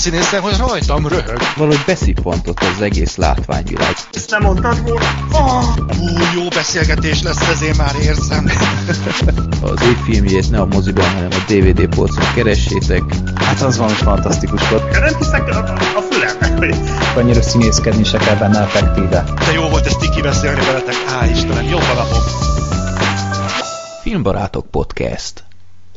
színészen, hogy rajtam röhög. Valahogy beszippantott az egész látványvilág. Ezt nem mondtad volna? Oh, hú, jó beszélgetés lesz, ezért már érzem. Az év filmjét ne a moziban, hanem a DVD polcon keressétek. Hát az valami fantasztikus volt. Nem hiszek a, a fülemnek, hogy Annyira színészkedni se kell benne effektíve. De jó volt ezt tiki beszélni veletek. Á, Istenem, jó napom. Filmbarátok Podcast.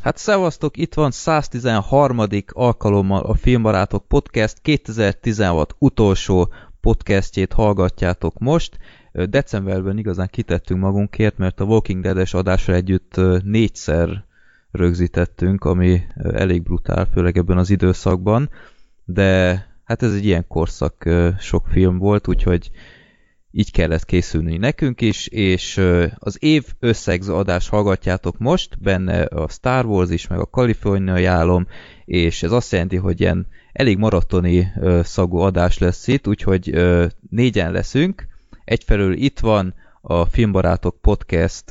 Hát szevasztok, itt van 113. alkalommal a Filmbarátok Podcast 2016 utolsó podcastjét hallgatjátok most. Decemberben igazán kitettünk magunkért, mert a Walking Dead-es adásra együtt négyszer rögzítettünk, ami elég brutál, főleg ebben az időszakban, de hát ez egy ilyen korszak, sok film volt, úgyhogy így kellett készülni nekünk is, és az év összegző adást hallgatjátok most, benne a Star Wars is, meg a Kaliforniai álom, és ez azt jelenti, hogy ilyen elég maratoni szagú adás lesz itt, úgyhogy négyen leszünk. Egyfelől itt van a Filmbarátok Podcast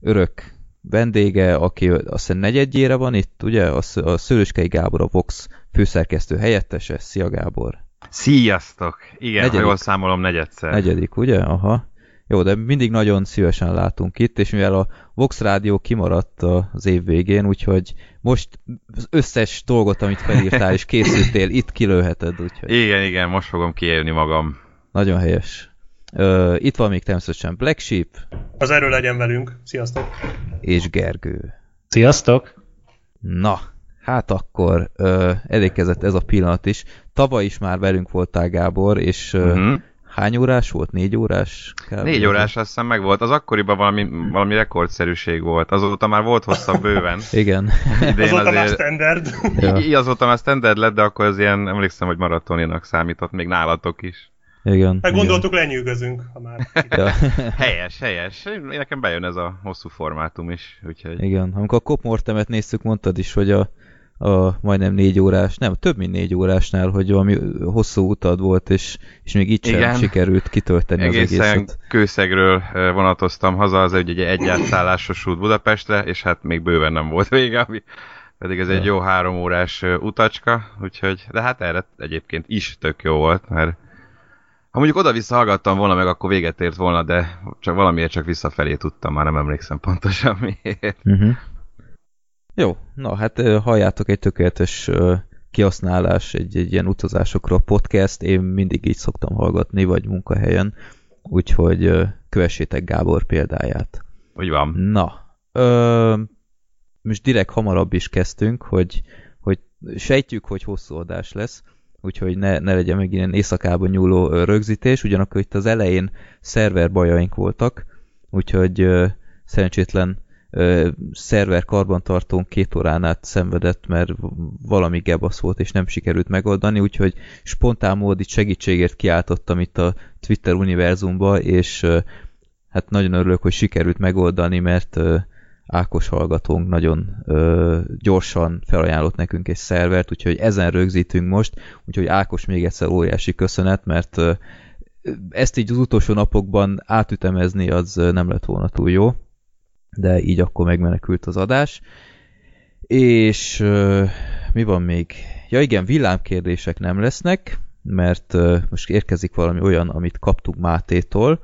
örök vendége, aki azt hiszem negyedjére van itt, ugye? A Szőlőskei Gábor, a Vox főszerkesztő helyettese. Szia Gábor! Sziasztok! Igen, Negyedik. ha jól számolom, negyedszer. Negyedik, ugye? Aha. Jó, de mindig nagyon szívesen látunk itt, és mivel a Vox Rádió kimaradt a- az év végén, úgyhogy most az összes dolgot, amit felírtál és készültél, itt kilőheted, úgyhogy Igen, igen, most fogom kiélni magam. nagyon helyes. Ö, itt van még természetesen Black Sheep az erő legyen velünk. Sziasztok! és Gergő. Sziasztok! Na, hát akkor ö, elérkezett ez a pillanat is. Tavaly is már velünk voltál, Gábor, és ö, Uh-huh. hány órás volt? Négy órás? Kb. Négy órás azt hiszem meg volt. Az akkoriban valami, valami rekordszerűség volt. Azóta már volt hosszabb bőven. Igen. Idén Azóta már azért... standard. ja, I- azóta már standard lett, de akkor az ilyen, emlékszem, hogy maratoninak számított, még nálatok is. igen. Meg igen. gondoltuk, lenyűgözünk, ha már. Ja. Helyes, helyes. Én- Nekem bejön ez a hosszú formátum is, úgyhogy... Igen, amikor a Cop Mortemet néztük, mondtad is, hogy a, a majdnem négy órás, nem, több mint négy órásnál, hogy valami hosszú utad volt, és, és még így sem sikerült kitölteni az Egészen egészet. kőszegről vonatoztam haza, az egy, egy egyátszállásos út Budapestre, és hát még bőven nem volt vége, ami pedig ez egy jó három órás utacska, úgyhogy, de hát erre egyébként is tök jó volt, mert ha mondjuk oda-vissza hallgattam volna meg, akkor véget ért volna, de csak valamiért csak visszafelé tudtam, már nem emlékszem pontosan miért. Uh-huh. Jó, na hát halljátok egy tökéletes kihasználás egy, egy ilyen utazásokról podcast, én mindig így szoktam hallgatni, vagy munkahelyen, úgyhogy kövessétek Gábor példáját. Úgy van. Na, ö, most direkt hamarabb is kezdtünk, hogy, hogy sejtjük, hogy hosszú adás lesz, úgyhogy ne, ne legyen meg ilyen éjszakában nyúló rögzítés, ugyanakkor itt az elején szerver bajaink voltak, úgyhogy ö, szerencsétlen szerver karbantartónk két órán át szenvedett, mert valami gebasz volt, és nem sikerült megoldani, úgyhogy spontán mód itt segítségért kiáltottam itt a Twitter univerzumba, és hát nagyon örülök, hogy sikerült megoldani, mert Ákos hallgatónk nagyon ö, gyorsan felajánlott nekünk egy szervert, úgyhogy ezen rögzítünk most, úgyhogy Ákos még egyszer óriási köszönet, mert ö, ezt így az utolsó napokban átütemezni az nem lett volna túl jó, de így akkor megmenekült az adás. És mi van még? Ja igen, villámkérdések nem lesznek, mert most érkezik valami olyan, amit kaptuk Mátétól,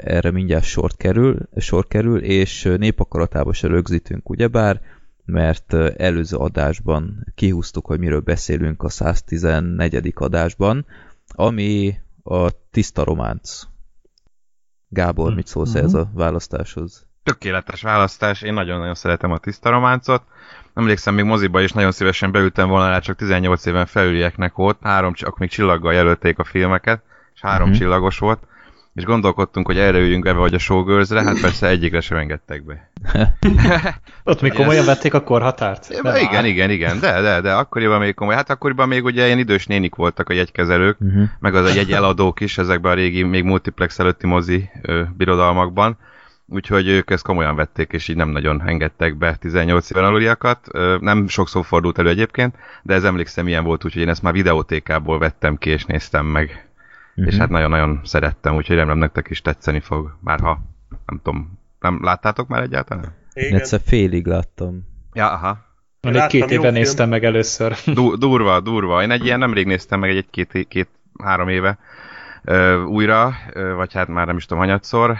erre mindjárt sor kerül, sor kerül, és népakaratába se rögzítünk, ugyebár, mert előző adásban kihúztuk, hogy miről beszélünk a 114. adásban, ami a tiszta románc. Gábor, mit szólsz Mhm. ez a választáshoz? Tökéletes választás, én nagyon-nagyon szeretem a tiszta románcot. Emlékszem, még moziba is nagyon szívesen beültem volna rá, csak 18 éven felülieknek volt. Három, akkor még csillaggal jelölték a filmeket, és három Mhm. csillagos volt. És gondolkodtunk, hogy erre üljünk be, vagy a showgirls hát persze egyikre sem engedtek be. Ott még komolyan vették a korhatárt? Ja, igen, áll. igen, igen, de, de, de akkoriban még komoly. Hát akkoriban még ugye ilyen idős nénik voltak a jegykezelők, Uh-huh. meg az a jegyeladók is ezekben a régi, még multiplex előtti mozi ö, birodalmakban. Úgyhogy ők ezt komolyan vették, és így nem nagyon engedtek be 18 éven aluliakat. Nem sokszor fordult elő egyébként, de ez emlékszem ilyen volt, úgyhogy én ezt már videótékából vettem ki, és néztem meg. Mhm. És hát nagyon-nagyon szerettem, úgyhogy remélem nektek is tetszeni fog, már ha nem tudom, nem láttátok már egyáltalán? Én Igen. egyszer félig láttam. Ja, aha. Én egy két éve néztem meg először. Du- durva, durva. Én egy ilyen nemrég néztem meg egy két, két három éve újra, vagy hát már nem is tudom, hanyatszor,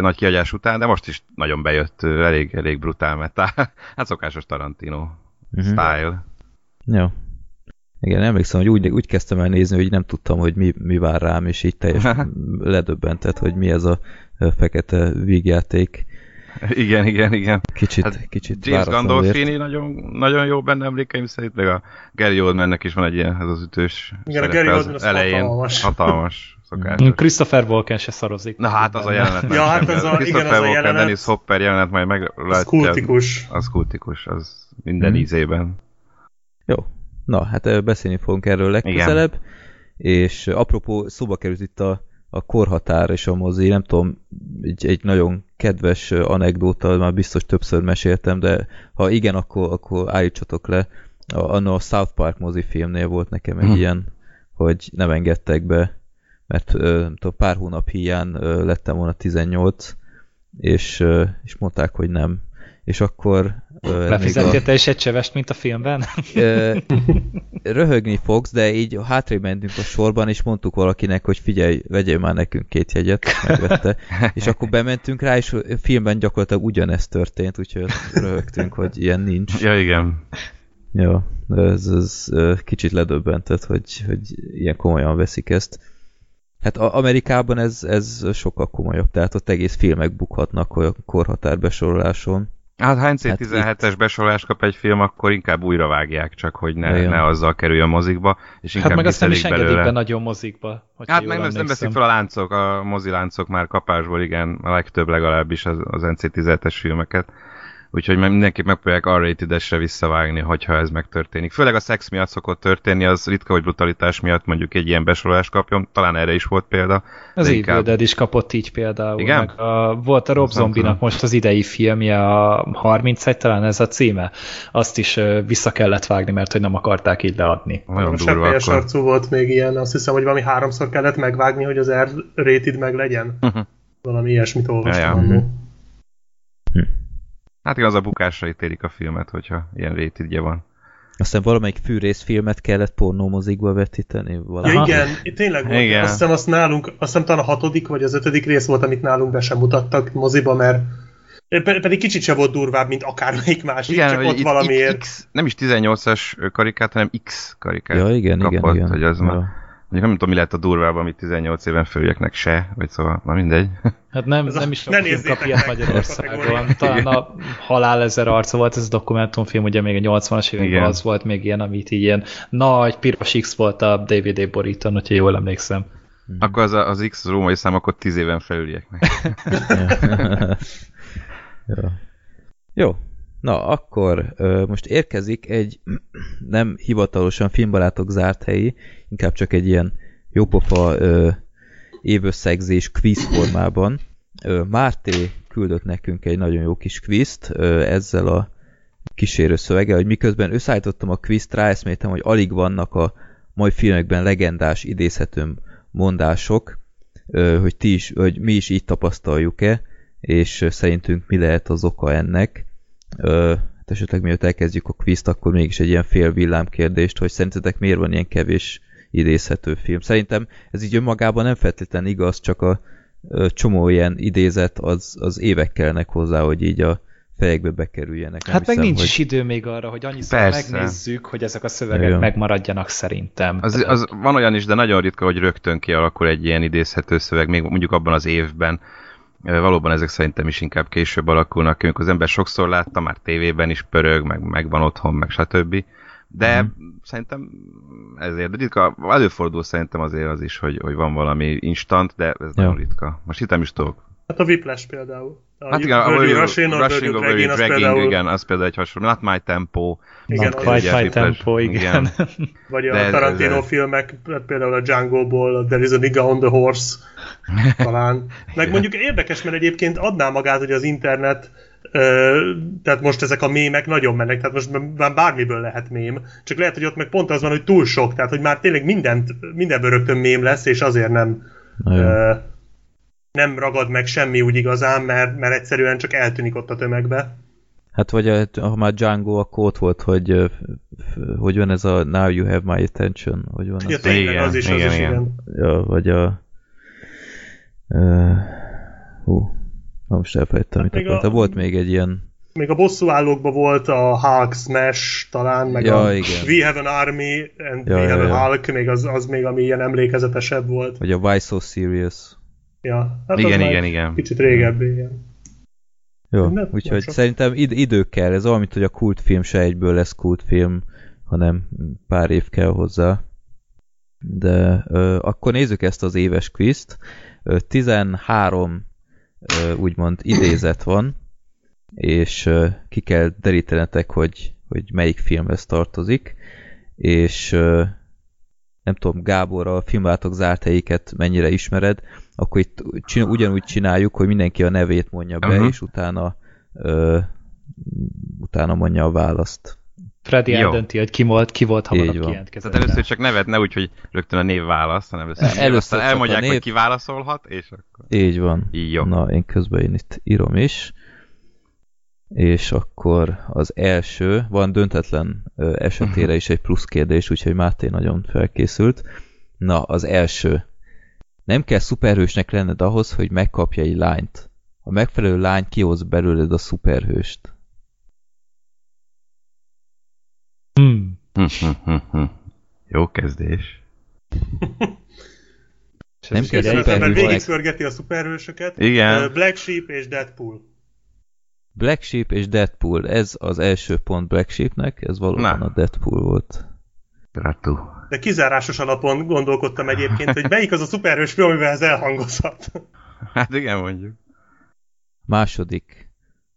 nagy kiadás után, de most is nagyon bejött, elég, elég brutál metá. Hát szokásos Tarantino Mhm. style. Jó. Igen, emlékszem, hogy úgy, úgy kezdtem el nézni, hogy nem tudtam, hogy mi, mi vár rám, és így teljesen ledöbbentett, hogy mi ez a fekete vígjáték. Igen, igen, igen. Kicsit, Hát kicsit James. Gandolfini nagyon, nagyon jó benne emlékeim szerint, meg a Gary Oldmannek is van egy ilyen, ez az ütős Igen, a Gary az Oldman az elején. hatalmas. Hatalmas, szokásos. Christopher Walken se szarozik. Na hát az a jelenet Ja, hát az a- igen, az a jelenet- Dennis Hopper jelenet majd meg Az kultikus. Az kultikus, az minden Mhm. ízében. Jó. Na, hát beszélni fogunk erről legközelebb. És ö, apropó, szóba került itt a, a korhatár és a mozi, nem tudom, egy, egy nagyon kedves anekdóta, már biztos többször meséltem, de ha igen, akkor, akkor állítsatok le. A, a South Park mozifilmnél volt nekem egy Hm. ilyen, hogy nem engedtek be, mert nem tudom, pár hónap hiány lettem volna 18, és, és mondták, hogy nem. És akkor... Lefizettél te is egy csevest, mint a filmben? Röhögni fogsz, de így hátrébb mentünk a sorban, és mondtuk valakinek, hogy figyelj, vegyél már nekünk két jegyet, megvette. És akkor bementünk rá, és a filmben gyakorlatilag ugyanezt történt, úgyhogy röhögtünk, hogy ilyen nincs. Ja, igen. Jó, ez, ez kicsit ledöbbentett, hogy, hogy ilyen komolyan veszik ezt. Hát a- Amerikában ez, ez sokkal komolyabb, tehát ott egész filmek bukhatnak olyan korhatárbesoroláson. Hát ha Hát NC-17-es besorolást kap egy film, akkor inkább újra vágják, csak hogy ne, ne azzal kerüljön mozikba, és inkább Hát meg azt nem is engedik belőle. be nagyon mozikba. Hát meg nem, nem veszik fel a láncok, a moziláncok már kapásból, igen, a legtöbb legalábbis az, az NC-17-es filmeket. Úgyhogy mindenképp megpróbálják R-rated-esre visszavágni, hogyha ez megtörténik. Főleg a szex miatt szokott történni, az ritka, hogy brutalitás miatt mondjuk egy ilyen besorolást kapjon. Talán erre is volt példa. Az de Evil Dead is kapott így például. Igen? Meg a, volt a Rob Zombinak most az idei filmje, a 31 talán ez a címe. Azt is vissza kellett vágni, mert hogy nem akarták így leadni. Nagyon A durva akkor. arcú volt még ilyen, azt hiszem, hogy valami háromszor kellett megvágni, hogy az R-rated meg legyen. Valami ilyesmit olvastam. Ja, ja. Hát igen, az a bukásra ítélik a filmet, hogyha ilyen rétidje van. Aztán valamelyik fűrészfilmet kellett pornómozikba vetíteni. Ja, Valami. igen, tényleg volt. Igen. Azt hiszem, azt nálunk, azt hiszem talán a hatodik vagy az ötödik rész volt, amit nálunk be sem mutattak moziba, mert pe- pedig kicsit se volt durvább, mint akármelyik másik, Igen, csak ott itt, valamiért. itt X, nem is 18-as karikát, hanem X karikát Ja, igen, igen, kapott, igen. hogy az már, Ja. Mondjuk nem tudom, mi lehet a durvább, amit 18 éven följöknek se, vagy szóval, na mindegy. Hát nem, Ez a- nem is sok ne film kap ilyet Magyarországon. Talán a Halál ezer arca volt, ez a dokumentumfilm, ugye még a 80-as években az volt még ilyen, amit így ilyen nagy piros X volt a DVD borítón, hogyha jól emlékszem. Akkor az, a- az X az római szám, akkor 10 éven felülieknek. Jó. Jó. Na, akkor most érkezik egy nem hivatalosan filmbarátok zárt helyi, inkább csak egy ilyen jópofa évösszegzés quiz formában. Márté küldött nekünk egy nagyon jó kis ö, ezzel a kísérő szövege, hogy miközben összeállítottam a quizt, ráeszméltem, hogy alig vannak a mai filmekben legendás idézhető mondások, hogy, ti is, hogy mi is így tapasztaljuk-e, és szerintünk mi lehet az oka ennek. Ö, hát esetleg mielőtt elkezdjük a quizt, akkor mégis egy ilyen fél villám kérdést, hogy szerintetek miért van ilyen kevés idézhető film. Szerintem ez így önmagában nem feltétlenül igaz, csak a ö, csomó ilyen idézet az, az évek kellnek hozzá, hogy így a fejekbe bekerüljenek. Nem Hát meg hiszem, nincs hogy... is idő még arra, hogy annyiszor Persze. megnézzük, hogy ezek a szövegek Igen. megmaradjanak szerintem. Az, az van olyan is, de nagyon ritka, hogy rögtön kialakul egy ilyen idézhető szöveg, még mondjuk abban az évben. Valóban ezek szerintem is inkább később alakulnak, amikor az ember sokszor látta, már tévében is pörög, meg, meg van otthon, meg stb. De Mhm. szerintem ezért, de ritka, előfordul szerintem azért az is, hogy, hogy van valami instant, de ez nagyon Ja. ritka. Most itt nem is tudok. Hát a Whiplash például. A Hát igen, a Rushing Were Rushing Dragging, az Dragging, például, igen, az például egy hasonló. Not my tempo. igen, Not quite Whiplash. tempo, igen. Igen. Vagy a Tarantino ez- filmek, például a Django-ból, a There is a nigga on the horse, talán. Meg mondjuk érdekes, mert egyébként adná magát, hogy az internet, tehát most ezek a mémek nagyon mennek, tehát most már bármiből lehet mém, csak lehet, hogy ott meg pont az van, hogy túl sok, tehát hogy már tényleg mindent, mindenből rögtön mém lesz, és azért nem, ö, nem ragad meg semmi úgy igazán, mert, mert egyszerűen csak eltűnik ott a tömegbe. Hát vagy ha már Django, akkor ott volt, hogy hogy van ez a Now You Have My Attention, hogy van Ja, az, tényleg, Igen, az is, az igen, is, igen. igen. ja, vagy a uh, hú, na most elfelejtettem, Hát mit akartam. a- Volt még egy ilyen Még a bosszúállókban volt a Hulk Smash talán, meg Ja, a igen. We Have an Army and Ja, We ja, Have ja. a Hulk, még az, az még ami ilyen emlékezetesebb volt. vagy a Why So Serious. Ja, hát Igen, igen, igen. Kicsit régebbi, igen. Jó, úgyhogy sok. szerintem id- idő kell, ez olyan, mint hogy a kultfilm se egyből lesz kultfilm, hanem pár év kell hozzá. De ö, akkor nézzük ezt az éves quizt. Ö, 13 ö, úgymond idézet van, és ki kell derítenetek, hogy, hogy melyik filmhez tartozik, és nem tudom, Gábor, a filmvátok zárt helyiket mennyire ismered, akkor itt csin- ugyanúgy csináljuk, hogy mindenki a nevét mondja be, Aha. és utána ö, utána mondja a választ. Freddy Jó. eldönti, hogy ki volt, ki volt Így hamarabb van. kijelentkezett. Tehát először csak nevet, ne úgy, hogy rögtön a név választ, hanem először, Először a elmondják, név. hogy ki válaszolhat, és akkor... Így van. Jó. Na, én közben én itt írom is. És akkor az első, van döntetlen esetére is egy plusz kérdés, úgyhogy Máté nagyon felkészült. Na, az első. Nem kell szuperhősnek lenned ahhoz, hogy megkapja egy lányt. A megfelelő lány kihoz belőled a szuperhőst. Hmm. Hm, hm, hm, hm. Jó kezdés. És Nem kell szuperhősnek. mert végigszörgeti a szuperhősöket. Igen. Black Sheep és Deadpool. Black Sheep és Deadpool, ez az első pont Black Sheepnek, ez valóban Na. a Deadpool volt. Gratu. De kizárásos alapon gondolkodtam egyébként, hogy melyik az a szuperhős film, amivel ez elhangozhat. Hát igen, mondjuk. Második.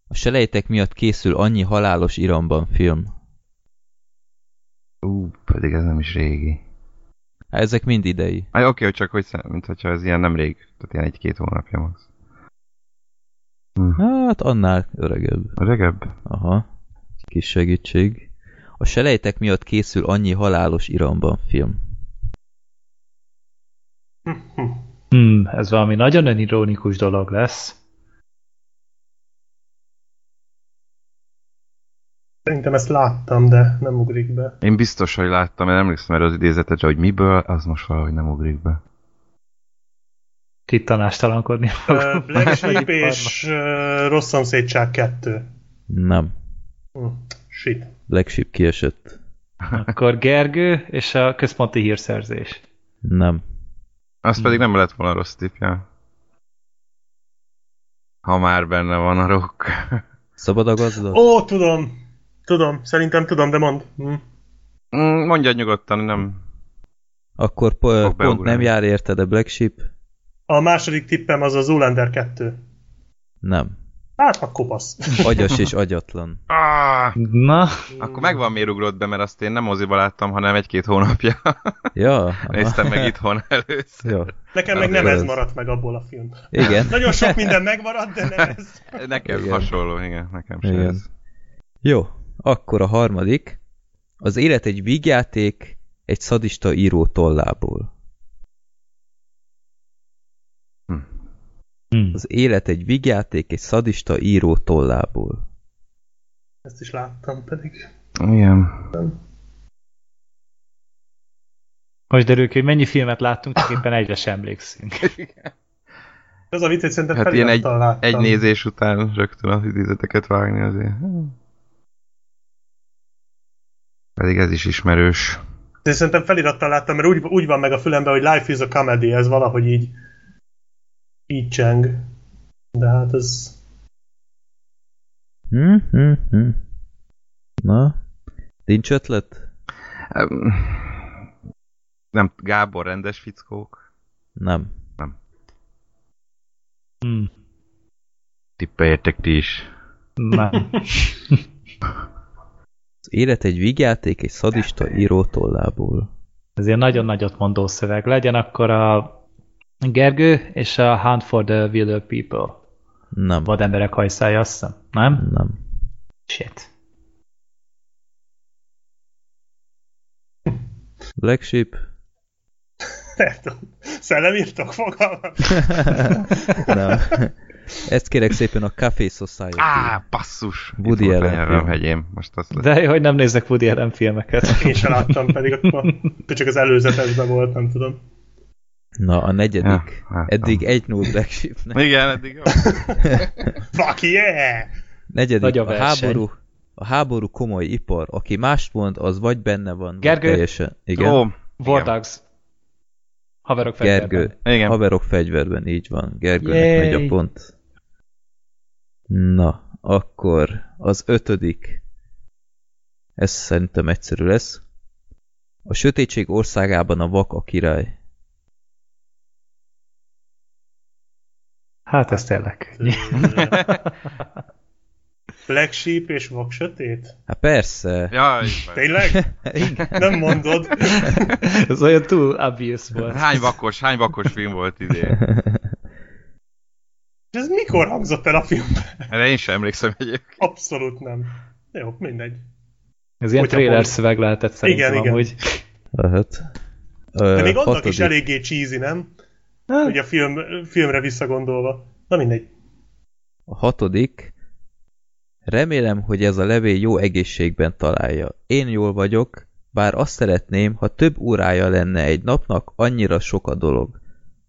A selejtek miatt készül annyi halálos iramban film. Ú, pedig ez nem is régi. Hát ezek mind idei. Aj, oké, hogy csak hogy, szem- mint hogyha ez ilyen nem rég, tehát ilyen egy-két hónapja max. Hm. Hát annál öregebb. Öregebb? Aha. Kis segítség. A selejtek miatt készül annyi halálos iramban film. Hmm, ez valami nagyon önironikus dolog lesz. Szerintem ezt láttam, de nem ugrik be. Én biztos, hogy láttam, én emlékszem erre az idézetre, hogy miből, az most valahogy nem ugrik be. Itt tanástalankodni Ö, fogok. Black Sheep és uh, Rossz szomszédság 2. Nem. Hm, shit. Black Sheep kiesett. Akkor Gergő és a központi hírszerzés. Nem. Az pedig nem lett volna rossz tippja. Ha már benne van a rock. Szabad a gazda? Ó, tudom. Tudom, szerintem tudom, de mond. Hm. Mm, Mondja nyugodtan, nem... Akkor po- pont beugrani. nem jár érted a Black Sheep? A második tippem az a Zoolander 2. Nem. Hát, a kopasz. Agyas és agyatlan. Ah, Na, akkor megvan miért ugrott be, mert azt én nem moziba láttam, hanem egy-két hónapja. Ja? Néztem meg itthon először. Jó. Nekem meg nem Akkor ez ez- maradt meg abból a film. Igen. Nagyon sok minden megmaradt, de nem ez. Nekem Igen. hasonló, igen, nekem sem Igen. ez. Jó, akkor a harmadik. Az élet egy vígjáték egy szadista író tollából. hmm. Az élet egy vígjáték egy szadista író tollából. Ezt is láttam pedig. Igen. most derül ki, hogy mennyi filmet láttunk, csak éppen egyre sem emlékszünk. Ez a vicc, hogy szerintem Hát ilyen egy, láttam. egy nézés után rögtön az idézeteket vágni azért. Pedig ez is ismerős. De szerintem felirattal láttam, mert úgy, úgy van meg a fülemben, hogy Life is a comedy, ez valahogy így így cseng. De hát ez... Hm, hm, hm. Na, nincs ötlet? Em, Nem, Gábor rendes fickók. Nem. Hmm. Tippeljetek ti is. Nem. Élet egy vígjáték egy szadista író tollából. Ez ilyen nagyon nagyot mondó szöveg. Legyen akkor a Gergő és a Hunt for the Wilder People. Nem. Vademberek hajszája, azt hiszem. Nem? Nem. Shit. Black Sheep? Nem tudom. Szellemírtok fogalmam. Nem. Ezt kérek szépen a Café Society. Á, basszus! Woody Allen hegyém. Most azt lesz. De jó, hogy nem nézek Woody Allen filmeket. Én sem láttam, pedig akkor csak az előzetesben volt, nem tudom. Na, a negyedik. Ja, láttam. Eddig 1-0 Black Sheepnek. Igen, eddig jó. Fuck yeah! Negyedik, Nagy a a, háború, a háború komoly ipar. Aki mást mond, az vagy benne van, vagy Gergő? teljesen. Igen, igen. Dogs. Haverok fegyverben. Gergő. Igen. Haverok fegyverben, így van. Gergőnek Yay! megy a pont. Na, akkor az ötödik. Ez szerintem egyszerű lesz. A sötétség országában a vak a király. Hát ez tényleg. Black Sheep és Vak Sötét? Hát persze. Ja, így van. Tényleg? Igen. Nem mondod. ez olyan túl obvious volt. Hány vakos, hány vakos film volt idén? És ez mikor hangzott el a filmben? Erre én sem emlékszem egyébként. Abszolút nem. Jó, mindegy. Ez ilyen Hogyha trailer szöveg lehetett szerintem Igen, igen. amúgy. Lehet. De még annak is eléggé cheesy, nem? Hogy a film, filmre visszagondolva. Na mindegy. A hatodik. Remélem, hogy ez a levél jó egészségben találja. Én jól vagyok, bár azt szeretném, ha több órája lenne egy napnak, annyira sok a dolog.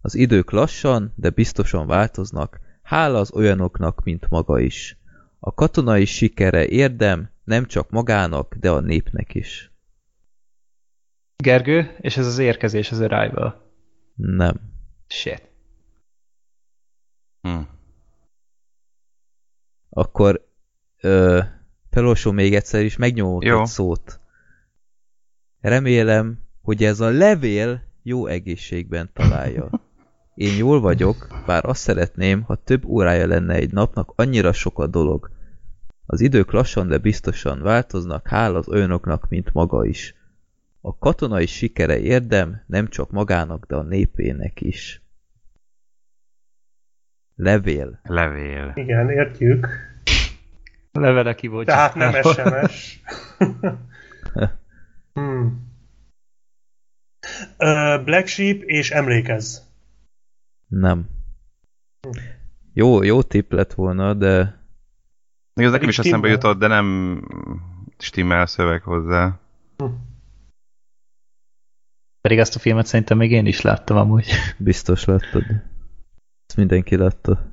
Az idők lassan, de biztosan változnak, hála az olyanoknak, mint maga is. A katonai sikere érdem, nem csak magának, de a népnek is. Gergő, és ez az érkezés, az Arrival. Nem. Shit. Hm. Akkor ö, még egyszer is, megnyomok Jó. egy szót. Remélem, hogy ez a levél jó egészségben találja. Én jól vagyok, bár azt szeretném, ha több órája lenne egy napnak, annyira sok a dolog. Az idők lassan, de biztosan változnak, hál az olyanoknak, mint maga is. A katonai sikere érdem, nem csak magának, de a népének is. Levél. Levél. Igen, értjük. Levele ki volt. Tehát nem. SMS. hmm. Black Sheep és emlékezz. Nem. Jó, jó tipp lett volna, de Igaz, nekem is eszembe stimmel. jutott, de nem stimmel szöveg hozzá. Pedig ezt a filmet szerintem még én is láttam amúgy. biztos láttad. Ezt mindenki látta.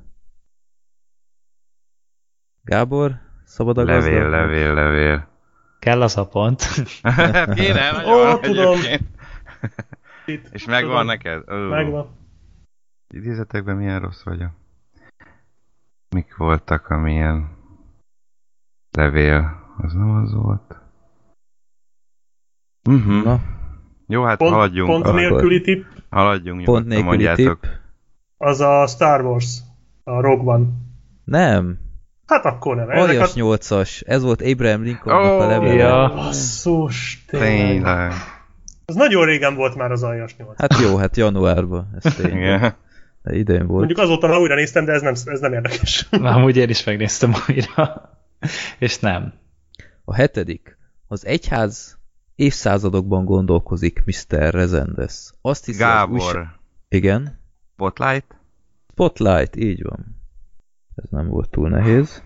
Gábor, szabad a Levél, gazda? levél, levél. Kell az a pont. Kéne, nagyon Ó, tudom. És megvan tudom. neked? Ó. Megvan. Idézetekben milyen rossz vagyok. Mik voltak, amilyen levél? Az nem az volt. Uh-huh. Na, Jó, hát Pont, haladjunk. pont Akkor- nélküli tipp, Haladjunk, pont nélküli mondjátok. tipp. az a Star Wars. A Rogue One. Nem, Hát akkor nem. Aljas a... 8-as. Ez volt Abraham Lincolnnak Ó, a levele. ja. Basszus, tényleg. Tényleg. Az nagyon régen volt már az aljas nyolc. Hát jó, hát januárban. Ez tényleg. Idején volt. Mondjuk azóta már újra néztem, de ez nem, ez nem érdekes. Már amúgy én is megnéztem újra. És nem. A hetedik. Az egyház évszázadokban gondolkozik Mr. Rezendes. Azt hiszi, az Gábor. újság- Igen. Spotlight. Spotlight, így van. Ez nem volt túl nehéz.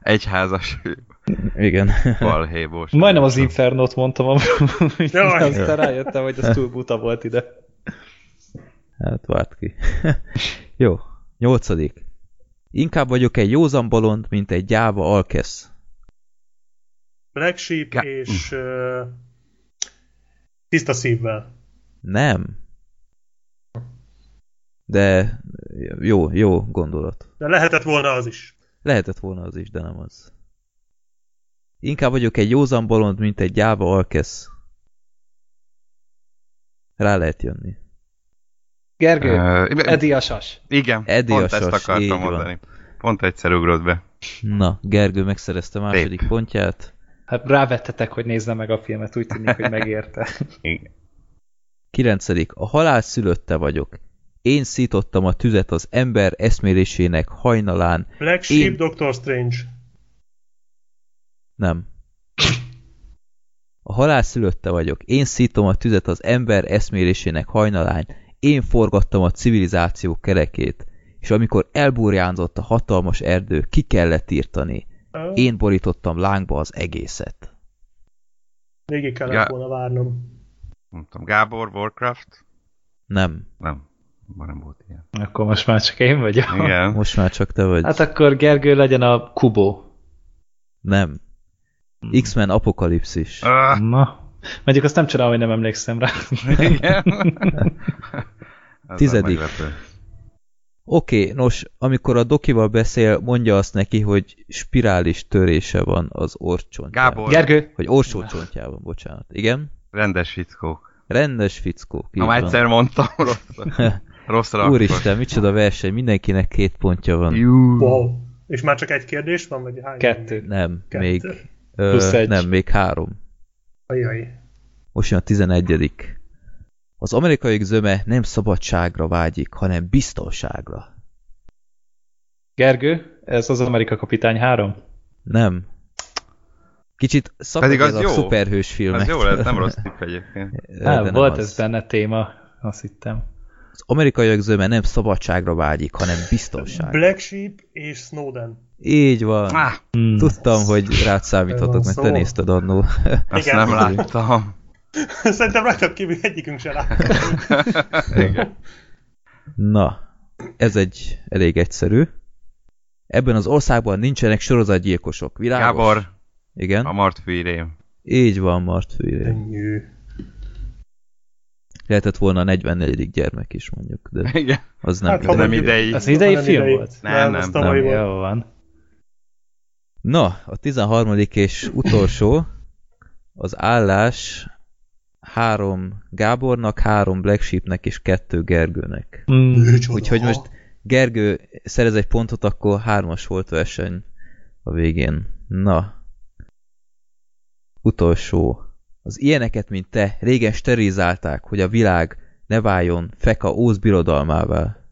Egyházas Igen. balhébós. Majdnem az Infernot mondtam, Jaj. aztán rájöttem, hogy az túl buta volt ide. Hát várt ki. Jó. Nyolcadik. Inkább vagyok egy józan bolond, mint egy gyáva alkesz. Black Sheep Ga- és uh, tiszta szívvel. Nem. De jó, jó gondolat. De lehetett volna az is. Lehetett volna az is, de nem az. Inkább vagyok egy józan bolond, mint egy gyáva alkesz. Rá lehet jönni. Gergő, Uh, Edi a sas. igen, Eddie pont a ezt akartam van. mondani. Pont egyszer ugrott be. Na, Gergő megszerezte második Szép. pontját. Hát rávettetek, hogy nézze meg a filmet, úgy tűnik, hogy megérte. Igen. Kilencedik. A halál szülötte vagyok. Én szítottam a tüzet az ember eszmélésének hajnalán. Black Sheep, Én- Doctor Strange. Nem. A halál szülötte vagyok. Én szítom a tüzet az ember eszmélésének hajnalán. Én forgattam a civilizáció kerekét. és amikor elburjánzott a hatalmas erdő, ki kellett írtani. Én borítottam lángba az egészet. Végig kellett Gá- volna várnom. Tudom, Gábor, Warcraft? Nem, Nem, már nem volt ilyen. Akkor most már csak én vagyok. Igen. most már csak te vagy. Hát akkor Gergő legyen a Kubo. Nem. X-Men Apokalipszis. Ah, Na. Mondjuk azt nem csodálom, hogy nem emlékszem rá. igen. Tizedik. Oké, okay, nos, amikor a dokival beszél, mondja azt neki, hogy spirális törése van az orcsontjában. Gábor, Gergő? Hogy orsócsontjában, bocsánat. Igen? rendes fickók. Rendes fickó. Ha már egyszer mondtam, rossz, rosszra Úristen, micsoda verseny, mindenkinek két pontja van. Jú. Wow. És már csak egy kérdés van, vagy hány? Kettő. Nem, Kettő. még... Plusz Ö, egy. nem, még három. Ajaj. Most jön a tizenegyedik. Az amerikai zöme nem szabadságra vágyik, hanem biztonságra. Gergő? Ez az Amerika Kapitány 3? Nem. Kicsit szakad az ez a jó. szuperhős filmek. Ez jó lett, nem rossz tipp egyébként. Nem, volt ez benne téma, azt hittem. Az amerikaiak zöme nem szabadságra vágyik, hanem biztonságra. Black Sheep és Snowden. Így van. Ah, Hmm. Tudtam, hogy rád számíthatok, mert te nézted annó. azt Igen. nem láttam. Szerintem rajtad kívül egyikünk se lát. Igen. Na, ez egy elég egyszerű. Ebben az országban nincsenek sorozatgyilkosok. Világos? Gábor, Igen? a Martfűrém. Így van, Martfűré. Könnyű. Lehetett volna a 44. gyermek is mondjuk, de Igen. az nem Hát, Nem idei. Az idei Nem film idei. volt? Nem, nem, nem. volt. Jó van. Na, a 13. és utolsó az állás három Gábornak, három Black Sheepnek és kettő Gergőnek. Micsoda. Úgyhogy most Gergő szerez egy pontot, akkor hármas volt verseny a végén. Na. Utolsó. Az ilyeneket, mint te, régen sterilizálták, hogy a világ ne váljon feka Óz birodalmává.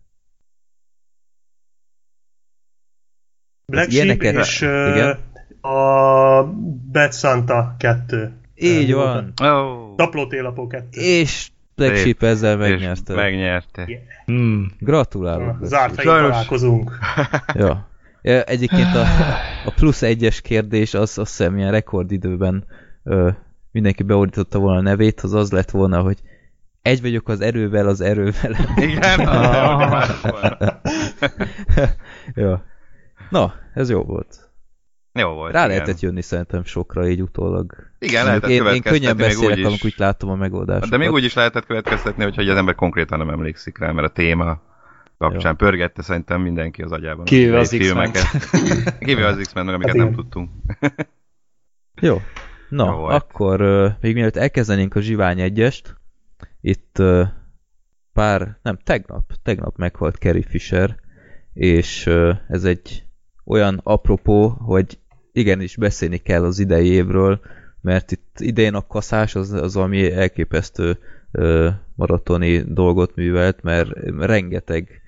Black az Sheep ilyeneket- és Igen. a Bad Santa 2. Így Ö, van. Oh. Taplótélapó 2. És Black. Sheep ezzel És megnyerte. megnyerte. Hmm. Gratulálok. Zárt fején találkozunk. Ja. ja. Egyébként a, a plusz egyes kérdés az azt hiszem ilyen rekordidőben ö, mindenki beordította volna a nevét, az az lett volna, hogy egy vagyok az erővel, az erővel. Igen? Ah. ja. Na, ez jó volt. Jó volt. Rá igen. lehetett jönni szerintem sokra így utólag. Igen, lehetett én, én könnyen beszélek, úgy amikor úgy látom a megoldásokat. De még úgy is lehetett következtetni, hogy, az ember konkrétan nem emlékszik rá, mert a téma kapcsán Jó. pörgette szerintem mindenki az agyában. Kivéve az X-Men. filmeket. Kivéve az X-Men, meg amiket Hát nem tudtunk. Jó. Na, Jó volt. akkor uh, még mielőtt elkezdenénk a Zsivány egyest, itt uh, pár, nem, tegnap, tegnap meghalt Carrie Fisher, és uh, ez egy olyan apropó, hogy igenis beszélni kell az idei évről, mert itt idén a kaszás az, az ami elképesztő uh, maratoni dolgot művelt, mert rengeteg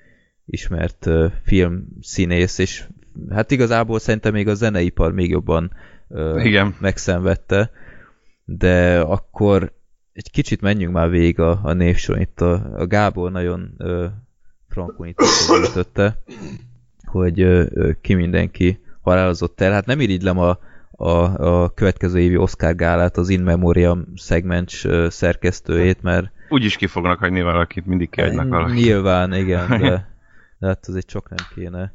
ismert uh, filmszínész, és hát igazából szerintem még a zeneipar még jobban uh, Igen. megszenvedte, de akkor egy kicsit menjünk már végig a, a névsoron. Itt a, a Gábor nagyon ö, frankon itt összegyűjtötte, hogy ki mindenki halálozott el. Hát nem irigylem a, a, a következő évi Oscar gálát, az In Memoriam szegmens szerkesztőjét, mert Úgy is ki fognak hagyni valakit, mindig kiadnak valakit. Nyilván, igen, de, de hát azért csak nem kéne.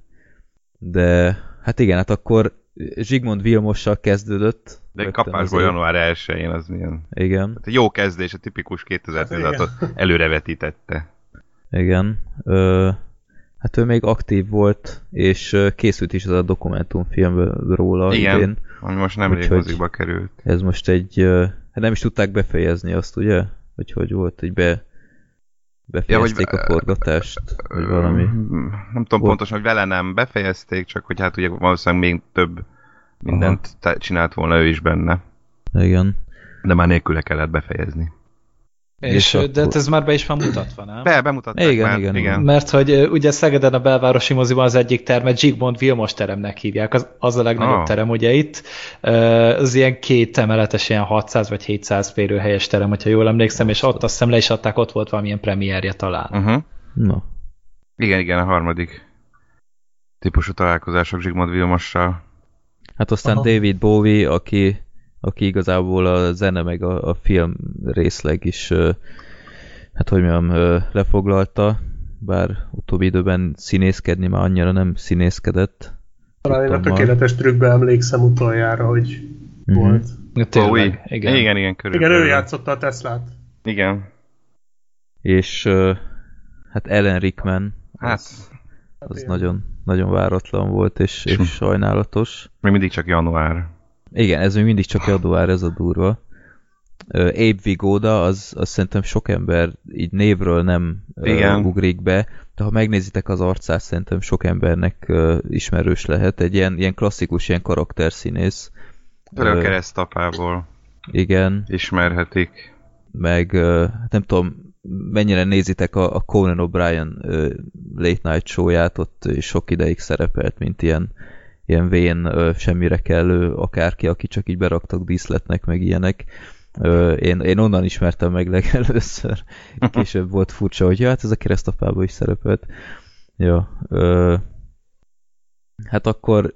De hát igen, hát akkor Zsigmond Vilmossal kezdődött. De kapásból január 1-én az milyen... Igen, Hát jó kezdés, a tipikus 2016-ot előrevetítette. igen. Ö, hát ő még aktív volt, és készült is az a dokumentumfilm róla Igen. idén. Ami most nemrég mozikba került. Ez most egy... Hát nem is tudták befejezni azt, ugye? Hogy hogy volt, hogy be, befejezték hogy- a forgatást, vagy valami. Nem tudom Volt. pontosan, hogy vele nem befejezték, csak hogy hát ugye valószínűleg még több mindent te- csinált volna ő is benne. Igen. De már nélküle kellett befejezni. És, És de akkor- hát ez már be is van mutatva, nem? Be, bemutatták Igen, már. igen, igen. Mert hogy ugye Szegeden a belvárosi moziban az egyik termet Zsigmond Vilmos teremnek hívják, az, az a legnagyobb Ah. terem ugye itt. Az ilyen két emeletes, ilyen 600 vagy 700 férőhelyes terem, hogyha jól emlékszem, és ott azt hiszem le is adták, ott volt valamilyen premierje talán. Uh-huh. Na. Igen, igen, a harmadik. típusú találkozások Zsigmond Vilmossal. Hát aztán Aha. David Bowie, aki, aki igazából a zene meg a, a film részleg is, hát hogy mondjam, lefoglalta, bár utóbbi időben színészkedni már annyira nem színészkedett. Talán én a tökéletes trükkbe emlékszem utoljára, hogy Mhm. volt. Tényleg, Bowie. igen. igen, igen, Igen, körülbelül. ő játszotta a Teslát. Igen. És hát Ellen Rickman, Hát, az, az igen. nagyon, nagyon váratlan volt, és, és sajnálatos. még mindig csak január. Igen, ez még mindig csak január, ez a durva. Ö, Abe Vigoda, az, az szerintem sok ember így névről nem Igen. ugrik be, de ha megnézitek az arcát, szerintem sok embernek ö, ismerős lehet. Egy ilyen, ilyen klasszikus, ilyen karakterszínész. A Ö, keresztapából Igen, ismerhetik. meg ö, nem tudom, mennyire nézitek a, a Conan O'Brien ö, Late Night show-ját, ott sok ideig szerepelt, mint ilyen, ilyen vén, semmire kellő akárki, aki csak így beraktak díszletnek, meg ilyenek. Én, én onnan ismertem meg legelőször. Később volt furcsa, hogy ja, hát ez a keresztapában is szerepelt. Ja, ö, hát akkor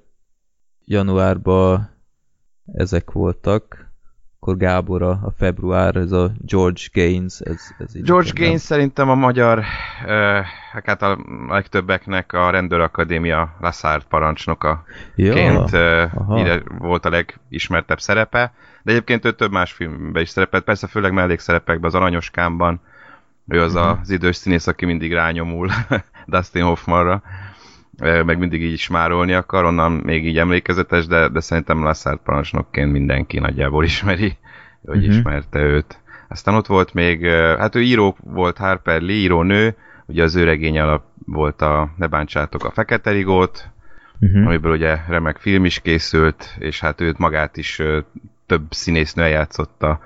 januárban ezek voltak, akkor Gábor a, a február, ez a George Gaines, ez, ez George Gaines szerintem a magyar, uh, hát a legtöbbeknek a rendőrakadémia Lassard parancsnoka Ja, ként ide volt a legismertebb szerepe, de egyébként ő több más filmben is szerepelt, persze főleg mellékszerepekben, az Aranyoskámban, ő az Mhm. az idős színész, aki mindig rányomul Dustin Hoffmanra, meg mindig így smárolni akar, onnan még így emlékezetes, de, de szerintem Lassard parancsnokként mindenki nagyjából ismeri, hogy Mhm. ismerte őt. Aztán ott volt még, hát ő író volt, Harper Lee, írónő, ugye az ő regény alap volt a Ne bántsátok a Fekete Rigót, Uh-huh. amiből ugye remek film is készült, és hát őt magát is több színésznő eljátszotta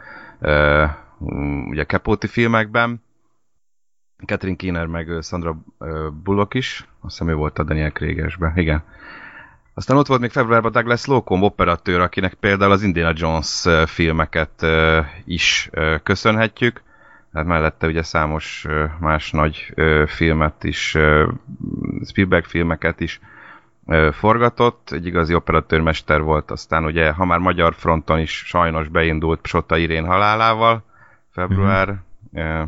ugye Capote filmekben. Catherine Keener meg Sandra Bullock is, azt hiszem ő volt a Daniel Krégesben, igen. Aztán ott volt még februárban Douglas Locombe operatőr, akinek például az Indiana Jones filmeket is köszönhetjük. Hát mellette ugye számos más nagy filmet is, Spielberg filmeket is forgatott, egy igazi operatőrmester volt, aztán ugye, ha már magyar fronton is sajnos beindult Psota Irén halálával, február. Mm.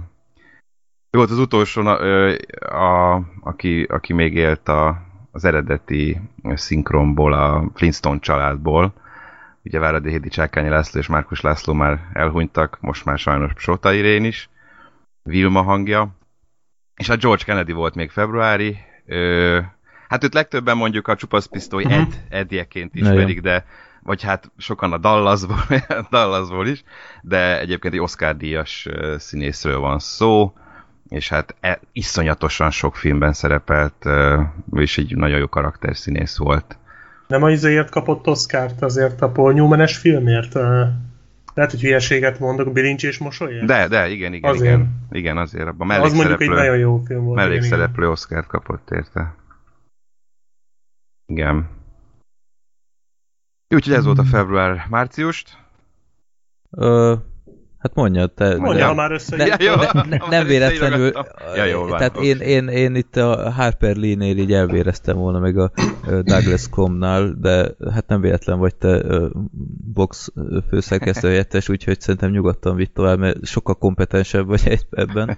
Volt az utolsó, ö, a, aki, aki még élt a, az eredeti szinkronból, a Flintstone családból. Ugye Váradi Hédi Csákányi László és Márkus László már elhunytak, most már sajnos Psota Irén is. Vilma hangja. És a George Kennedy volt még februári. Ö, hát őt legtöbben mondjuk a Csupasz Pisztoly Mhm. Ed, Edjeként ismerik, de vagy hát sokan a Dallasból, Dallasból is, de egyébként egy Oscar-díjas színészről van szó, és hát e, iszonyatosan sok filmben szerepelt, és egy nagyon jó karakterszínész volt. Nem azért kapott Oscárt, azért a Paul Newman-es filmért? Lehet, hogy hülyeséget mondok, bilincs és mosolyért? De, de, igen, igen, Azért. igen. Igen, azért. Abban Az mondjuk egy mellékszereplő, nagyon jó film volt. mellékszereplő Oscar kapott érte. Igen. Úgyhogy ez volt a február-márciust. Ö, hát mondja, te... Mondja, ha már össze... ne, Ja, jó. ne, ne, nem véletlenül, Ja, jó, van, tehát én, én, én itt a Harper Lee-nél így elvéreztem volna meg a Douglas Comnál, de hát nem véletlen vagy te box főszerkesztő helyettes, úgyhogy szerintem nyugodtan vitt tovább, mert sokkal kompetensebb vagy egy- ebben.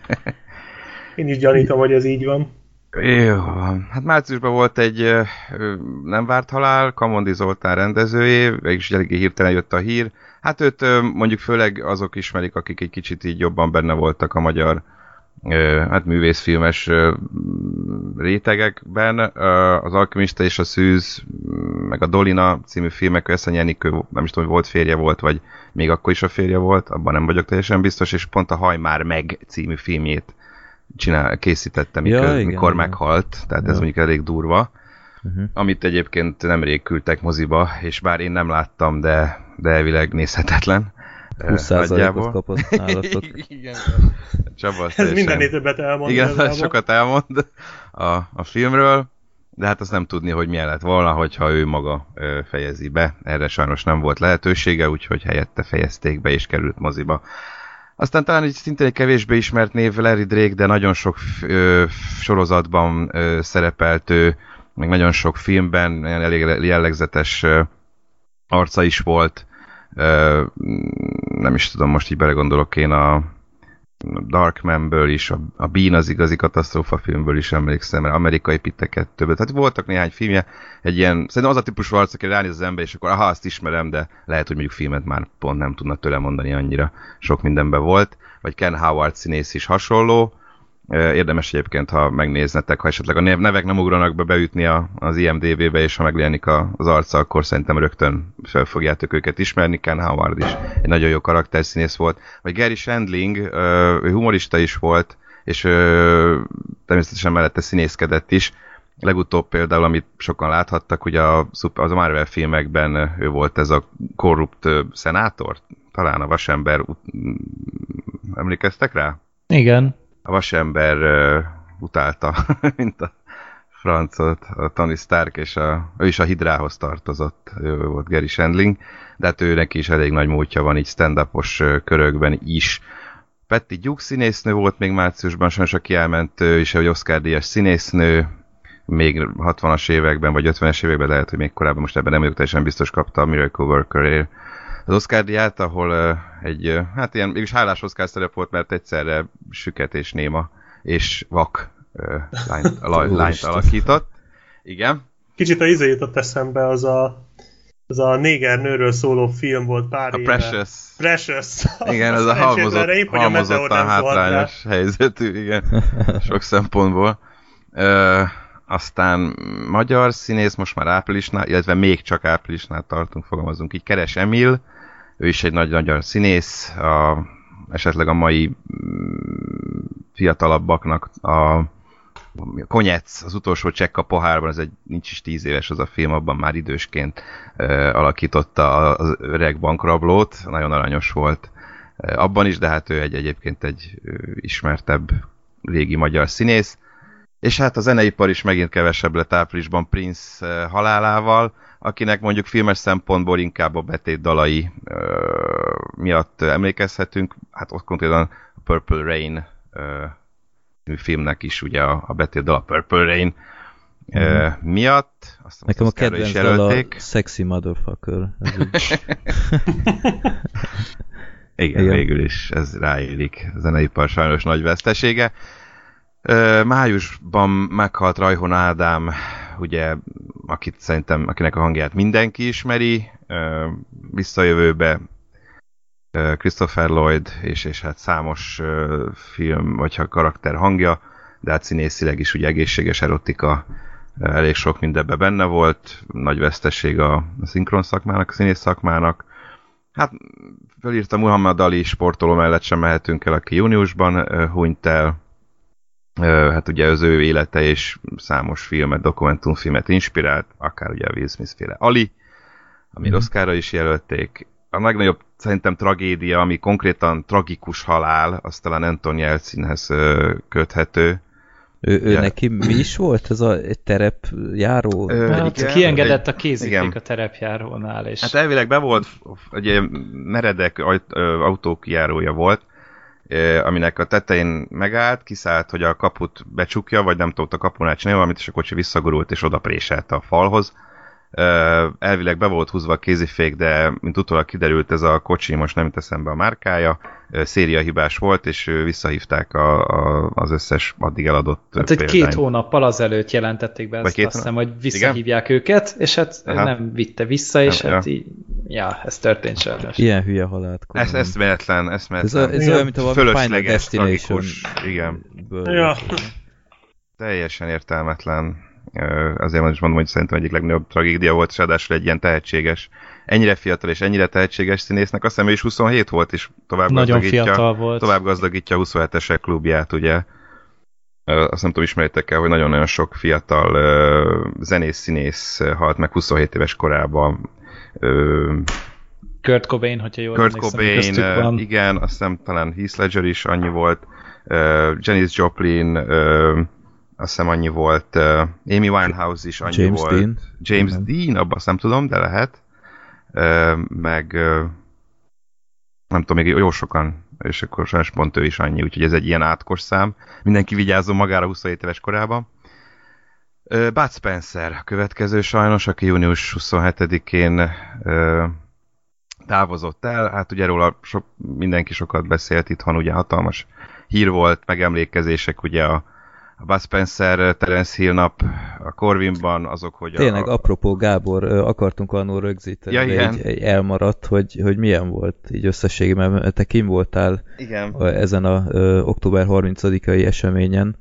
Én is gyanítom, hogy ez így van. Jó, hát márciusban volt egy nem várt halál, Kamondi Zoltán rendezőjé, és eléggé hirtelen jött a hír. Hát őt mondjuk főleg azok ismerik, akik egy kicsit így jobban benne voltak a magyar hát művészfilmes rétegekben. Az Alkimista és a Szűz, meg a Dolina című filmek, Eszeny Enikő, nem is tudom, hogy volt férje volt, vagy még akkor is a férje volt, abban nem vagyok teljesen biztos, és pont a Haj már meg című filmjét csinál, készítette, mikor, Ja, igen, mikor igen. meghalt, tehát ez Ja. mondjuk elég durva. Uh-huh. Amit egyébként nemrég küldtek moziba, és bár én nem láttam, de, de elvileg nézhetetlen. ö, 20%-ot nagyjából. kapott nálatok. Igen. Csaba, Ez teljesen- mindennél többet elmond. Igen, igazából. sokat elmond a, a filmről, de hát azt nem tudni, hogy milyen lett volna, hogyha ő maga ö, fejezi be. Erre sajnos nem volt lehetősége, úgyhogy helyette fejezték be és került moziba. Aztán talán egy szintén egy kevésbé ismert név Larry Drake, de nagyon sok ö, sorozatban ö, szerepelt ő. Meg nagyon sok filmben elég jellegzetes arca is volt. Nem is tudom, most így belegondolok én a Darkmanből is, a, a Bean az igazi katasztrófa filmből is emlékszem, mert amerikai pitteket többet. Tehát voltak néhány filmje, egy ilyen, szerintem az a típusú arc, aki ránéz az ember, és akkor aha, azt ismerem, de lehet, hogy mondjuk filmet már pont nem tudna tőle mondani annyira. Sok mindenben volt. Vagy Ken Howard színész is hasonló. Érdemes egyébként, ha megnéznetek, ha esetleg a nevek nem ugranak be beütni a, az IMDB-be, és ha megjelenik az arca, akkor szerintem rögtön fel fogjátok őket ismerni. Ken Howard is egy nagyon jó karakterszínész volt. Vagy Gary Shandling, ő humorista is volt, és természetesen mellette színészkedett is. Legutóbb például, amit sokan láthattak, ugye a, az a Marvel filmekben ő volt ez a korrupt szenátor, talán a vasember, emlékeztek rá? Igen a vasember utálta, mint a francot, a Tony Stark, és a, ő is a Hidrához tartozott, ő volt Gary Shandling, de hát őnek is elég nagy múltja van így stand körökben is. Petty Duke színésznő volt még márciusban, sajnos aki elment, ő is egy Oscar-díjas színésznő, még 60-as években, vagy 50-es években, lehet, hogy még korábban, most ebben nem vagyok teljesen biztos, kapta a Miracle Worker az Oscar díját, ahol uh, egy, uh, hát ilyen mégis hálás Oscar szerep volt, mert egyszerre süket és néma és vak uh, lányt, lányt alakított. Igen. Kicsit a izé jutott eszembe, az a az a néger nőről szóló film volt pár a éve. Precious. Precious. Igen, ez a halmozott, épp, halmozottan hátrányos helyzetű, igen, sok szempontból. Ö, aztán magyar színész, most már áprilisnál, illetve még csak áprilisnál tartunk, fogalmazunk így, Keres Emil, ő is egy nagy magyar színész, a, esetleg a mai mm, fiatalabbaknak a Konyec, az utolsó csekk a pohárban, ez egy nincs is tíz éves az a film, abban már idősként uh, alakította az öreg bankrablót, nagyon aranyos volt abban is, de hát ő egy, egyébként egy ismertebb régi magyar színész. És hát a zeneipar is megint kevesebb lett áprilisban Prince halálával, akinek mondjuk filmes szempontból inkább a betét dalai uh, miatt emlékezhetünk. Hát ott konkrétan a Purple Rain uh, filmnek is ugye a, a betét dal a Purple Rain mm. miatt. Azt Nekem a kedvenc dal a Sexy Motherfucker. Igen, Igen, végül is ez ráélik. A zeneipar sajnos nagy vesztesége. Májusban meghalt Rajhon Ádám, ugye, akit szerintem, akinek a hangját mindenki ismeri, visszajövőbe Christopher Lloyd, és, és hát számos film, vagy ha karakter hangja, de hát színészileg is ugye egészséges erotika, elég sok mindenben benne volt, nagy veszteség a, a szinkron szakmának, a színész szakmának. Hát fölírtam Muhammad Ali sportoló mellett sem mehetünk el, aki júniusban hunyt el, hát ugye az ő élete és számos filmet, dokumentumfilmet inspirált, akár ugye a Will Smith féle Ali, ami mm. Oscarra is jelölték. A legnagyobb szerintem tragédia, ami konkrétan tragikus halál, az talán Anton Jelcinhez köthető. Ő, ő neki mi is volt? Ez a terepjáró? Ö, hát igen, kiengedett a igen. a terepjárónál. És... Hát elvileg be volt, egy meredek autók járója volt, aminek a tetején megállt, kiszállt, hogy a kaput becsukja, vagy nem tudott a kapunál csinálni valamit, és a kocsi visszagurult és oda préselte a falhoz. Elvileg be volt húzva a kézifék, de mint utólag kiderült, ez a kocsi most nem teszem be a márkája, széria hibás volt, és visszahívták a, a, az összes addig eladott Hát egy két hónappal azelőtt jelentették be ezt, azt hiszem, hogy visszahívják Igen? őket, és hát Aha. nem vitte vissza, és nem, hát ja. így, ja, ez történt sajnos. Ilyen hülye halált. Ez eszméletlen, eszméletlen. Ez, a, ez olyan, mint a Fölösleges, tragikus, igen. Ja. Teljesen értelmetlen. Azért is mondom, hogy szerintem egyik legnagyobb tragédia volt, és ráadásul egy ilyen tehetséges ennyire fiatal és ennyire tehetséges színésznek, azt hiszem ő is 27 volt, és tovább Nagyon gazdagítja, volt. tovább gazdagítja a 27-esek klubját, ugye. Azt nem tudom, ismeritek el, hogy nagyon-nagyon sok fiatal zenész-színész halt meg 27 éves korában. Kurt Cobain, hogyha jól Kurt Cobain, van. igen, azt hiszem talán Heath Ledger is annyi volt, uh, Janis Joplin, uh, azt hiszem annyi volt, uh, Amy Winehouse is annyi James volt. Dean. James igen. Dean, abban azt nem tudom, de lehet meg nem tudom, még jó sokan, és akkor sajnos pont ő is annyi, úgyhogy ez egy ilyen átkos szám. Mindenki vigyázzon magára 27 éves korában. Bud Spencer a következő sajnos, aki június 27-én távozott el. Hát ugye róla sok, mindenki sokat beszélt itthon, ugye hatalmas hír volt, megemlékezések ugye a, a Bud Spencer, Terence Hill nap a Corvinban, azok, hogy Tényleg, a... apropó Gábor, akartunk annól rögzíteni, ja, egy, egy elmaradt, hogy, hogy milyen volt így összességében, mert te kim voltál igen. ezen a ö, október 30-ai eseményen.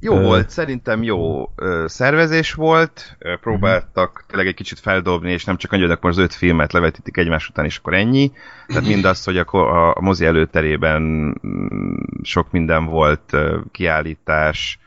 Jó ö... volt, szerintem jó ö, szervezés volt, ö, próbáltak uh-huh. tényleg egy kicsit feldobni, és nem csak annyi, hogy akkor az öt filmet levetítik egymás után, és akkor ennyi. Tehát mindazt, hogy a, a, mozi előterében mm, sok minden volt, ö, kiállítás,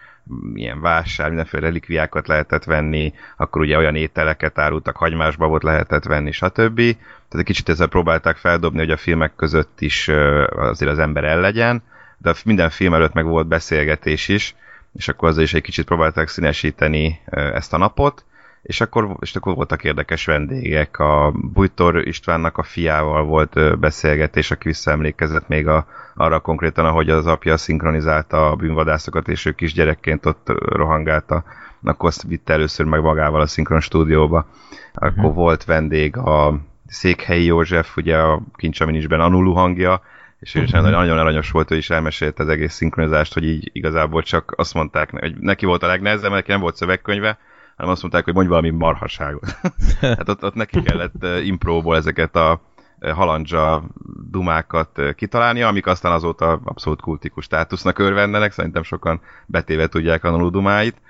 ilyen vásár, mindenféle relikviákat lehetett venni, akkor ugye olyan ételeket árultak, hagymásba volt lehetett venni, stb. Tehát egy kicsit ezzel próbálták feldobni, hogy a filmek között is azért az ember el legyen, de minden film előtt meg volt beszélgetés is, és akkor azzal is egy kicsit próbálták színesíteni ezt a napot, és akkor, és akkor voltak érdekes vendégek. A Bújtor Istvánnak a fiával volt beszélgetés, aki visszaemlékezett még a, arra konkrétan, ahogy az apja szinkronizálta a bűnvadászokat, és ő kisgyerekként ott rohangálta, akkor azt vitte először meg magával a szinkron stúdióba. Akkor uh-huh. volt vendég a Székhelyi József, ugye a Kincsaminisben Anulu hangja, és ő is nagyon aranyos volt, ő is elmesélte az egész szinkronizást, hogy így igazából csak azt mondták, hogy neki volt a legnehezebb, mert neki nem volt szövegkönyve, hanem azt mondták, hogy mondj valami marhaságot. hát ott, ott neki kellett impróból ezeket a halandzsa dumákat kitalálnia, amik aztán azóta abszolút kultikus státusznak örvendenek, szerintem sokan betéve tudják Anulu dumáit.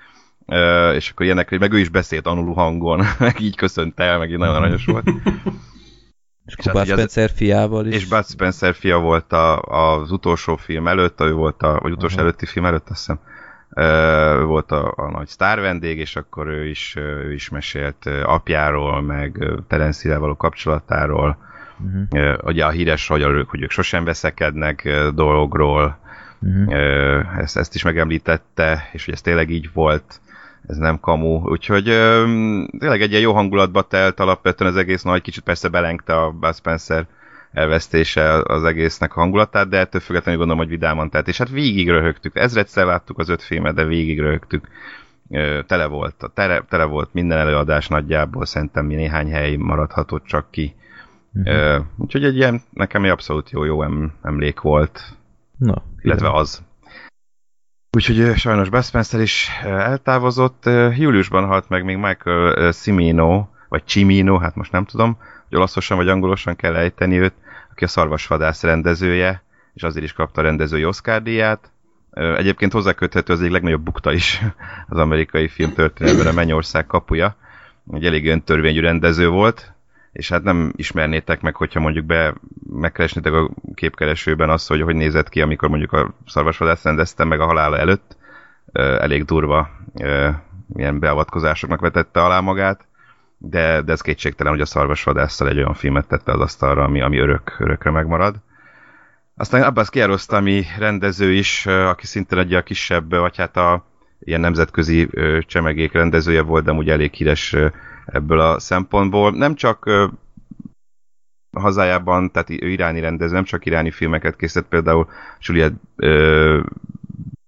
És akkor ilyenek, hogy meg ő is beszélt Anulu hangon, meg így köszönt el, meg így nagyon aranyos volt. És, és Bud Spencer az, fiával is. És Bud Spencer fia volt a, az utolsó film előtt, ő volt a, vagy utolsó uh-huh. előtti film előtt, azt hiszem ő volt a, a nagy sztár vendég, és akkor ő is, ő is mesélt apjáról, meg Terence való kapcsolatáról, uh-huh. ugye a híres, hogy, a, hogy ők sosem veszekednek dolgokról, uh-huh. ezt, ezt is megemlítette, és hogy ez tényleg így volt, ez nem kamu, úgyhogy tényleg egy ilyen jó hangulatba telt alapvetően az egész nagy, kicsit persze belengte a Bud Spencer elvesztése az egésznek a hangulatát, de ettől függetlenül gondolom, hogy vidáman telt. És hát végig röhögtük. Ezredszer láttuk az öt filmet, de végig röhögtük. Tele volt, tele, tele volt minden előadás nagyjából, szerintem mi néhány hely maradhatott csak ki. Uh-huh. Úgyhogy egy ilyen, nekem egy abszolút jó, jó emlék volt. Na, illetve az. Úgyhogy sajnos Bud is eltávozott. Júliusban halt meg még Michael Cimino, vagy Cimino, hát most nem tudom, hogy olaszosan vagy angolosan kell ejteni őt, aki a Szarvasvadász rendezője, és azért is kapta a rendezői Oscar díját. Egyébként hozzáköthető az egyik legnagyobb bukta is az amerikai film történetben, a Mennyország kapuja. Egy elég öntörvényű rendező volt, és hát nem ismernétek meg, hogyha mondjuk be megkeresnétek a képkeresőben azt, hogy hogy nézett ki, amikor mondjuk a szarvasvadász rendezte meg a halála előtt. Elég durva ilyen beavatkozásoknak vetette alá magát de, de ez kétségtelen, hogy a szarvasvadásszal egy olyan filmet tette az asztalra, ami, ami örök, örökre megmarad. Aztán Abbas Kiarostami rendező is, aki szintén egy a kisebb, vagy hát a ilyen nemzetközi csemegék rendezője volt, de úgy elég híres ebből a szempontból. Nem csak hazájában, tehát ő iráni rendező, nem csak iráni filmeket készített, például Juliette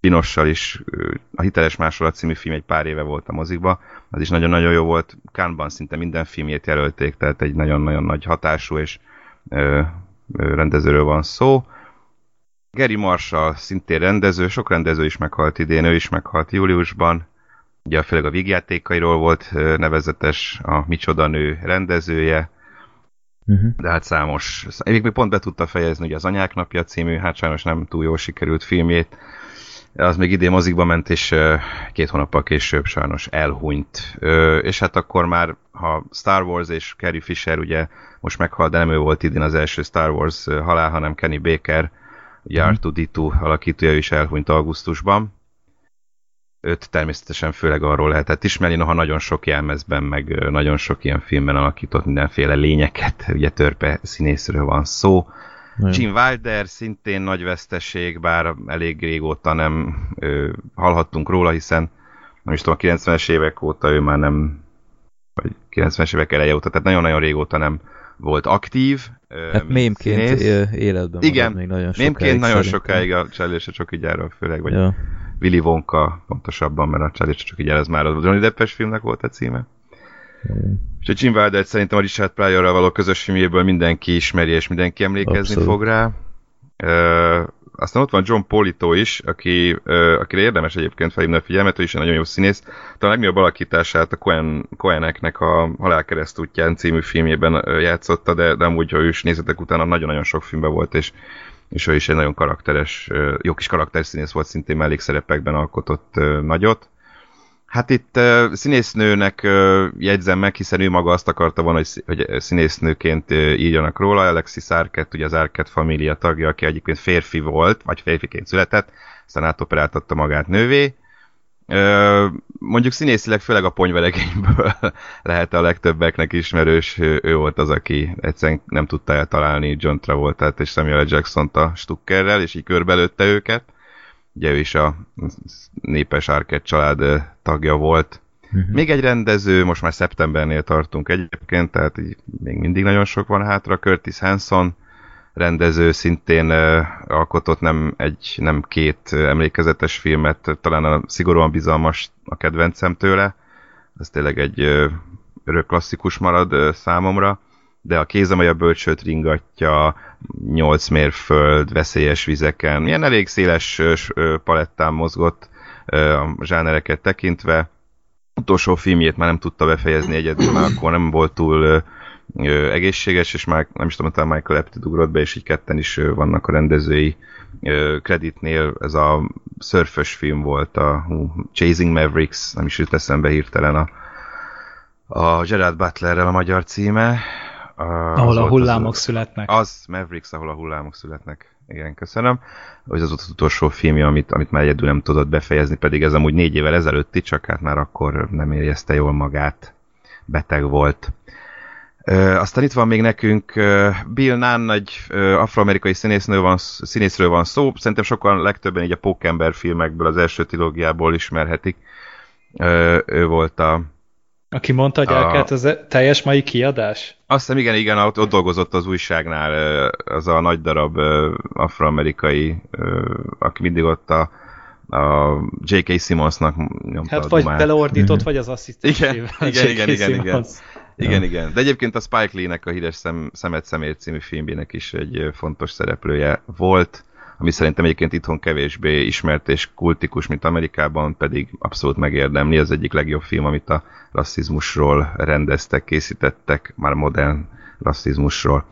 Pinossal is a Hiteles Másolat című film egy pár éve volt a mozikba, az is nagyon-nagyon jó volt. Kánban szinte minden filmjét jelölték, tehát egy nagyon-nagyon nagy hatású és ö, rendezőről van szó. Gary Marshall szintén rendező, sok rendező is meghalt idén, ő is meghalt júliusban. Ugye főleg a vígjátékairól volt nevezetes a Micsoda Nő rendezője, uh-huh. de hát számos, még pont be tudta fejezni ugye az Anyák napja című, hát sajnos nem túl jól sikerült filmjét, az még idén mozikba ment, és két hónappal később sajnos elhunyt. És hát akkor már, ha Star Wars és Carrie Fisher ugye most meghalt, de nem ő volt idén az első Star Wars halál, hanem Kenny Baker, ugye mm. R2-D2 alakítója is elhunyt augusztusban. Őt természetesen főleg arról lehetett ismerni, noha nagyon sok jelmezben, meg nagyon sok ilyen filmben alakított mindenféle lényeket, ugye törpe színészről van szó, Jim Wilder szintén nagy veszteség, bár elég régóta nem ö, hallhattunk róla, hiszen nem is tudom, a 90-es évek óta ő már nem, vagy 90-es évek eleje óta, tehát nagyon-nagyon régóta nem volt aktív. Hát mémként életben Igen, még nagyon sokáig. Mémként nagyon sokáig a cselése csak így erről főleg, vagy ja. Willy Wonka pontosabban, mert a Charlie csak így ez már a Johnny Deppes filmnek volt a címe. Mm. A Jim Wilder szerintem a Richard Pryorral való közös filmjéből mindenki ismeri, és mindenki emlékezni Abszolút. fog rá. Uh, aztán ott van John Polito is, aki, uh, akire érdemes egyébként felhívni a figyelmet, ő is egy nagyon jó színész. Talán a legnagyobb alakítását a Coen, Coeneknek a Halál útján című filmjében játszotta, de, de amúgy, ha ő is nézetek utána nagyon-nagyon sok filmben volt, és, és ő is egy nagyon karakteres, jó kis karakterszínész volt, szintén mellékszerepekben alkotott nagyot. Hát itt színésznőnek jegyzem meg, hiszen ő maga azt akarta volna, hogy, színésznőként írjanak róla. Alexis Arquette, ugye az Arquette família tagja, aki egyébként férfi volt, vagy férfiként született, aztán átoperáltatta magát nővé. Mondjuk színészileg főleg a ponyveregényből lehet a legtöbbeknek ismerős, ő, ő volt az, aki egyszerűen nem tudta eltalálni John Travolta-t és Samuel Jackson-t a Stuckerrel, és így körbelőtte őket ugye ő is a népes Arquette család tagja volt. Uh-huh. Még egy rendező, most már szeptembernél tartunk egyébként, tehát így még mindig nagyon sok van hátra, Curtis Hanson rendező szintén alkotott nem egy, nem két emlékezetes filmet, talán a szigorúan bizalmas a kedvencem tőle, ez tényleg egy örök klasszikus marad számomra. De a kézemely bölcsőt ringatja, nyolc mérföld, veszélyes vizeken, milyen elég széles palettán mozgott a zsánereket tekintve. Utolsó filmjét már nem tudta befejezni egyedül, mert akkor nem volt túl egészséges, és már nem is tudom, talán Michael Apted ugrott be, és így ketten is vannak a rendezői kreditnél. Ez a szörfös film volt, a Chasing Mavericks, nem is jut eszembe hirtelen a, a Gerard Butlerrel a magyar címe, Uh, ahol a hullámok az, születnek. Az, Mavericks, ahol a hullámok születnek. Igen, köszönöm. Hogy az az utolsó filmje, amit, amit már egyedül nem tudott befejezni, pedig ez amúgy négy évvel ezelőtti, csak hát már akkor nem érezte jól magát. Beteg volt. Aztán itt van még nekünk Bill Nunn, egy afroamerikai színésznő van, színészről van szó. Szerintem sokan legtöbben így a Pókember filmekből, az első trilógiából ismerhetik. Ő volt a aki mondta, hogy el kellett az teljes mai kiadás? Azt hiszem, igen, igen, ott, ott dolgozott az újságnál az a nagy darab afroamerikai, aki mindig ott a, a J.K. Simmonsnak nyomta Hát vagy beleordított, mm-hmm. vagy az asszisztens. Igen, igen, igen, igen, igen. Igen, igen. De egyébként a Spike Lee-nek a híres szem, Szemet Szemért című filmjének is egy fontos szereplője volt ami szerintem egyébként itthon kevésbé ismert és kultikus, mint Amerikában, pedig abszolút megérdemli. Az egyik legjobb film, amit a rasszizmusról rendeztek, készítettek, már modern rasszizmusról.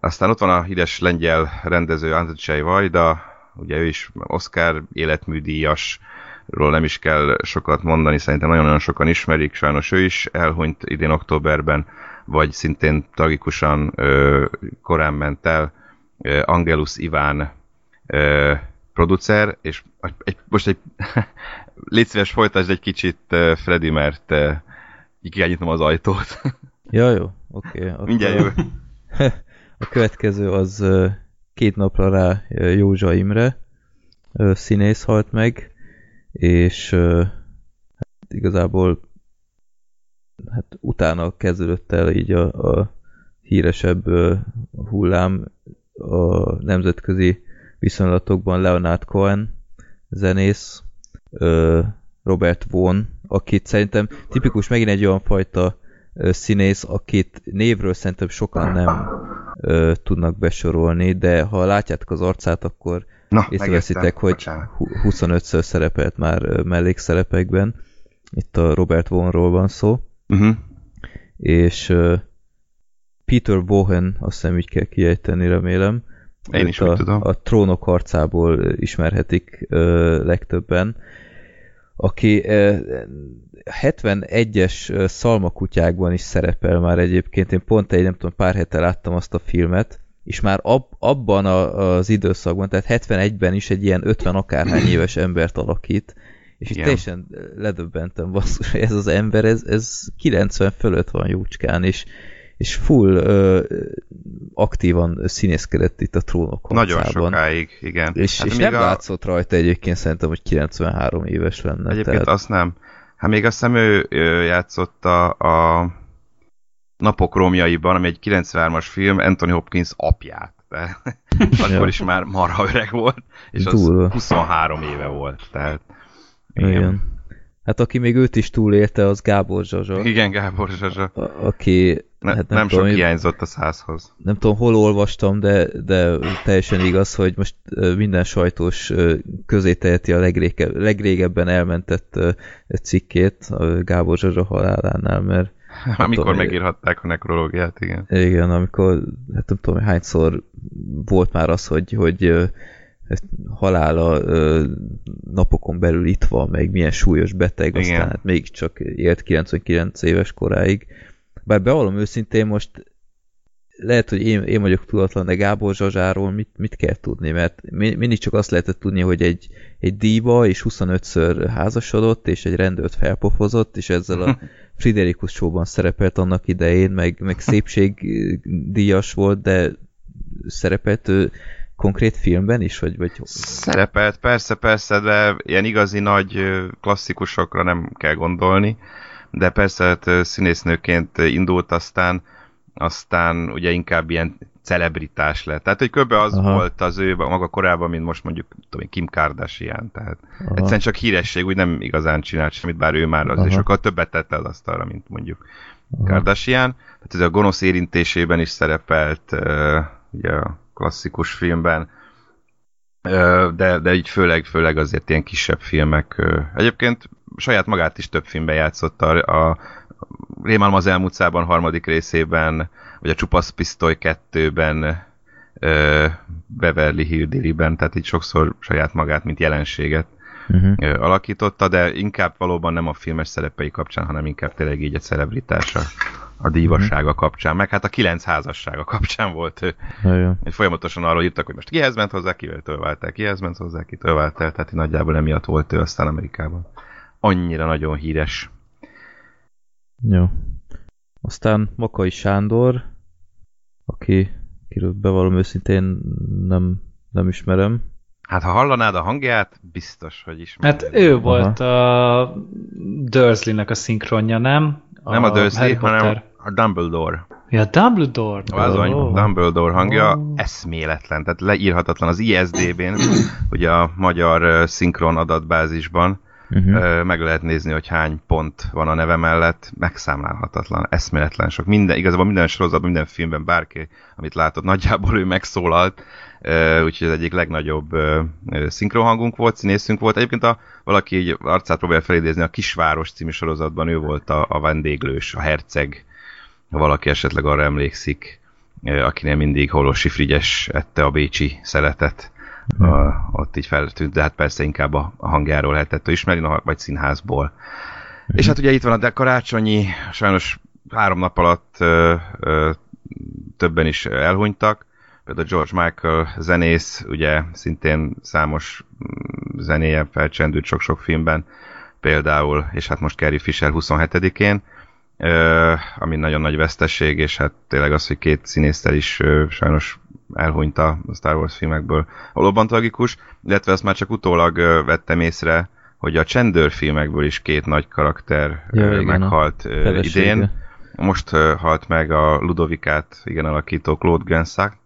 Aztán ott van a híres lengyel rendező Andrzej Vajda, ugye ő is Oscar életműdíjas, ról nem is kell sokat mondani, szerintem nagyon-nagyon sokan ismerik, sajnos ő is elhunyt idén októberben, vagy szintén tragikusan ö, korán ment el, Angelus Iván ö, producer, és egy, most egy légy szíves, folytasd egy kicsit Freddy, mert uh, így kell nyitnom az ajtót. ja, jó, oké. Okay, Mindjárt jövő. A következő az két napra rá Józsa Imre színész halt meg, és hát igazából hát utána kezdődött el így a, a híresebb hullám a nemzetközi viszonylatokban Leonard Cohen, zenész, Robert Vaughn, akit szerintem tipikus megint egy olyan fajta színész, akit névről szerintem sokan nem ö, tudnak besorolni, de ha látjátok az arcát, akkor Na, észreveszitek, hogy 25-ször szerepelt már mellékszerepekben. Itt a Robert Vaughnról van szó. Uh-huh. És Peter Bohen, azt hiszem így kell kiejteni, remélem, én is a, tudom. A trónok harcából ismerhetik ö, legtöbben, aki ö, 71-es szalmakutyákban is szerepel már egyébként. Én pont egy, nem tudom, pár hete láttam azt a filmet, és már ab, abban a, az időszakban, tehát 71-ben is egy ilyen 50 akárhány éves embert alakít, és itt teljesen ledöbbentem, basszus, ez az ember, ez, ez 90 fölött van jócskán, és és full ö, aktívan színészkedett itt a trónok Nagyon sokáig, igen. És, hát és nem a... látszott rajta egyébként szerintem, hogy 93 éves lenne. Egyébként tehát... azt nem. Hát még azt hiszem ő, ő játszott a, a Napok romjaiban, ami egy 93-as film, Anthony Hopkins apját. De akkor is már marha öreg volt, és az Túl. 23 éve volt. Tehát Igen. Igen. Hát aki még őt is túlélte, az Gábor Zsazsa. Igen, Gábor Zsazsa. A, aki... Ne, hát nem, nem tudom, sok hiányzott a százhoz. Nem tudom, hol olvastam, de, de teljesen igaz, hogy most minden sajtós közé teheti a legrége, legrégebben elmentett cikkét a Gábor Zsazsa halálánál, mert amikor tudom, megírhatták a nekrológiát, igen. Igen, amikor, hát nem tudom, hányszor volt már az, hogy, hogy halála napokon belül itt van, meg milyen súlyos beteg, Igen. aztán hát mégiscsak élt 99 éves koráig. Bár bevallom őszintén most lehet, hogy én, én vagyok tudatlan, de Gábor Zsazsáról mit, mit kell tudni, mert mindig csak azt lehetett tudni, hogy egy, egy díva és 25-ször házasodott, és egy rendőrt felpofozott, és ezzel a Friderikus showban szerepelt annak idején, meg, meg szépségdíjas volt, de szerepelt ő konkrét filmben is, vagy, vagy... Szerepelt, persze, persze, de ilyen igazi nagy klasszikusokra nem kell gondolni, de persze hát színésznőként indult aztán, aztán ugye inkább ilyen celebritás lett. Tehát, hogy kb. az Aha. volt az ő maga korában, mint most mondjuk tudom, Kim Kardashian. Tehát Aha. egyszerűen csak híresség, úgy nem igazán csinált semmit, bár ő már az, és sokkal többet tette az asztalra, mint mondjuk Aha. Kardashian. Tehát ez a gonosz érintésében is szerepelt uh, ugye a klasszikus filmben, de, de így főleg, főleg azért ilyen kisebb filmek. Egyébként saját magát is több filmben játszott a, a Rémálom az elmúlt szában harmadik részében, vagy a Csupasz Pisztoly kettőben, Beverly Hill tehát így sokszor saját magát, mint jelenséget uh-huh. alakította, de inkább valóban nem a filmes szerepei kapcsán, hanem inkább tényleg így a celebritása a dívasága kapcsán, meg hát a kilenc házassága kapcsán volt ő. Ja, Folyamatosan arról írtak, hogy most kihez ment hozzá, kivel tölvált kihez ment hozzá, ki tölvált el, tehát nagyjából emiatt volt ő aztán Amerikában. Annyira nagyon híres. Jó. Aztán Makai Sándor, aki, akiről bevallom őszintén nem, nem ismerem. Hát ha hallanád a hangját, biztos, hogy ismerem. Hát ő Aha. volt a Dursley-nek a szinkronja, nem? A nem a Dursley, hanem a Dumbledore. Ja, Dumbledore. Azony, oh. Dumbledore hangja oh. eszméletlen, tehát leírhatatlan az ISDB-n, ugye a magyar szinkron adatbázisban, uh-huh. meg lehet nézni, hogy hány pont van a neve mellett, megszámlálhatatlan, eszméletlen sok. Minden, igazából minden sorozatban, minden filmben bárki, amit látott, nagyjából ő megszólalt, úgyhogy ez egyik legnagyobb szinkronhangunk volt, színészünk volt. Egyébként a, valaki így arcát próbálja felidézni, a Kisváros című sorozatban ő volt a, a vendéglős, a herceg, ha valaki esetleg arra emlékszik, akinél mindig Holosi Frigyes ette a bécsi szeletet, uh, ott így feltűnt, de hát persze inkább a, a hangjáról lehetett ismerni, vagy színházból. Uh-huh. És hát ugye itt van a karácsonyi, sajnos három nap alatt ö, ö, többen is elhunytak, például George Michael zenész, ugye szintén számos mm, zenéje felcsendült sok-sok filmben, például, és hát most Carrie Fisher 27-én, ami nagyon nagy veszteség, és hát tényleg az, hogy két színésztel is sajnos elhunyt a Star Wars filmekből, valóban tragikus, illetve azt már csak utólag vettem észre, hogy a Csendőr filmekből is két nagy karakter ja, igen, meghalt idén. Most halt meg a Ludovikát igen alakító Claude Gensack,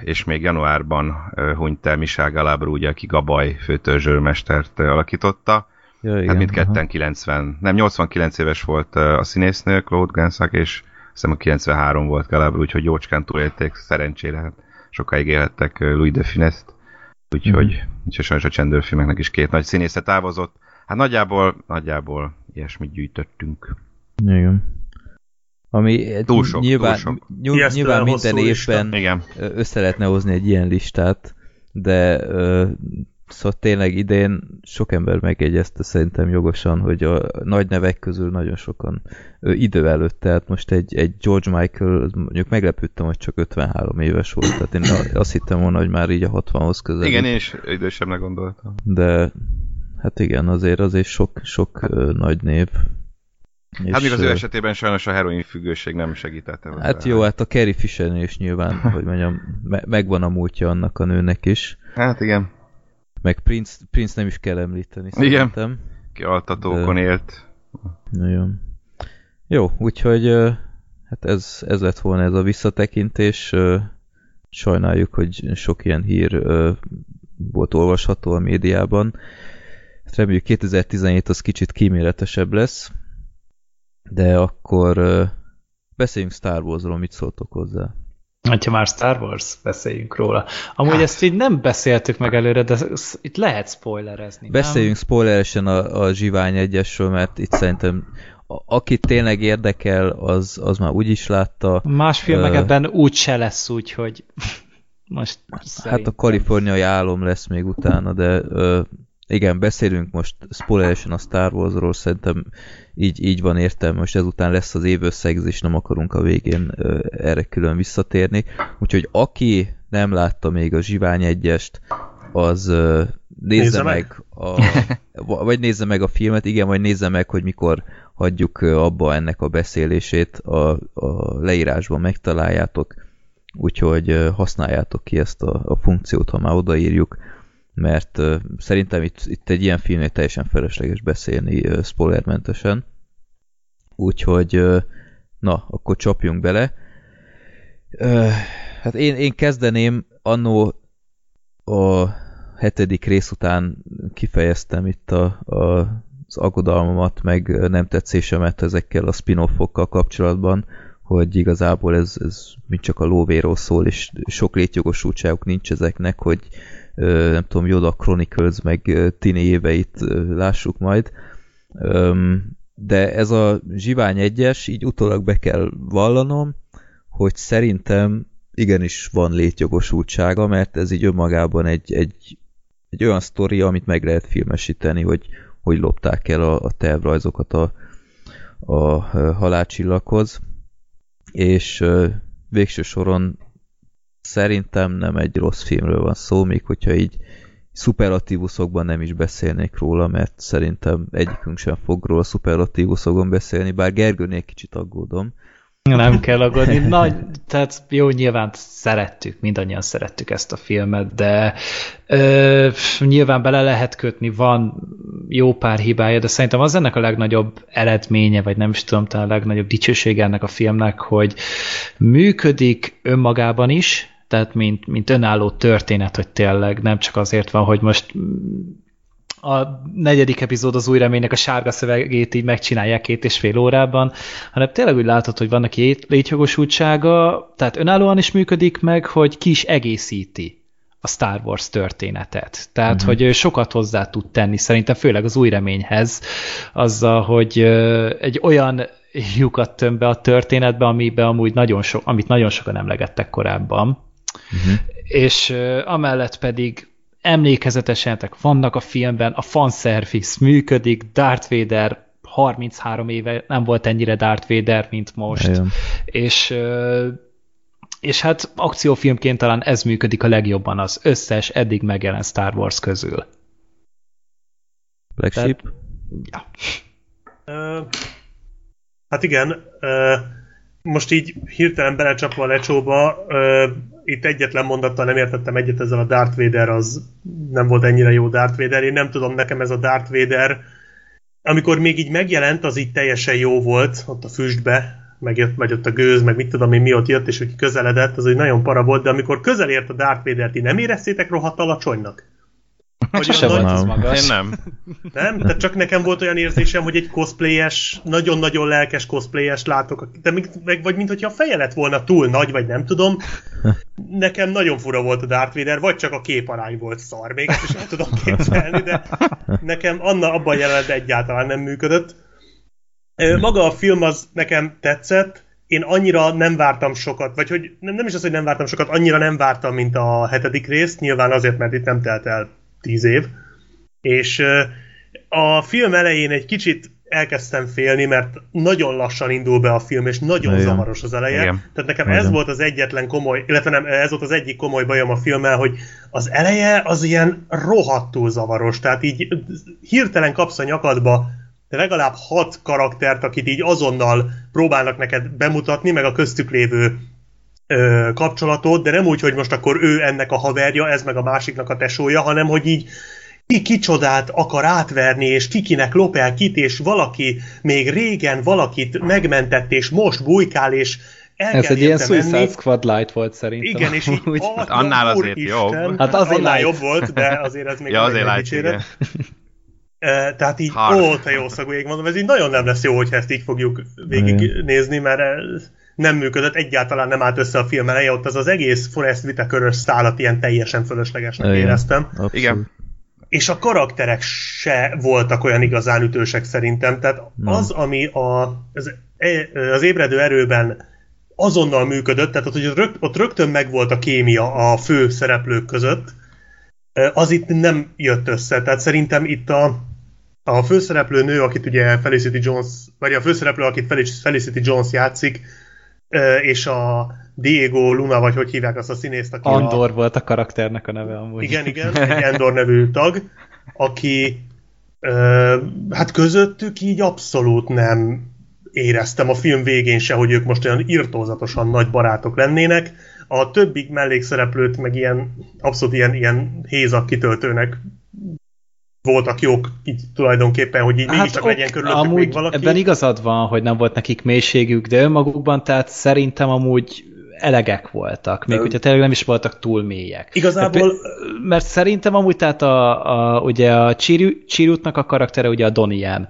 és még januárban hunyt el Michel Galabru, ugye, aki Gabaj főtörzsőrmestert alakította. Ja, igen, hát mindketten aha. 90, nem 89 éves volt a színésznő, Claude Gensack, és hiszem a 93 volt Galabru, úgyhogy jócskán túlélték, szerencsére, hát sokáig élhettek Louis de Finest, úgyhogy, mm. úgyhogy sajnos a csendőrfilmeknek is két nagy színésze távozott. Hát nagyjából, nagyjából ilyesmit gyűjtöttünk. Igen. Ami túl sok, nyilván, túl sok. Nyilván, nyilván minden évben Igen. össze lehetne hozni egy ilyen listát, de Szóval tényleg idén sok ember megjegyezte szerintem jogosan, hogy a nagy nevek közül nagyon sokan ő, idő előtt, tehát most egy, egy George Michael, mondjuk meglepődtem, hogy csak 53 éves volt, tehát én azt hittem volna, hogy már így a 60-hoz közel. Igen, én is idősebbnek gondoltam. De hát igen, azért azért sok, sok hát, nagy név. Hát még az ő esetében sajnos a heroin függőség nem segített. Hát jó, hát a Carrie fisher is nyilván, hogy mondjam, me megvan a múltja annak a nőnek is. Hát igen. Meg Prince, Prince nem is kell említeni, szerintem. Igen, ki altatókon De... élt. Nagyon. Jó, úgyhogy hát ez, ez lett volna ez a visszatekintés. Sajnáljuk, hogy sok ilyen hír volt olvasható a médiában. reméljük 2017 az kicsit kíméletesebb lesz, de akkor beszéljünk Star Warsról, mit szóltok hozzá? Ha már Star Wars, beszéljünk róla. Amúgy hát. ezt így nem beszéltük meg előre, de itt lehet spoilerezni. Beszéljünk nem? spoileresen a, a Zsivány egyesről, mert itt szerintem aki tényleg érdekel, az, az már úgy is látta. Más filmekben uh, úgy se lesz úgy, hogy most Hát szerintem. a kaliforniai álom lesz még utána, de uh, igen, beszélünk most spoileresen a Star Warsról, szerintem így, így van értelme, most ezután lesz az évösszegzés, nem akarunk a végén erre külön visszatérni. Úgyhogy aki nem látta még a Zsivány egyest, az nézze, nézze meg, meg a, vagy nézze meg a filmet, igen, vagy nézze meg, hogy mikor hagyjuk abba ennek a beszélését, a, a leírásban megtaláljátok, úgyhogy használjátok ki ezt a, a funkciót, ha már odaírjuk, mert szerintem itt, itt egy ilyen filmnél teljesen felesleges beszélni spoilermentesen. Úgyhogy, na, akkor csapjunk bele. Hát én, én kezdeném, annó a hetedik rész után kifejeztem itt a, a az aggodalmamat, meg nem tetszésemet ezekkel a spin-offokkal kapcsolatban, hogy igazából ez, ez mind csak a lóvéról szól, és sok létjogosultságuk nincs ezeknek, hogy nem tudom, Yoda Chronicles meg tini éveit lássuk majd. De ez a Zsivány egyes, így utólag be kell vallanom, hogy szerintem igenis van létjogosultsága, mert ez így önmagában egy, egy, egy olyan sztori, amit meg lehet filmesíteni, hogy hogy lopták el a, a tervrajzokat a, a halálcsillaghoz, és végső soron szerintem nem egy rossz filmről van szó, még hogyha így szuperlatívuszokban nem is beszélnék róla, mert szerintem egyikünk sem fog róla szuperlatívuszokban beszélni, bár Gergőnél kicsit aggódom, nem kell aggódni. Nagy, tehát jó, nyilván szerettük, mindannyian szerettük ezt a filmet, de ö, nyilván bele lehet kötni, van jó pár hibája, de szerintem az ennek a legnagyobb eredménye, vagy nem is tudom, talán a legnagyobb dicsősége ennek a filmnek, hogy működik önmagában is, tehát mint, mint önálló történet, hogy tényleg nem csak azért van, hogy most a negyedik epizód az új reménynek a sárga szövegét így megcsinálják két és fél órában, hanem tényleg úgy látod, hogy vannak létjogosultsága, tehát önállóan is működik meg, hogy ki is egészíti a Star Wars történetet. Tehát, uh-huh. hogy sokat hozzá tud tenni, szerintem főleg az új reményhez, azzal, hogy egy olyan lyukat töm be a történetbe, amiben amúgy nagyon so, amit nagyon sokan emlegettek korábban. Uh-huh. És amellett pedig emlékezetesen vannak a filmben, a fanservice működik, Darth Vader 33 éve nem volt ennyire Darth Vader, mint most. Igen. És és hát akciófilmként talán ez működik a legjobban az összes eddig megjelent Star Wars közül. Black Sheep? Ja. Uh, hát igen, uh, most így hirtelen belecsapva a lecsóba, uh, itt egyetlen mondattal nem értettem egyet ezzel a Darth Vader, az nem volt ennyire jó Darth Vader. Én nem tudom, nekem ez a Darth Vader, amikor még így megjelent, az így teljesen jó volt, ott a füstbe, megjött, vagy ott a gőz, meg mit tudom én, mi ott jött, és hogy közeledett, az egy nagyon para volt, de amikor közel ért a Darth Vader, ti nem éreztétek rohadt alacsonynak? Hogy Sose van az magas. Én nem. Nem? Tehát csak nekem volt olyan érzésem, hogy egy cosplayes, nagyon-nagyon lelkes cosplayes látok, de meg, vagy mint hogyha a feje lett volna túl nagy, vagy nem tudom. Nekem nagyon fura volt a Darth Vader, vagy csak a képarány volt szar, még ezt is nem tudom képzelni, de nekem Anna abban jelent egyáltalán nem működött. Maga a film az nekem tetszett, én annyira nem vártam sokat, vagy hogy nem, nem is az, hogy nem vártam sokat, annyira nem vártam, mint a hetedik részt, nyilván azért, mert itt nem telt el tíz év. És a film elején egy kicsit elkezdtem félni, mert nagyon lassan indul be a film, és nagyon Igen. zavaros az eleje. Igen. Tehát nekem Igen. ez volt az egyetlen komoly, illetve nem, ez volt az egyik komoly bajom a filmmel, hogy az eleje az ilyen rohadtul zavaros, tehát így hirtelen kapsz a nyakadba legalább hat karaktert, akit így azonnal próbálnak neked bemutatni, meg a köztük lévő ö, kapcsolatot, de nem úgy, hogy most akkor ő ennek a haverja, ez meg a másiknak a tesója, hanem hogy így ki kicsodát akar átverni, és kikinek lopel kit, és valaki még régen valakit megmentett, és most bujkál, és el Ez egy ilyen Suicide Squad Light volt szerintem. Igen, és így, Úgy, hát annál azért Isten, jobb. Hát azért annál jobb volt, de azért ez még ja, azért dicséret. E, tehát így, Hard. ó, te jó szagú ég, mondom, ez így nagyon nem lesz jó, hogyha ezt így fogjuk végignézni, mert ez nem működött, egyáltalán nem állt össze a film eleje, ott az az egész Forrest Whitakörös szállat ilyen teljesen fölöslegesnek Igen. éreztem. Abszolút. Igen. És a karakterek se voltak olyan igazán ütősek szerintem, tehát Nem. az, ami a, az, e- az ébredő erőben azonnal működött, tehát ott, hogy rög, ott rögtön megvolt a kémia a fő szereplők között, e, az itt nem jött össze. Tehát szerintem itt a, a főszereplő nő, akit ugye Felicity Jones, vagy a főszereplő, akit Felic- Felicity Jones játszik, és a Diego Luna, vagy hogy hívják azt a színészt, aki a, Andor volt a karakternek a neve amúgy. igen, igen, egy Endor nevű tag, aki hát közöttük így abszolút nem éreztem a film végén se, hogy ők most olyan irtózatosan nagy barátok lennének. A többi mellékszereplőt meg ilyen abszolút ilyen, ilyen hézak kitöltőnek voltak jók így tulajdonképpen, hogy így hát mégiscsak ok, legyen körülöttük még amúgy valaki. ebben igazad van, hogy nem volt nekik mélységük, de önmagukban, tehát szerintem amúgy elegek voltak, még Ö- hogyha tényleg nem is voltak túl mélyek. Igazából Mert, mert szerintem amúgy tehát a, a, ugye a Chirutnak a karaktere ugye a Donnie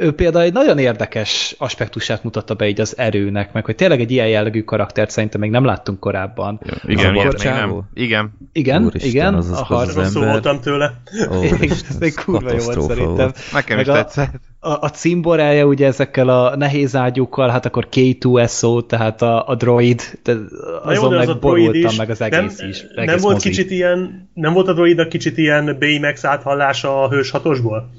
Ő például egy nagyon érdekes aspektusát mutatta be így az erőnek, meg hogy tényleg egy ilyen jellegű karaktert szerintem még nem láttunk korábban. Igen, a ilyet még nem. Igen. Igen, Úristen, igen, az az- a az rosszul voltam tőle. Ó, Igen, Isten, ez még kurva jó volt szerintem. Nekem Meg is a- tetszett. A, a cimborája ugye ezekkel a nehéz ágyúkkal, hát akkor K2SO, tehát a, a droid, de jó, azon de az meg a droid borultam is. meg az egész is. nem, egész nem volt mozi. kicsit ilyen, nem volt a droidnak kicsit ilyen Baymax áthallása a hős hatosból?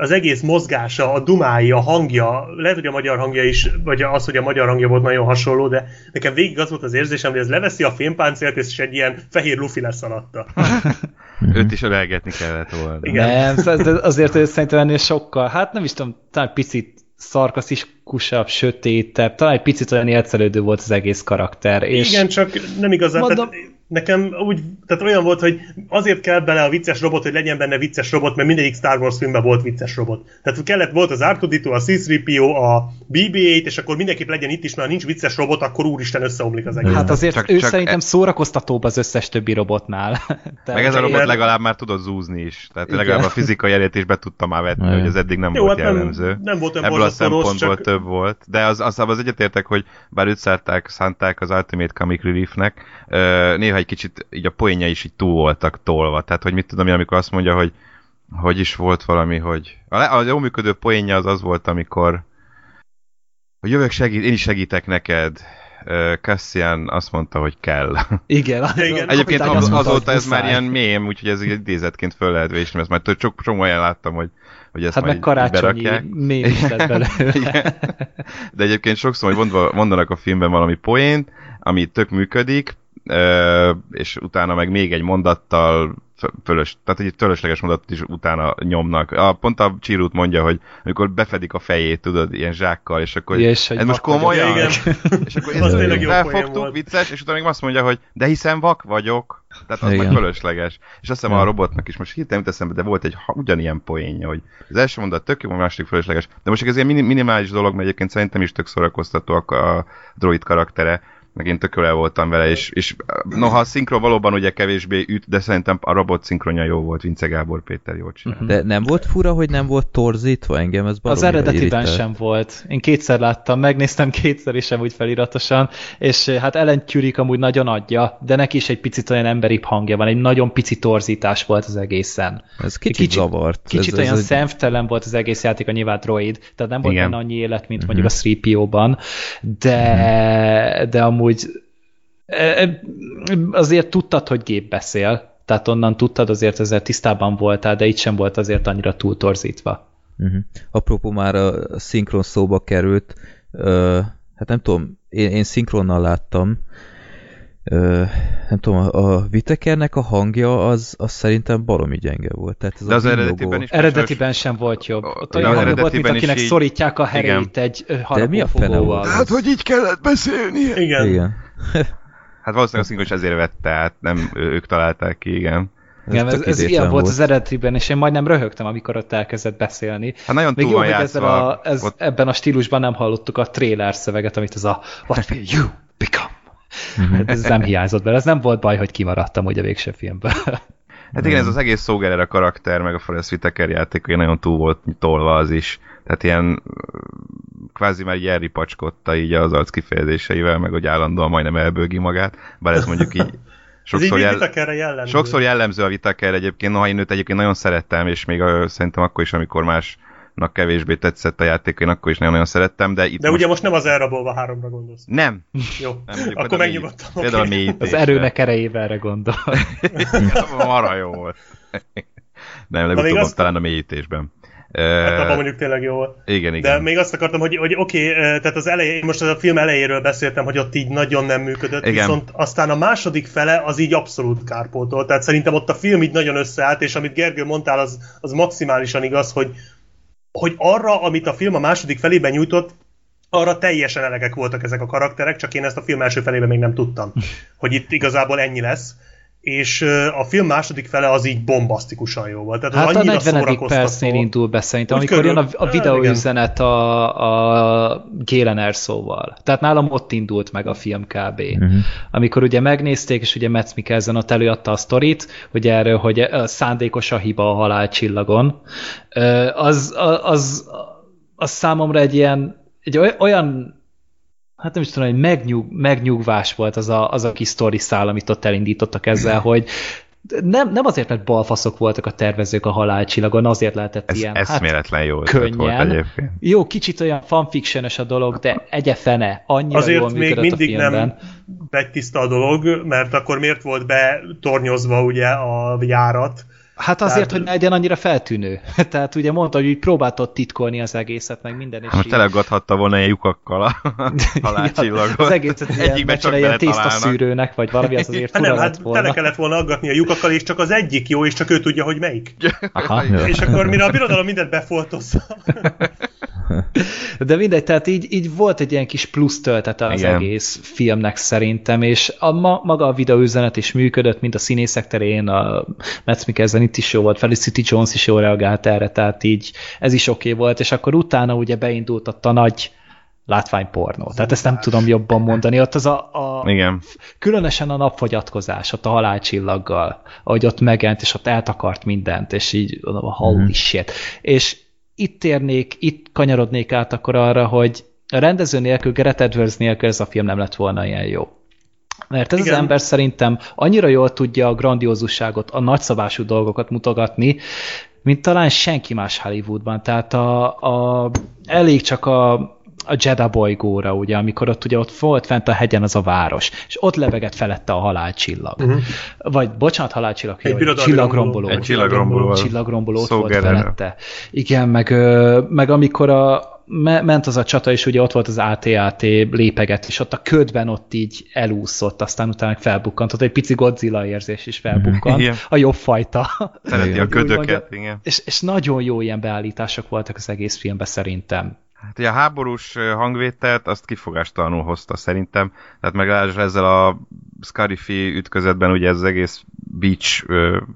Az egész mozgása, a dumái, a hangja, lehet, hogy a magyar hangja is, vagy az, hogy a magyar hangja volt nagyon hasonló, de nekem végig az volt az érzésem, hogy ez leveszi a fémpáncélt, és egy ilyen fehér lufi lesz alatta. Őt is ölelgetni kellett volna. Igen. Nem, azért ő szerintem ennél sokkal, hát nem is tudom, talán picit szarkasztikusabb, sötétebb, talán egy picit olyan élcelődő volt az egész karakter. És Igen, csak nem igazán. Mondom- Tehát nekem úgy, tehát olyan volt, hogy azért kell bele a vicces robot, hogy legyen benne vicces robot, mert mindegyik Star Wars filmben volt vicces robot. Tehát kellett, volt az R2-D2, a C-3PO, a BB-8, és akkor mindenképp legyen itt is, mert ha nincs vicces robot, akkor úristen összeomlik az egész. Hát azért Csak- ő csak szerintem e- szórakoztatóbb az összes többi robotnál. De Meg ez a robot Mert- legalább már tudott zúzni is. Tehát Igen. legalább a fizikai erét is be tudta már vetni, Igen. hogy ez eddig nem Jó, volt hát nem, jellemző. nem volt olyan Ebből a szempontból csak több volt. De az, az, az egyetértek, hogy bár őt szárták, szánták az Ultimate Comic Reliefnek, néha egy kicsit így a poénja is így túl voltak tolva. Tehát, hogy mit tudom én, amikor azt mondja, hogy hogy is volt valami, hogy a, le- a jó működő poénja az az volt, amikor hogy jövök segít, én is segítek neked. Cassian azt mondta, hogy kell. Igen, az, Igen. Egyébként az, mondta, azóta hogy ez már ilyen mém, úgyhogy ez egy idézetként föl lehet vésni, ezt már sok sok olyan láttam, hogy, hogy ezt Hát majd meg karácsonyi mém is lett belőle. De egyébként sokszor, hogy mondanak a filmben valami poént, ami tök működik, és utána meg még egy mondattal fö- fölös, tehát egy fölösleges mondatot is utána nyomnak. A, pont a Csirút mondja, hogy amikor befedik a fejét, tudod, ilyen zsákkal, és akkor Ja, és ez most komolyan? Igen. És akkor Az ez tényleg jó poén felfogtuk, vicces, és utána még azt mondja, hogy de hiszen vak vagyok. Tehát az Igen. meg fölösleges. És azt hiszem Ja. a robotnak is most hirtelen jut eszembe, de volt egy ugyanilyen poénja, hogy az első mondat tök jó, a második fölösleges. De most ez ilyen mini- minimális dolog, mert egyébként szerintem is tök szórakoztató a, a droid karaktere meg én tök voltam vele, és, és noha a szinkron valóban ugye kevésbé üt, de szerintem a robot szinkronja jó volt, Vince Gábor Péter jól csinál. De nem volt fura, hogy nem volt torzítva engem? Ez Az eredetiben irritált. sem volt. Én kétszer láttam, megnéztem kétszer is amúgy feliratosan, és eh, hát Ellen Turing amúgy nagyon adja, de neki is egy picit olyan emberibb hangja van, egy nagyon pici torzítás volt az egészen. Ez kicsit, Kicsit- zavart. Kicsit ez, olyan ez egy- szemtelen volt az egész játék, a nyilván droid, tehát nem volt Igen. benne annyi élet, mint mondjuk a 3PO-ban, de, de amúgy eh, azért tudtad, hogy gép beszél, tehát onnan tudtad, azért ezzel tisztában voltál, de itt sem volt azért annyira túl torzítva. Uh-huh. Apropó már a szinkron szóba került, ö, hát nem tudom, én, én szinkronnal láttam, ö, nem tudom, a, a Vitekernek a hangja az, az szerintem baromi gyenge volt. Tehát ez De az eredetiben is Eredetiben sem volt jobb. Ott olyan az hangja volt, mint akinek így- szorítják a herét Igen. egy De mi a fene volt? Hát, hogy így kellett beszélnie? Igen. Igen. Hát valószínűleg a szinkron is ezért vette át, nem ők találták ki, igen. Igen, ez, ez ilyen volt az eredetiben, és én majdnem röhögtem, amikor ott elkezdett beszélni. Hát nagyon Még jó, hogy ezzel a, ez, Ott- ebben a stílusban nem hallottuk a trailer szöveget, amit az a What will you become? Mhm. Ez nem hiányzott bele, ez nem volt baj, hogy kimaradtam ugye a végső filmből. Hát igen, ez az egész Szógerer a karakter, meg a Forrest Whitaker játék, hogy nagyon túl volt tolva az is. Tehát ilyen kvázi már így elripacskodta így az arc kifejezéseivel, meg hogy állandóan majdnem elbőgi magát, bár ez mondjuk így sokszor, jel... jellemző. sokszor jellemző a Whitaker egyébként, noha én őt egyébként nagyon szerettem, és még a, szerintem akkor is, amikor más nak kevésbé tetszett a játék, én akkor is nagyon-nagyon szerettem, de itt De most... ugye most nem az elrabolva háromra gondolsz. Nem. Jó, nem, akkor megnyugodtam. Például okay. a Az erőnek erejével erre gondol. Mara jó volt. nem, legutóbb azt... talán a mélyítésben. Hát abban mondjuk tényleg jó volt. Igen, igen. De még azt akartam, hogy, hogy oké, okay, tehát az elején, most a film elejéről beszéltem, hogy ott így nagyon nem működött, igen. viszont aztán a második fele az így abszolút kárpótol. Tehát szerintem ott a film így nagyon összeállt, és amit Gergő mondtál, az, az maximálisan igaz, hogy, hogy arra, amit a film a második felében nyújtott, arra teljesen elegek voltak ezek a karakterek, csak én ezt a film első felében még nem tudtam, hogy itt igazából ennyi lesz és a film második fele az így bombasztikusan jó volt. Tehát hát a 40. percnél indul be szerintem, amikor körül... jön a, a videóüzenet a, a Gélen Erszóval. Tehát nálam ott indult meg a film kb. Uh-huh. Amikor ugye megnézték, és ugye Metz Mikkelsen ott előadta a sztorit, hogy erről, hogy szándékos a hiba a halálcsillagon, az, az, az, az számomra egy ilyen egy olyan hát nem is tudom, hogy megnyug, megnyugvás volt az a, az a kis sztori szál, amit ott elindítottak ezzel, hogy nem, nem azért, mert balfaszok voltak a tervezők a halálcsillagon, azért lehetett Ez ilyen. eszméletlen hát, jó könnyen. Volt egyébként. Jó, kicsit olyan fanfiction a dolog, de egye fene, annyira azért jól még mindig a nem tiszta a dolog, mert akkor miért volt betornyozva ugye a járat, Hát azért, Tehát... hogy ne legyen annyira feltűnő. Tehát ugye mondta, hogy úgy próbáltott titkolni az egészet, meg minden. És hát így... telegadhatta volna ilyen lyukakkal a halálcsillagot. ja, az egészet ilyen, ilyen tészta szűrőnek, vagy valami az azért nem, hát volna. tele kellett volna aggatni a lyukakkal, és csak az egyik jó, és csak ő tudja, hogy melyik. Aha, és akkor mire a birodalom mindent befoltozza. De mindegy, tehát így, így volt egy ilyen kis plusz töltete az Igen. egész filmnek szerintem, és a, ma, maga a videóüzenet is működött, mint a színészek terén, a Metz Mikkelsen itt is jó volt, Felicity Jones is jól reagált erre, tehát így ez is oké okay volt, és akkor utána ugye beindult a nagy látványpornó. Tehát ezt nem tudom jobban mondani. Ott az a, a Igen. különösen a napfogyatkozás, ott a halálcsillaggal, ahogy ott megjelent, és ott eltakart mindent, és így a holy mm. shit. És itt térnék, itt kanyarodnék át akkor arra, hogy a rendező nélkül, Gerett Edwards nélkül ez a film nem lett volna ilyen jó. Mert ez Igen. az ember szerintem annyira jól tudja a grandiózusságot, a nagyszabású dolgokat mutogatni, mint talán senki más Hollywoodban. Tehát a, a, elég csak a a Jeddah bolygóra, ugye, amikor ott ugye ott volt fent a hegyen az a város, és ott lebegett felette a halálcsillag. Uh-huh. Vagy, bocsánat, halálcsillag, egy vagy, csillagromboló. Egy csillagromboló. Csillagromboló ott volt felette. Igen, meg, meg amikor a, ment az a csata, és ugye ott volt az AT-AT lépeget, és ott a ködben ott így elúszott, aztán utána felbukkant, ott egy pici Godzilla érzés is felbukkant, igen. a jobb fajta. Szereti a ködöket, igen. És, és nagyon jó ilyen beállítások voltak az egész filmben szerintem. Hát ugye a háborús hangvételt azt kifogástalanul hozta szerintem, tehát meg ezzel a Scarifi ütközetben ugye ez az egész beach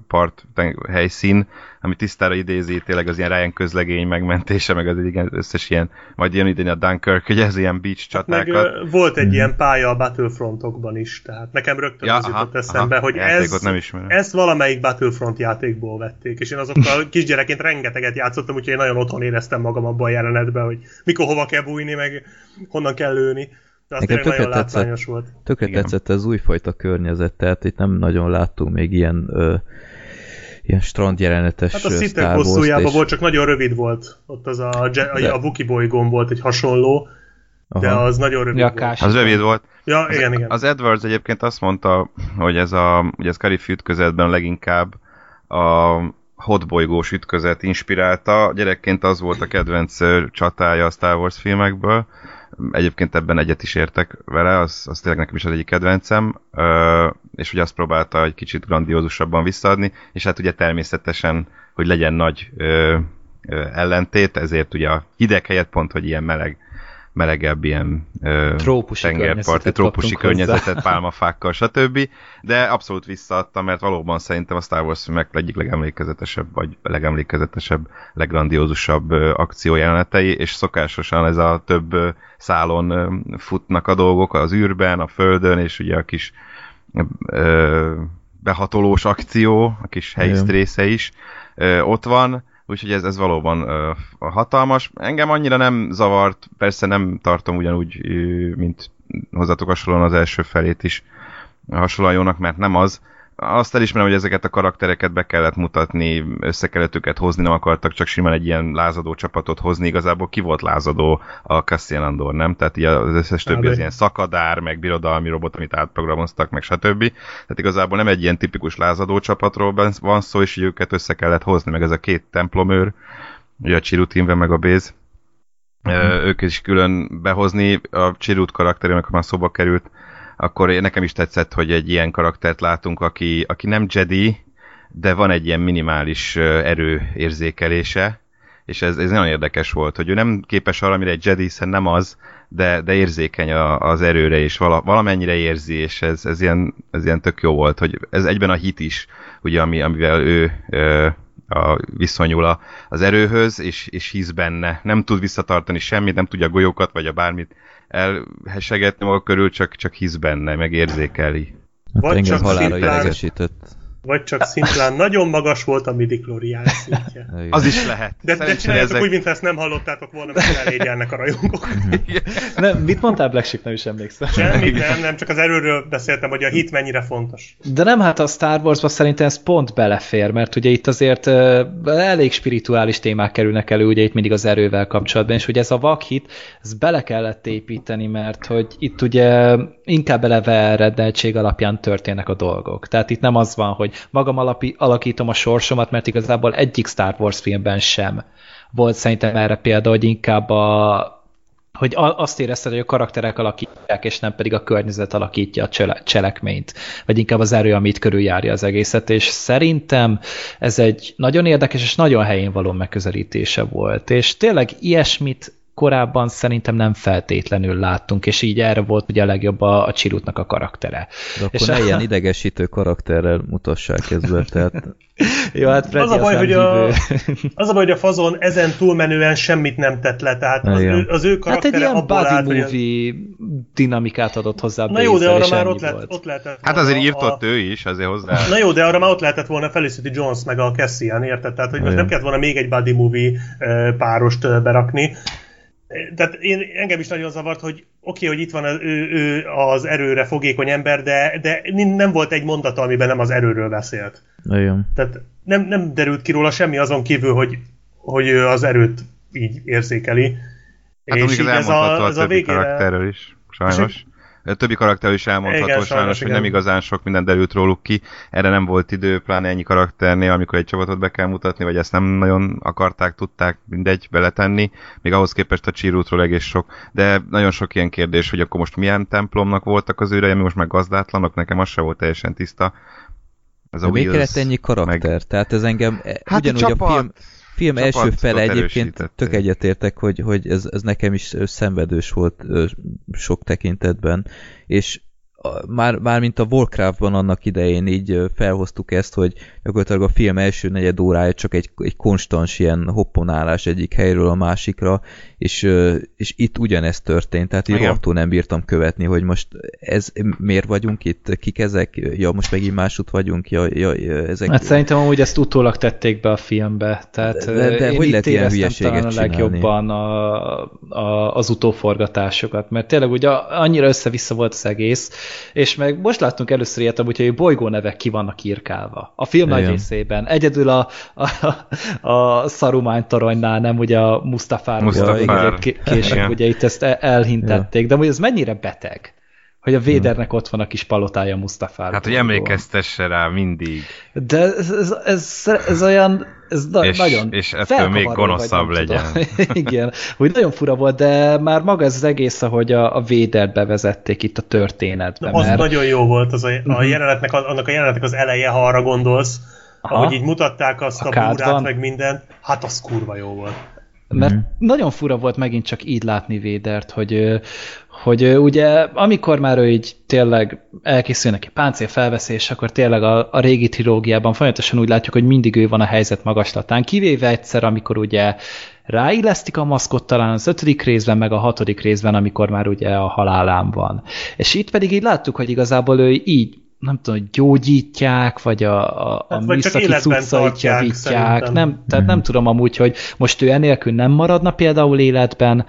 part helyszín, ami tisztára idézi tényleg az ilyen Ryan közlegény megmentése, meg az igen, összes ilyen, majd jön idén a Dunkirk, hogy ez ilyen beach csatákat. Hát meg, volt egy mm. ilyen pálya a Battlefrontokban is, tehát nekem rögtön ja, az aha, jutott eszembe, aha, hogy ez, nem ezt valamelyik Battlefront játékból vették, és én azokkal kisgyerekként rengeteget játszottam, úgyhogy én nagyon otthon éreztem magam abban a jelenetben, hogy mikor hova kell bújni, meg honnan kell lőni. De Nekem tökre tetszett, volt. Tökre tetszett az újfajta környezet, tehát itt nem nagyon láttunk még ilyen ö, ilyen strand jelenetes Hát a szinten hosszújában és... volt, csak nagyon rövid volt. Ott az a, a, de... a Wookie bolygón volt egy hasonló, Aha. de az nagyon rövid ja, volt. Az rövid volt. Ja, igen, az, igen. Az Edwards egyébként azt mondta, hogy ez a, ugye ez Carif ütközetben leginkább a hotbolygós ütközet inspirálta. Gyerekként az volt a kedvenc csatája a Star Wars filmekből, Egyébként ebben egyet is értek vele, az, az tényleg nekem is az egyik kedvencem, és ugye azt próbálta egy kicsit grandiózusabban visszaadni, és hát ugye természetesen, hogy legyen nagy ellentét, ezért ugye a hideg helyett pont, hogy ilyen meleg melegebb ilyen trópusi tengerparti, trópusi környezetet, pálmafákkal, stb. De abszolút visszaadta, mert valóban szerintem a Star Wars filmek egyik legemlékezetesebb, vagy legemlékezetesebb, legrandiózusabb akciójelenetei, és szokásosan ez a több szálon futnak a dolgok az űrben, a földön, és ugye a kis behatolós akció, a kis helyiszt Igen. része is ö, ott van, úgyhogy ez, ez valóban ö, hatalmas. Engem annyira nem zavart, persze nem tartom ugyanúgy, mint hozzátok hasonlóan az első felét is hasonlóan jónak, mert nem az. Azt elismerem, hogy ezeket a karaktereket be kellett mutatni, össze kellett őket hozni, nem akartak csak simán egy ilyen lázadó csapatot hozni. Igazából ki volt lázadó a Cassian Andor, nem? Tehát így az összes többi az ilyen szakadár, meg birodalmi robot, amit átprogramoztak, meg stb. Tehát igazából nem egy ilyen tipikus lázadó csapatról van szó, és így őket össze kellett hozni, meg ez a két templomőr, ugye a Chirutinve, meg a Béz. Ö, ők is külön behozni, a Chirut karakterének, ha már szóba került, akkor nekem is tetszett, hogy egy ilyen karaktert látunk, aki, aki nem Jedi, de van egy ilyen minimális ö, erőérzékelése, és ez, ez nagyon érdekes volt, hogy ő nem képes arra, amire egy Jedi, hiszen nem az, de, de érzékeny a, az erőre, és vala, valamennyire érzi, és ez, ez, ilyen, ez ilyen tök jó volt, hogy ez egyben a hit is, ugye, ami, amivel ő ö, a, viszonyul a, az erőhöz, és, és hisz benne. Nem tud visszatartani semmit, nem tudja a golyókat, vagy a bármit elhesegetni maga körül, csak, csak hisz benne, meg érzékeli. Hát Vagy engem csak halára idegesített. Vagy csak szimplán nagyon magas volt a midichlorian szintje. Az is lehet. De, de csináljátok ezek- úgy, mintha ezt nem hallottátok volna, mert elégyelnek a rajongók. Nem, mit mondtál Black Sheep? Nem is emlékszem. Semmit nem, nem, csak az erőről beszéltem, hogy a hit mennyire fontos. De nem, hát a Star Wars-ba szerintem ez pont belefér, mert ugye itt azért uh, elég spirituális témák kerülnek elő, ugye itt mindig az erővel kapcsolatban, és hogy ez a vakhit, ez bele kellett építeni, mert hogy itt ugye inkább eleve rendeltség alapján történnek a dolgok. Tehát itt nem az van, hogy magam alapi, alakítom a sorsomat, mert igazából egyik Star Wars filmben sem volt szerintem erre példa, hogy inkább a hogy azt érezted, hogy a karakterek alakítják, és nem pedig a környezet alakítja a csele- cselekményt, vagy inkább az erő, amit körüljárja az egészet, és szerintem ez egy nagyon érdekes és nagyon helyén való megközelítése volt, és tényleg ilyesmit korábban szerintem nem feltétlenül láttunk, és így erre volt ugye a legjobb a, a Csirutnak a karaktere. De akkor És ne a- ilyen idegesítő karakterrel mutassák be, tehát Jó, hát Freddy Az a baj, hogy a, az a baj, hogy a fazon ezen túlmenően semmit nem tett le, tehát az, ő, az ő Hát karaktere egy ilyen buddy állt, hogy movie dinamikát adott hozzá Na jó, de arra már ott, lett, ott lehetett Hát azért írtott a... ő is, azért hozzá. Na jó, de arra már ott lehetett volna Felicity Jones meg a Cassian, érted? Tehát, hogy most nem kellett volna még egy buddy movie párost berakni. Eh, Tehát én, engem is nagyon zavart, hogy oké, okay, hogy itt van az, ő, ő az erőre fogékony ember, de, de nem volt egy mondata, amiben nem az erőről beszélt. nagyon. Tehát nem, nem derült ki róla semmi azon kívül, hogy, hogy ő az erőt így érzékeli. Hát ez így elmondható a, ez többi karakterről is, sajnos. A többi karakterről is elmondható Igen, sajnos, sajnos, hogy igen. nem igazán sok minden derült róluk ki. Erre nem volt idő, pláne ennyi karakternél, amikor egy csapatot be kell mutatni, vagy ezt nem nagyon akarták, tudták mindegy beletenni. Még ahhoz képest a Csirútról egész sok. De nagyon sok ilyen kérdés, hogy akkor most milyen templomnak voltak az őrei, ami most meg gazdátlanok, nekem az se volt teljesen tiszta. Ez De miért kellett ennyi karakter? Meg... Tehát ez engem Hát ugyanúgy a a csapat, film, film első fele egyébként tök egyetértek, hogy, hogy ez, ez nekem is szenvedős volt sok tekintetben, és már, már mint a Warcraftban annak idején így felhoztuk ezt, hogy gyakorlatilag a film első negyed órája csak egy, egy konstans ilyen hopponálás egyik helyről a másikra, és, és itt ugyanezt történt, tehát így rohadtul nem bírtam követni, hogy most ez miért vagyunk itt, kik ezek, ja most megint másút vagyunk, ja, ja, ja ezek... Hát szerintem amúgy ezt utólag tették be a filmbe, tehát De- de- de én hogy itt lehet ilyen talán a legjobban a, a, az utóforgatásokat, mert tényleg ugye annyira össze-vissza volt az egész, és meg most láttunk először ilyet, amúgy, hogy bolygó nevek ki vannak írkálva. A film nagy Igen. részében. Egyedül a, a, a Saruman toronynál, nem ugye a Mustafár. Mustafár. Ugye ké- Később Igen. ugye itt ezt el- elhintették, de hogy ez mennyire beteg, hogy a Védernek ott van a kis palotája Mustafár. Hát, hogy emlékeztesse rá mindig. De ez, ez, ez, ez olyan, ez na, És- nagyon és ettől még vagy gonoszabb tudom. legyen. Igen, úgy nagyon fura volt, de már maga ez az egész, ahogy a, a Védert bevezették itt a történetbe. Na, az mert... nagyon jó volt az a, a Mhm. jelenetnek, annak a jelenetnek az eleje, ha arra gondolsz, Aha. ahogy így mutatták azt A a, búrát, meg mindent, hát az kurva jó volt. Mert Mhm. nagyon fura volt megint csak így látni Védert, hogy, hogy ugye amikor már ő így tényleg elkészül neki páncél felveszés, akkor tényleg a, a régi trilógiában folyamatosan úgy látjuk, hogy mindig ő van a helyzet magaslatán, kivéve egyszer, amikor ugye ráillesztik a maszkot talán az ötödik részben, meg a hatodik részben, amikor már ugye a halálán van. És itt pedig így láttuk, hogy igazából ő így nem tudom, hogy gyógyítják, vagy a, a, a Hát, vagy csak műszaki életben cuccait javítják. Nem, tehát nem tudom amúgy, hogy most ő enélkül nem maradna például életben,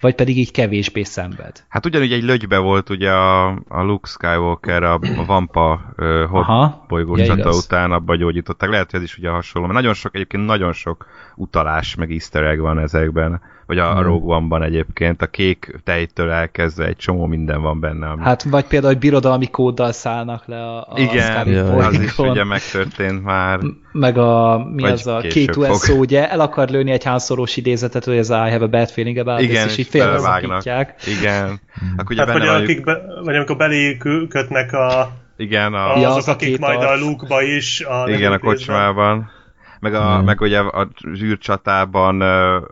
vagy pedig így kevésbé szenved. Hát ugyanúgy egy lögybe volt ugye a, a Luke Skywalker a, a Vampa uh, hot bolygós ja, után abba gyógyították. Lehet, hogy ez is ugye hasonló, mert nagyon sok, egyébként nagyon sok utalás, meg easter egg van ezekben, vagy a, a Rogue One-ban egyébként, a kék tejtől elkezdve egy csomó minden van benne. Ami... Hát vagy például, hogy birodalmi kóddal szállnak le a, a igen, Scarif Ja. az is ugye megtörtént már. meg a, mi Vagy az a K2SO, fog. ugye, el akar lőni egy Han Solo-s idézetet, hogy ez I have a bad feeling about Igen, this, és így félbeszakítják. Igen. Akkor ugye Hát vagy, benne van, akik be, vagy amikor belé kö- kötnek a, igen, a, a, Ja, azok, az a akik két majd a. Luke-ba is. A igen, a kocsmában. Meg, a, Mm. meg ugye a zsűrcsatában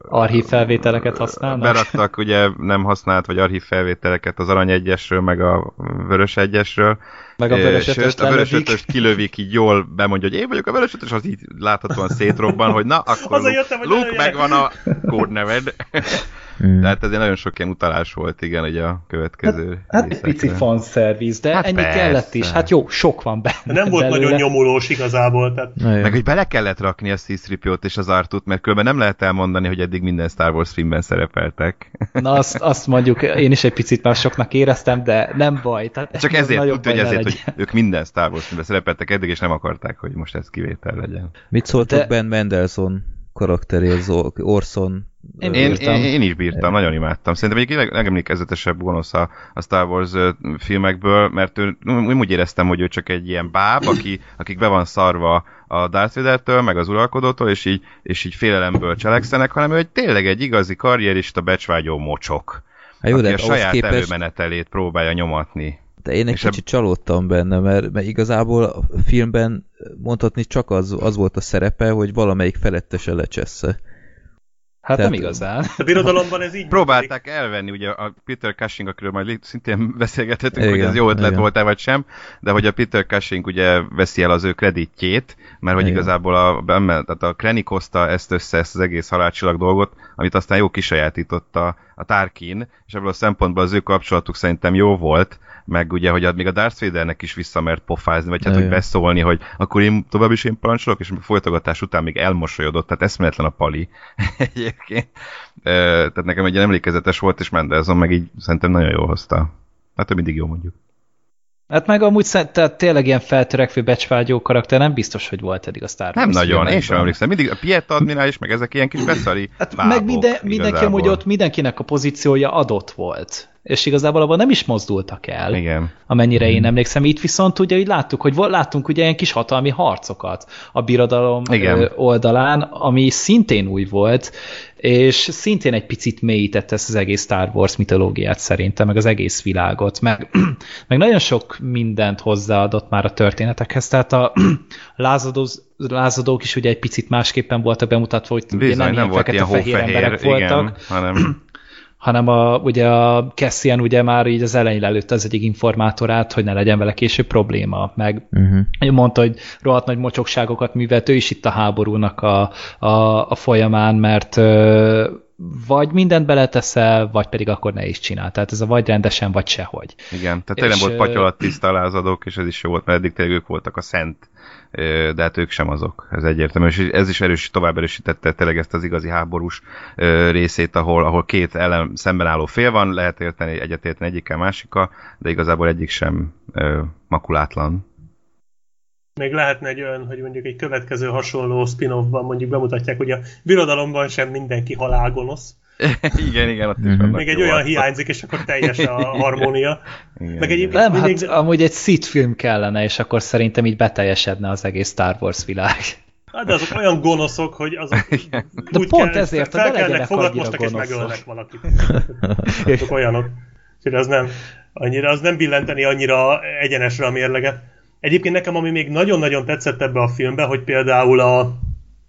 Archív felvételeket használnak. beraktak ugye nem használt, vagy archív felvételeket az arany egyesről, meg a vörös egyesről. Meg a vörös Sőt, ötöst a vörös ötöst kilövik, így jól bemondja, hogy én vagyok a vörös ötös, az így láthatóan szétrobban, hogy na, akkor Luke, jöttem, Luke megvan a kódneved. Mm. Tehát ezért nagyon sok ilyen utalás volt, igen, ugye a következő Hát egy részekre. pici fanszerviz, de Hát ennyi persze. kellett is. Hát jó, sok van benne. Nem volt belőle. nagyon nyomulós igazából, tehát Na jó. Meg hogy bele kellett rakni a C-3PO-t és az Artut, mert különben nem lehet elmondani, hogy eddig minden Star Wars filmben szerepeltek. Na azt, azt mondjuk én is egy picit már soknak éreztem, de nem baj. Tehát Csak ez ezért nagyobb tudja, hogy ezért, hogy ők minden Star Wars filmben szerepeltek eddig, és nem akarták, hogy most ez kivétel legyen. Mit szóltok De- Ben Mendelssohn karakteréhez, Orson? Én Én, én, én is bírtam, nagyon imádtam. Szerintem egyik leg, legemlékezetesebb gonosz a, a Star Wars filmekből, mert ő, úgy éreztem, hogy ő csak egy ilyen báb, aki, akik be van szarva a Darth Vader-től, meg az uralkodótól, és így, és így félelemből cselekszenek, hanem ő egy, tényleg egy igazi karrierista, becsvágyó mocsok. Hát jó, aki de a ahhoz saját képest, előmenetelét próbálja nyomatni. De én egy és kicsit csalódtam benne, mert, mert igazából a filmben mondhatni csak az, az volt a szerepe, hogy valamelyik felettese lecsessze. Hát nem Tehát- igazán. a birodalomban ez így Próbálták elvenni, ugye a Peter Cushing, akiről majd szintén beszélgethetünk, Igen, hogy ez jó ötlet igen. volt-e vagy sem, de hogy a Peter Cushing ugye veszi el az ő kreditjét, mert hogy Igen. igazából a, benne- tehát a Krennic hozta ezt össze, ezt az egész halálcsillag dolgot, amit aztán jó kisajátította a Tarkin, és ebből a szempontból az ő kapcsolatuk szerintem jó volt, meg ugye, hogy még a Darth Vadernek is visszamert pofázni, vagy hát, hogy beszólni, hogy akkor én tovább is én parancsolok, és folytogatás után még elmosolyodott, tehát eszméletlen a pali egyébként. Tehát nekem egy emlékezetes volt, és Mendelzon meg így szerintem nagyon jól hozta. Hát ő mindig jó mondjuk. Hát meg amúgy tehát tényleg ilyen feltörekvő becsvágyó karakter nem biztos, hogy volt eddig a Star Wars Nem nagyon, én sem emlékszem. Mindig a Pieta admirális, meg ezek ilyen kis beszari Hát bábok, meg minden, mindenki amúgy ott mindenkinek a pozíciója adott volt. És igazából abban nem is mozdultak el, Igen. amennyire én emlékszem. Itt viszont ugye így láttuk, hogy láttunk ugye ilyen kis hatalmi harcokat a birodalom Igen. oldalán, ami szintén új volt, és szintén egy picit mélyítette ezt az egész Star Wars mitológiát szerintem, meg az egész világot, meg, meg nagyon sok mindent hozzáadott már a történetekhez, tehát a lázadó, lázadók is ugye egy picit másképpen voltak bemutatva, hogy Bizony, nem, ilyen volt ilyen fekete-fehér emberek igen, voltak, hanem hanem a, ugye a Cassian ugye már így az elején lelőtte az egyik informátorát, hogy ne legyen vele később probléma, meg Uh-huh. mondta, hogy rohadt nagy mocsokságokat művelt ő is itt a háborúnak a, a, a folyamán, mert vagy mindent beleteszel, vagy pedig akkor ne is csinál. Tehát ez a vagy rendesen, vagy sehogy. Igen, tehát tényleg volt patyolat tiszta lázadók, és ez is jó volt, mert eddig tényleg ők voltak a szent, de hát ők sem azok, ez egyértelmű, és ez is erős, tovább erősítette tényleg ezt az igazi háborús részét, ahol, ahol két ellen szemben álló fél van, lehet érteni, egyetérteni egyikkel másikkal, de igazából egyik sem makulátlan. Még lehetne egy olyan, hogy mondjuk egy következő hasonló spin-offban mondjuk bemutatják, hogy a birodalomban sem mindenki halálgonosz. igen, igen, ott is Mhm. Még egy olyan arcok. hiányzik, és akkor teljes a harmónia. Igen, Meg egyébként Nem, mindig... hát amúgy egy Sith film kellene, és akkor szerintem így beteljesedne az egész Star Wars világ. Hát de azok olyan gonoszok, hogy azok De úgy pont kell, ezért, fel legyenek fogatmoztak és megölnek valakit. azok olyanok. Úgyhogy az nem, annyira, az nem billenteni annyira egyenesre a mérleget. Egyébként nekem, ami még nagyon-nagyon tetszett ebbe a filmbe, hogy például a,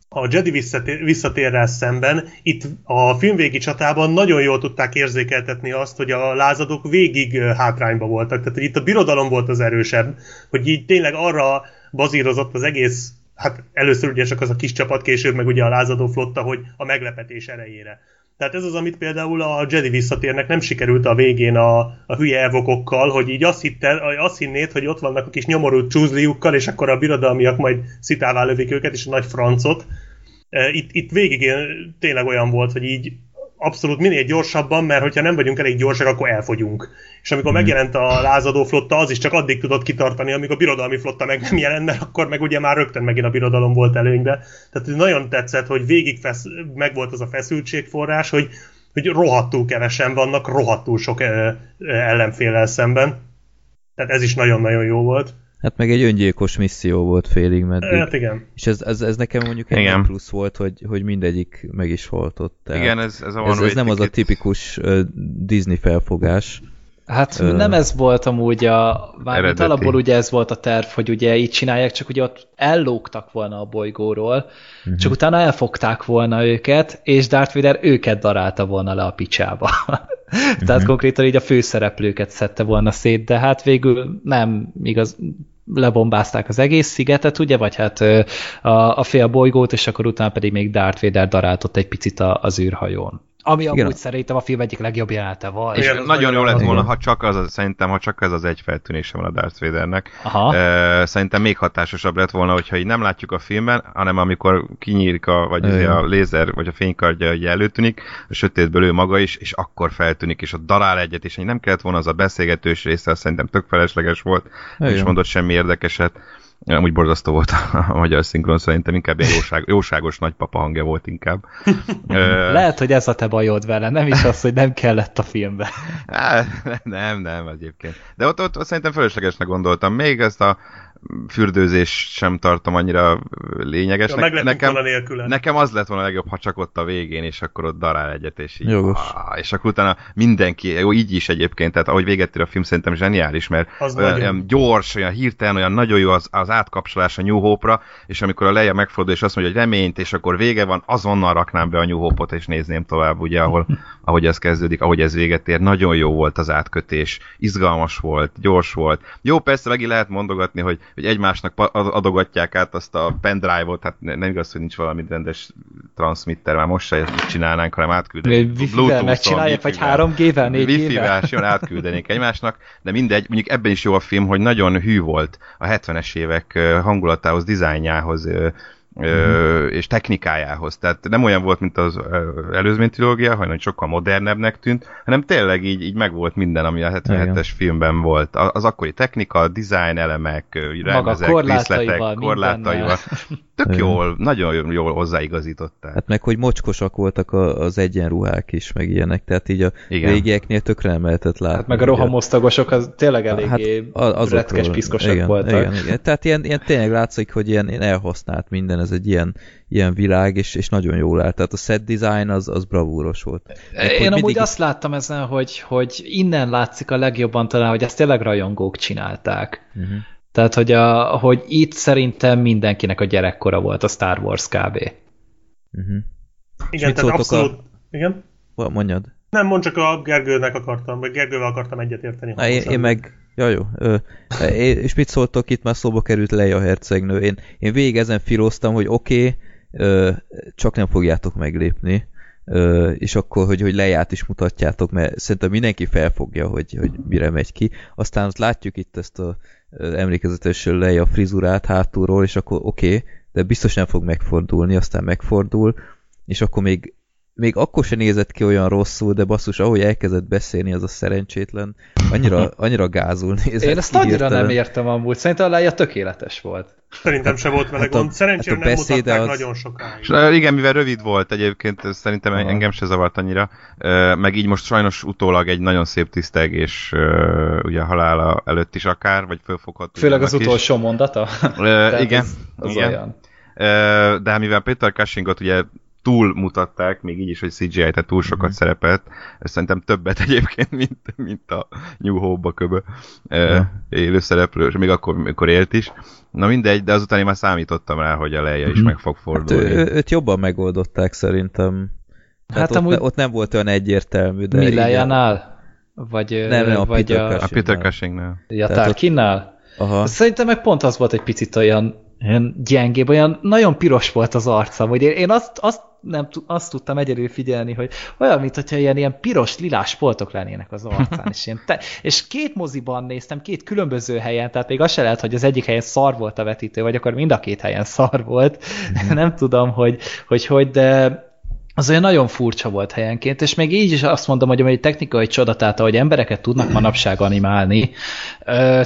a Jedi visszatér, visszatérrel szemben, itt a filmvégi csatában nagyon jól tudták érzékeltetni azt, hogy a lázadók végig hátrányba voltak. Tehát, hogy itt a birodalom volt az erősebb, hogy így tényleg arra bazírozott az egész, hát először ugye csak az a kis csapat, később meg ugye a lázadó flotta, hogy a meglepetés erejére. Tehát ez az, amit például a Jedi visszatérnek nem sikerült a végén a, a hülye evokokkal, hogy így azt, hitte, azt hinnéd, hogy ott vannak a kis nyomorult csúzliukkal, és akkor a birodalmiak majd szitává lövik őket, és a nagy francot. Itt, itt végig tényleg olyan volt, hogy így abszolút minél gyorsabban, mert hogyha nem vagyunk elég gyorsak, akkor elfogyunk. És amikor mm. megjelent a lázadó flotta, az is csak addig tudott kitartani, amíg a birodalmi flotta meg nem jelent, mert akkor meg ugye már rögtön megint a birodalom volt előnybe. Tehát nagyon tetszett, hogy végig fesz, meg volt az a feszültségforrás, hogy, hogy rohadtul kevesen vannak, rohadtul sok ellenféllel szemben. Tehát ez is nagyon-nagyon jó volt. Hát meg egy öngyilkos misszió volt félig meddig. Hát igen. És ez, ez, ez nekem mondjuk egy igen. plusz volt, hogy, hogy mindegyik meg is volt ott. Tehát igen, ez, ez, a ez, ez nem az a tipikus uh, Disney felfogás. Hát uh, nem ez volt amúgy a... Mármint alapból ugye ez volt a terv, hogy ugye így csinálják, csak ugye ott ellógtak volna a bolygóról, uh-huh. csak utána elfogták volna őket, és Darth Vader őket darálta volna le a picsába. Tehát uh-huh. konkrétan így a főszereplőket szedte volna szét, de hát végül nem igaz, lebombázták az egész szigetet, ugye, vagy hát a, a fél bolygót, és akkor utána pedig még Darth Vader daráltott egy picit az űrhajón. Ami Igen. amúgy szerintem a film egyik legjobb jelenete volt. És Igen, nagyon jó lett volna, ha csak az, az, szerintem, ha csak ez az egy feltűnése van a Darth Vadernek. Aha. E, szerintem még hatásosabb lett volna, hogyha így nem látjuk a filmben, hanem amikor kinyílik a, vagy Igen. a lézer, vagy a fénykardja ugye előtűnik, a sötétből ő maga is, és akkor feltűnik, és ott darál egyet, és nem kellett volna az a beszélgetős része, szerintem tök felesleges volt, Igen. és mondott semmi érdekeset. Amúgy borzasztó volt a magyar szinkron, szerintem inkább egy jóság, jóságos nagypapa hangja volt inkább. Lehet, hogy ez a te bajod vele, nem is az, hogy nem kellett a filmbe. nem, nem, egyébként. De ott, ott, ott szerintem fölöslegesnek gondoltam. Még ezt a fürdőzés sem tartom annyira lényegesnek. Ja, nekem, nekem az lett volna a legjobb, ha csak ott a végén, és akkor ott darál egyet, és így. Jogos. És akkor utána mindenki, jó, így is egyébként, tehát ahogy véget ér a film, szerintem zseniális, mert az olyan, olyan gyors, olyan hirtelen, olyan nagyon jó az, az átkapcsolás a New Hope-ra, és amikor a Leia megfordul, és azt mondja, hogy reményt, és akkor vége van, azonnal raknám be a New Hope-ot, és nézném tovább, ugye, ahol, ahogy ez kezdődik, ahogy ez véget ér. Nagyon jó volt az átkötés, izgalmas volt, gyors volt. Jó, persze megint lehet mondogatni, hogy hogy egymásnak adogatják át azt a pendrive-ot, hát nem igaz, hogy nincs valami rendes transmitter, már most se csinálnánk, hanem átküldenék. Wifi-vel megcsinálják, vagy 3G-vel, 4 Wifi-vel jön átküldenék egymásnak, de mindegy, mondjuk ebben is jó a film, hogy nagyon hű volt a 70-es évek hangulatához, dizájnjához, ö, mhm. és technikájához. Tehát nem olyan volt, mint az előzmény trilógia, hanem sokkal modernebbnek tűnt, hanem tényleg így, így megvolt minden, ami a 77-es filmben volt. Az akkori technika, design elemek, rendezek, korlátaival, korlátaival. Tök jól, nagyon jól hozzáigazították. Hát meg, hogy mocskosak voltak az egyenruhák is, meg ilyenek, tehát így a Igen. régieknél tökre nem lehetett látni. Hát meg a rohamosztagosok az tényleg eléggé hát retkes, piszkosak igen, voltak. Igen, igen. Tehát ilyen, ilyen tényleg látszik, hogy ilyen, ilyen elhasznált minden, ez egy ilyen, ilyen világ, és, és nagyon jól állt. Tehát a set design az, az bravúros volt. Meg, Én amúgy mindig... azt láttam ezen, hogy, hogy innen látszik a legjobban talán, hogy ezt tényleg rajongók csinálták. Uh-huh. Tehát, hogy, a, hogy itt szerintem mindenkinek a gyerekkora volt a Star Wars kb. Uh-huh. Igen, tehát abszolút... A... Igen? Mondjad. Nem, mond csak a Gergőnek akartam, vagy Gergővel akartam egyetérteni. Én, én meg Ja, jó. Ö, és mit szóltok, itt már szóba került Leia hercegnő. Én, én végig ezen filóztam, hogy oké, okay, csak nem fogjátok meglépni. Ö, és akkor, hogy, hogy leját is mutatjátok, mert szerintem mindenki felfogja, hogy, hogy mire megy ki. Aztán azt látjuk itt ezt a emlékezetes Leia frizurát hátulról, és akkor oké, okay, de biztos nem fog megfordulni, aztán megfordul, és akkor még még akkor se nézett ki olyan rosszul, de basszus, ahogy elkezdett beszélni, az a szerencsétlen, annyira, annyira gázul nézett Én ezt annyira hirtelen. nem értem amúgy, szerintem a lája tökéletes volt. Szerintem se volt vele hát gond, szerencsére hát nem mutatták az... nagyon sokáig. És, igen, mivel rövid volt egyébként, szerintem Aha. engem se zavart annyira, meg így most sajnos utólag egy nagyon szép tisztelgés ugye a halála előtt is akár, vagy fölfogható. Főleg az utolsó is. mondata? igen, az, az igen. Olyan. De hát mivel Peter Cushingot ugye túl mutatták, még így is, hogy CGI, tehát túl sokat mm-hmm. szerepelt. Szerintem többet egyébként, mint, mint a New Hope-ba köbö yeah. élő szereplő, még akkor, amikor élt is. Na mindegy, de azután én már számítottam rá, hogy a Leia is mm-hmm. meg fog fordulni. Hát, ő, őt jobban megoldották szerintem. Tehát hát ott, amúgy... ne, ott nem volt olyan egyértelmű. De Mi Leia-nál? Vagy, nem, nem, a vagy Peter a, a Peter Cushingnál. Ja, Tarkinnál? Aha. Szerintem meg pont az volt egy picit olyan, olyan gyengébb, olyan nagyon piros volt az arca, én, én azt, azt nem, azt tudtam egyedül figyelni, hogy olyan, mintha ilyen, ilyen piros, lilás poltok lennének az arcán. és, én te, és két moziban néztem, két különböző helyen, tehát még az se lehet, hogy az egyik helyen szar volt a vetítő, vagy akkor mind a két helyen szar volt. Mm. nem tudom, hogy, hogy hogy, de az olyan nagyon furcsa volt helyenként, és még így is azt mondom, hogy egy technikai csoda, tehát ahogy embereket tudnak manapság animálni,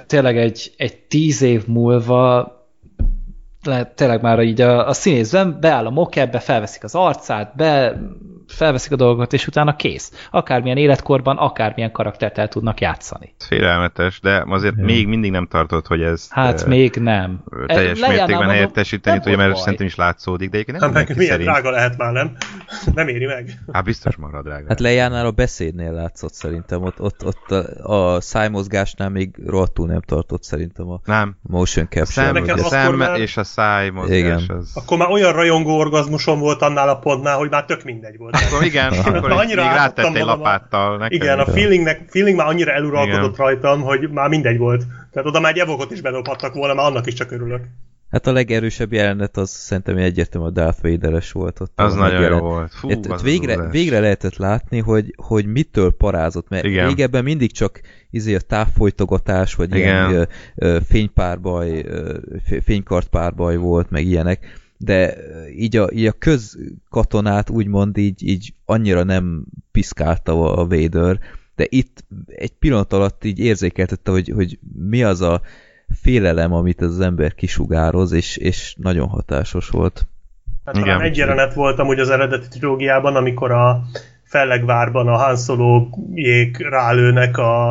tényleg egy, egy tíz év múlva lehet tényleg már így a, a színészben beáll a mokebbe, felveszik az arcát, be felveszik a dolgot, és utána kész. Akármilyen életkorban, akármilyen karaktert el tudnak játszani. Félelmetes, de azért hmm. még mindig nem tartott, hogy ez Hát e, még nem. Teljes e, mértékben helyettesíteni tudja, mert baj. szerintem is látszódik, de egyébként nem hát meg milyen szerint. drága lehet már, nem? Nem éri meg. Hát biztos marad drága. Hát lejánál a beszédnél látszott szerintem, ott, ott, ott a, a szájmozgásnál még rohadtul nem tartott szerintem a nem. motion capture. A szem, a szem és a szájmozgás Igen. az... Akkor már olyan rajongó orgazmusom volt annál a pontnál, hogy már tök mindegy volt. Akkor igen, akkor annyira még rátettél lapáttal nekem. Igen, a feelingnek, feeling már annyira eluralkodott igen. rajtam, hogy már mindegy volt. Tehát oda már egy evokot is bedobhattak volna, már annak is csak örülök. Hát a legerősebb jelenet az szerintem egyértelműen a Darth Vader-es volt ott. Az nagyon jó volt. Fú, hát, az végre, az végre lehetett látni, hogy, hogy mitől parázott, mert Igen. régebben mindig csak izé a távfolytogatás, vagy Igen. ilyen ö, fénypárbaj, ö, fénykartpárbaj volt, meg ilyenek de így a, így a közkatonát úgymond így, így annyira nem piszkálta a Vader, de itt egy pillanat alatt így érzékeltette, hogy, hogy mi az a félelem, amit az ember kisugároz, és, és nagyon hatásos volt. Hát Igen. talán egy jelenet volt amúgy az eredeti trilógiában, amikor a Fellegvárban a Han Solo-jék rálőnek a,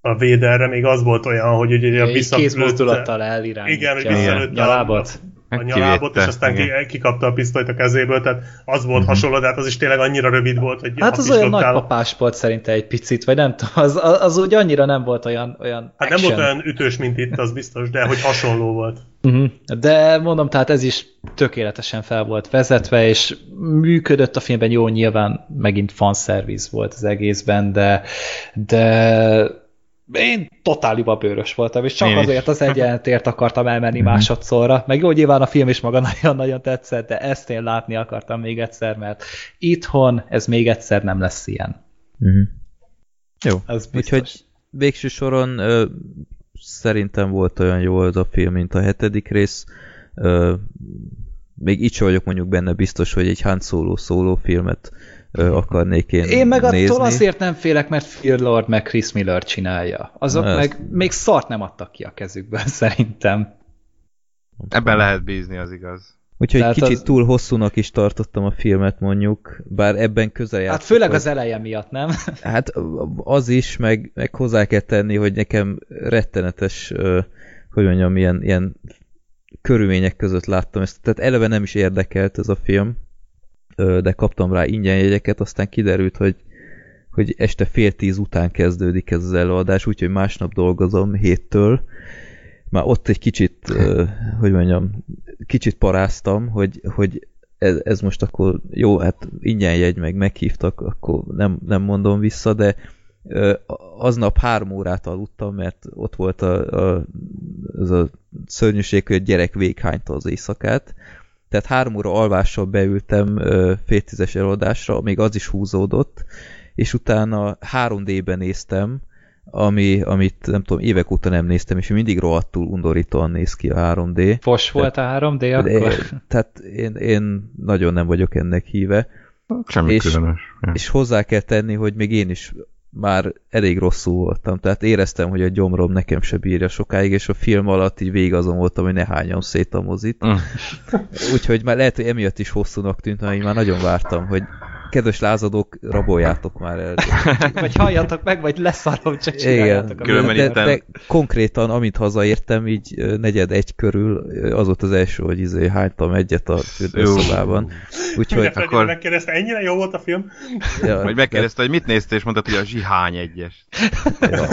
a Véderre, még az volt olyan, hogy ugye a visszaplőtte... Kézmozdulattal elirányítja igen, hogy a nyalábat a nyalábot, és aztán ki, kikapta a pisztolyt a kezéből, tehát az volt uh-huh. hasonló, de hát az is tényleg annyira rövid volt, hogy Hát az olyan nagypapás volt szerinte egy picit, vagy nem tudom, az, az, az úgy annyira nem volt olyan, olyan Hát action. nem volt olyan ütős, mint itt, az biztos, de hogy hasonló volt. Uh-huh. De mondom, tehát ez is tökéletesen fel volt vezetve, és működött a filmben, jó, nyilván megint fanszerviz volt az egészben, de, de én totáliba bőrös voltam, és csak én azért az egyenletért akartam elmenni mm-hmm. másodszorra. Meg jó, nyilván a film is maga nagyon-nagyon tetszett, de ezt én látni akartam még egyszer, mert itthon ez még egyszer nem lesz ilyen. Mm-hmm. Jó, ez úgyhogy végső soron ö, szerintem volt olyan jó az a film, mint a hetedik rész. Ö, még így vagyok mondjuk benne biztos, hogy egy Han Solo szóló filmet akarnék én Én meg nézni. attól azért nem félek, mert Phil Lord meg Chris Miller csinálja. Azok Na, meg ezt... még szart nem adtak ki a kezükből, szerintem. Ebben lehet bízni, az igaz. Úgyhogy Tehát kicsit az... túl hosszúnak is tartottam a filmet mondjuk, bár ebben közel játszik. Hát főleg az eleje miatt, nem? Hát az is, meg, meg hozzá kell tenni, hogy nekem rettenetes, hogy mondjam, ilyen, ilyen körülmények között láttam ezt. Tehát eleve nem is érdekelt ez a film, de kaptam rá ingyen jegyeket, aztán kiderült, hogy, hogy este fél tíz után kezdődik ez az előadás, úgyhogy másnap dolgozom héttől. Már ott egy kicsit, hogy mondjam, kicsit paráztam, hogy, hogy ez, ez most akkor jó, hát ingyen jegy, meg meghívtak, akkor nem, nem mondom vissza, de aznap három órát aludtam, mert ott volt a, a, az a szörnyűség, hogy a gyerek véghányta az éjszakát, tehát három óra alvással beültem fél tízes előadásra, még az is húzódott, és utána 3D-ben néztem, ami, amit nem tudom, évek óta nem néztem, és mindig rohadtul undorítóan néz ki a 3D. Fos volt a 3D akkor? De, tehát én, én nagyon nem vagyok ennek híve. Semmi és, különös. És hozzá kell tenni, hogy még én is már elég rosszul voltam, tehát éreztem, hogy a gyomrom nekem se bírja sokáig, és a film alatt így végig azon voltam, hogy ne hányam szét a mozit. Mm. Úgyhogy már lehet, hogy emiatt is hosszúnak tűnt, mert én már nagyon vártam, hogy kedves lázadók, raboljátok már el. vagy halljatok meg, vagy leszarom, csak csináljátok. Igen, de, de, de, konkrétan, amint hazaértem, így negyed egy körül, az volt az első, hogy izé hánytam egyet a fürdőszobában. Úgyhogy... akkor... Megkérdezte, ennyire jó volt a film? Ja, vagy megkérdezte, de... hogy mit néztél, és mondtad, hogy a zsihány egyes. Ja,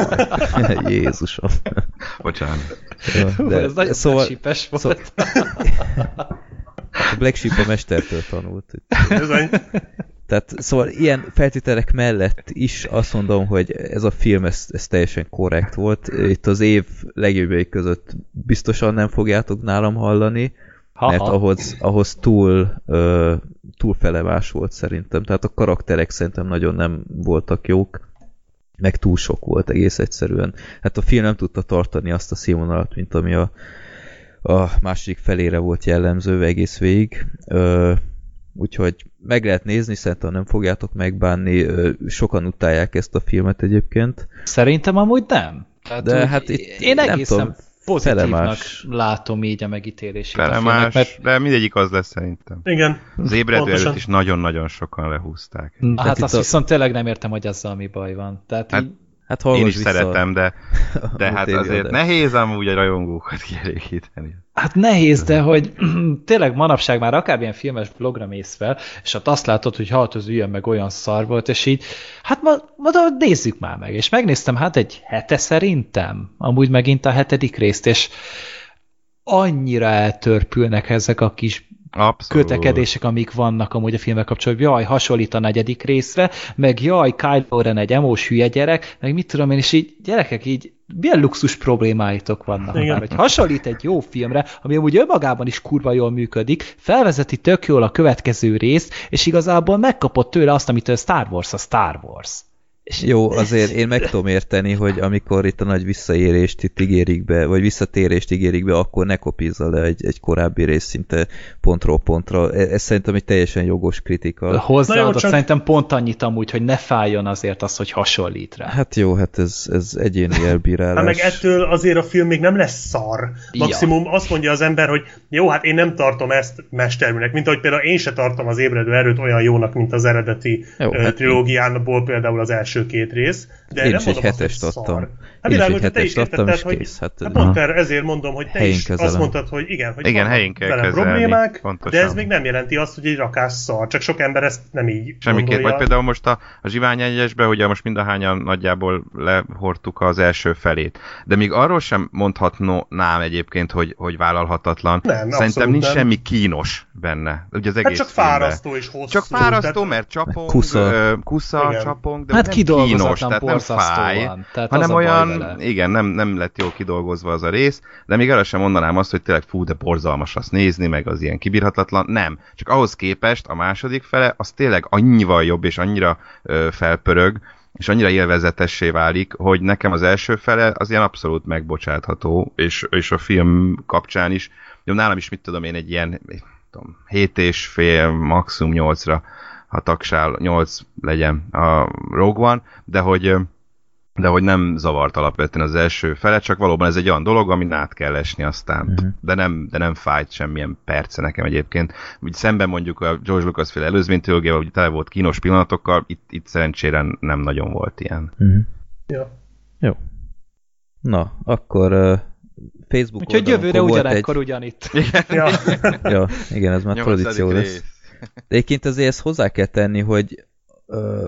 Jézusom. Bocsánat. Ja, de, ez nagyon szóval, volt. Szóval, a Black Sheep a mestertől tanult. Tehát szóval ilyen feltételek mellett is azt mondom, hogy ez a film, ez, ez teljesen korrekt volt. Itt az év legjobbjai között biztosan nem fogjátok nálam hallani. Ha, mert ahhoz, ahhoz túl, ö, túl felevás volt szerintem. Tehát a karakterek szerintem nagyon nem voltak jók, meg túl sok volt egész egyszerűen. Hát a film nem tudta tartani azt a színvonalat, mint ami a, a második felére volt jellemző egész végig. Ö, úgyhogy meg lehet nézni, szerintem nem fogjátok megbánni. Sokan utálják ezt a filmet egyébként. Szerintem amúgy nem. Tehát De úgy, hát itt én nem egészen tudom, pozitívnak felemás. látom így a megítélését a Felemás, filmnek, mert de mindegyik az lesz szerintem. Igen. Az ébredő Pontosan. előtt is nagyon-nagyon sokan lehúzták. Na, hát azt a- viszont tényleg nem értem, hogy azzal mi baj van. Tehát Hát, így, Hát Én hallgass is vissza szeretem, de, de hát azért adást. nehéz amúgy a rajongókat kielégíteni. Hát nehéz, de hogy tényleg manapság már akármilyen filmes blogra mész fel, és ott azt látod, hogy hát az ilyen meg olyan szar volt, és így, hát ma, ma de nézzük már meg. És megnéztem, hát egy hete szerintem, amúgy megint a hetedik részt, és annyira eltörpülnek ezek a kis Abszolút. kötekedések, amik vannak amúgy a filmek kapcsolatban. Jaj, hasonlít a negyedik részre, meg jaj, Kylo Ren egy emós hülye gyerek, meg mit tudom én, és így gyerekek, így milyen luxus problémáitok vannak Igen. már, hogy hasonlít egy jó filmre, ami amúgy önmagában is kurva jól működik, felvezeti tök jól a következő részt, és igazából megkapott tőle azt, amitől Star Wars a Star Wars. És Jó, azért én meg tudom érteni, hogy amikor itt a nagy visszaérést itt ígérik be, vagy visszatérést ígérik be, akkor ne kopízza le egy, egy korábbi rész szinte pontról pontra. E- Ez szerintem egy teljesen jogos kritika. hozzáadott csak- szerintem pont annyit amúgy, hogy ne fájjon azért az, hogy hasonlít rá. Hát jó, hát ez, ez egyéni elbírálás. Hát meg ettől azért a film még nem lesz szar. Maximum azt mondja az ember, hogy jó, hát én nem tartom ezt mesterműnek, mint ahogy például én se tartom az ébredő erőt olyan jónak, mint az eredeti Jó, jó, hát- trilógiából például az első két rész. De Én nem is egy mondom azt, hogy hetest szar. adtam. Hát Én is világos, egy is hetest adtam, és hogy kész. Hát, hát pont erre ezért mondom, hogy te helyén is kezelem. azt mondtad, hogy igen, hogy Igen, helyén kell kezelni, problémák, pontosan. de ez még nem jelenti azt, hogy egy rakás szar. Csak sok ember ezt nem így Semmiképp. Vagy például most a, a Zsivány egyesbe, ugye most mindahányan nagyjából lehortuk az első felét. De még arról sem mondhatnám egyébként, hogy, hogy vállalhatatlan. Nem, Szerintem nincs nem. semmi kínos benne. Ugye az egész Hát csak fárasztó és hosszú. Csak fárasztó, mert csapong, Kusza. kusza, csapong, de Hát nem kínos, tehát nem fáj, Tehát hanem olyan, vele. igen, nem, nem lett jól kidolgozva az a rész, de még arra sem mondanám azt, hogy tényleg fú, de borzalmas azt nézni, meg az ilyen kibírhatatlan, nem. Csak ahhoz képest a második fele, az tényleg annyival jobb, és annyira ö, felpörög, és annyira élvezetessé válik, hogy nekem az első fele az ilyen abszolút megbocsátható, és, és a film kapcsán is, jó, nálam is mit tudom én, egy ilyen, tudom, 7 és fél, maximum 8-ra, ha tagsál, 8 legyen a Rogue One, de hogy de hogy nem zavart alapvetően az első fele, csak valóban ez egy olyan dolog, amin át kell esni aztán. Mhm. De, nem, de nem fájt semmilyen perce nekem egyébként. Úgy szemben mondjuk a George Lucas féle előzmény trilógiával, hogy tele volt kínos pillanatokkal, itt, itt szerencsére nem nagyon volt ilyen. Mhm. Ja. Jó. Na, akkor uh, Facebook Úgyhogy jövőre ugyanekkor ugyanitt. Ja. Egy... Ja, igen, ez már tradíció lesz. Egyébként azért ezt hozzá kell tenni, hogy uh,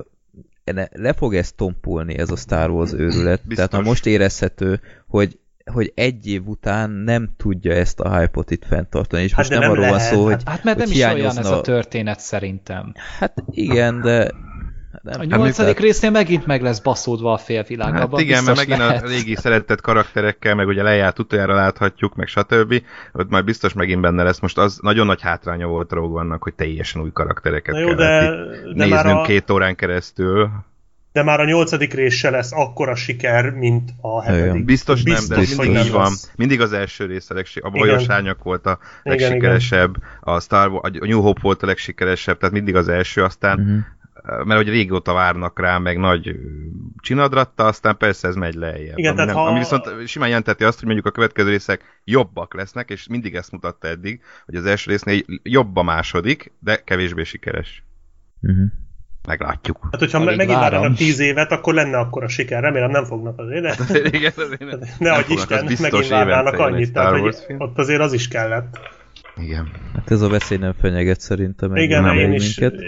le fog ezt tompulni ez a Star Wars őrület. Biztos. Tehát már most érezhető, hogy hogy egy év után nem tudja ezt a hype-ot itt fenntartani, és Hát most nem, nem arról van szó, hogy Hát mert hogy nem is olyan ez a történet szerintem. hát igen, de nem, A tudom, nyolcadik résznél megint meg lesz baszódva a félvilág. Hát abban igen, mert biztos megint lehet. a régi szeretett karakterekkel, meg ugye lejárt utoljára láthatjuk, meg stb. Ott majd biztos megint benne lesz. Most az nagyon nagy hátránya volt a Rogue hogy teljesen új karaktereket Na jó, kellett de, de, néznünk a, két órán keresztül. de már a nyolcadik rész se lesz akkora siker, mint a hetedik. Igen. Biztos, nem, de Biztos, mindig így van. lesz. Mindig az első rész a legsik- a Igen. bajos árnyak volt a Igen, legsikeresebb, a Star Wars, a New Hope volt a legsikeresebb, tehát mindig az első, aztán Mhm. Mert hogy régóta várnak rá, meg nagy csinadratta, aztán persze ez megy lejjebb. Igen, ami, tehát nem, ha- ami viszont simán jelenteti azt, hogy mondjuk a következő részek jobbak lesznek, és mindig ezt mutatta eddig, hogy az első résznél jobb a második, de kevésbé sikeres. Mhm. Meglátjuk. Hát, hogyha Alig megint várnak tíz évet, akkor lenne akkor a siker. Remélem nem fognak azért, de Igen, azért ne nem fognak, Isten, megint várnának annyit. Tehát, hogy ott azért az is kellett. Igen. Hát ez a veszély nem fenyeget szerintem. Igen, nem én is, minket.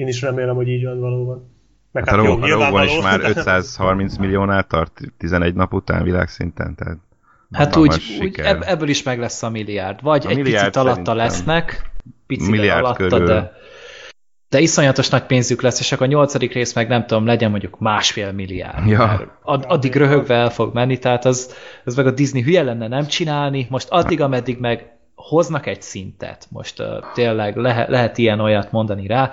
én is remélem, hogy így van valóban. Meg Hát a jó, Rogue a Rogue One is már 530 milliónál tart 11 nap után világszinten, tehát Hát úgy, úgy ebb, ebből is meg lesz a milliárd. Vagy A egy milliárd picit alatta lesznek, picit Milliárd alatta, körül. de de iszonyatos nagy pénzük lesz, és akkor a nyolcadik rész meg nem tudom, legyen mondjuk másfél milliárd. Ja. Ad, addig röhögve el fog menni, tehát az, az meg a Disney hülye lenne nem csinálni, most addig, ameddig meg hoznak egy szintet, most uh, tényleg lehet, lehet ilyen olyat mondani rá,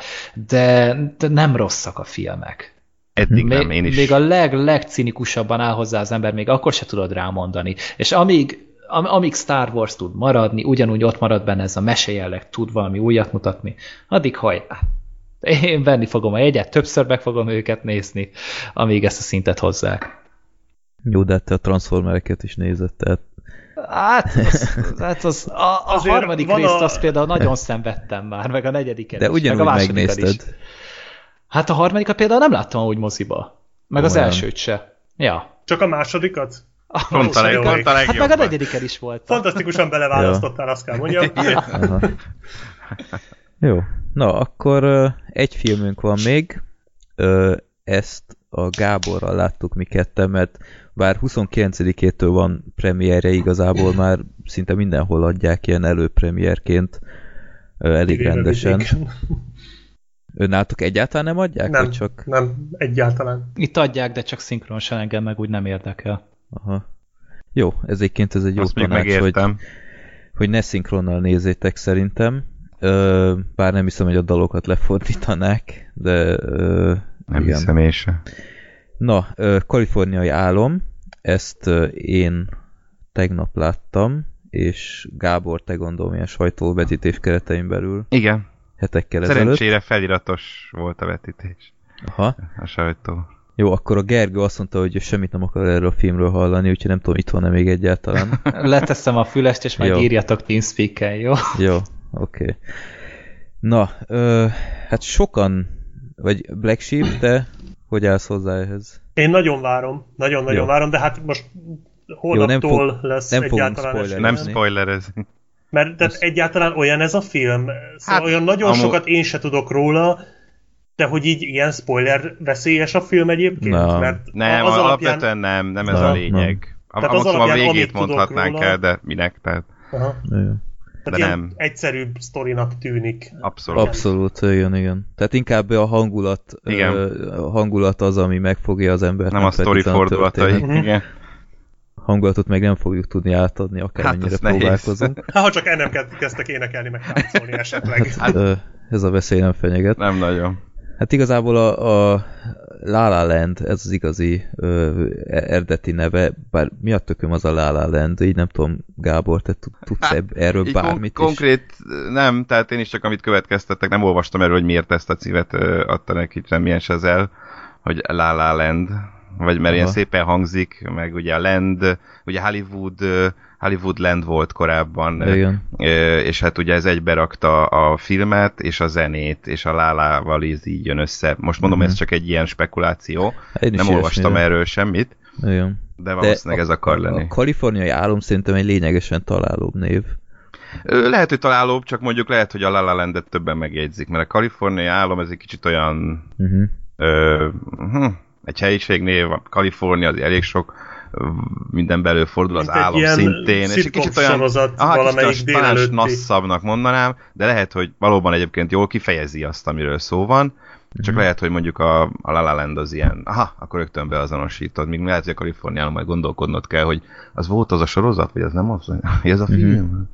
de, de nem rosszak a filmek. Eddig Még, nem, én is. még a leg, legcinikusabban áll hozzá az ember, még akkor se tudod rámondani. És amíg, am, amíg Star Wars tud maradni, ugyanúgy ott marad benne ez a mesejelleg, tud valami újat mutatni, addig hajrá. Én venni fogom a jegyet, többször meg fogom őket nézni, amíg ezt a szintet hozzák. Jó, de te a Transformereket is nézett, tehát Hát, az, hát az, a, a Azért harmadik részt a- azt például nagyon szenvedtem már, meg a negyediket de is, meg a ugyanúgy megnézted. Is. Hát a harmadikat például nem láttam úgy moziba. Meg az Olyan. elsőt se. Ja. Csak a másodikat? A Pont a, leg, pont a Hát meg a negyediken is volt. Fantasztikusan beleválasztottál, azt kell mondjam. Jó. Na, akkor egy filmünk van még. Ezt a Gáborral láttuk mi ketten, mert bár 29-től van premierje, igazából már szinte mindenhol adják ilyen előpremierként elég rendesen. Önnátok egyáltalán nem adják? Nem, Vagy csak... nem, egyáltalán. Itt adják, de csak szinkronosan engem meg úgy nem érdekel. Aha. Jó, ezéként ez egy jó Azt tanács, hogy, hogy ne szinkronnal nézzétek szerintem. Ö, bár nem hiszem, hogy a dalokat lefordítanák, de ö, Nem igen. hiszem én sem. Na, kaliforniai álom, ezt én tegnap láttam, és Gábor, te gondolom, ilyen sajtóvetítés keretein belül Igen. hetekkel ezelőtt. Szerencsére feliratos volt a vetítés. Aha. A sajtó. Jó, akkor a Gergő azt mondta, hogy semmit nem akar erről a filmről hallani, úgyhogy nem tudom, itt van-e még egyáltalán. Leteszem a fülest, és majd Jó. írjatok Teamspeak-en, jó? Jó, oké. Okay. Na, ö, hát sokan, vagy Black Sheep, te hogy állsz hozzá ehhez? Én nagyon várom, nagyon-nagyon Jó. várom, de hát most holnaptól nem fog- lesz nem egyáltalán spoilerezni. Nem spoilerez. Mert tehát egyáltalán olyan ez a film. Szóval Hát, olyan nagyon amú- sokat én se tudok róla, de hogy így ilyen spoiler veszélyes a film egyébként? Na. Mert Nem, az alapvetően alapján... nem, nem ez Na, a lényeg. A, Tehát az a alapján, végét amit tudok mondhatnánk róla- el, de minek? Tehát Aha. Jó. Tehát De nem. egyszerűbb sztorinak tűnik. abszolút. Abszolút, igen, igen. Tehát inkább a hangulat, Igen. A hangulat az, ami megfogja az embert. Nem a sztori fordulatai. történet. Igen. Hangulatot meg nem fogjuk tudni átadni, akármennyire Hát, próbálkozunk. Hát, ha csak el nem kezdtek énekelni, meg táncolni esetleg. Ö, Ez a veszély nem fenyeget. Nem nagyon. Hát igazából a, a La La Land, ez az igazi ö, eredeti neve, bár mi a tököm az a La La Land, így nem tudom, Gábor, te tud- tudsz ebb, erről Így kon- bármit is? konkrét nem, tehát én is csak amit következtettek, nem olvastam erről, hogy miért ezt a címet ö, adta neki semmilyen sezel, hogy La La Land, vagy mert ilyen Aha. szépen hangzik, meg ugye a Land, ugye Hollywood, ö, Hollywood Land volt korábban, Igen. és hát ugye ez egyberakta a filmet, és a zenét, és a Lálával ez így jön össze. Most mondom, Mhm. ez csak egy ilyen spekuláció, én nem olvastam ilyesmire. erről semmit, Igen. de valószínűleg ez akar a, lenni. A kaliforniai álom szerintem egy lényegesen találóbb név. Lehet, hogy találóbb, csak mondjuk lehet, hogy a La La Landet többen megjegyzik, mert a kaliforniai állam ez egy kicsit olyan Uh-huh. ö, hm, egy helyiségnév, Kalifornia az elég sok minden belül fordul az állam szintén, és egy kicsit olyan, aha, valamelyik kicsit olyan délelőtti. nasszabbnak mondanám, de lehet, hogy valóban egyébként jól kifejezi azt, amiről szó van, csak Mhm. lehet, hogy mondjuk a, a La La Land az ilyen, aha, akkor rögtön beazonosítod, míg lehet, hogy a Kaliforniában majd gondolkodnod kell, hogy az volt az a sorozat, vagy az nem az, vagy ez a film?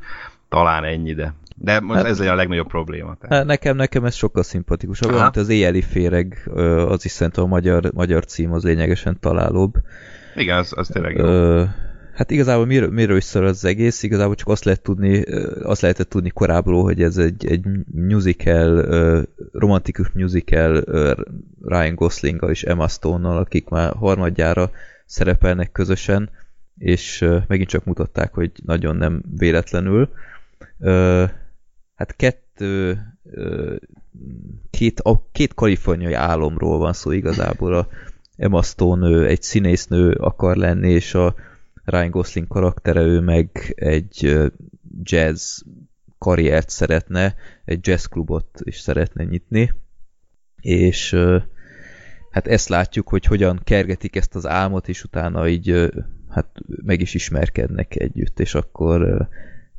Talán ennyi, de de most Hát- ez a legnagyobb probléma. Tehát. Hát nekem, nekem ez sokkal szimpatikusabb, mint az éjjeli féreg, az is szerintem a magyar, magyar cím az lényegesen találóbb. Igen, az, az tényleg jó. Hát igazából miről, miről is szól az egész, igazából csak azt lehet tudni, azt lehetett tudni korábbról, hogy ez egy, egy musical, romantikus musical Ryan Goslinggal és Emma Stone-nal, akik már harmadjára szerepelnek közösen, és megint csak mutatták, hogy nagyon nem véletlenül. Hát kettő két, a, két kaliforniai álomról van szó igazából. A Emma Stone ő egy színésznő akar lenni, és a Ryan Gosling karaktere ő meg egy jazz karriert szeretne, egy jazzklubot is szeretne nyitni, és hát ezt látjuk, hogy hogyan kergetik ezt az álmot, és utána így hát meg is ismerkednek együtt, és akkor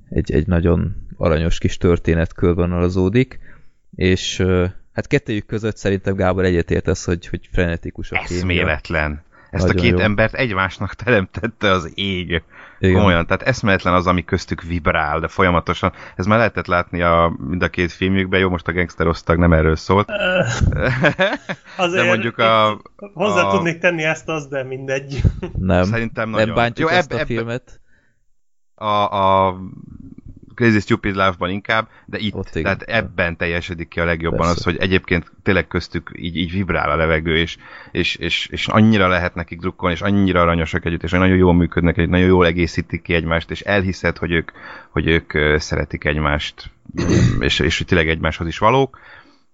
egy, egy nagyon aranyos kis történet körvonalazódik, és hát kettőjük között szerintem Gábor egyetért az, hogy, hogy frenetikus a film. Eszméletlen. Ezt Nagyon a két jó. embert egymásnak teremtette az ég. Igen. Komolyan, tehát eszméletlen az, ami köztük vibrál, de folyamatosan. Ez már lehetett látni a, mind a két filmjükben, jó, most a Gangster osztag nem erről szólt. Azért De mondjuk a... Hozzá a- tudnék tenni ezt, az, de mindegy. Nem, Szerintem nagyon. nem bántjuk Jó, ezt ebb- a filmet. a, a Crazy Stupid Love-ban inkább, de itt, Ott igen. tehát ebben teljesedik ki a legjobban Persze. az, hogy egyébként tényleg köztük így, így vibrál a levegő, és, és, és, és annyira lehet nekik drukkolni, és annyira aranyosak együtt, és nagyon jól működnek, együtt, nagyon jól egészítik ki egymást, és elhiszed, hogy ők, hogy ők szeretik egymást, és, és hogy tényleg egymáshoz is valók.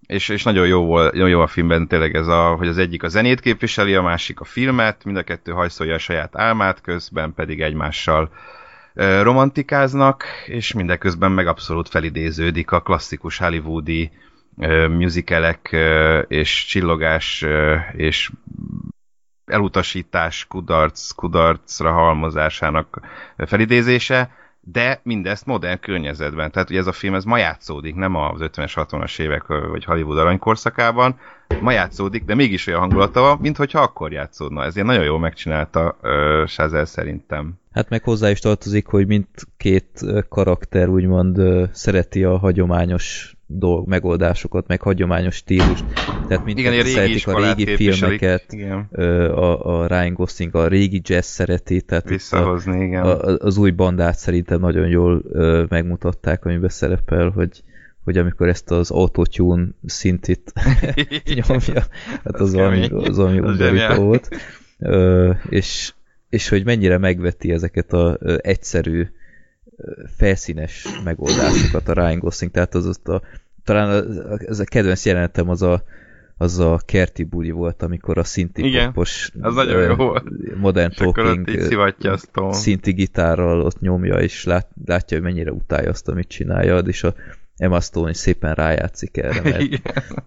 És, és nagyon jó, volt, nagyon jó a filmben tényleg ez a, hogy az egyik a zenét képviseli, a másik a filmet, mind a kettő hajszolja a saját álmát, közben pedig egymással ö, romantikáznak, és mindeközben meg abszolút felidéződik a klasszikus hollywoodi musicalek és csillogás és elutasítás, kudarc, kudarcra halmozásának felidézése, de mindezt modern környezetben. Tehát ugye ez a film ez ma játszódik, nem az 50-es, 60-as évek vagy Hollywood aranykorszakában, ma játszódik, de mégis olyan hangulata van, mint hogyha akkor játszódna. Ezért nagyon jól megcsinálta uh, Sazel szerintem. Hát meg hozzá is tartozik, hogy mindkét karakter úgymond ö, szereti a hagyományos dolg, megoldásokat, meg hagyományos stílust. Tehát mindketten Igen, a régi szeretik a régi filmeket, Igen. a, a Ryan Gosling a régi jazz szereti, tehát itt a, Visszahozni, igen. a, az új bandát szerintem nagyon jól ö, megmutatták, amiben szerepel, hogy hogy amikor ezt az autotune szintit nyomja, hát az, Az valami, az valami Az undorító volt. Ö, és, és hogy mennyire megveti ezeket a ö, egyszerű, ö, felszínes megoldásokat a Ryan Gosling, tehát az, az a, talán ez a kedvenc jelenetem az a, az a kerti buli volt, amikor a szinti Igen, popos az nagyon jó volt. modern És ott talking szinti gitárral ott nyomja, és lát, látja, hogy mennyire utálja azt, amit csinálja, és a Emma Stone is szépen rájátszik erre, mert, Igen.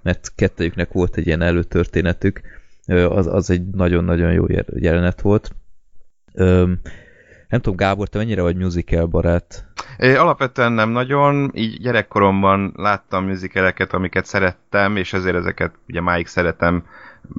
mert kettőjüknek volt egy ilyen előtörténetük, az, az egy nagyon-nagyon jó jel- jelenet volt. Nem tudom, Gábor, te mennyire vagy musical barát? É, Alapvetően nem nagyon, így gyerekkoromban láttam musicaleket, amiket szerettem, és ezért ezeket ugye máig szeretem,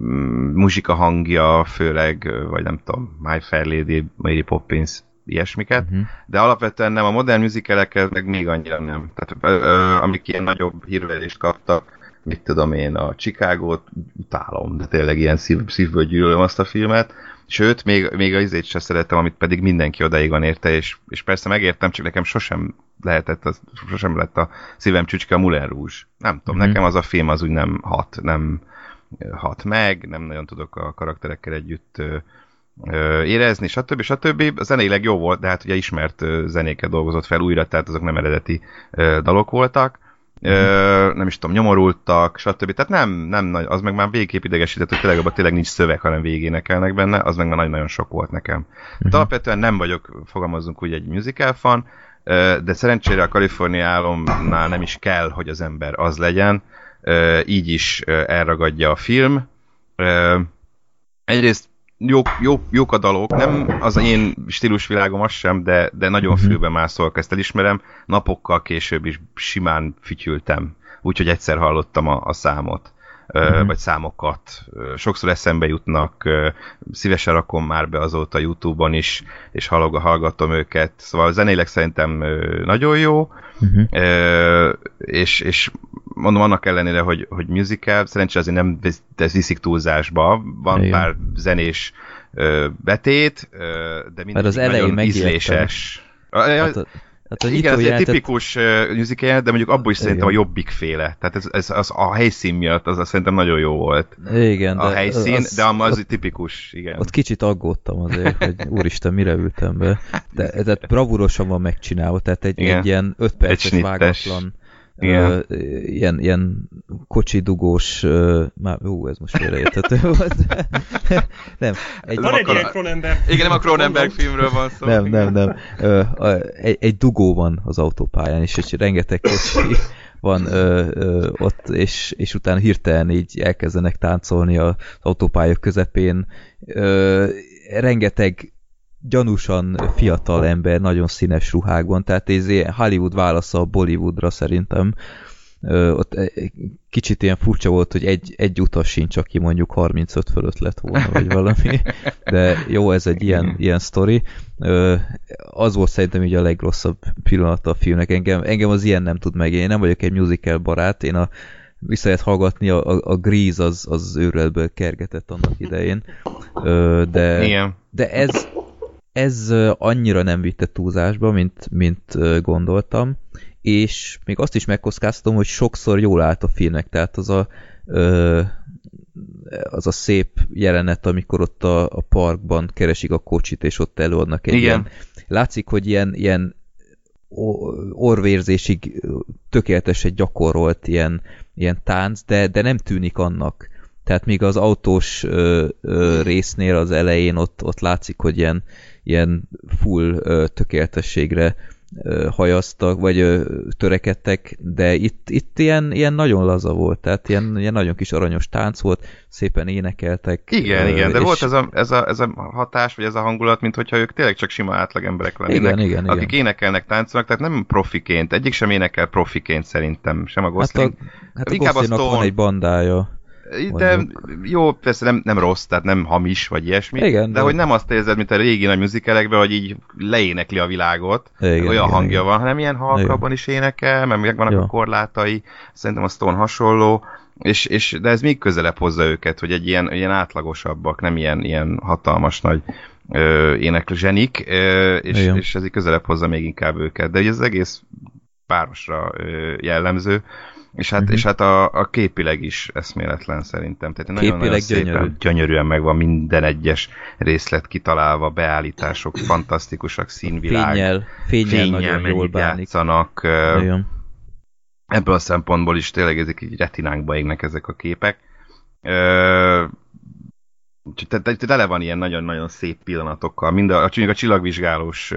Mm, muzsika hangja főleg, vagy nem tudom, My Fair Lady, Mary Poppins, ilyesmiket, Uh-huh. de alapvetően nem, a modern musicaleket meg még annyira nem. Tehát ö, ö, amik ilyen nagyobb hírverést kaptak, mit tudom én, a Chicago-t utálom, de tényleg ilyen szív, szívből gyűlölöm azt a filmet, Sőt, még, még a izét sem szerettem, amit pedig mindenki odaig van érte, és, és persze megértem, csak nekem sosem lehetett, az, sosem lett a szívem csücske a Moulin Rouge. Nem tudom, Mhm. nekem az a film az úgy nem hat, nem hat meg, nem nagyon tudok a karakterekkel együtt ö, ö, érezni, stb. stb. Zeneileg jó volt, de hát ugye ismert zenéket dolgozott fel újra, tehát azok nem eredeti ö, dalok voltak. Ö, nem is tudom, nyomorultak, stb. Tehát nem, nem nagy, az meg már végképp idegesített, hogy tényleg abban tényleg nincs szöveg, hanem végénekelnek benne, az meg már nagyon-nagyon sok volt nekem. Uh-huh. alapvetően nem vagyok, fogalmazunk úgy, egy musical fan, de szerencsére a Kalifornia álomnál nem is kell, hogy az ember az legyen, így is elragadja a film. Egyrészt jók, jók, jók a dalok, nem az én stílusvilágom az sem, de, de nagyon Mhm. fülbe mászolok, ezt elismerem. Napokkal később is simán fütyültem, úgyhogy egyszer hallottam a, a számot, ö, Mhm. vagy számokat. Sokszor eszembe jutnak, szívesen rakom már be azóta YouTube-on is, és hallgatom őket. Szóval zenéleg szerintem nagyon jó. Ö, és, és mondom annak ellenére, hogy, hogy musical, szerencsére azért nem viszik túlzásba, van Igen. pár zenés betét, de mindegyik az elején nagyon ízléses. Hát a, hát a igen, ez egy tipikus musical, de mondjuk abból is szerintem a Igen. jobbik féle. Tehát ez, ez az, a helyszín miatt az, az szerintem nagyon jó volt. Igen, A de helyszín, az, de az, az tipikus, igen. Ott kicsit aggódtam azért, hogy úristen, mire ültem be. De, de bravúrosan van megcsinálva, tehát egy, Igen. egy ilyen 5 perces vágatlan Igen. Ö, ilyen, ilyen kocsi dugós, ö, már, ú, ez most félreérthető volt. nem, egy, Van egy ilyen Cronenberg. Igen, nem a Cronenberg filmről van szó. nem, nem, nem. Ö, a, egy, egy dugó van az autópályán, és, és rengeteg kocsi van ö, ö, ott, és, és utána hirtelen így elkezdenek táncolni az autópálya közepén. Ö, rengeteg gyanúsan fiatal ember, nagyon színes ruhákban, tehát ez ilyen Hollywood válasza a Bollywoodra szerintem. ö, ott egy kicsit ilyen furcsa volt, hogy egy, egy utas sincs, aki mondjuk 35 fölött lett volna, vagy valami. De jó, ez egy ilyen, ilyen sztori. Ö, az volt szerintem így a legrosszabb pillanata a filmnek. Engem, engem az ilyen nem tud meg. Én nem vagyok egy musical barát, én a vissza lehet hallgatni, a, a, a Grease az, az őrületből kergetett annak idején. Ö, de, Igen. de ez, ez annyira nem vitte túlzásba, mint, mint gondoltam, és még azt is megkockáztatom, hogy sokszor jól állt a filmnek, tehát az a, az a szép jelenet, amikor ott a, a parkban keresik a kocsit, és ott előadnak egy Igen. ilyen... Látszik, hogy ilyen, ilyen orvérzésig tökéletesen gyakorolt ilyen, ilyen tánc, de, de nem tűnik annak. Tehát még az autós ö, ö, résznél az elején ott, ott látszik, hogy ilyen, ilyen full tökéletességre hajaztak, vagy törekedtek, de itt, itt ilyen, ilyen nagyon laza volt, tehát ilyen, ilyen nagyon kis aranyos tánc volt, szépen énekeltek. Igen, ö, igen, de és- volt ez a, ez, a, ez a hatás, vagy ez a hangulat, mint hogyha ők tényleg csak sima átlag emberek lennének. Igen, igen, igen. akik énekelnek, táncolnak, tehát nem profiként, egyik sem énekel profiként szerintem, sem a Hát a, Gosling. hát a Inkább a Goslingnak van Stone. egy bandája. De mondjuk. jó, persze nem, nem rossz, tehát nem hamis, vagy ilyesmi, Igen, de, de- hogy nem azt érzed, mint a régi nagy műzikelekben, hogy így leénekli a világot, Igen, olyan igen, hangja igen. van, hanem ilyen halkabban is énekel, mert megvannak Ja. a korlátai, szerintem a Stone hasonló, és, és, de ez még közelebb hozza őket, hogy egy ilyen, ilyen átlagosabbak, nem ilyen, ilyen hatalmas nagy ö, éneklő zsenik, ö, és, Igen. és ez így közelebb hozza még inkább őket. De ugye ez egész párosra ö, jellemző, és hát, Mhm. és hát a, a képileg is eszméletlen szerintem. Tehát nagyon, nagyon Képileg szépen, gyönyörű. gyönyörűen megvan minden egyes részlet kitalálva, beállítások fantasztikusak, színvilág, Fényjel, fényjel, fényjel nagyon jól bánik. játszanak. ebből a szempontból is tényleg ezek így retinánkba égnek ezek a képek. Ö, úgyhogy te- te- tele van ilyen nagyon-nagyon szép pillanatokkal. Mind a, a, csillagvizsgálós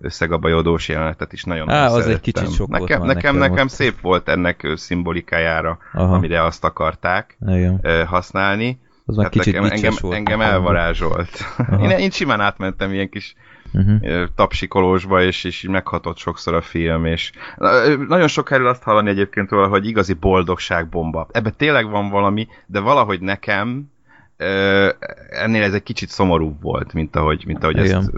összegabajodós jelenetet is nagyon Á, az egy kicsit sok volt nekem, már nekem, nekem nekem szép volt ennek szimbolikájára, Aha, amire azt akarták igen. használni. Az már kicsit nekem, engem, volt. engem elvarázsolt. Aha. Én, én simán átmentem ilyen kis Uh-huh. tapsikolósba, és, és így meghatott sokszor a film, és nagyon sok erről azt hallani egyébként róla, hogy igazi boldogságbomba. Ebben tényleg van valami, de valahogy nekem ennél ez egy kicsit szomorúbb volt, mint ahogy, mint ahogy Igen. ezt,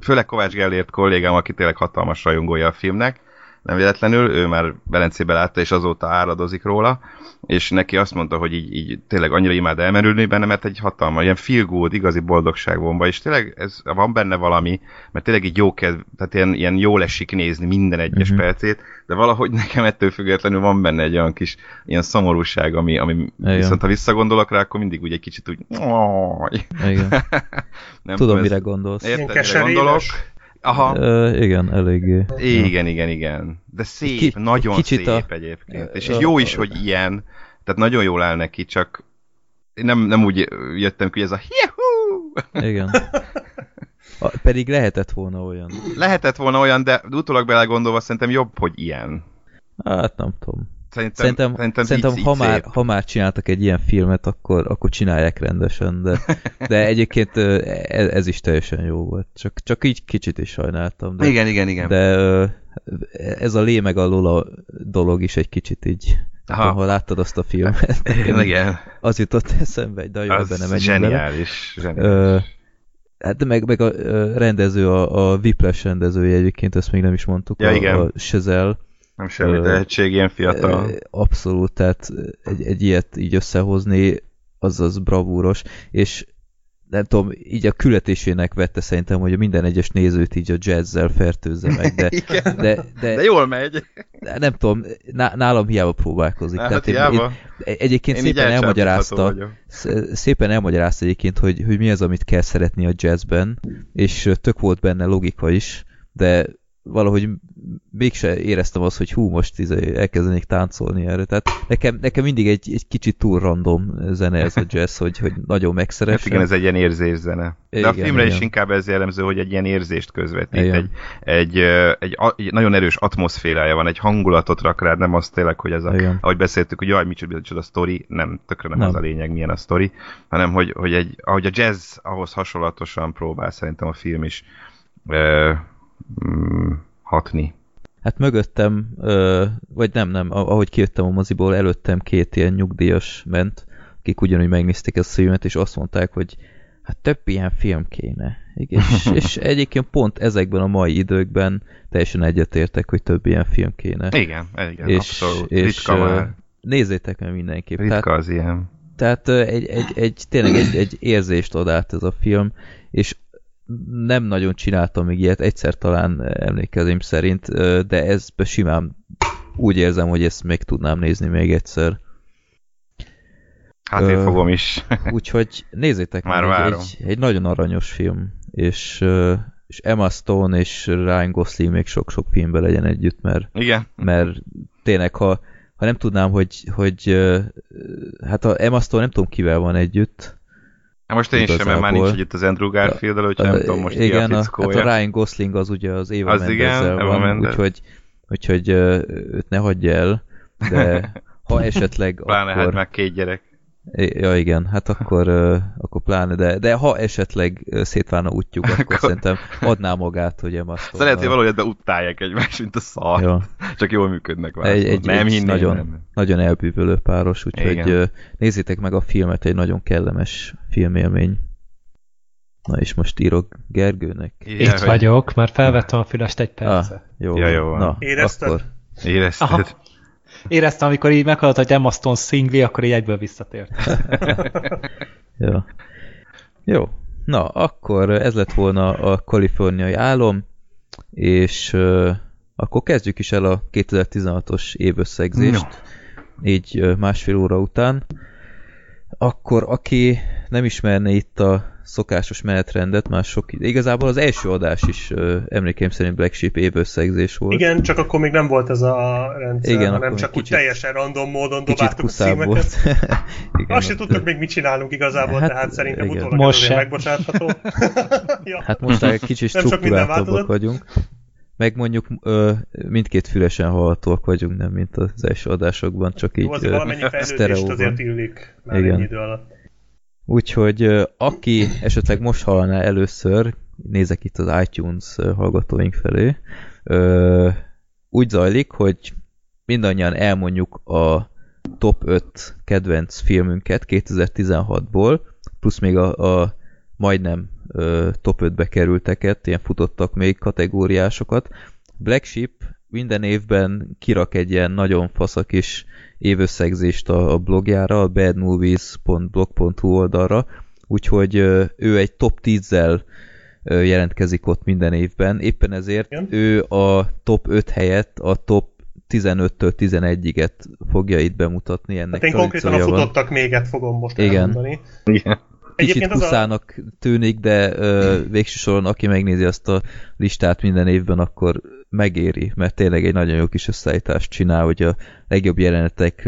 főleg Kovács Gellért kollégám, aki tényleg hatalmas rajongója a filmnek, nem véletlenül, ő már Velencébe látta, és azóta áradozik róla, és neki azt mondta, hogy így, így tényleg annyira imád elmerülni benne, mert egy hatalma, ilyen feel good, igazi boldogságbomba, és tényleg ez, van benne valami, mert tényleg így jó kedv, tehát ilyen, ilyen jól esik nézni minden egyes Mhm. percét, de valahogy nekem ettől függetlenül van benne egy olyan kis ilyen szomorúság, ami, ami viszont ha visszagondolok rá, akkor mindig úgy egy kicsit úgy Igen. nem Tudom, ez- mire gondolsz. Érted, mire gondolok? Aha. Ö, igen, eléggé. Igen, igen, igen. De szép, Ki- nagyon kicsit szép a- egyébként. És, és jó is, hogy ilyen. Tehát nagyon jól áll neki, csak nem, nem úgy jöttem ki, hogy ez a hihu! Igen. A, pedig lehetett volna olyan. Lehetett volna olyan, de utólag belegondolva szerintem jobb, hogy ilyen. Hát nem tudom. Szerintem, Szerintem, szerintem, szerintem ha, már, ha már csináltak egy ilyen filmet, akkor, akkor csinálják rendesen, de, de egyébként ez, ez is teljesen jó volt. Csak, csak így kicsit is sajnáltam. De, Igen, igen, igen. de ez a lé meg a Lola dolog is egy kicsit így, Aha. ha láttad azt a filmet. igen. Az jutott eszembe, de jó, Az benne bele. zseniális. zseniális. Ö, Hát de meg, meg a rendező, a, a Whiplash rendezője egyébként, ezt még nem is mondtuk, Ja, a, igen. a Chazelle. Nem semmi tehetség, ilyen fiatal. Abszolút, tehát egy, egy ilyet így összehozni, az az bravúros, és nem tudom, így a küldetésének vette szerintem, hogy minden egyes nézőt így a jazzzel fertőzze meg, de, de, de, De jól megy. de nem tudom, ná, nálam hiába próbálkozik. Hát Tehát én, hiába. én, egyébként Én szépen elmagyarázta, szépen elmagyarázta egyébként, hogy, hogy mi az, amit kell szeretni a jazzben, és tök volt benne logika is, de valahogy mégse éreztem azt, hogy hú, most izé elkezdenék táncolni erre. Tehát nekem, nekem mindig egy, egy kicsit túl random zene ez a jazz, hogy, hogy nagyon Hát megszeressem. igen, ez egy ilyen érzészene. De a Igen, filmre is igen. inkább ez jellemző, hogy egy ilyen érzést közvetít. Igen. Egy, egy, egy, a- egy nagyon erős atmoszférája van, egy hangulatot rak rád, nem az tényleg, hogy ez a, Igen. ahogy beszéltük, hogy jaj, micsoda, micsoda a sztori, nem, tökre nem, Nem. az a lényeg, milyen a sztori, hanem hogy, hogy egy, ahogy a jazz ahhoz hasonlatosan próbál szerintem a film is mm, hatni. Hát mögöttem, ö, vagy nem, nem, ahogy kijöttem a moziból, előttem két ilyen nyugdíjas ment, akik ugyanúgy megnézték ezt a filmet, és azt mondták, hogy hát több ilyen film kéne. És, és egyébként pont ezekben a mai időkben teljesen egyetértek, hogy több ilyen film kéne. Igen, igen, és, abszolút. És, Ritka már. Nézzétek meg mindenképp. Ritka Tehát, az ilyen. tehát egy, egy, egy, tényleg egy, egy érzést ad át ez a film, és nem nagyon csináltam még ilyet, egyszer talán emlékezém szerint, de ez simán úgy érzem, hogy ezt még tudnám nézni még egyszer. Hát én Ö, fogom is. Úgyhogy nézzétek Már meg, várom. egy, egy nagyon aranyos film, és, és Emma Stone és Ryan Gosling még sok-sok filmben legyen együtt, mert, Igen. mert tényleg, ha, ha nem tudnám, hogy, hogy hát a Emma Stone nem tudom kivel van együtt, Hát most én sem, mert már Igazából. nincs együtt az Andrew garfield úgyhogy nem tudom most ki igen, a a, fickója. hát a Ryan Gosling az ugye az Eva Az igen, Mendezzel Eva van, Mendes. úgyhogy, úgyhogy őt ne hagyja el, de ha esetleg Pláne akkor... hát már két gyerek. Ja igen, hát akkor, akkor pláne, de, de ha esetleg szétválna útjuk, akkor, Akkor- szerintem adná magát, hogy Emma Szóval lehet, hogy valahogy ebbe utálják egymást, mint a szar. Jó. Csak jól működnek vele. Egy, egy, nem hinném, nagyon, nem. nagyon elbűvölő páros, úgyhogy nézzétek meg a filmet, egy nagyon kellemes filmélmény. Na és most írok Gergőnek. Írjál, Itt hogy vagyok, már felvettem a fülest egy perce. Ah, jó, Ja, jó van. Na, Érezted? akkor Érezted? Aha. Éreztem, amikor így meghallott, hogy Emma Stone szingli, akkor így egyből visszatért. Jó. Jó. Na, akkor ez lett volna a kaliforniai álom, és uh, akkor kezdjük is el a 2016-os évösszegzést, így uh, másfél óra után. Akkor aki nem ismerné itt a szokásos menetrendet, már sok ide. Igazából az első adás is emlékeim szerint Black Sheep évösszegzés volt. Igen, csak akkor még nem volt ez a rendszer, Igen, hanem csak úgy kicsit- teljesen random módon dobáltuk a címeket. volt. Igen, Azt se tudtuk még mit csinálunk igazából, Hát, tehát szerintem igen. utólag Most azért megbocsátható. ja. Hát most egy kicsit struktúráltabbak változott. vagyunk. Meg mondjuk ö, mindkét fülesen hallhatóak vagyunk, nem mint az első adásokban, csak így Jó, ö, valamennyi fejlődést azért illik már Igen. ennyi idő alatt. Úgyhogy aki esetleg most hallaná először, nézek itt az iTunes hallgatóink felé, úgy zajlik, hogy mindannyian elmondjuk a top 5 kedvenc filmünket 2016-ból, plusz még a, a majdnem top 5-be kerülteket, ilyen futottak még kategóriásokat. Black Sheep minden évben kirak egy ilyen nagyon faszak is évösszegzést a, a blogjára, a badmovies.blog.hu oldalra, úgyhogy ő egy top 10-zel ö, jelentkezik ott minden évben, éppen ezért Igen. ő a top 5 helyett a top 15-től 11-iget fogja itt bemutatni, ennek Hát én konkrétan a futottak méget fogom most Igen. elmondani. Igen. Kicsit az a, kuszának tűnik, de ö, végső soron aki megnézi azt a listát minden évben, akkor megéri, mert tényleg egy nagyon jó kis összeállítást csinál, hogy a legjobb jelenetek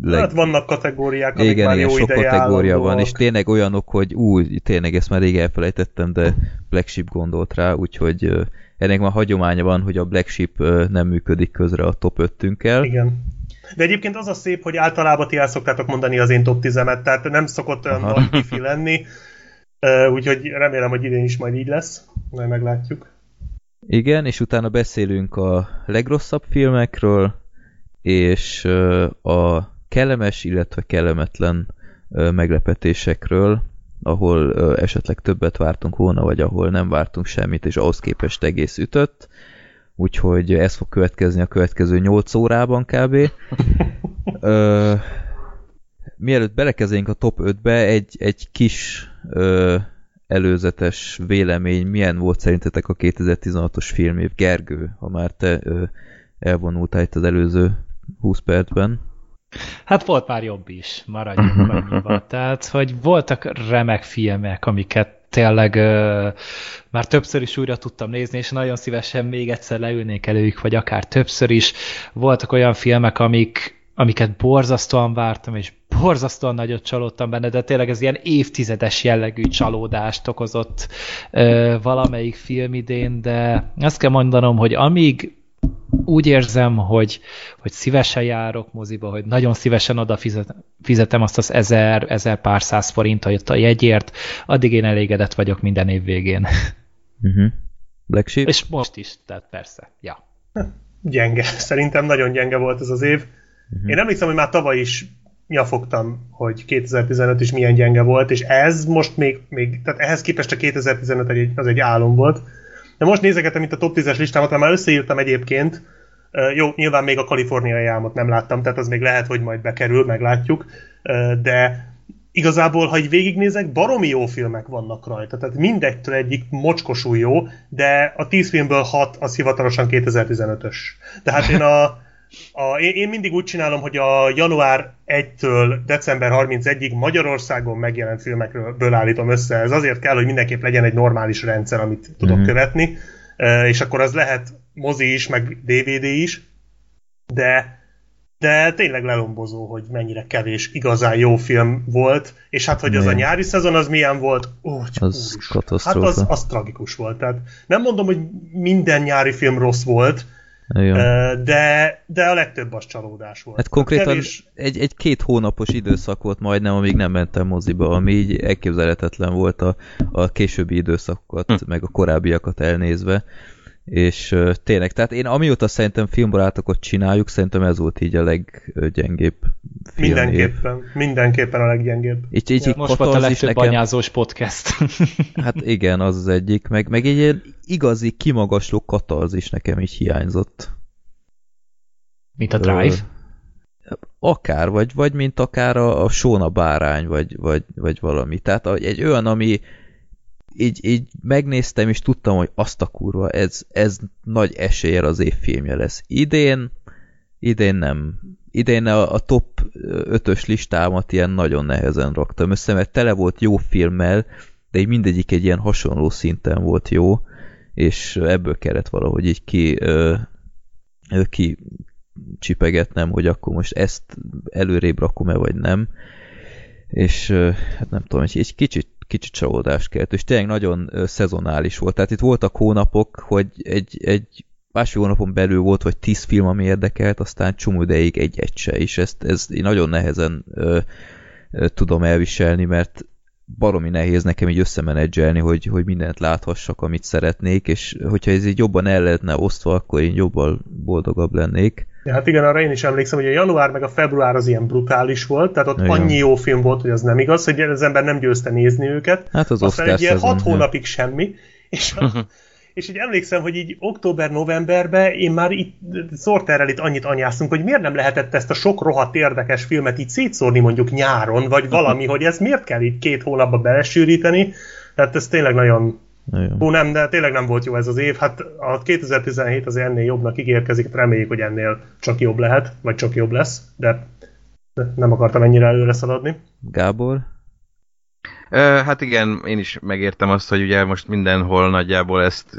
leg... hát vannak kategóriák, amik igen, már igen, jó sok kategória van, és tényleg olyanok, hogy új, tényleg ezt már rég elfelejtettem, de Black Sheep gondolt rá, úgyhogy ennek már hagyománya van, hogy a Black Sheep nem működik közre a top 5-tünkkel. Igen. De egyébként az a szép, hogy általában ti el szoktátok mondani az én top 10-emet, tehát nem szokott olyan Aha. nagy kifi lenni, úgyhogy remélem, hogy idén is majd így lesz, majd meglátjuk. Igen, és utána beszélünk a legrosszabb filmekről, és a kellemes, illetve kellemetlen meglepetésekről, ahol esetleg többet vártunk volna, vagy ahol nem vártunk semmit, és ahhoz képest egész ütött. Úgyhogy ez fog következni a következő 8 órában kb. Ö, mielőtt belekezdenénk a top 5-be, egy, egy kis ö, előzetes vélemény, milyen volt szerintetek a 2016-os filmév? Gergő, ha már te ö, elvonultál itt az előző 20 percben. Hát volt már jobb is, maradjunk annyiba. Tehát, hogy voltak remek filmek, amiket tényleg ö, már többször is újra tudtam nézni, és nagyon szívesen még egyszer leülnék előjük, vagy akár többször is. Voltak olyan filmek, amik, amiket borzasztóan vártam, és borzasztóan nagyot csalódtam benne, de tényleg ez ilyen évtizedes jellegű csalódást okozott ö, valamelyik film idén, de azt kell mondanom, hogy amíg úgy érzem, hogy, hogy szívesen járok moziba, hogy nagyon szívesen oda fizet, fizetem azt az ezer, ezer pár száz forintot a jegyért, addig én elégedett vagyok minden év végén. Uh-huh. Black Sheep? És most is, tehát persze, ja. gyenge. Szerintem nagyon gyenge volt ez az év. Uh-huh. Én emlékszem, hogy már tavaly is nyafogtam, hogy 2015 is milyen gyenge volt, és ez most még, még tehát ehhez képest a 2015 egy, az egy álom volt. De most nézegetem itt a top 10-es listámat, már összeírtam egyébként, jó, nyilván még a kaliforniai álmot nem láttam, tehát az még lehet, hogy majd bekerül, meglátjuk, de igazából, ha így végignézek, baromi jó filmek vannak rajta, tehát mindegytől egyik mocskosul jó, de a 10 filmből 6 az hivatalosan 2015-ös. Tehát én a, a, én mindig úgy csinálom, hogy a január 1-től december 31-ig Magyarországon megjelent filmekből állítom össze. Ez azért kell, hogy mindenképp legyen egy normális rendszer, amit tudok mm-hmm. követni, és akkor az lehet mozi is, meg DVD is, de de tényleg lelombozó, hogy mennyire kevés igazán jó film volt, és hát, hogy az a nyári szezon az milyen volt, ó, az hát az, az tragikus volt. Tehát nem mondom, hogy minden nyári film rossz volt, igen. De, de a legtöbb az csalódás volt. Hát konkrétan kevés... egy, egy két hónapos időszak volt majdnem, amíg nem mentem moziba, ami így elképzelhetetlen volt a, a későbbi időszakokat, hm. meg a korábbiakat elnézve és uh, tényleg, tehát én amióta szerintem filmbarátokat csináljuk, szerintem ez volt így a leggyengébb film. Mindenképpen, mindenképpen a leggyengébb. Így, így, ja, most volt a legtöbb nekem... anyázós podcast. hát igen, az az egyik, meg, meg egy ilyen igazi kimagasló katarzis nekem így hiányzott. Mint a Drive? akár, vagy, vagy mint akár a, a Sóna bárány, vagy, vagy, vagy valami. Tehát egy olyan, ami, így, így megnéztem, és tudtam, hogy azt a kurva, ez, ez nagy eséllyel az év filmje lesz. Idén, idén nem. Idén a, a top 5-ös listámat ilyen nagyon nehezen raktam össze, mert tele volt jó filmmel, de így mindegyik egy ilyen hasonló szinten volt jó, és ebből kellett valahogy így ki, ö, ki csipegetnem, hogy akkor most ezt előrébb rakom-e, vagy nem. És hát nem tudom, egy kicsit kicsit csalódást kelt, és tényleg nagyon szezonális volt. Tehát itt voltak hónapok, hogy egy, egy másfél hónapon belül volt, vagy tíz film, ami érdekelt, aztán csomó ideig egy-egy se, és ezt, ezt én nagyon nehezen ö, ö, tudom elviselni, mert baromi nehéz nekem így összemenedzselni, hogy, hogy mindent láthassak, amit szeretnék, és hogyha ez így jobban el lehetne osztva, akkor én jobban boldogabb lennék. Ja, hát igen, arra én is emlékszem, hogy a január meg a február az ilyen brutális volt, tehát ott igen. annyi jó film volt, hogy az nem igaz, hogy az ember nem győzte nézni őket. Hát az Aztán egy ilyen hat hónapig semmi, és a, és így emlékszem, hogy így október-novemberben én már itt Sorterrel itt annyit anyáztunk, hogy miért nem lehetett ezt a sok rohadt érdekes filmet így szétszórni mondjuk nyáron, vagy valami, hogy ez miért kell így két hónapba belesűríteni, tehát ez tényleg nagyon Hú, nem, de tényleg nem volt jó ez az év. Hát a 2017 az ennél jobbnak ígérkezik, hát reméljük, hogy ennél csak jobb lehet, vagy csak jobb lesz, de nem akartam ennyire előre szaladni. Gábor? Hát igen, én is megértem azt, hogy ugye most mindenhol nagyjából ezt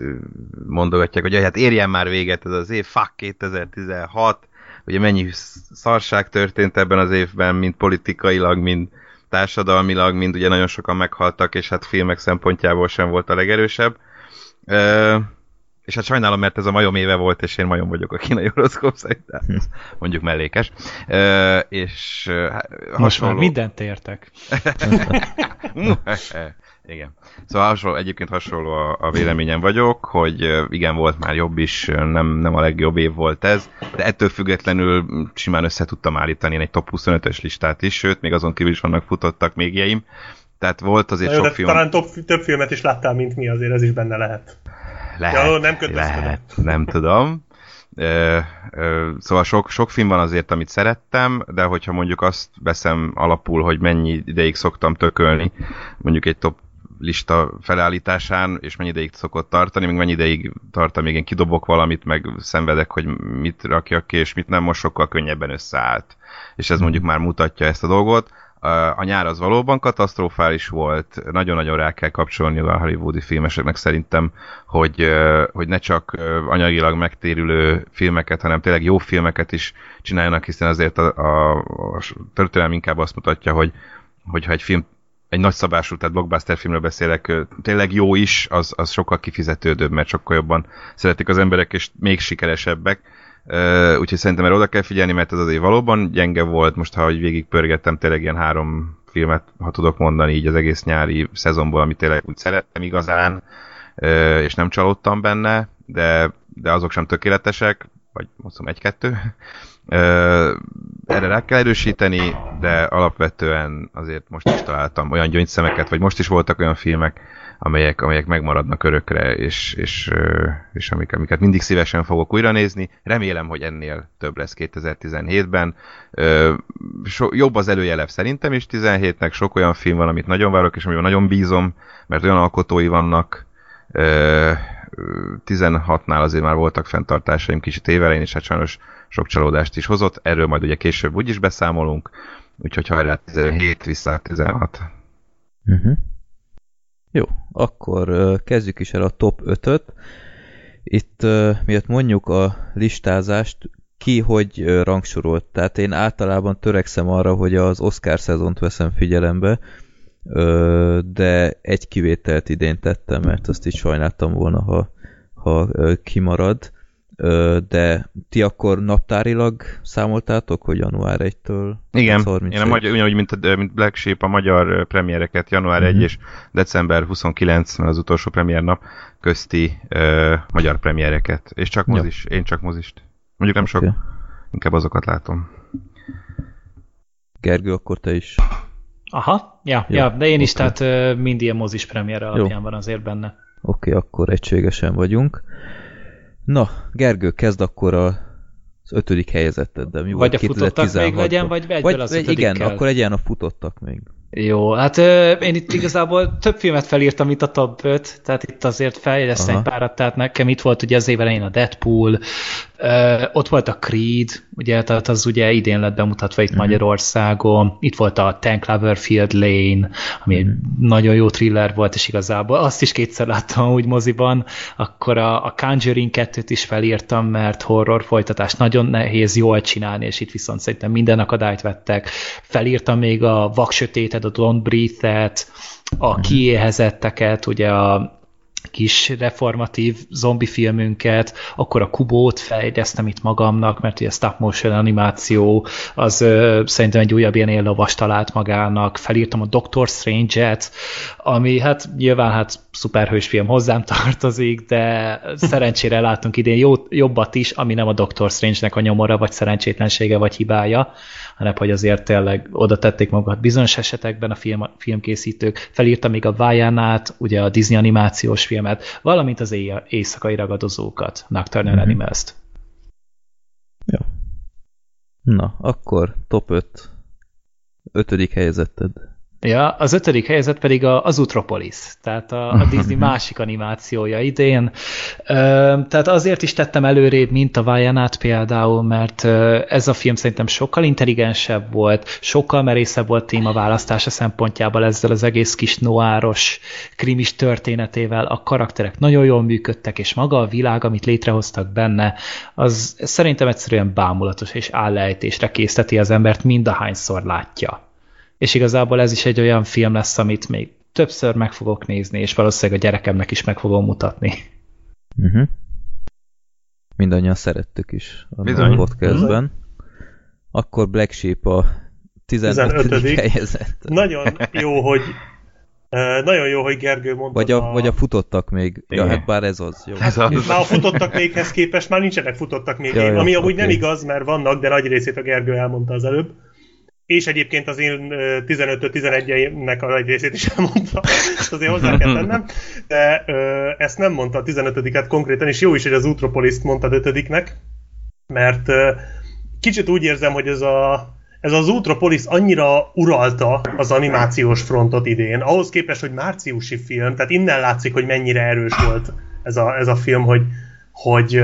mondogatják, hogy hát érjen már véget ez az év, fuck 2016, ugye mennyi szarság történt ebben az évben, mind politikailag, mind társadalmilag, mind ugye nagyon sokan meghaltak, és hát filmek szempontjából sem volt a legerősebb. És hát sajnálom, mert ez a majom éve volt, és én majom vagyok a kínai horoszkóp szerint, mondjuk mellékes. Uh, és uh, hasonló... Most már mindent értek. igen. Szóval hasonló, egyébként hasonló a, a véleményem vagyok, hogy igen, volt már jobb is, nem, nem a legjobb év volt ez, de ettől függetlenül simán össze tudtam állítani egy top 25-ös listát is, sőt, még azon kívül is vannak futottak még jeim. Tehát volt azért jó, sok film... Talán több, több filmet is láttál, mint mi, azért ez is benne lehet. Lehet, ja, nem lehet, nem tudom. Ö, ö, szóval sok, sok film van azért, amit szerettem, de hogyha mondjuk azt veszem alapul, hogy mennyi ideig szoktam tökölni, mondjuk egy top lista felállításán, és mennyi ideig szokott tartani, még mennyi ideig tart, amíg én kidobok valamit, meg szenvedek, hogy mit rakjak ki, és mit nem, most sokkal könnyebben összeállt. És ez mondjuk már mutatja ezt a dolgot a nyár az valóban katasztrofális volt, nagyon-nagyon rá kell kapcsolni a hollywoodi filmeseknek szerintem, hogy, hogy ne csak anyagilag megtérülő filmeket, hanem tényleg jó filmeket is csináljanak, hiszen azért a, a, a történelem inkább azt mutatja, hogy hogyha egy film egy nagy szabású, tehát blockbuster filmről beszélek, tényleg jó is, az, az sokkal kifizetődőbb, mert sokkal jobban szeretik az emberek, és még sikeresebbek Uh, úgyhogy szerintem erre oda kell figyelni, mert ez azért valóban gyenge volt. Most, ha végig pörgettem, tényleg ilyen három filmet, ha tudok mondani így az egész nyári szezonból, amit tényleg úgy szerettem igazán, uh, és nem csalódtam benne, de de azok sem tökéletesek, vagy mondom egy-kettő. Erre rá kell erősíteni, de alapvetően azért most is találtam olyan gyöngyszemeket, vagy most is voltak olyan filmek, amelyek, amelyek megmaradnak örökre, és, és, és amik, amiket mindig szívesen fogok újra nézni. Remélem, hogy ennél több lesz 2017-ben. So, jobb az előjelev szerintem is 17-nek, sok olyan film van, amit nagyon várok, és amiben nagyon bízom, mert olyan alkotói vannak, 16-nál azért már voltak fenntartásaim kicsit évelején, és hát sajnos sok csalódást is hozott. Erről majd ugye később úgyis beszámolunk, úgyhogy hajrá 17, vissza 16. Uh-huh. Jó, akkor kezdjük is el a top 5-öt. Itt miatt mondjuk a listázást, ki hogy rangsorolt. Tehát én általában törekszem arra, hogy az Oscar szezont veszem figyelembe, de egy kivételt idén tettem, mert azt is sajnáltam volna, ha, ha kimarad de ti akkor naptárilag számoltátok, hogy január 1-től Igen, én a magyar, ugyanúgy, mint, a, mint Black Sheep, a magyar premiereket január uh-huh. 1 és december 29, mert az utolsó premier nap közti uh, magyar premiereket, és csak mozis, ja. én csak mozist. Mondjuk nem sok, okay. inkább azokat látom. Gergő, akkor te is. Aha, ja, ja, ja de én okay. is, tehát mind ilyen mozis premier alapján Jó. van azért benne. Oké, okay, akkor egységesen vagyunk. Na, Gergő, kezd akkor a, az ötödik helyezetteddel. Mi vagy a futottak még legyen, vagy egyből vagy, az Igen, kell. akkor legyen a futottak még. Jó, hát ö, én itt igazából több filmet felírtam itt a top 5, tehát itt azért feljegyeztem egy párat, tehát nekem itt volt ugye az év elején a Deadpool, ott volt a Creed, ugye, tehát az ugye idén lett bemutatva itt mm-hmm. Magyarországon, itt volt a Ten Cloverfield Lane, ami egy nagyon jó thriller volt, és igazából azt is kétszer láttam úgy moziban, akkor a, a Conjuring 2-t is felírtam, mert horror folytatás nagyon nehéz jól csinálni, és itt viszont szerintem minden akadályt vettek. Felírtam még a Vaksötétet, a Don't Breathe-et, a mhm. kiéhezetteket, ugye a kis reformatív zombi filmünket, akkor a Kubót fejlesztem itt magamnak, mert ugye stop motion animáció, az ö, szerintem egy újabb ilyen éllovas talált magának, felírtam a Doctor Strange-et, ami hát nyilván hát szuperhős film hozzám tartozik, de szerencsére látunk idén jó, jobbat is, ami nem a Doctor Strange-nek a nyomora, vagy szerencsétlensége, vagy hibája, hanem hogy azért tényleg oda tették magukat bizonyos esetekben a film, filmkészítők. Felírta még a Vájánát, ugye a Disney animációs filmet, valamint az éjszakai ragadozókat, Nocturnal mm-hmm. Animals-t. Jó. Na, akkor top 5. Ötödik helyezetted. Ja, az ötödik helyzet pedig a, az Utropolis, tehát a, a Disney másik animációja idén. Tehát azért is tettem előrébb, mint a Vajanát például, mert ez a film szerintem sokkal intelligensebb volt, sokkal merészebb volt témaválasztása szempontjából ezzel az egész kis noáros, krimis történetével. A karakterek nagyon jól működtek, és maga a világ, amit létrehoztak benne, az szerintem egyszerűen bámulatos és állejtésre készteti az embert mindahányszor látja és igazából ez is egy olyan film lesz, amit még többször meg fogok nézni, és valószínűleg a gyerekemnek is meg fogom mutatni. Uh-huh. Mindannyian szerettük is a Bizony. podcastben. Akkor Black Sheep a 15. 15. helyezett. Nagyon jó, hogy Uh, nagyon jó, hogy Gergő mondta. Vagy a, a... vagy a futottak még. Igen. Ja, hát bár ez az. Jó. Ez az. Már a futottak méghez képest már nincsenek futottak még. Ja, ami amúgy okay. nem igaz, mert vannak, de nagy részét a Gergő elmondta az előbb és egyébként az én 15-11-nek a nagy részét is elmondta, ezt azért hozzá kell tennem, de ö, ezt nem mondta a 15-et konkrétan, és jó is, hogy az Utropolis-t mondta 5-nek, mert ö, kicsit úgy érzem, hogy ez a ez az Utropolis annyira uralta az animációs frontot idén, ahhoz képest, hogy márciusi film, tehát innen látszik, hogy mennyire erős volt ez a, ez a film, hogy, hogy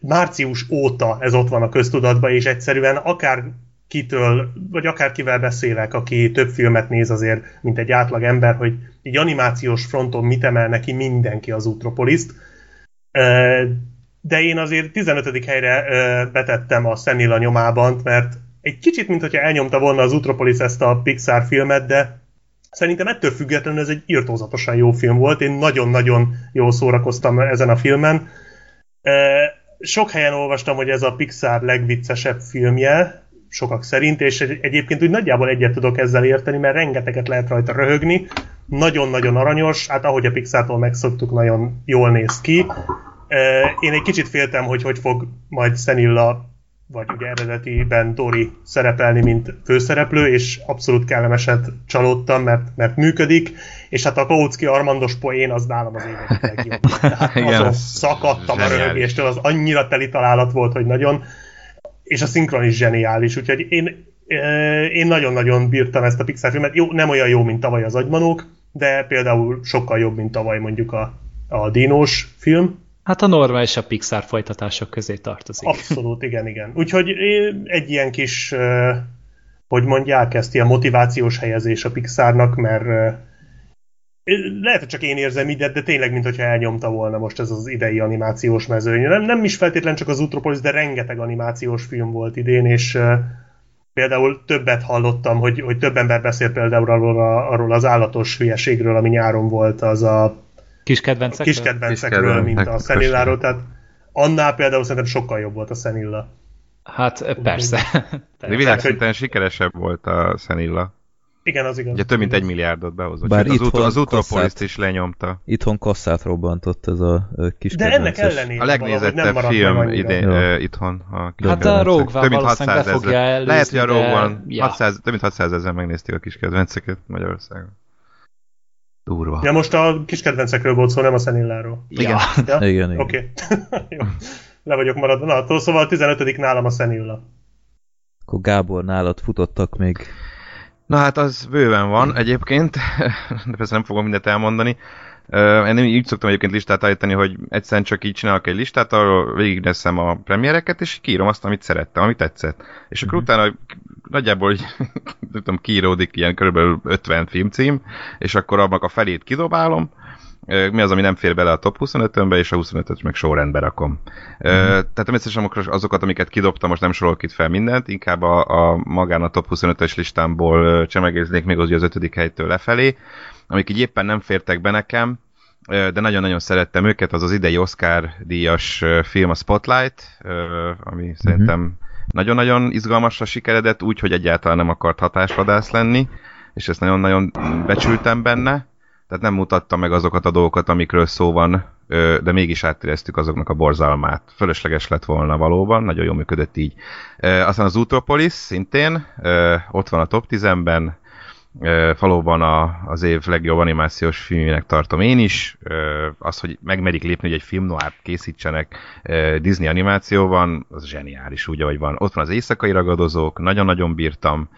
március óta ez ott van a köztudatban, és egyszerűen akár kitől, vagy akár kivel beszélek, aki több filmet néz azért, mint egy átlag ember, hogy egy animációs fronton mit emel neki mindenki az Utropoliszt. De én azért 15. helyre betettem a Szemilla nyomában, mert egy kicsit, mint hogyha elnyomta volna az Utropolis ezt a Pixar filmet, de szerintem ettől függetlenül ez egy írtózatosan jó film volt. Én nagyon-nagyon jól szórakoztam ezen a filmen. Sok helyen olvastam, hogy ez a Pixar legviccesebb filmje, sokak szerint, és egyébként úgy nagyjából egyet tudok ezzel érteni, mert rengeteget lehet rajta röhögni, nagyon-nagyon aranyos, hát ahogy a Pixar-tól megszoktuk, nagyon jól néz ki, Én egy kicsit féltem, hogy hogy fog majd Szenilla vagy ugye eredetiben Tori szerepelni, mint főszereplő, és abszolút kellemeset csalódtam, mert, mert működik, és hát a Kautsky Armandos poén az nálam az évek legjobb. Tehát azon szakadtam a röhögéstől, az annyira teli találat volt, hogy nagyon, és a szinkron is zseniális, úgyhogy én, én nagyon-nagyon bírtam ezt a Pixar filmet. Jó, nem olyan jó, mint tavaly az Agymanók, de például sokkal jobb, mint tavaly mondjuk a, a Dinós film, Hát a normális a Pixar folytatások közé tartozik. Abszolút, igen, igen. Úgyhogy egy ilyen kis, hogy mondják ezt, ilyen motivációs helyezés a Pixarnak, mert lehet, hogy csak én érzem ide, de tényleg, mintha elnyomta volna most ez az idei animációs mezőny. Nem, nem is feltétlen csak az Utropolis, de rengeteg animációs film volt idén, és például többet hallottam, hogy, hogy több ember beszél például arról, a, arról az állatos hülyeségről, ami nyáron volt, az a Kis kedvencekről? Kis kedvencekről, mint a Szenilláról, tehát annál például szerintem sokkal jobb volt a Szenilla. Hát persze. De világszinten hogy... sikeresebb volt a Szenilla. Igen, az igaz. Ugye több mint egy milliárdot behozott. Bár az, utol, az Utropolis is lenyomta. Itthon kasszát robbantott ez a kis De ennek ellenére A legnézettebb film idén, uh, itthon. A hát a Rogue One valószínűleg befogja előzni, Lehet, hogy a Rogue One ja. 600, több mint 600 ezer megnézték a kis kedvenceket Magyarországon. Durva. Ja, most a kis kedvencekről volt szó, nem a Szenilláról. Igen. Ja? igen, igen. Oké. Okay. Le vagyok maradva. Na, attól szóval a 15 nálam a Szenilla. Akkor Gábor, nálad futottak még Na hát az bőven van egyébként, de persze nem fogom mindent elmondani. Én így szoktam egyébként listát állítani, hogy egyszerűen csak így csinálok egy listát, arról végigneszem a premiereket, és kiírom azt, amit szerettem, amit tetszett. És akkor uh-huh. utána nagyjából így, nem tudom, kiíródik ilyen körülbelül 50 filmcím, és akkor abnak a felét kidobálom, mi az, ami nem fér bele a top 25-önbe, és a 25-öt meg sorrendbe rakom. Mm-hmm. Tehát természetesen azokat, amiket kidobtam, most nem sorolok itt fel mindent, inkább a, a magán a top 25-ös listámból csemegéznék még az, az ötödik helytől lefelé, amik így éppen nem fértek be nekem, de nagyon-nagyon szerettem őket, az az idei Oscar díjas film a Spotlight, ami mm-hmm. szerintem nagyon-nagyon izgalmasra sikeredett, úgy, hogy egyáltalán nem akart hatásvadász lenni, és ezt nagyon-nagyon becsültem benne tehát nem mutatta meg azokat a dolgokat, amikről szó van, de mégis átéreztük azoknak a borzalmát. Fölösleges lett volna valóban, nagyon jól működött így. Aztán az Utropolis szintén, ott van a top 10-ben, valóban a, az év legjobb animációs filmének tartom én is. Az, hogy megmerik lépni, hogy egy film noir készítsenek Disney animációban, az zseniális úgy, ahogy van. Ott van az éjszakai ragadozók, nagyon-nagyon bírtam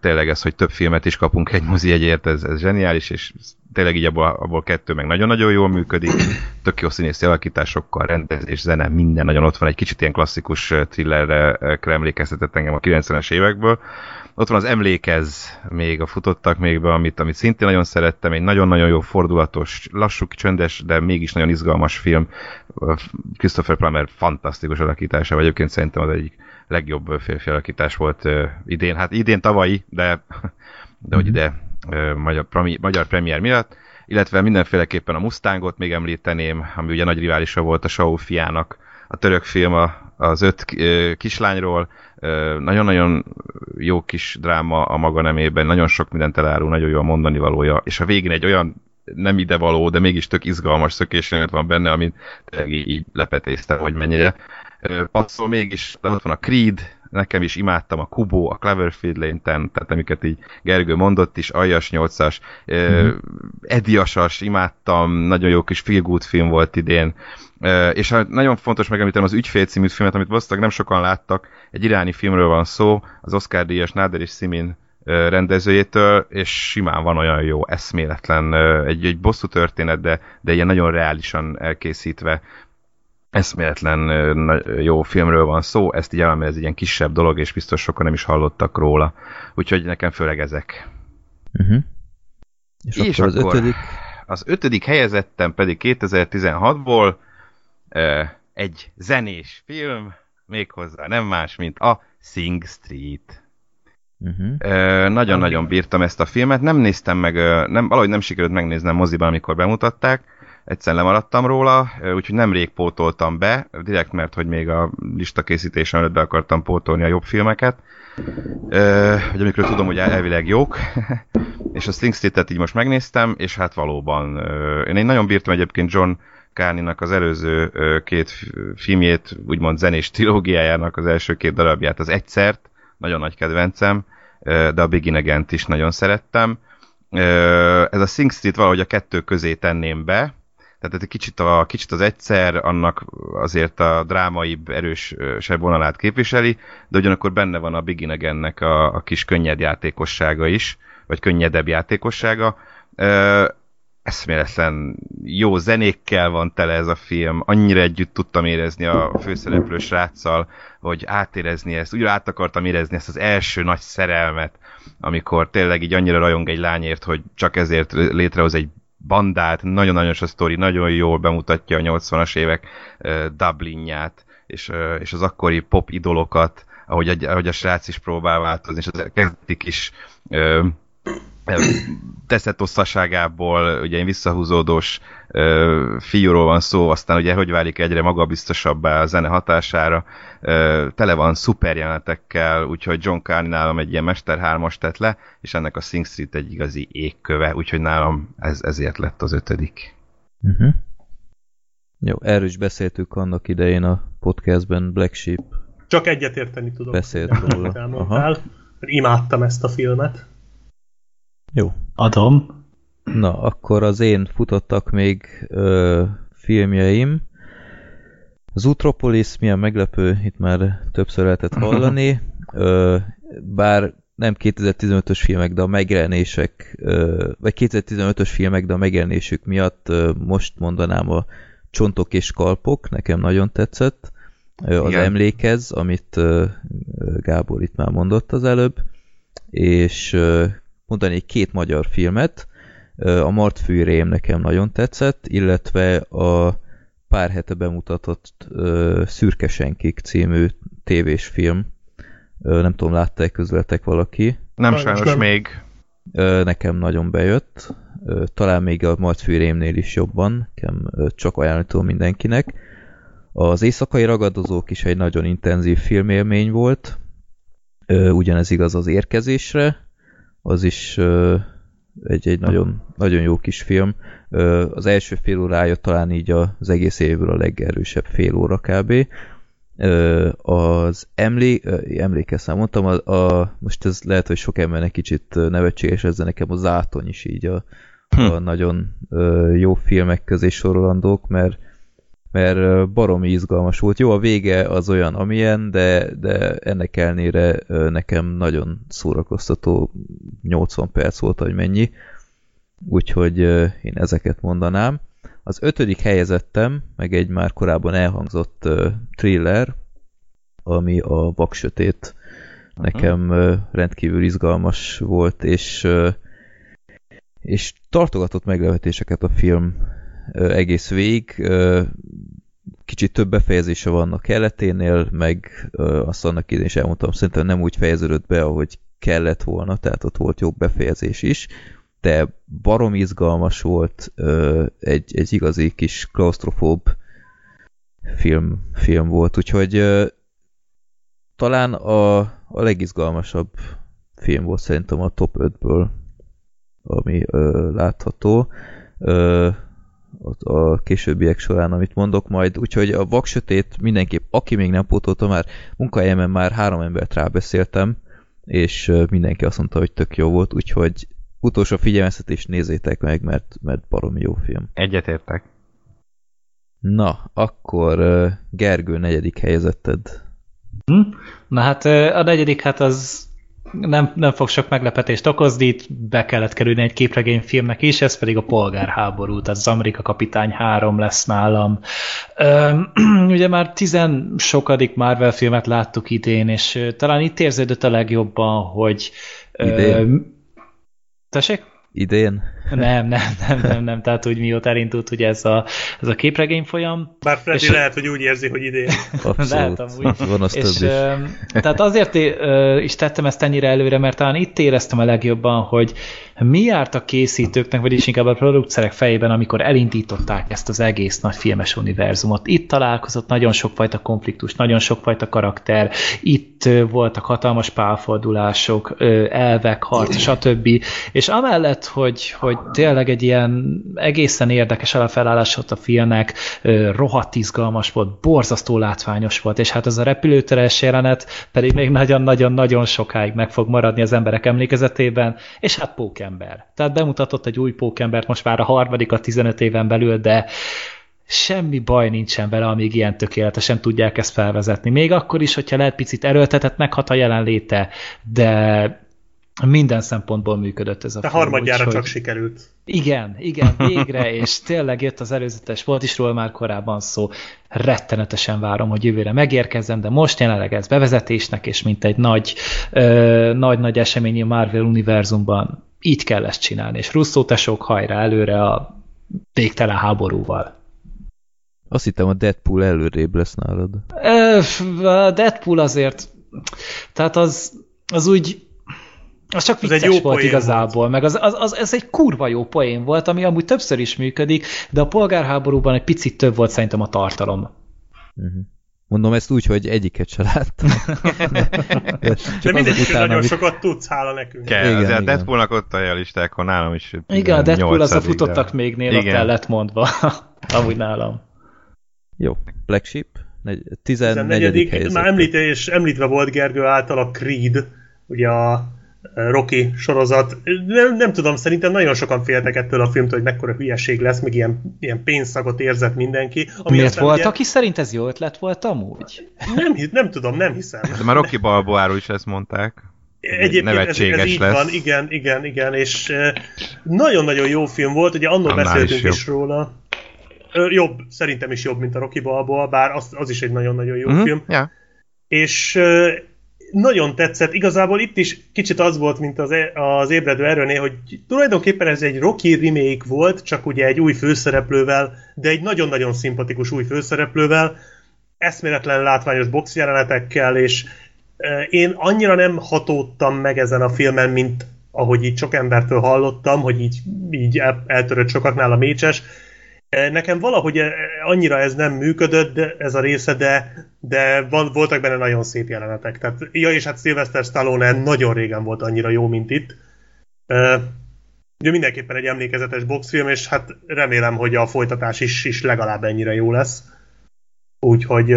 tényleg ez, hogy több filmet is kapunk egy mozi egyért, ez, ez zseniális, és tényleg így abból, abból kettő meg nagyon-nagyon jól működik, tök jó színészi alakításokkal, rendezés, zene, minden nagyon ott van, egy kicsit ilyen klasszikus thrillerre emlékeztetett engem a 90-es évekből. Ott van az Emlékez még, a futottak még be, amit, amit szintén nagyon szerettem, egy nagyon-nagyon jó fordulatos, lassú, csöndes, de mégis nagyon izgalmas film. Christopher Plummer fantasztikus alakítása, vagy egyébként szerintem az egyik legjobb férfi alakítás volt idén. Hát idén tavalyi, de, de hogy mhm. ide magyar, magyar premier miatt. Illetve mindenféleképpen a Mustangot még említeném, ami ugye nagy riválisa volt a Shaw fiának. A török film a, az öt kislányról, nagyon-nagyon jó kis dráma a maga nemében, nagyon sok mindent elárul, nagyon jó a mondani valója, és a végén egy olyan nem ide való, de mégis tök izgalmas szökésjelenet van benne, amit így, lepetéztem, hogy mennyire. Passzol mégis, de ott van a Creed, nekem is imádtam a Kubo, a Cloverfield Lane 10, tehát amiket így Gergő mondott is, Aljas 8-as, mm-hmm. Ediasas, imádtam, nagyon jó kis feel good film volt idén, és hát nagyon fontos megemlítenem az Ügyfél című filmet, amit valószínűleg nem sokan láttak, egy iráni filmről van szó, az Oscar díjas Nader és Simin rendezőjétől, és simán van olyan jó, eszméletlen, egy, egy bosszú történet, de, de ilyen nagyon reálisan elkészítve, eszméletlen jó filmről van szó, ezt így elmondom, ez egy ilyen kisebb dolog, és biztos sokan nem is hallottak róla. Úgyhogy nekem főleg ezek. Uh-huh. És, és akkor, akkor az ötödik? Az ötödik helyezettem pedig 2016-ból egy zenés film, méghozzá nem más, mint a Sing Street. Uh-huh. Nagyon-nagyon bírtam ezt a filmet, nem néztem meg, nem, valahogy nem sikerült megnéznem moziban, amikor bemutatták, egyszer lemaradtam róla, úgyhogy nemrég pótoltam be, direkt mert, hogy még a lista készítése előtt be akartam pótolni a jobb filmeket, hogy amikről tudom, hogy elvileg jók, és a Sting Street-et így most megnéztem, és hát valóban, én, én nagyon bírtam egyébként John Káninak az előző két filmjét, úgymond zenés trilógiájának az első két darabját, az Egyszert, nagyon nagy kedvencem, de a Begin again is nagyon szerettem. Ez a Sing Street valahogy a kettő közé tenném be, tehát egy kicsit, a, kicsit az egyszer annak azért a drámai erősebb vonalát képviseli, de ugyanakkor benne van a Begin Again-nek a, a kis könnyed játékossága is, vagy könnyedebb játékossága. Eszméletlen jó zenékkel van tele ez a film, annyira együtt tudtam érezni a főszereplő sráccal, hogy átérezni ezt, úgy át akartam érezni ezt az első nagy szerelmet, amikor tényleg így annyira rajong egy lányért, hogy csak ezért létrehoz egy bandát, nagyon-nagyon a sztori, nagyon jól bemutatja a 80-as évek Dublinját, és, és az akkori pop idolokat, ahogy ahogy a srác is próbál változni, és az kezdik is teszetosszaságából, ugye egy visszahúzódós ö, fiúról van szó, aztán ugye hogy válik egyre magabiztosabbá a zene hatására, ö, tele van szuperjelenetekkel, úgyhogy John Carney nálam egy ilyen Mester 3 tett le, és ennek a Sing Street egy igazi égköve, úgyhogy nálam ez, ezért lett az ötödik. Uh-huh. Jó, erről is beszéltük annak idején a podcastben Black Sheep. Csak egyetérteni tudok. Beszélt róla. Imádtam ezt a filmet. Jó. Adom. Na, akkor az én futottak még ö, filmjeim. Az Utropolis milyen meglepő, itt már többször lehetett hallani. Ö, bár nem 2015-ös filmek, de a megjelenések, ö, vagy 2015-ös filmek, de a megjelenésük miatt ö, most mondanám a Csontok és Kalpok, nekem nagyon tetszett. Ö, az Igen. Emlékez, amit ö, Gábor itt már mondott az előbb, és mondani két magyar filmet. A Martfűrém nekem nagyon tetszett, illetve a pár hete bemutatott Szürkesenkik című tévés film. Nem tudom, látta-e közületek valaki? Nem sajnos nem. még. Nekem nagyon bejött. Talán még a Martfűrémnél is jobban. Nekem csak ajánlító mindenkinek. Az éjszakai ragadozók is egy nagyon intenzív filmélmény volt. Ugyanez igaz az érkezésre az is egy, egy nagyon, nagyon jó kis film. Az első fél órája talán így az egész évből a legerősebb fél óra kb. Az emlé, emlékeztem, mondtam, a, a, most ez lehet, hogy sok embernek kicsit nevetséges, ez nekem az Átony is így a, hm. a nagyon jó filmek közé sorolandók, mert mert baromi izgalmas volt. Jó, a vége az olyan, amilyen, de, de ennek elnére nekem nagyon szórakoztató 80 perc volt, hogy mennyi. Úgyhogy én ezeket mondanám. Az ötödik helyezettem, meg egy már korábban elhangzott thriller, ami a Vaksötét nekem rendkívül izgalmas volt, és és tartogatott meglehetéseket a film egész végig. Kicsit több befejezése van a keleténél, meg azt annak idén is elmondtam, szerintem nem úgy fejeződött be, ahogy kellett volna, tehát ott volt jobb befejezés is, de barom izgalmas volt, egy, egy igazi kis klaustrofób film, film volt, úgyhogy talán a, a legizgalmasabb film volt szerintem a top 5-ből, ami ö, látható. Ö, a későbbiek során, amit mondok majd. Úgyhogy a vaksötét mindenképp, aki még nem pótolta már, munkahelyemen már három embert rábeszéltem, és mindenki azt mondta, hogy tök jó volt, úgyhogy utolsó figyelmeztetést nézzétek meg, mert, mert barom jó film. Egyetértek. Na, akkor Gergő negyedik helyezetted. Hm? Na hát a negyedik, hát az nem, nem fog sok meglepetést okozni, itt be kellett kerülni egy képregényfilmnek is, ez pedig a polgárháború, tehát az Amerika Kapitány 3 lesz nálam. Üm, ugye már tizen sokadik Marvel filmet láttuk idén, és talán itt érződött a legjobban, hogy... Idén? tessék? Idén? Nem, nem, nem, nem, nem, tehát úgy mióta elindult ugye ez a, ez a képregény folyam. Bár Freddy és lehet, hogy úgy érzi, hogy idén. Abszolút. lehet, amúgy. Van és, is. Tehát azért is tettem ezt ennyire előre, mert talán itt éreztem a legjobban, hogy mi járt a készítőknek, vagyis inkább a producerek fejében, amikor elindították ezt az egész nagy filmes univerzumot. Itt találkozott nagyon sokfajta konfliktus, nagyon sokfajta karakter, itt voltak hatalmas pálfordulások, elvek, harc, stb. És amellett, hogy, hogy tényleg egy ilyen egészen érdekes alapfelállás volt a filmnek, rohadt izgalmas volt, borzasztó látványos volt, és hát ez a repülőteres jelenet pedig még nagyon-nagyon-nagyon sokáig meg fog maradni az emberek emlékezetében, és hát pókember. Tehát bemutatott egy új pókembert most már a harmadik a 15 éven belül, de semmi baj nincsen vele, amíg ilyen tökéletesen tudják ezt felvezetni. Még akkor is, hogyha lehet picit erőltetett meghat a jelenléte, de minden szempontból működött ez a De film. harmadjára úgyhogy- csak sikerült. Igen, igen, végre, és tényleg jött az előzetes, volt is róla már korábban szó, rettenetesen várom, hogy jövőre megérkezzem, de most jelenleg ez bevezetésnek, és mint egy nagy, nagy-nagy esemény a Marvel univerzumban, így kell ezt csinálni, és Russo tesók hajrá előre a végtelen háborúval. Azt hittem a Deadpool előrébb lesz nálad. A Deadpool azért, tehát az, az úgy, az csak vicces egy jó volt igazából, meg az, az, az, ez egy kurva jó poén volt, ami amúgy többször is működik, de a polgárháborúban egy picit több volt szerintem a tartalom. Uh-huh. Mondom ezt úgy, hogy egyiket se láttam. De Csak mindegy, nagyon amit- sokat tudsz, hála nekünk. Kell, Igen, igen, azért a igen. Deadpoolnak ott a listákon nálam is. Igen, a Deadpool az a 18-ig, futottak de- mégnél ott Igen. el lett mondva, amúgy nálam. Jó, Black Sheep, negy- 14. 14. helyzet. Már említés, említve volt Gergő által a Creed, ugye a Rocky sorozat. Nem, nem tudom, szerintem nagyon sokan féltek ettől a filmtől, hogy mekkora hülyeség lesz, meg ilyen, ilyen pénzszagot érzett mindenki. Ami Miért volt, ugye- aki szerint ez jó ötlet volt amúgy? Nem, nem tudom, nem hiszem. De már Rocky Balboáról is ezt mondták. Egyébként ez, ez nevetséges így lesz. van, igen, igen, igen, és nagyon-nagyon jó film volt, ugye annól Annál beszéltünk is is, róla. Jobb, szerintem is jobb, mint a Rocky Balboa, bár az, az is egy nagyon-nagyon jó Mhm, film. Ja. És nagyon tetszett. Igazából itt is kicsit az volt, mint az, e- az ébredő erőnél, hogy tulajdonképpen ez egy Rocky remake volt, csak ugye egy új főszereplővel, de egy nagyon-nagyon szimpatikus új főszereplővel, eszméletlen látványos boxjelenetekkel, és ö, én annyira nem hatódtam meg ezen a filmen, mint ahogy így sok embertől hallottam, hogy így, így el, eltörött sokaknál a mécses. Nekem valahogy annyira ez nem működött, ez a része, de, de voltak benne nagyon szép jelenetek. Tehát, ja, és hát Sylvester Stallone nagyon régen volt annyira jó, mint itt. Ugye mindenképpen egy emlékezetes boxfilm, és hát remélem, hogy a folytatás is, is legalább ennyire jó lesz. Úgyhogy,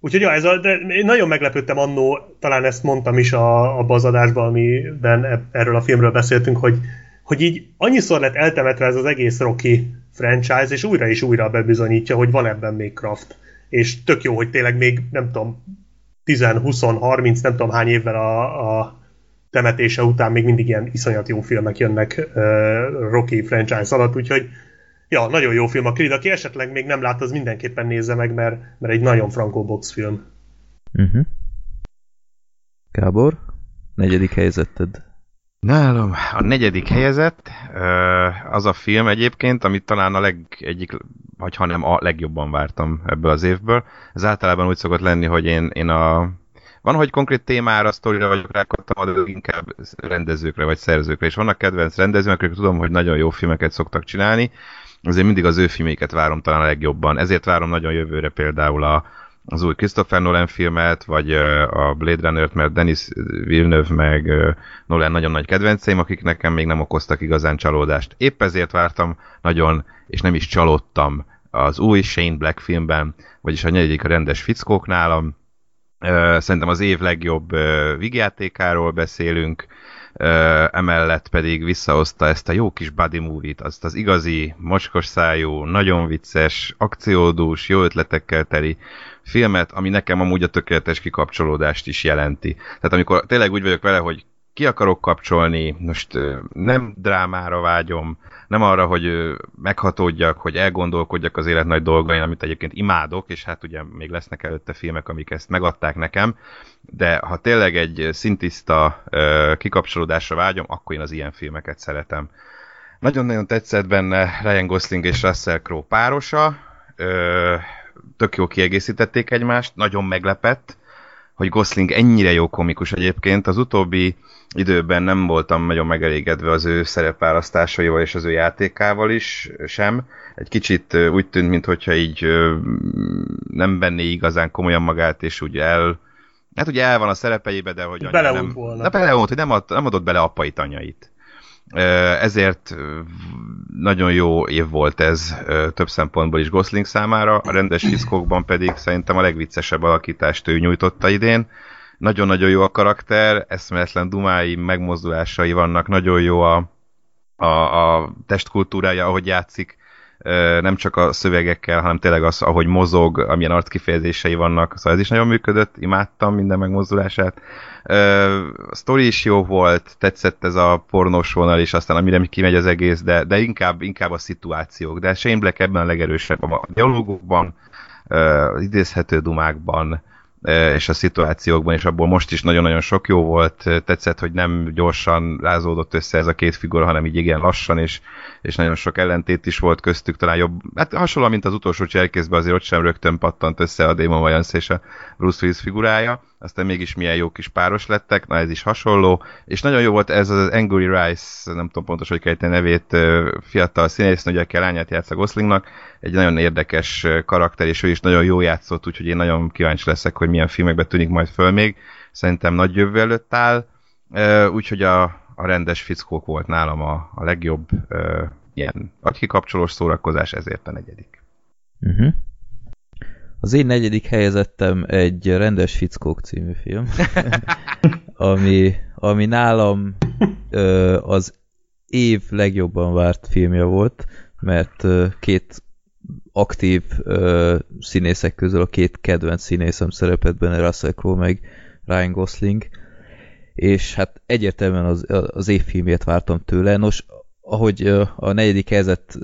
úgyhogy ja, ez a, de én nagyon meglepődtem annó, talán ezt mondtam is a, abban az adásban, amiben erről a filmről beszéltünk, hogy, hogy így annyiszor lett eltemetve ez az egész Rocky franchise, és újra és újra bebizonyítja, hogy van ebben még Kraft. És tök jó, hogy tényleg még, nem tudom, 10, 20, 30, nem tudom hány évvel a, a temetése után még mindig ilyen iszonyat jó filmek jönnek uh, Rocky franchise alatt, úgyhogy ja, nagyon jó film a Creed, aki esetleg még nem látta, az mindenképpen nézze meg, mert, mert egy nagyon frankó box film. Uh-huh. Gábor, negyedik helyzeted. Nálam a negyedik helyezett, az a film egyébként, amit talán a leg, egyik, vagy ha nem a legjobban vártam ebből az évből. Ez általában úgy szokott lenni, hogy én, én a van, hogy konkrét témára, sztorira vagyok rákottam, de inkább rendezőkre vagy szerzőkre. És vannak kedvenc rendezők, akik tudom, hogy nagyon jó filmeket szoktak csinálni, azért mindig az ő filméket várom talán a legjobban. Ezért várom nagyon jövőre például a, az új Christopher Nolan filmet, vagy a Blade Runner-t, mert Denis Villeneuve meg Nolan nagyon nagy kedvenceim, akik nekem még nem okoztak igazán csalódást. Épp ezért vártam nagyon, és nem is csalódtam az új Shane Black filmben, vagyis a negyedik a rendes fickók nálam. Szerintem az év legjobb ö, vígjátékáról beszélünk, emellett pedig visszahozta ezt a jó kis buddy movie-t, azt az igazi, mocskos szájú, nagyon vicces, akciódús, jó ötletekkel teli filmet, ami nekem amúgy a tökéletes kikapcsolódást is jelenti. Tehát amikor tényleg úgy vagyok vele, hogy ki akarok kapcsolni, most nem drámára vágyom, nem arra, hogy meghatódjak, hogy elgondolkodjak az élet nagy dolgain, amit egyébként imádok, és hát ugye még lesznek előtte filmek, amik ezt megadták nekem, de ha tényleg egy szintiszta kikapcsolódásra vágyom, akkor én az ilyen filmeket szeretem. Nagyon-nagyon tetszett benne Ryan Gosling és Russell Crowe párosa, tök jó kiegészítették egymást, nagyon meglepett, hogy Gosling ennyire jó komikus egyébként. Az utóbbi időben nem voltam nagyon megelégedve az ő szerepválasztásaival és az ő játékával is sem. Egy kicsit úgy tűnt, mintha így nem venné igazán komolyan magát, és úgy el... Hát ugye el van a szerepeibe, de hogy Beleont nem... volna. De beleont, hogy nem, ad, nem adott bele apait, anyait. Ezért nagyon jó év volt ez több szempontból is Gosling számára, a rendes fickókban pedig szerintem a legviccesebb alakítást ő nyújtotta idén. Nagyon-nagyon jó a karakter, eszméletlen dumái, megmozdulásai vannak, nagyon jó a, a, a testkultúrája, ahogy játszik, nem csak a szövegekkel, hanem tényleg az, ahogy mozog, amilyen arckifejezései vannak, szóval ez is nagyon működött, imádtam minden megmozdulását. A sztori is jó volt, tetszett ez a pornós vonal is, aztán amire kimegy az egész, de, de inkább, inkább a szituációk. De Shane Black ebben a legerősebb a dialógokban, az idézhető dumákban, és a szituációkban, és abból most is nagyon-nagyon sok jó volt. Tetszett, hogy nem gyorsan rázódott össze ez a két figura, hanem így igen lassan, és, és nagyon sok ellentét is volt köztük, talán jobb. Hát hasonló, mint az utolsó cserkészben, azért ott sem rögtön pattant össze a Damon Wayans és a Bruce Willis figurája, aztán mégis milyen jó kis páros lettek, na ez is hasonló, és nagyon jó volt ez az Angry Rice, nem tudom pontosan, hogy kell nevét, fiatal színésznő, ugye a lányát játsz a Goslingnak, egy nagyon érdekes karakter, és ő is nagyon jó játszott, úgyhogy én nagyon kíváncsi leszek, hogy milyen filmekbe tűnik majd föl még. Szerintem nagy jövő előtt áll, úgyhogy a, a rendes fickók volt nálam a, a legjobb ilyen agykikapcsolós szórakozás, ezért a negyedik. Uh-huh. Az én negyedik helyezettem egy Rendes Fickók című film, ami, ami nálam ö, az év legjobban várt filmje volt, mert ö, két aktív ö, színészek közül a két kedvenc színészem szerepet benne, Russell Crowe meg Ryan Gosling, és hát egyértelműen az, az évfilmét vártam tőle. Nos, ahogy a negyedik helyzet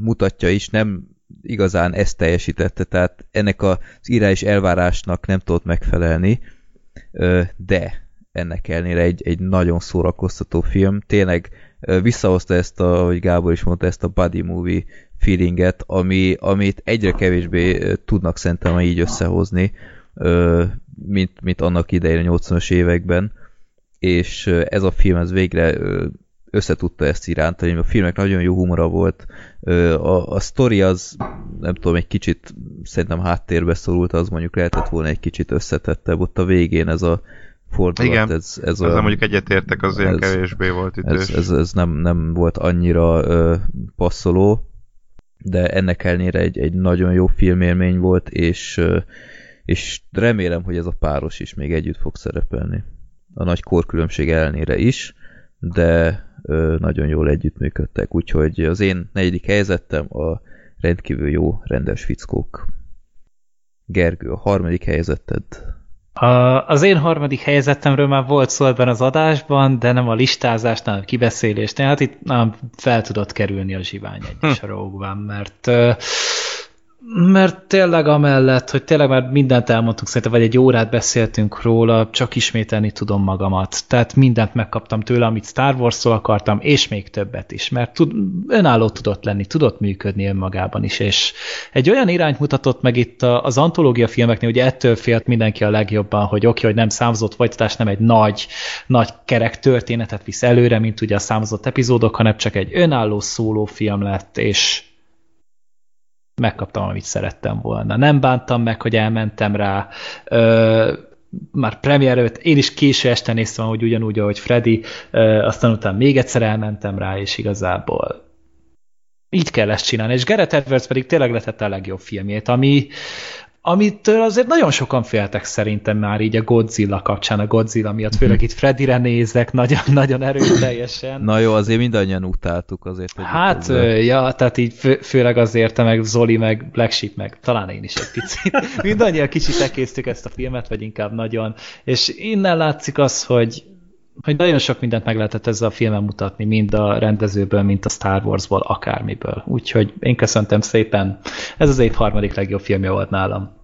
mutatja is, nem igazán ezt teljesítette, tehát ennek az írás elvárásnak nem tudott megfelelni, de ennek ellenére egy, egy nagyon szórakoztató film. Tényleg visszahozta ezt, a, ahogy Gábor is mondta, ezt a buddy movie feelinget, ami, amit egyre kevésbé tudnak szerintem így összehozni, mint, mint annak idején a 80-as években, és ez a film ez végre összetudta ezt irántani, a filmek nagyon jó humora volt, a, a sztori az nem tudom, egy kicsit szerintem háttérbe szorult, az mondjuk lehetett volna egy kicsit összetettebb, ott a végén ez a fordulat, Igen, ez, ez olyan, mondjuk egyetértek, az olyan kevésbé volt itt. Ez, ez, ez nem, nem volt annyira ö, passzoló, de ennek ellenére egy, egy nagyon jó filmélmény volt, és, és remélem, hogy ez a páros is még együtt fog szerepelni. A nagy korkülönbség ellenére is, de nagyon jól együttműködtek, úgyhogy az én negyedik helyzetem a rendkívül jó rendes fickók. Gergő, a harmadik helyzeted a, az én harmadik helyzetemről már volt szó ebben az adásban, de nem a listázásnál, a kibeszélésnél, hát itt nem fel tudott kerülni a zsivány egyes hm. a Rogue mert tényleg amellett, hogy tényleg már mindent elmondtunk, szerintem vagy egy órát beszéltünk róla, csak ismételni tudom magamat. Tehát mindent megkaptam tőle, amit Star Wars-szól akartam, és még többet is, mert tud, önálló tudott lenni, tudott működni önmagában is, és egy olyan irányt mutatott meg itt az antológia filmeknél, ugye ettől félt mindenki a legjobban, hogy oké, hogy nem számozott folytatás, nem egy nagy, nagy kerek történetet visz előre, mint ugye a számozott epizódok, hanem csak egy önálló szólófilm lett, és megkaptam, amit szerettem volna. Nem bántam meg, hogy elmentem rá. Ö, már premier előtt, én is késő este néztem, hogy ugyanúgy, ahogy Freddy, ö, aztán utána még egyszer elmentem rá, és igazából így kell ezt csinálni. És Gareth Edwards pedig tényleg letette a legjobb filmjét, ami, amitől azért nagyon sokan féltek szerintem már így a Godzilla kapcsán, a Godzilla miatt, főleg itt Freddyre nézek nagyon, nagyon erőteljesen. Na jó, azért mindannyian utáltuk azért. Hogy hát, ja, tehát így fő, főleg azért, meg Zoli, meg Black Sheep, meg talán én is egy picit. mindannyian kicsit elkésztük ezt a filmet, vagy inkább nagyon. És innen látszik az, hogy hogy nagyon sok mindent meg lehetett ezzel a filmen mutatni, mind a rendezőből, mint a Star Warsból, akármiből. Úgyhogy én köszöntem szépen. Ez az év harmadik legjobb filmje volt nálam.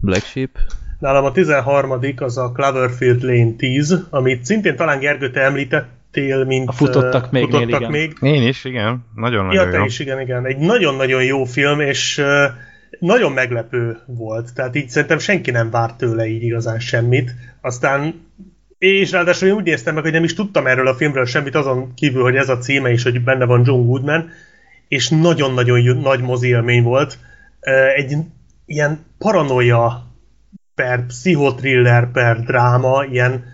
Black Sheep? Nálam a 13. az a Cloverfield Lane 10, amit szintén talán Gergő te említettél, mint... A futottak még. Futottak igen. még. Én is, igen. Nagyon-nagyon ja, jó. is, igen, igen. Egy nagyon-nagyon jó film, és nagyon meglepő volt. Tehát így szerintem senki nem várt tőle így igazán semmit. Aztán és ráadásul én úgy néztem meg, hogy nem is tudtam erről a filmről semmit, azon kívül, hogy ez a címe is, hogy benne van John Goodman, és nagyon-nagyon nagy mozi élmény volt. Egy ilyen paranoia per pszichotriller per dráma, ilyen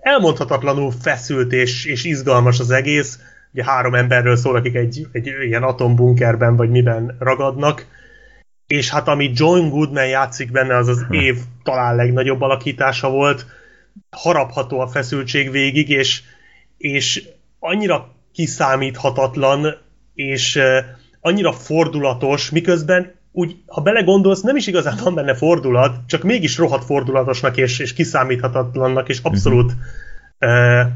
elmondhatatlanul feszült és, és izgalmas az egész. Ugye három emberről szól, akik egy, egy ilyen atombunkerben vagy miben ragadnak, és hát ami John Goodman játszik benne, az az év talán legnagyobb alakítása volt, harapható a feszültség végig, és, és annyira kiszámíthatatlan, és annyira fordulatos, miközben úgy, ha belegondolsz, nem is igazán van benne fordulat, csak mégis rohadt fordulatosnak és, és kiszámíthatatlannak, és abszolút uh-huh. uh,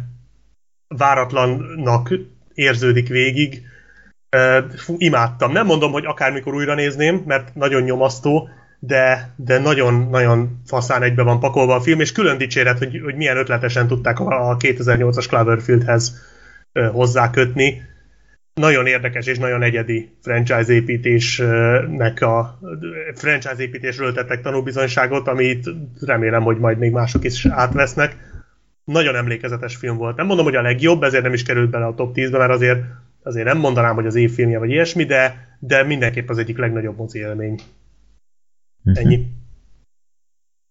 váratlannak érződik végig. Fú, imádtam. Nem mondom, hogy akármikor újra nézném, mert nagyon nyomasztó, de, de nagyon-nagyon faszán egybe van pakolva a film, és külön dicséret, hogy, hogy milyen ötletesen tudták a 2008-as Cloverfieldhez hozzákötni nagyon érdekes és nagyon egyedi franchise építésnek a franchise építésről tettek tanúbizonyságot, amit remélem, hogy majd még mások is átvesznek. Nagyon emlékezetes film volt. Nem mondom, hogy a legjobb, ezért nem is került bele a top 10-be, mert azért, azért nem mondanám, hogy az évfilmje vagy ilyesmi, de, de mindenképp az egyik legnagyobb mozi élmény. Mhm. Ennyi.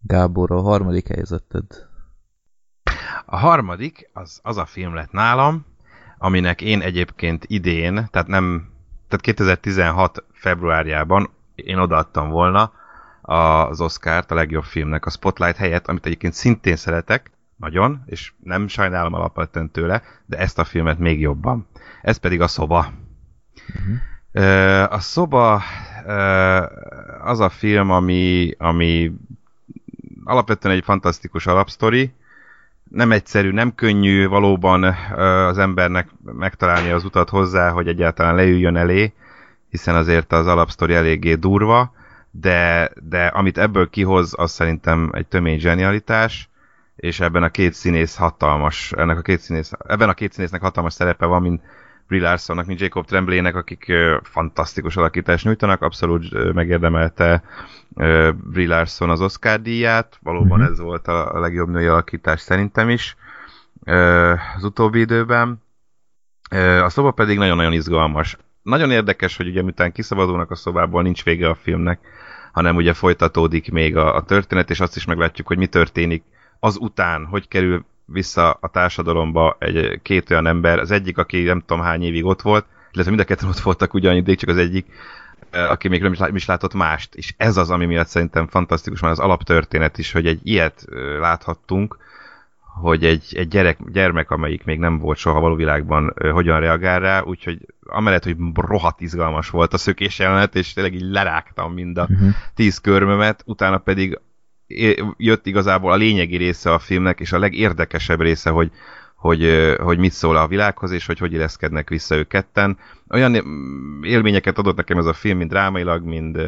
Gábor, a harmadik helyzeted. A harmadik, az, az a film lett nálam, aminek én egyébként idén, tehát nem, tehát 2016 februárjában én odaadtam volna az Oscar-t a legjobb filmnek a Spotlight helyett, amit egyébként szintén szeretek, nagyon, és nem sajnálom alapvetően tőle, de ezt a filmet még jobban. Ez pedig a szoba. Uh-huh. A szoba az a film, ami, ami alapvetően egy fantasztikus alapsztori, nem egyszerű, nem könnyű valóban az embernek megtalálni az utat hozzá, hogy egyáltalán leüljön elé, hiszen azért az alapsztori eléggé durva, de, de amit ebből kihoz, az szerintem egy tömény zsenialitás, és ebben a két színész hatalmas, ennek a két színész, ebben a két színésznek hatalmas szerepe van, mint Brie Larsonnak, mint Jacob Tremblaynek, akik fantasztikus alakítást nyújtanak, abszolút megérdemelte Brie Larson az Oscar díját, valóban uh-huh. ez volt a, legjobb női alakítás szerintem is az utóbbi időben. A szoba pedig nagyon-nagyon izgalmas. Nagyon érdekes, hogy ugye miután kiszabadulnak a szobából, nincs vége a filmnek, hanem ugye folytatódik még a, a történet, és azt is meglátjuk, hogy mi történik az után, hogy kerül vissza a társadalomba egy két olyan ember, az egyik, aki nem tudom hány évig ott volt, illetve mind a ketten ott voltak ugyaniddig, csak az egyik, aki még nem is látott mást. És ez az, ami miatt szerintem fantasztikus, mert az alaptörténet is, hogy egy ilyet láthattunk, hogy egy, egy gyerek, gyermek, amelyik még nem volt soha való világban, hogyan reagál rá, úgyhogy amellett, hogy rohadt izgalmas volt a szökés jelenet, és tényleg így lerágtam mind a uh-huh. tíz körmömet, utána pedig jött igazából a lényegi része a filmnek, és a legérdekesebb része, hogy, hogy, hogy mit szól a világhoz, és hogy hogy illeszkednek vissza ők ketten. Olyan élményeket adott nekem ez a film, mind drámailag, mind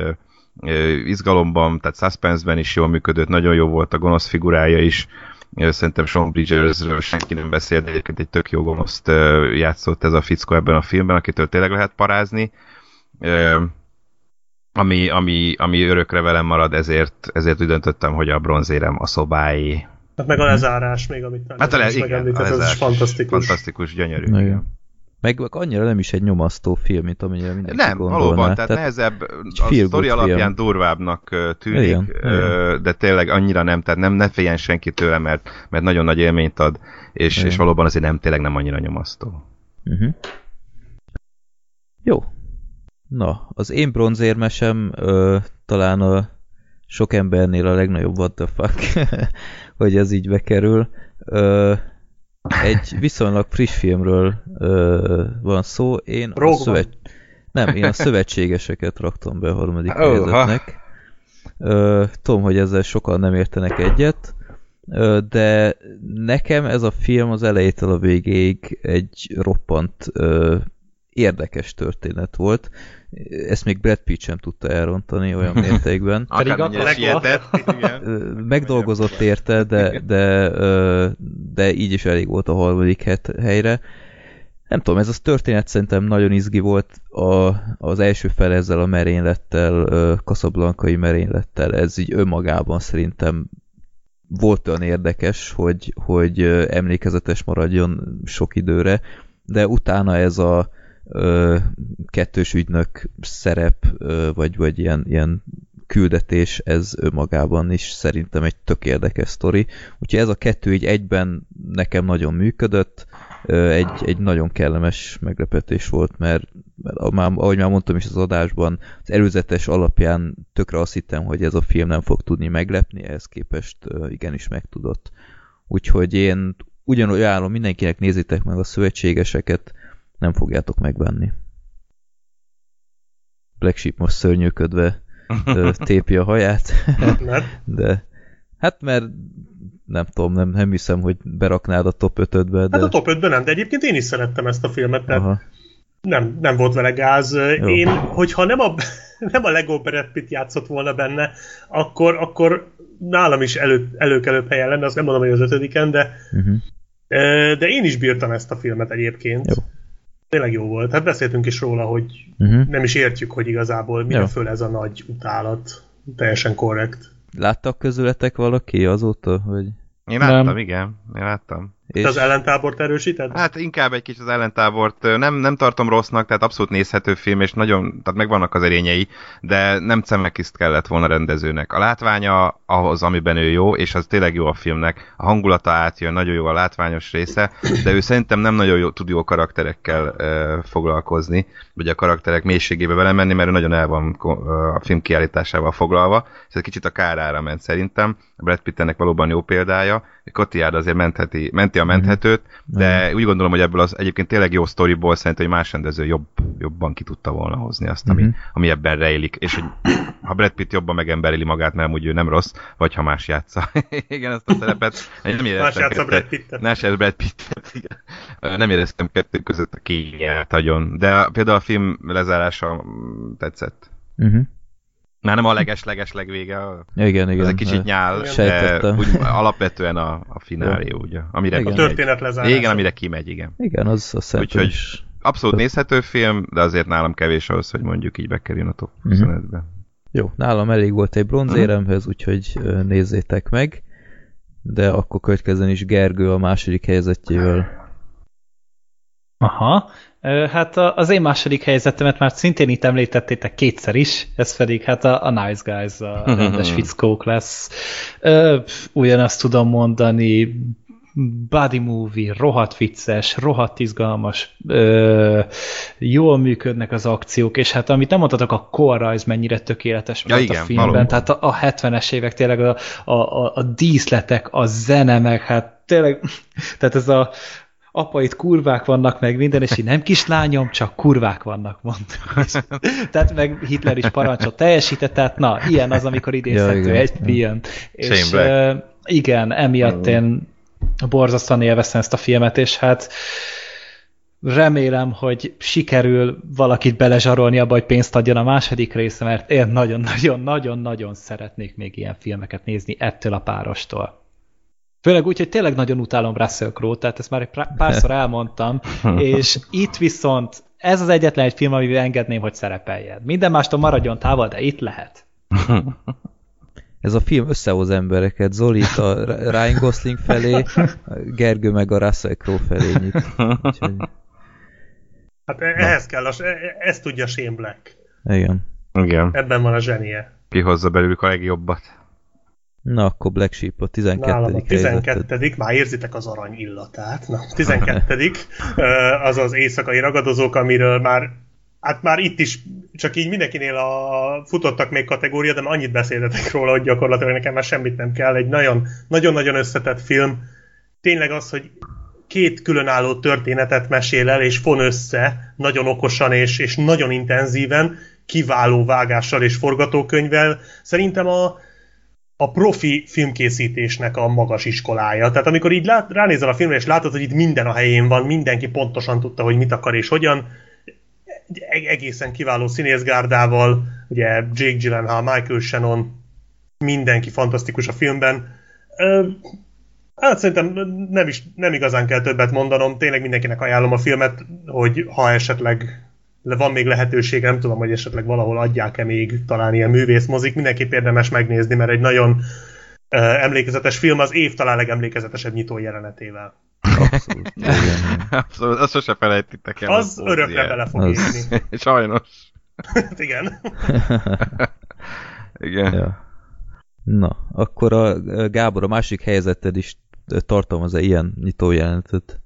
izgalomban, tehát suspense-ben is jól működött, nagyon jó volt a gonosz figurája is, szerintem Sean Bridgersről senki nem beszél, de egyébként egy tök jó gonoszt játszott ez a fickó ebben a filmben, akitől tényleg lehet parázni ami, ami, ami örökre velem marad, ezért, ezért úgy döntöttem, hogy a bronzérem a szobái. Hát meg a lezárás még, amit hát a, le, igen, a ez is fantasztikus. Fantasztikus, gyönyörű. Na, igen. Meg annyira nem is egy nyomasztó film, mint amennyire mindenki Nem, gondolná. valóban, tehát, tehát nehezebb, a sztori alapján film. durvábbnak tűnik, igen, igen. de tényleg annyira nem, tehát nem, ne féljen senki tőle, mert, mert nagyon nagy élményt ad, és, és valóban azért nem, tényleg nem annyira nyomasztó. Uh-huh. Jó, Na, az én bronzérmesem ö, talán a sok embernél a legnagyobb what the fuck, hogy ez így bekerül. Ö, egy viszonylag friss filmről ö, van szó. Én a szövet... Nem, én a szövetségeseket raktam be a harmadik oh, helyzetnek. Ö, tudom, hogy ezzel sokan nem értenek egyet, ö, de nekem ez a film az elejétől a végéig egy roppant ö, érdekes történet volt. Ezt még Brad Pitt sem tudta elrontani olyan mértékben. Pedig Megdolgozott érte, de, de, de így is elég volt a harmadik helyre. Nem tudom, ez a történet szerintem nagyon izgi volt a, az első fel ezzel a merénylettel, kaszablankai merénylettel, ez így önmagában szerintem volt olyan érdekes, hogy, hogy emlékezetes maradjon sok időre, de utána ez a ö, kettős ügynök szerep, ö, vagy, vagy ilyen, ilyen küldetés, ez önmagában is szerintem egy tök érdekes sztori. Úgyhogy ez a kettő így egyben nekem nagyon működött, egy, egy nagyon kellemes meglepetés volt, mert, mert már, ahogy már mondtam is az adásban, az előzetes alapján tökre azt hittem, hogy ez a film nem fog tudni meglepni, ehhez képest igenis megtudott. Úgyhogy én ugyanúgy ajánlom mindenkinek nézzétek meg a szövetségeseket, nem fogjátok megvenni. Black Sheep most szörnyűködve tépi a haját. de hát mert nem tudom, nem, nem hiszem, hogy beraknád a top 5-be. De... Hát a top 5-ben nem, de egyébként én is szerettem ezt a filmet, tehát nem, nem volt vele gáz. Jó. Én, hogyha nem a, nem a Lego Brad Pitt játszott volna benne, akkor, akkor nálam is elő, előkelőbb helyen lenne, azt nem mondom, hogy az ötödiken, de, uh-huh. de én is bírtam ezt a filmet egyébként. Jó. Tényleg jó volt. Hát beszéltünk is róla, hogy uh-huh. nem is értjük, hogy igazából mire föl ez a nagy utálat. Teljesen korrekt. Láttak közületek valaki azóta, hogy... Én láttam, nem. igen. Én láttam. És... az ellentábort erősíted? Hát inkább egy kicsit az ellentábort. Nem, nem tartom rossznak, tehát abszolút nézhető film, és nagyon, tehát megvannak az erényei, de nem Cemekiszt kellett volna rendezőnek. A látványa ahhoz, amiben ő jó, és az tényleg jó a filmnek. A hangulata átjön, nagyon jó a látványos része, de ő szerintem nem nagyon jó, tud jó karakterekkel uh, foglalkozni, vagy a karakterek mélységébe belemenni, mert ő nagyon el van a film kiállításával foglalva. Ez egy kicsit a kárára ment szerintem. A Brad Pitt ennek valóban jó példája. Cotillard azért mentheti, menti a mhm. menthetőt, de úgy gondolom, hogy ebből az egyébként tényleg jó sztoriból szerintem, hogy más rendező jobb, jobban ki tudta volna hozni azt, ami, uh-huh. ami ebben rejlik, és hogy ha Brad Pitt jobban megembereli magát, mert úgy ő nem rossz, vagy ha más játsza. igen, ezt a szerepet. Nem más játsza Brad Pittet. Más játsza Brad Pittet, igen. Nem éreztem kettő között a kényelt nagyon, de például a film lezárása tetszett. Uh-huh. Már nem a leges-leges legvége. Igen, igen. Ez egy kicsit nyál, de úgy, alapvetően a, a finálé, ugye. Amire igen. A történet lezárása. Igen, amire kimegy, igen. Igen, az a szép. Úgyhogy abszolút nézhető film, de azért nálam kevés ahhoz, hogy mondjuk így bekerüljön a top 25-be. Uh-huh. Jó, nálam elég volt egy bronzéremhez, uh-huh. úgyhogy nézzétek meg. De akkor következzen is Gergő a második helyzetjével. Aha, Hát az én második helyzetemet már szintén itt említettétek kétszer is, ez pedig hát a, a Nice Guys, a rendes fickók lesz. Ugyanazt tudom mondani, body movie, rohadt vicces, rohadt izgalmas, ö, jól működnek az akciók, és hát amit nem mondhatok, a korrajz mennyire tökéletes ja, igen, a filmben, valóban. tehát a, a 70-es évek tényleg a, a, a, a díszletek, a zene, meg hát tényleg, tehát ez a, apa, itt kurvák vannak, meg minden, és így nem kislányom, csak kurvák vannak, mondta. tehát meg Hitler is parancsot teljesített, tehát na, ilyen az, amikor idézhető ja, egy film. És uh, igen, emiatt én borzasztóan élveztem ezt a filmet, és hát remélem, hogy sikerül valakit belezsarolni abba, hogy pénzt adjon a második része, mert én nagyon-nagyon-nagyon-nagyon szeretnék még ilyen filmeket nézni ettől a párostól. Főleg úgy, hogy tényleg nagyon utálom Russell Crowe, tehát ezt már egy párszor elmondtam, és itt viszont ez az egyetlen egy film, amivel engedném, hogy szerepeljen. Minden mástól maradjon távol, de itt lehet. Ez a film összehoz embereket, Zoli a Ryan Gosling felé, Gergő meg a Russell Crowe felé nyit. Úgyhogy... Hát e- ehhez Na. kell, a, e- ezt tudja Shane Black. Igen. Igen. Ebben van a zsenie. hozza belőlük a legjobbat. Na, akkor Black Sheep a 12. Nálam a 12. Helyzetet. már érzitek az arany illatát. Na, 12. az az éjszakai ragadozók, amiről már hát már itt is csak így mindenkinél a futottak még kategória, de már annyit beszéltetek róla, hogy gyakorlatilag nekem már semmit nem kell. Egy nagyon-nagyon összetett film. Tényleg az, hogy két különálló történetet mesél el, és fon össze nagyon okosan és, és nagyon intenzíven, kiváló vágással és forgatókönyvvel. Szerintem a, a profi filmkészítésnek a magas iskolája. Tehát amikor így lát, ránézel a filmre, és látod, hogy itt minden a helyén van, mindenki pontosan tudta, hogy mit akar és hogyan, egészen kiváló színészgárdával, ugye Jake Gyllenhaal, Michael Shannon, mindenki fantasztikus a filmben. Hát szerintem nem, is, nem igazán kell többet mondanom, tényleg mindenkinek ajánlom a filmet, hogy ha esetleg van még lehetőség, nem tudom, hogy esetleg valahol adják-e még talán ilyen művészmozik, mindenképp érdemes megnézni, mert egy nagyon uh, emlékezetes film, az év talán legemlékezetesebb nyitó jelenetével. Abszolút. Abszolút, azt sose felejtitek el. Az, az örökre bele fog az... Sajnos. igen. Igen. Ja. Na, akkor a Gábor, a másik helyzeted is tartalmaz-e ilyen nyitójelenetet?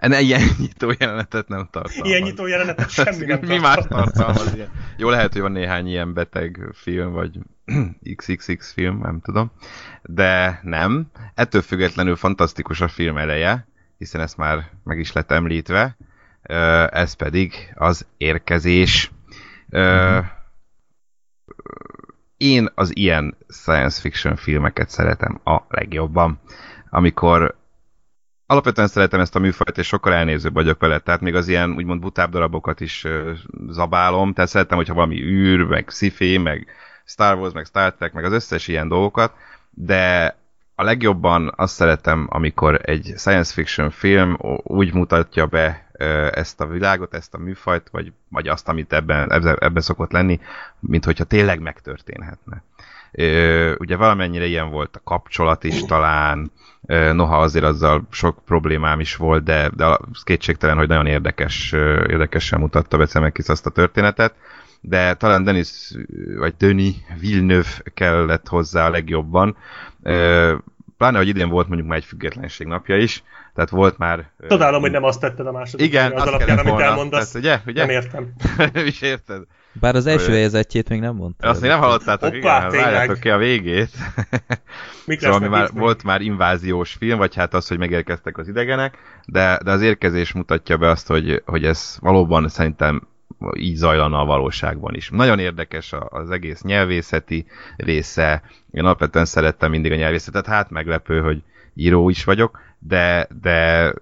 Ne, ilyen nyitó jelenetet nem tartalmaz. Ilyen nyitó jelenetet semmi nem Mi más tartalmaz ilyen? Jó, lehet, hogy van néhány ilyen beteg film, vagy XXX film, nem tudom. De nem. Ettől függetlenül fantasztikus a film eleje, hiszen ezt már meg is lett említve. Ez pedig az érkezés. Mm-hmm. Én az ilyen science fiction filmeket szeretem a legjobban, amikor alapvetően szeretem ezt a műfajt, és sokkal elnézőbb vagyok vele, tehát még az ilyen úgymond butább darabokat is zabálom, tehát szeretem, hogyha valami űr, meg sci meg Star Wars, meg Star Trek, meg az összes ilyen dolgokat, de a legjobban azt szeretem, amikor egy science fiction film úgy mutatja be ezt a világot, ezt a műfajt, vagy, vagy azt, amit ebben, ebben szokott lenni, mint hogyha tényleg megtörténhetne. Ugye valamennyire ilyen volt a kapcsolat is talán, noha azért azzal sok problémám is volt, de, de kétségtelen, hogy nagyon érdekes, érdekesen mutatta Becemekis azt a történetet, de talán Denis, vagy Döni Villeneuve kellett hozzá a legjobban. Pláne, hogy idén volt mondjuk már egy függetlenség napja is, tehát volt már... Tudálom, hogy nem azt tetted a második. Igen, az alapján, amit volna. elmondasz. Tehát, ugye, ugye? Nem értem. is érted? Bár az első helyezettjét még nem mondta. Azt még nem hallottátok, Hoppá, igen, hát várjátok ki a végét. Mik szóval már, volt már inváziós film, vagy hát az, hogy megérkeztek az idegenek, de, de az érkezés mutatja be azt, hogy, hogy ez valóban szerintem így zajlana a valóságban is. Nagyon érdekes az egész nyelvészeti része. Én alapvetően szerettem mindig a nyelvészetet, hát meglepő, hogy író is vagyok, de, de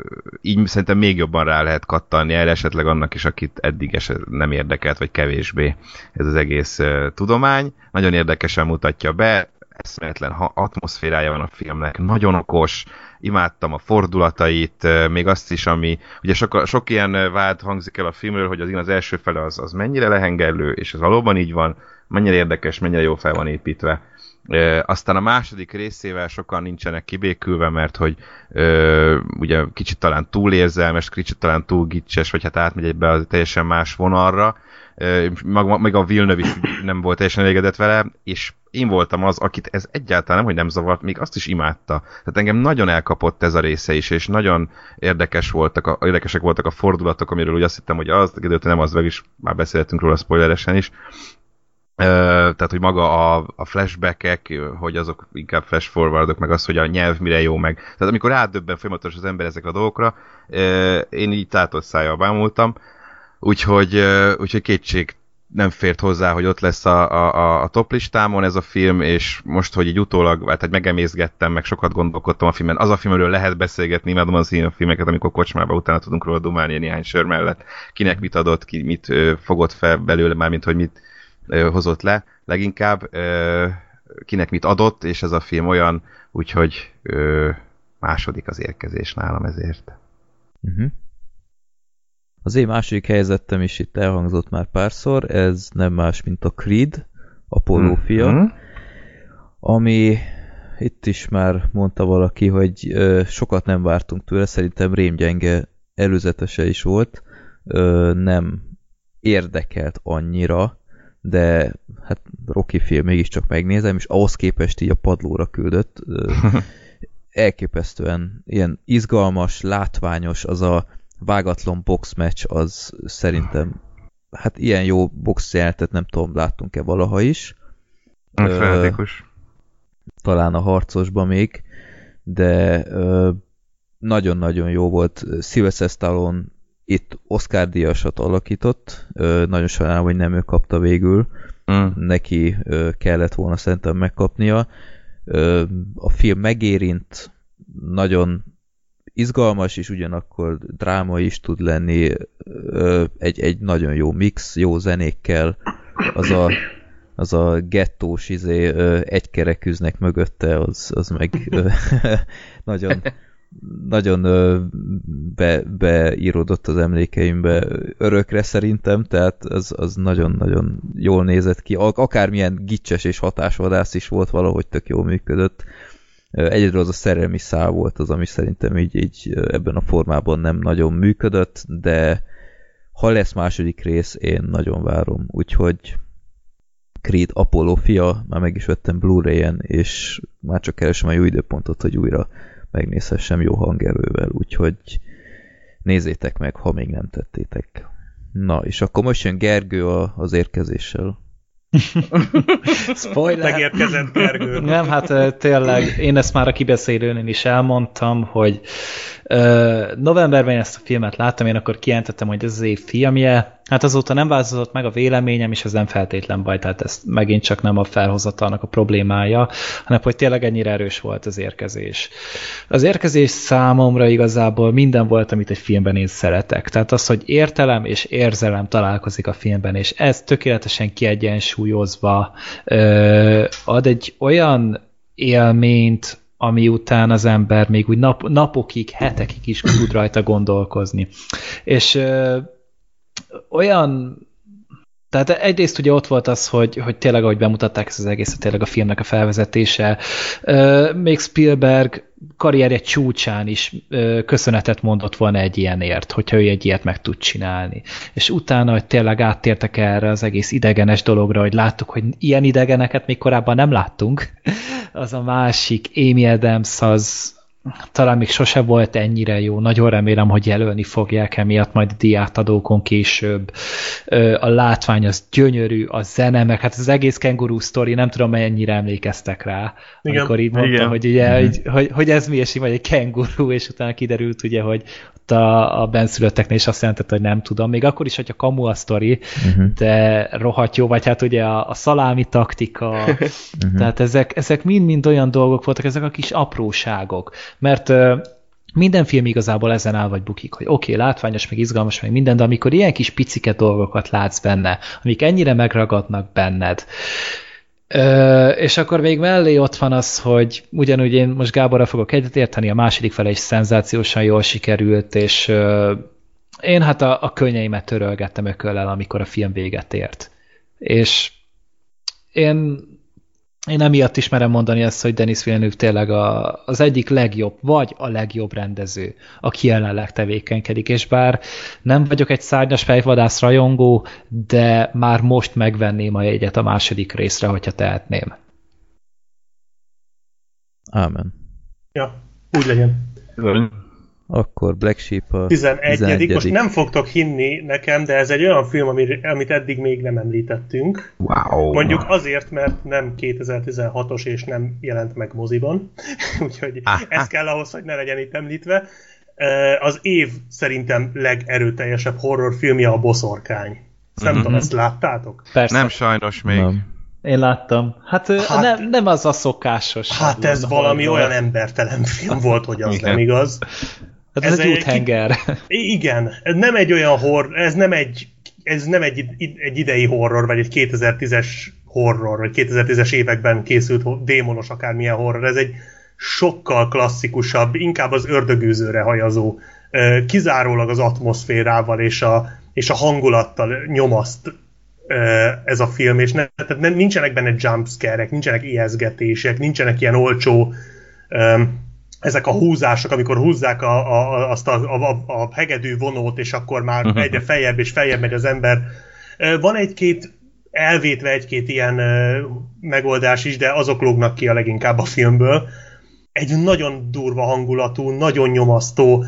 így szerintem még jobban rá lehet kattanni erre esetleg annak is, akit eddig nem érdekelt, vagy kevésbé ez az egész tudomány. Nagyon érdekesen mutatja be, eszméletlen atmoszférája van a filmnek, nagyon okos, imádtam a fordulatait, még azt is, ami, ugye sok, sok ilyen vád hangzik el a filmről, hogy az, az első fele az, az mennyire lehengerlő, és ez valóban így van, mennyire érdekes, mennyire jó fel van építve. Aztán a második részével sokan nincsenek kibékülve, mert hogy e, ugye kicsit talán túl érzelmes, kicsit talán túl gicses, vagy hát átmegy egybe a teljesen más vonalra, meg a Villeneuve is nem volt teljesen elégedett vele, és én voltam az, akit ez egyáltalán nem, hogy nem zavart, még azt is imádta. Tehát engem nagyon elkapott ez a része is, és nagyon érdekes voltak a, érdekesek voltak a fordulatok, amiről úgy azt hittem, hogy az, de nem az, meg is már beszéltünk róla spoileresen is, tehát, hogy maga a, a flashbackek, hogy azok inkább flash forwardok, meg az, hogy a nyelv mire jó meg. Tehát amikor rádöbben folyamatos az ember ezek a dolgokra, én így tátott szájjal bámultam, úgyhogy, úgyhogy kétség nem fért hozzá, hogy ott lesz a, a, a top listámon ez a film, és most, hogy így utólag, hát megemészgettem, meg sokat gondolkodtam a filmen, az a filmről lehet beszélgetni, imádom az ilyen filmeket, amikor kocsmába utána tudunk róla dumálni néhány sör mellett, kinek mit adott, ki mit fogott fel belőle, mármint, hogy mit hozott le, leginkább kinek mit adott, és ez a film olyan, úgyhogy második az érkezés nálam ezért. Uh-huh. Az én második helyzetem is itt elhangzott már párszor, ez nem más, mint a Creed, Apollo hmm. fia, mm-hmm. ami itt is már mondta valaki, hogy ö, sokat nem vártunk tőle, szerintem rémgyenge előzetese is volt, ö, nem érdekelt annyira, de hát Rocky film mégiscsak megnézem, és ahhoz képest így a padlóra küldött. Elképesztően ilyen izgalmas, látványos az a vágatlan boxmatch az szerintem hát ilyen jó boxjeltet nem tudom, láttunk-e valaha is. Fanatikus. Talán a harcosban még, de nagyon-nagyon jó volt. Sylvester Stallone itt Oscar díjasat alakított, nagyon sajnálom, hogy nem ő kapta végül, mm. neki kellett volna szerintem megkapnia. A film megérint, nagyon izgalmas, és ugyanakkor dráma is tud lenni, egy, egy nagyon jó mix, jó zenékkel, az a, az a gettós izé, egykerekűznek mögötte, az, az meg nagyon, nagyon be, beíródott az emlékeimbe örökre szerintem, tehát az, az nagyon-nagyon jól nézett ki. Akármilyen gicses és hatásvadász is volt, valahogy tök jól működött. Egyedül az a szerelmi szál volt az, ami szerintem így, így ebben a formában nem nagyon működött, de ha lesz második rész, én nagyon várom, úgyhogy Creed Apollo fia, már meg is vettem Blu-ray-en, és már csak keresem a jó időpontot, hogy újra megnézhessem jó hangerővel, úgyhogy nézzétek meg, ha még nem tettétek. Na, és akkor most jön Gergő a, az érkezéssel. Spoiler! Megérkezett Gergő. Nem, hát tényleg, én ezt már a kibeszélőnél is elmondtam, hogy novemberben ezt a filmet láttam, én akkor kijelentettem, hogy ez az év filmje, Hát azóta nem változott meg a véleményem, és ez nem feltétlen baj, tehát ez megint csak nem a felhozatalnak a problémája, hanem hogy tényleg ennyire erős volt az érkezés. Az érkezés számomra igazából minden volt, amit egy filmben én szeretek. Tehát az, hogy értelem és érzelem találkozik a filmben, és ez tökéletesen kiegyensúlyozva ö, ad egy olyan élményt, ami után az ember még úgy nap, napokig, hetekig is tud rajta gondolkozni. És ö, olyan tehát egyrészt ugye ott volt az, hogy, hogy tényleg, ahogy bemutatták ezt az egészet, tényleg a filmnek a felvezetése. Még Spielberg karrierje csúcsán is köszönetet mondott volna egy ilyenért, hogyha ő egy ilyet meg tud csinálni. És utána, hogy tényleg áttértek erre az egész idegenes dologra, hogy láttuk, hogy ilyen idegeneket még korábban nem láttunk, az a másik, Amy Adams, az, talán még sose volt ennyire jó. Nagyon remélem, hogy jelölni fogják emiatt majd a diátadókon később. A látvány az gyönyörű, a zene, meg hát az egész kenguru sztori, nem tudom, mennyire emlékeztek rá, Igen. amikor így mondta, Igen. hogy, ugye, hogy, hogy, hogy, ez mi, és így vagy egy kenguru, és utána kiderült ugye, hogy ott a, a benszülötteknél is azt jelentett, hogy nem tudom. Még akkor is, hogy a kamu a sztori, uh-huh. de rohadt jó, vagy hát ugye a, a szalámi taktika, uh-huh. tehát ezek, ezek mind-mind olyan dolgok voltak, ezek a kis apróságok. Mert minden film igazából ezen áll vagy bukik, hogy oké, okay, látványos, meg izgalmas, meg minden, de amikor ilyen kis picike dolgokat látsz benne, amik ennyire megragadnak benned, Ö, és akkor még mellé ott van az, hogy ugyanúgy én most Gáborra fogok egyetérteni, a második fele is szenzációsan jól sikerült, és ö, én hát a, a könnyeimet törölgettem ököllel, amikor a film véget ért. És én én emiatt is merem mondani ezt, hogy Denis Villeneuve tényleg a, az egyik legjobb, vagy a legjobb rendező, aki jelenleg tevékenykedik, és bár nem vagyok egy szárnyas fejvadász rajongó, de már most megvenném a jegyet a második részre, hogyha tehetném. Ámen. Ja, úgy legyen. Akkor Black Sheep a 11. 11. Most nem fogtok hinni nekem, de ez egy olyan film, amit eddig még nem említettünk. Wow. Mondjuk azért, mert nem 2016-os és nem jelent meg moziban. Úgyhogy ah, ez kell ahhoz, hogy ne legyen itt említve. Az év szerintem legerőteljesebb horrorfilmje a Boszorkány. Nem mm-hmm. tudom, ezt láttátok? Persze. Nem sajnos még. Nem. Én láttam. Hát, hát nem, nem az a szokásos. Hát ez valami olyan embertelen film volt, hogy az Igen. nem igaz. Hát ez, ez egy úthenger. Igen, ez nem egy olyan horror, ez nem egy, ez nem egy, egy idei horror, vagy egy 2010-es horror, vagy 2010-es években készült démonos akármilyen horror, ez egy sokkal klasszikusabb, inkább az ördögűzőre hajazó, kizárólag az atmoszférával és a, és a hangulattal nyomaszt ez a film, és ne, tehát nem, nincsenek benne jumpscare-ek, nincsenek ijeszgetések, nincsenek ilyen olcsó um, ezek a húzások, amikor húzzák a, a, azt a, a, a hegedű vonót, és akkor már uh-huh. egyre feljebb és feljebb megy az ember. Van egy-két elvétve egy-két ilyen megoldás is, de azok lógnak ki a leginkább a filmből. Egy nagyon durva hangulatú, nagyon nyomasztó,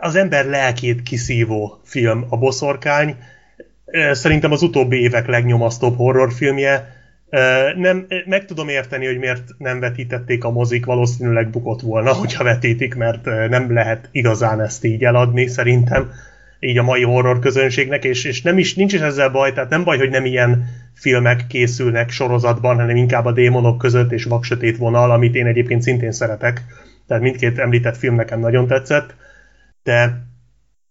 az ember lelkét kiszívó film a Boszorkány. Szerintem az utóbbi évek legnyomasztóbb horrorfilmje nem, meg tudom érteni, hogy miért nem vetítették a mozik, valószínűleg bukott volna, hogyha vetítik, mert nem lehet igazán ezt így eladni, szerintem így a mai horror közönségnek, és, és nem is, nincs is ezzel baj, tehát nem baj, hogy nem ilyen filmek készülnek sorozatban, hanem inkább a démonok között és vaksötét vonal, amit én egyébként szintén szeretek, tehát mindkét említett film nekem nagyon tetszett, de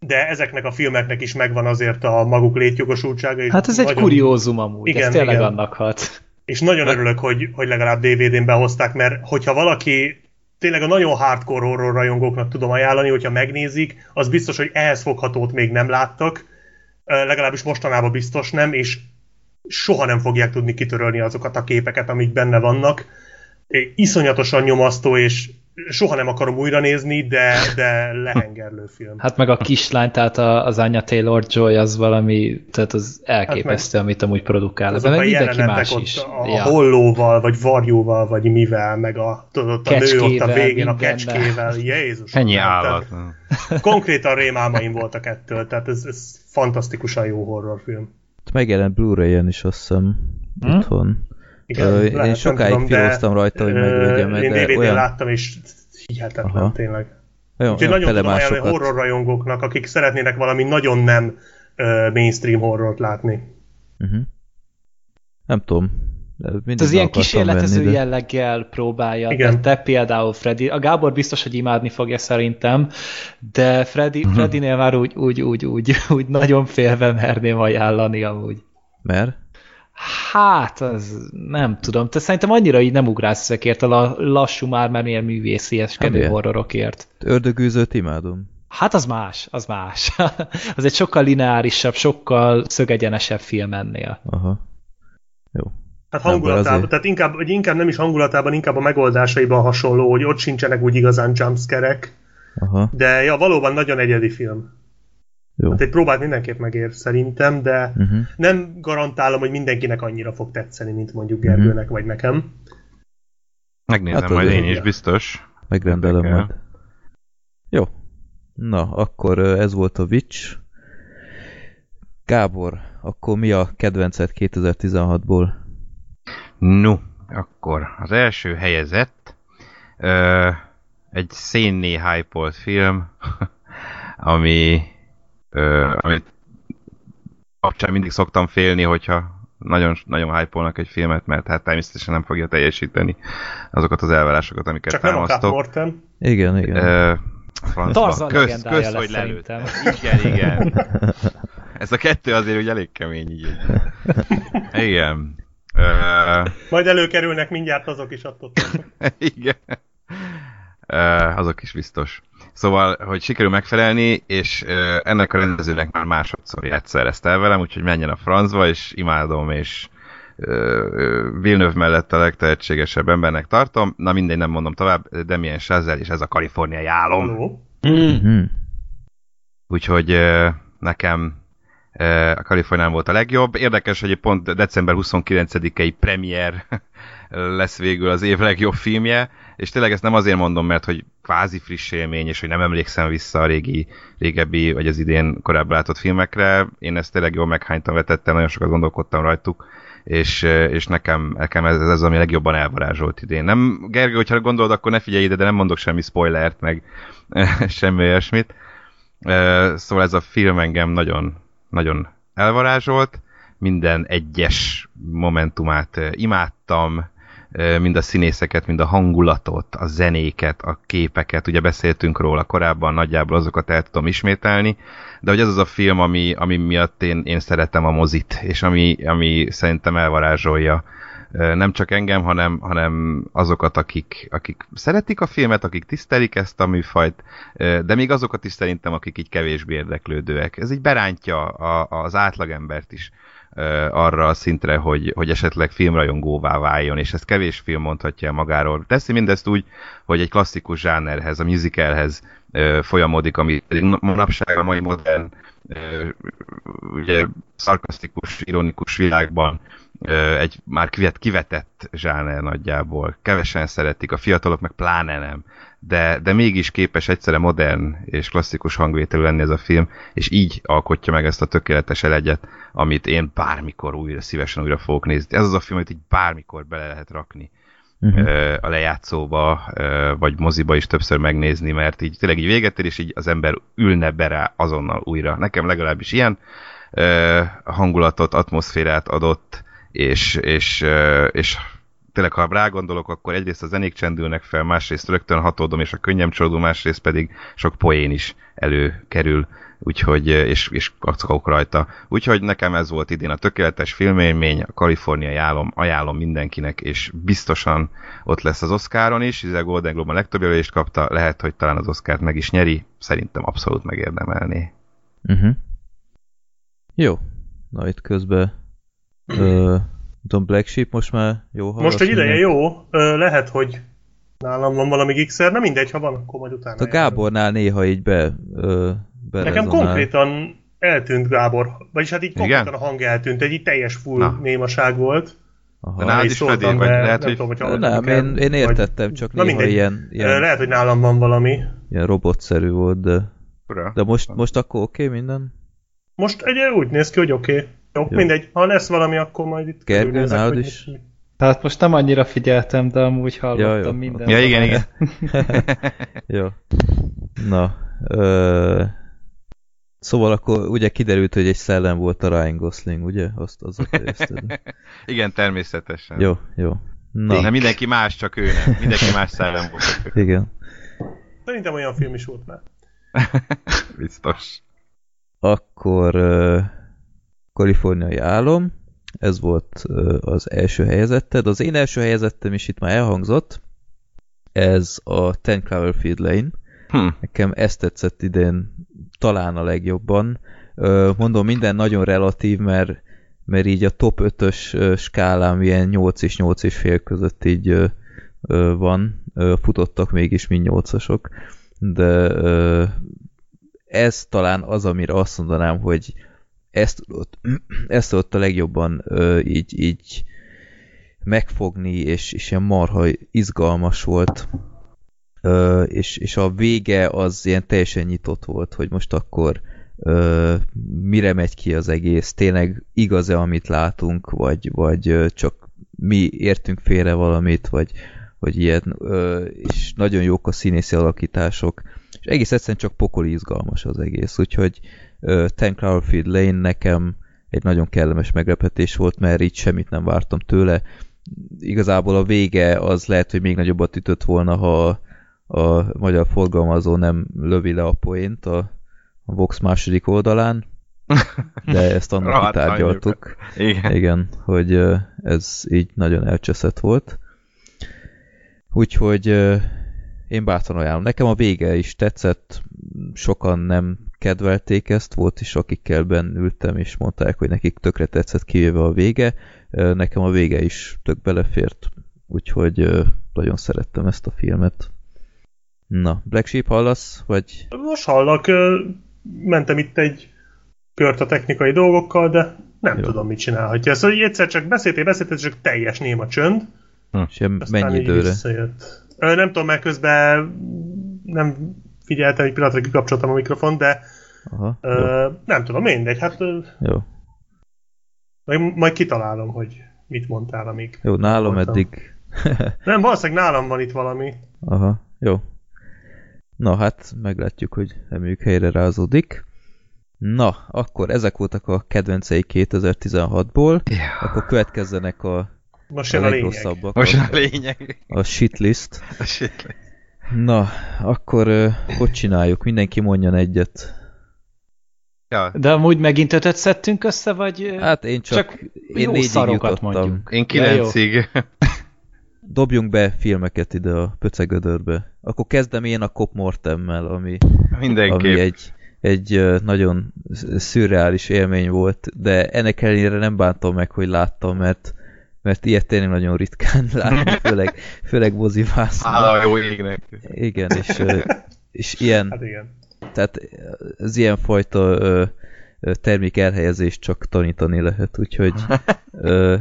de ezeknek a filmeknek is megvan azért a maguk létjogosultsága. Hát ez nagyon... egy kuriózum amúgy, igen, ez tényleg igen. annak hat. És nagyon örülök, hogy, hogy legalább DVD-n behozták, mert hogyha valaki tényleg a nagyon hardcore horror rajongóknak tudom ajánlani, hogyha megnézik, az biztos, hogy ehhez foghatót még nem láttak, legalábbis mostanában biztos nem, és soha nem fogják tudni kitörölni azokat a képeket, amik benne vannak. Iszonyatosan nyomasztó, és soha nem akarom újra nézni, de, de lehengerlő film. Hát meg a kislány, tehát a, az Anya Taylor-Joy az valami, tehát az elképesztő, hát amit amúgy produkál. Azok meg a mindenki más ott is. a, a hollóval, vagy varjóval, vagy mivel, meg a, tudod, a nő ott a Kecskével, végén a mindennel. kecskével. Jézus. Ennyi Tehát állat. Konkrétan rémálmaim voltak ettől, tehát ez, ez fantasztikusan jó horrorfilm. Megjelent Blu-ray-en is, azt hiszem, Hm? Ö, én sokáig tudom, filóztam rajta, hogy megvegyem, meg, Én DVD-n olyan- láttam, és hihetetlen Aha. tényleg. Olyan, Úgyhogy olyan nagyon tudom ajánlani horror rajongóknak, akik szeretnének valami nagyon nem ö, mainstream horrort látni. Uh-huh. Nem tudom. meg ilyen kísérletező venni, de- jelleggel próbálja, Igen. de te például Freddy, a Gábor biztos, hogy imádni fogja szerintem, de Freddy, Mhm. Freddynél már úgy, úgy, úgy, úgy, úgy nagyon félve merném ajánlani amúgy. Mert? Hát, az nem tudom. Te szerintem annyira így nem ugrálsz ezekért a la- lassú már, mert ilyen művészieskedő Hát, horrorokért. Ördögűzőt imádom. Hát az más, az más. az egy sokkal lineárisabb, sokkal szögegyenesebb film ennél. Aha. Jó. Hát hangulatában, azért- tehát inkább, vagy inkább nem is hangulatában, inkább a megoldásaiban hasonló, hogy ott sincsenek úgy igazán jumpscare-ek, Aha. de ja, valóban nagyon egyedi film. Jó. Hát egy próbát mindenképp megér szerintem, de Uh-huh. nem garantálom, hogy mindenkinek annyira fog tetszeni, mint mondjuk Gergőnek vagy nekem. Megnézem Hát majd én is, biztos. Megrendelem majd. Jó. Na, akkor ez volt a Witch. Gábor, akkor mi a kedvenced 2016-ból? No, akkor az első helyezett ö, egy szénné hype film, ami, ö, amit kapcsán mindig szoktam félni, hogyha nagyon, nagyon hype egy filmet, mert hát természetesen nem fogja teljesíteni azokat az elvárásokat, amiket Csak nem a támasztok. Mortem. Igen, igen. Ö. Tarzan Kösz, kösz, lesz hogy lelőtt. szerintem. Igen, igen. Ez a kettő azért úgy elég kemény így. Igen. Ö, Majd előkerülnek mindjárt azok is attól. igen. Uh, azok is biztos. Szóval, hogy sikerül megfelelni, és uh, ennek a rendezőnek már másodszor egyszer ezt el velem, úgyhogy menjen a francba, és imádom, és uh, Villeneuve mellett a legtehetségesebb embernek tartom. Na mindegy, nem mondom tovább, Damien Chazelle, és ez a kaliforniai álom. Mhm. Úgyhogy uh, nekem uh, a Kalifornián volt a legjobb. Érdekes, hogy pont december 29-i premier lesz végül az év legjobb filmje, és tényleg ezt nem azért mondom, mert hogy kvázi friss élmény, és hogy nem emlékszem vissza a régi, régebbi, vagy az idén korábban látott filmekre. Én ezt tényleg jól meghánytam vetettem, nagyon sokat gondolkodtam rajtuk, és, és nekem, nekem ez, ez ami legjobban elvarázsolt idén. Nem, Gergő, hogyha gondolod, akkor ne figyelj ide, de nem mondok semmi spoilert, meg semmi olyasmit. Szóval ez a film engem nagyon, nagyon elvarázsolt, minden egyes momentumát imádtam, mind a színészeket, mind a hangulatot, a zenéket, a képeket, ugye beszéltünk róla korábban, nagyjából azokat el tudom ismételni, de hogy ez az a film, ami, ami miatt én, én szeretem a mozit, és ami, ami szerintem elvarázsolja nem csak engem, hanem, hanem azokat, akik, akik szeretik a filmet, akik tisztelik ezt a műfajt, de még azokat is szerintem, akik így kevésbé érdeklődőek. Ez így berántja a, az átlagembert is arra a szintre, hogy, hogy esetleg filmrajongóvá váljon, és ezt kevés film mondhatja magáról. Teszi mindezt úgy, hogy egy klasszikus zsánerhez, a musicalhez folyamodik, ami manapság a mai modern ugye szarkasztikus, ironikus világban egy már kivet, kivetett zsáner nagyjából. Kevesen szeretik, a fiatalok meg pláne nem. De, de mégis képes egyszerre modern és klasszikus hangvételű lenni ez a film, és így alkotja meg ezt a tökéletes elegyet, amit én bármikor újra, szívesen újra fogok nézni. Ez az a film, amit így bármikor bele lehet rakni ö, a lejátszóba, vagy moziba is többször megnézni, mert így tényleg így véget ér, és így az ember ülne be rá azonnal újra. Nekem legalábbis ilyen hangulatot, atmoszférát adott, és, és, és tényleg, ha rá gondolok, akkor egyrészt a zenék csendülnek fel, másrészt rögtön hatódom, és a könnyem csalódó, másrészt pedig sok poén is előkerül, úgyhogy, és, és kacagok rajta. Úgyhogy nekem ez volt idén a tökéletes filmélmény, a kaliforniai álom, ajánlom mindenkinek, és biztosan ott lesz az Oscaron is, hiszen a Golden Globe a legtöbb jelölést kapta, lehet, hogy talán az Oscárt meg is nyeri, szerintem abszolút megérdemelné. Uh-huh. Jó. Na itt közben uh, Tom Black Sheep most már jó Most egy ideje jó, ö, lehet, hogy Nálam van valami gigszer, na mindegy, ha van, akkor majd utána. A Gábornál néha így be, ö, Nekem konkrétan eltűnt Gábor, vagyis hát így konkrétan Igen? a hang eltűnt, egy így teljes full Na. némaság volt. Aha. De nálad is Freddy, vagy lehet, nem hogy... tudom, hogyha nem, én, kell, én vagy- értettem, csak Na néha mindegy. ilyen, Ö, ilyen, Lehet, hogy nálam van valami. ilyen robotszerű volt, de, de most, most akkor oké okay, minden? Most egy úgy néz ki, hogy oké. Okay. Jó, Jó. mindegy. Ha lesz valami, akkor majd itt Gergő, nálad is? mit- Tehát most nem annyira figyeltem, de amúgy hallottam Ja, jó. mindent. Ja, igen, igen. Jó. Na, ö, szóval akkor ugye kiderült, hogy egy szellem volt a Ryan Gosling, ugye? Azt fejezted. Igen, természetesen. Jó, jó. Na, Nem mindenki más, csak ő nem. Mindenki más szellem volt. igen. Szerintem olyan film is volt már. Biztos. Akkor uh, kaliforniai álom, ez volt az első helyezetted. Az én első helyezettem is itt már elhangzott, ez a Ten Cloverfield Lane. Hm. Nekem ezt tetszett idén talán a legjobban. Mondom, minden nagyon relatív, mert, mert így a top 5-ös ö, skálám ilyen 8 és 8 és fél között így van. Futottak mégis mind 8-asok. De ez talán az, amire azt mondanám, hogy ezt tudott, ezt tudott a legjobban ö, így, így megfogni, és, és ilyen marha izgalmas volt. Ö, és, és a vége az ilyen teljesen nyitott volt, hogy most akkor ö, mire megy ki az egész, tényleg igaz-e, amit látunk, vagy, vagy csak mi értünk félre valamit, vagy, vagy ilyen, ö, és nagyon jók a színészi alakítások, és egész egyszerűen csak pokoli izgalmas az egész, úgyhogy Ten Cloverfield Lane nekem egy nagyon kellemes meglepetés volt, mert így semmit nem vártam tőle. Igazából a vége az lehet, hogy még nagyobbat ütött volna, ha a magyar forgalmazó nem lövi le a poént a, a Vox második oldalán, de ezt annak kitárgyaltuk. Igen. Igen, hogy ez így nagyon elcseszett volt. Úgyhogy én bátran ajánlom. Nekem a vége is tetszett, sokan nem kedvelték ezt, volt is akikkel benn ültem, és mondták, hogy nekik tökre tetszett kivéve a vége. Nekem a vége is tök belefért, úgyhogy nagyon szerettem ezt a filmet. Na, Black Sheep hallasz? Vagy... Most hallak, mentem itt egy kört a technikai dolgokkal, de nem Jó. tudom, mit csinálhatja. Szóval így egyszer csak beszéltél, beszéltél, csak teljes néma csönd, És ilyen aztán mennyi időre? visszajött. Nem tudom, mert közben nem figyeltem, egy pillanatra kikapcsoltam a mikrofon, de Aha, jó, ö, nem tudom, mindegy, hát ö, jó. majd, majd kitalálom, hogy mit mondtál, amíg. Jó, nálam voltam. eddig... Nem, valószínűleg nálam van itt valami. Aha, jó. Na hát, meglátjuk, hogy reméljük helyre rázódik. Na, akkor ezek voltak a kedvencei 2016-ból. Ja. Akkor következzenek a, Most a jön a lényeg. legrosszabbak. Most a, a lényeg. a shitlist. A shit. Na, akkor ö, hogy csináljuk? Mindenki mondjon egyet. Ja, De amúgy megint ötöt szedtünk össze, vagy Hát én csak, csak én jó négyig jutottam. mondjuk? én kilencig. Dobjunk be filmeket ide a pöcegödörbe. Akkor kezdem én a Cop Mortemmel, ami, ami Mindenképp. egy, egy ö, nagyon szürreális élmény volt, de ennek ellenére nem bántam meg, hogy láttam, mert, mert ilyet tényleg nagyon ritkán látni, főleg, főleg mozivászon. Hála jó égnek. Igen, és, és ilyen, Hát igen. tehát az ilyen fajta termék elhelyezést csak tanítani lehet, úgyhogy ö,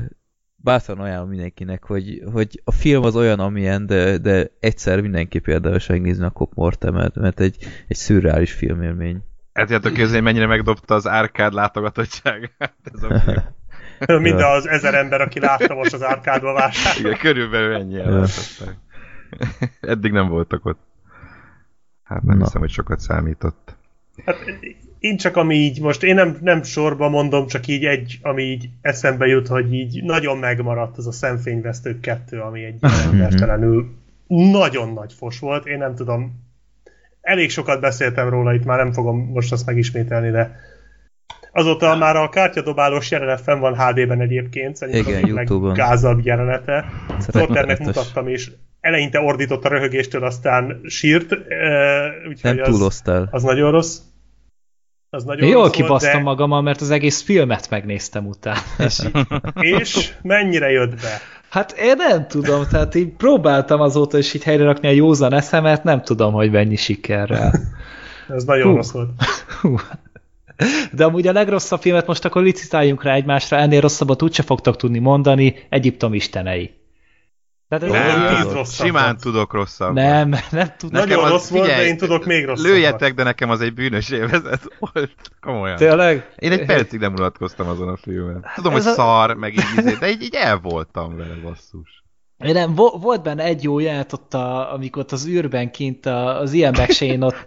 bátran ajánlom mindenkinek, hogy, hogy a film az olyan, amilyen, de, de egyszer mindenképp érdemes megnézni a Cop Mortemet, mert egy, egy szürreális filmélmény. El tudjátok képzelni, mennyire megdobta az árkád látogatottság? Hát ez a film. Mind az ezer ember, aki látta most az árkádba vásárolni. Igen, körülbelül ennyi. Eddig nem voltak ott. Hát nem Na. hiszem, hogy sokat számított. Hát én csak ami így, most én nem, nem sorba mondom, csak így egy, ami így eszembe jut, hogy így nagyon megmaradt az a szemfényvesztők kettő, ami egy ilyen embertelenül nagyon nagy fos volt. Én nem tudom, elég sokat beszéltem róla, itt már nem fogom most azt megismételni, de azóta már a kártyadobálós jelenet fenn van HD-ben egyébként, szerintem Igen, az YouTube-on. leggázabb jelenete. Rettenetes. mutattam, és eleinte ordított a röhögéstől, aztán sírt, eh, úgyhogy Nem az, túloztál. az nagyon rossz. Az nagyon jól rossz kibasztam de... magammal, mert az egész filmet megnéztem utána. És És mennyire jött be? Hát én nem tudom, tehát így próbáltam azóta is így helyre rakni a józan eszemet, nem tudom, hogy mennyi sikerrel. Ez nagyon Hú. rossz volt. Hú. De amúgy a legrosszabb filmet most akkor licitáljunk rá egymásra, ennél rosszabbat úgyse fogtok tudni mondani, Egyiptom istenei. Tehát ez Nem, egy- tíz rosszabb simán volt. tudok rosszabb. nem, nem tudom. Nekem Nagyon az- rossz volt, de figyelj, én tudok még rosszabbat. Lőjetek, de nekem az egy bűnös évezet volt. Komolyan. Tényleg? Én egy percig nem unatkoztam azon a filmen. Tudom, Ez hogy a- szar, meg így, izé, de így, így el voltam vele, basszus. Nem, vo- volt benne egy jó jelent ott, a, amikor ott az űrben kint a, az ilyen megsén ott,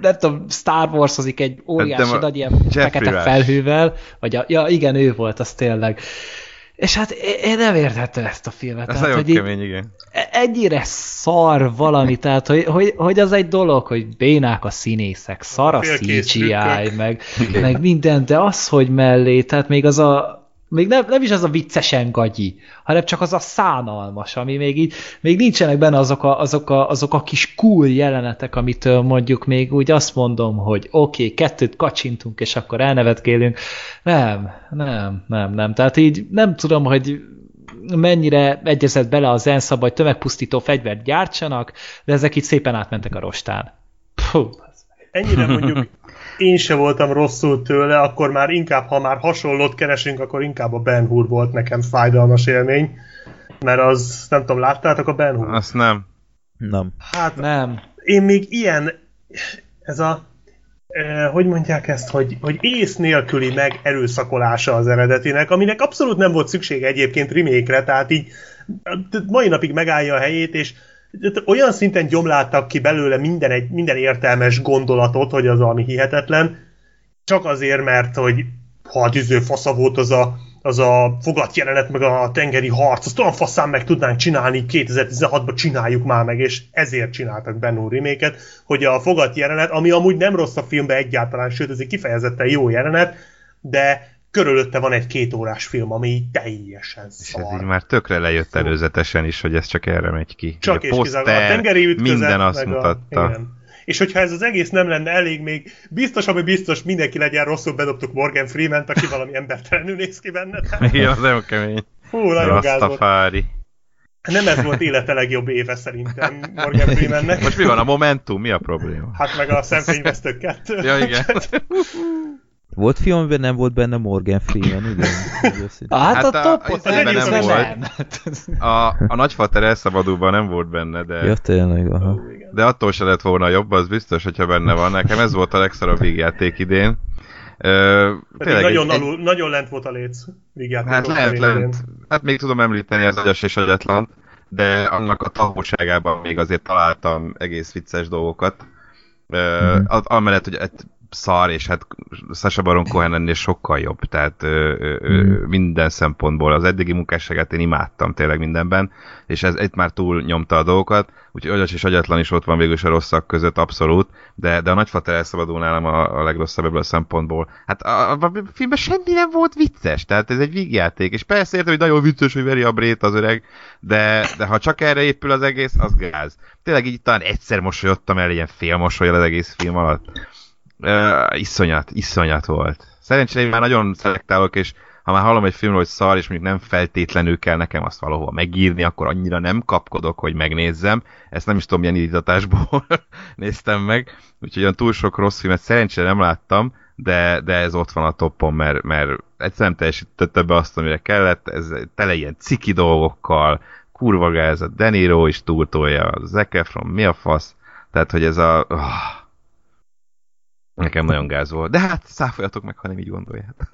nem tudom, Star Wars-ozik egy óriási Hát nagy ilyen Jeffrey fekete Rush. felhővel, vagy a, ja igen, ő volt, az tényleg. És hát én nem értettem ezt a filmet. Ez tehát, nagyon hogy kemény, igen. ennyire szar valami, tehát hogy, hogy, hogy az egy dolog, hogy bénák a színészek, szar a CGI, meg, meg minden, de az, hogy mellé, tehát még az a még nem, nem is az a viccesen gagyi, hanem csak az a szánalmas, ami még így, még nincsenek benne azok a, azok a, azok a kis cool jelenetek, amitől mondjuk még úgy azt mondom, hogy oké, okay, kettőt kacsintunk, és akkor elnevetkélünk. Nem, nem, nem, nem. Tehát így nem tudom, hogy mennyire egyezett bele az ENSZ abba, hogy tömegpusztító fegyvert gyártsanak, de ezek itt szépen átmentek a rostán. Puh. Ennyire mondjuk én se voltam rosszul tőle, akkor már inkább, ha már hasonlót keresünk, akkor inkább a Ben Hur volt nekem fájdalmas élmény. Mert az, nem tudom, láttátok a Ben Hur? Azt nem. Nem. Hát Nem. én még ilyen, ez a, eh, hogy mondják ezt, hogy, hogy ész nélküli meg erőszakolása az eredetinek, aminek abszolút nem volt szüksége egyébként remake tehát így tehát mai napig megállja a helyét, és olyan szinten gyomláltak ki belőle minden, egy, minden értelmes gondolatot, hogy az valami hihetetlen, csak azért, mert hogy ha tűző fasza volt az a, az a fogat jelenet, meg a tengeri harc, azt olyan faszán meg tudnánk csinálni, 2016-ban csináljuk már meg, és ezért csináltak Ben remake hogy a fogat jelenet, ami amúgy nem rossz a filmbe egyáltalán, sőt, ez egy kifejezetten jó jelenet, de körülötte van egy két órás film, ami így teljesen És ez így szar. már tökre lejött előzetesen is, hogy ez csak erre megy ki. Csak és kizárólag a poszter, tengeri ütközet, minden azt mutatta. A, igen. És hogyha ez az egész nem lenne elég, még biztos, ami biztos, mindenki legyen rosszul, bedobtuk Morgan Freeman-t, aki valami embertelenül néz ki benne. Igen, az nagyon kemény. Hú, nagyon. Rastafári. Nem ez volt élete legjobb éve szerintem Morgan Freemannek. Most mi van, a Momentum? Mi a probléma? Hát meg a szemfényvesztők kettő. Ja, igen. Volt film, amiben nem volt benne Morgan Freeman, őszintén. Hát, Hát a a- topot nem, egész nem, volt. nem. A, a nagyfater elszabadulban nem volt benne, de, Ja, tényleg, aha. de attól se lett volna jobb, az biztos, hogyha benne van. Nekem ez volt a legszarabb vígjáték idén. Ö, Pedig nagyon, alul, nagyon lent volt a léc. Vígjátékok Hát lehet, lent. Hát még tudom említeni az agyas és agyatlan, de annak a tahóságában még azért találtam egész vicces dolgokat. Uh, Mhm. amellett, hogy egy szar, és hát Sasha Baron Cohen ennél sokkal jobb, tehát ö, ö, Mhm. minden szempontból. Az eddigi munkásságát én imádtam tényleg mindenben, és ez itt már túl nyomta a dolgokat, úgyhogy agyas és agyatlan is ott van végül is a rosszak között, abszolút, de, de a nagyfater elszabadul nálam a, a legrosszabb ebből a szempontból. Hát a, a, a filmben semmi nem volt vicces, tehát ez egy vígjáték, és persze értem, hogy nagyon vicces, hogy veri a brét az öreg, de, de ha csak erre épül az egész, az gáz. Tényleg így talán egyszer mosolyodtam el, ilyen fél mosolyal az egész film alatt. Uh, iszonyat, iszonyat volt. Szerencsére én már nagyon szelektálok, és ha már hallom egy filmről, hogy szar, és mondjuk nem feltétlenül kell nekem azt valahol megírni, akkor annyira nem kapkodok, hogy megnézzem. Ezt nem is tudom, milyen indítatásból néztem meg. Úgyhogy olyan túl sok rossz filmet szerencsére nem láttam, de, de ez ott van a toppon, mert, mert egyszer nem teljesítette be azt, amire kellett. Ez tele ilyen ciki dolgokkal, kurva gáz, a De Niro is túltolja, a Zac Efron, mi a fasz? Tehát, hogy ez a... Oh, Nekem nagyon gáz volt. De hát száfoljatok meg, ha nem így gondoljátok.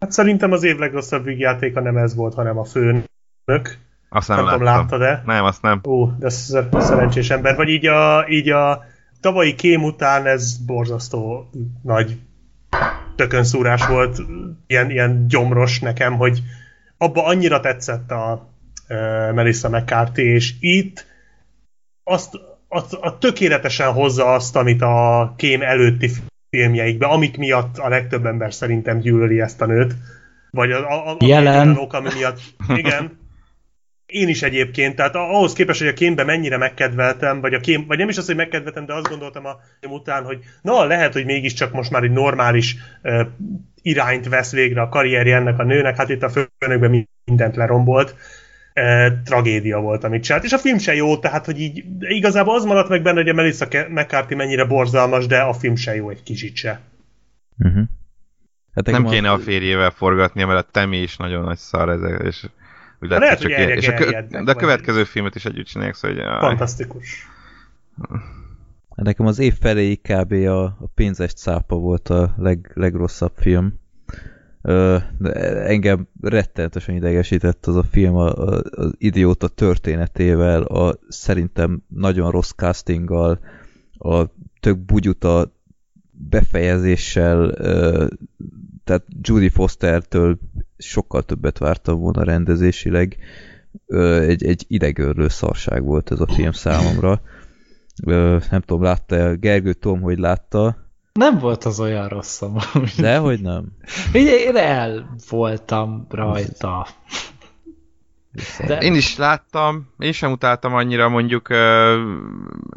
Hát szerintem az év legrosszabb vígjátéka nem ez volt, hanem a főnök. Azt nem, Nem, láttam. láttad-e? Nem, azt nem. Ó, de szer- szerencsés ember. Vagy így a, így a tavalyi kém után ez borzasztó nagy tökönszúrás volt, ilyen, ilyen gyomros nekem, hogy abba annyira tetszett a uh, Melissa McCarthy, és itt azt, azt a tökéletesen hozza azt, amit a kém előtti filmjeikbe, amik miatt a legtöbb ember szerintem gyűlöli ezt a nőt. Vagy a, a, a Jelen. a ok, ami miatt. Igen. Én is egyébként, tehát ahhoz képest, hogy a kémbe mennyire megkedveltem, vagy, a kém, vagy nem is az, hogy megkedveltem, de azt gondoltam a film után, hogy na, lehet, hogy mégiscsak most már egy normális uh, irányt vesz végre a karrierje ennek a nőnek, hát itt a főnökben mindent lerombolt. E, tragédia volt, amit csinált. És a film se jó, tehát hogy így igazából az maradt meg benne, hogy a Melissa McCarthy mennyire borzalmas, de a film se jó egy kicsit se. Uh-huh. Hát nem kéne a férjével forgatnia, mert a Temi is nagyon nagy szar ez, és úgy lehet, lehet hogy csak és a kö... De a következő filmet is együtt csinálják, szóval hogy... Fantasztikus. Nekem az év felé kb. a, a pénzes cápa volt a leg, legrosszabb film. Engem rettenetesen idegesített az a film az idióta történetével, a szerintem nagyon rossz castinggal, a tök bugyuta befejezéssel, tehát Judy Foster-től sokkal többet vártam volna rendezésileg. Egy, egy idegörlő szarság volt ez a film számomra. Nem tudom, látta Gergő Tom, hogy látta. Nem volt az olyan rossz amúgy. Dehogy nem. Én, én el voltam rajta. De... Én is láttam, én sem utáltam annyira, mondjuk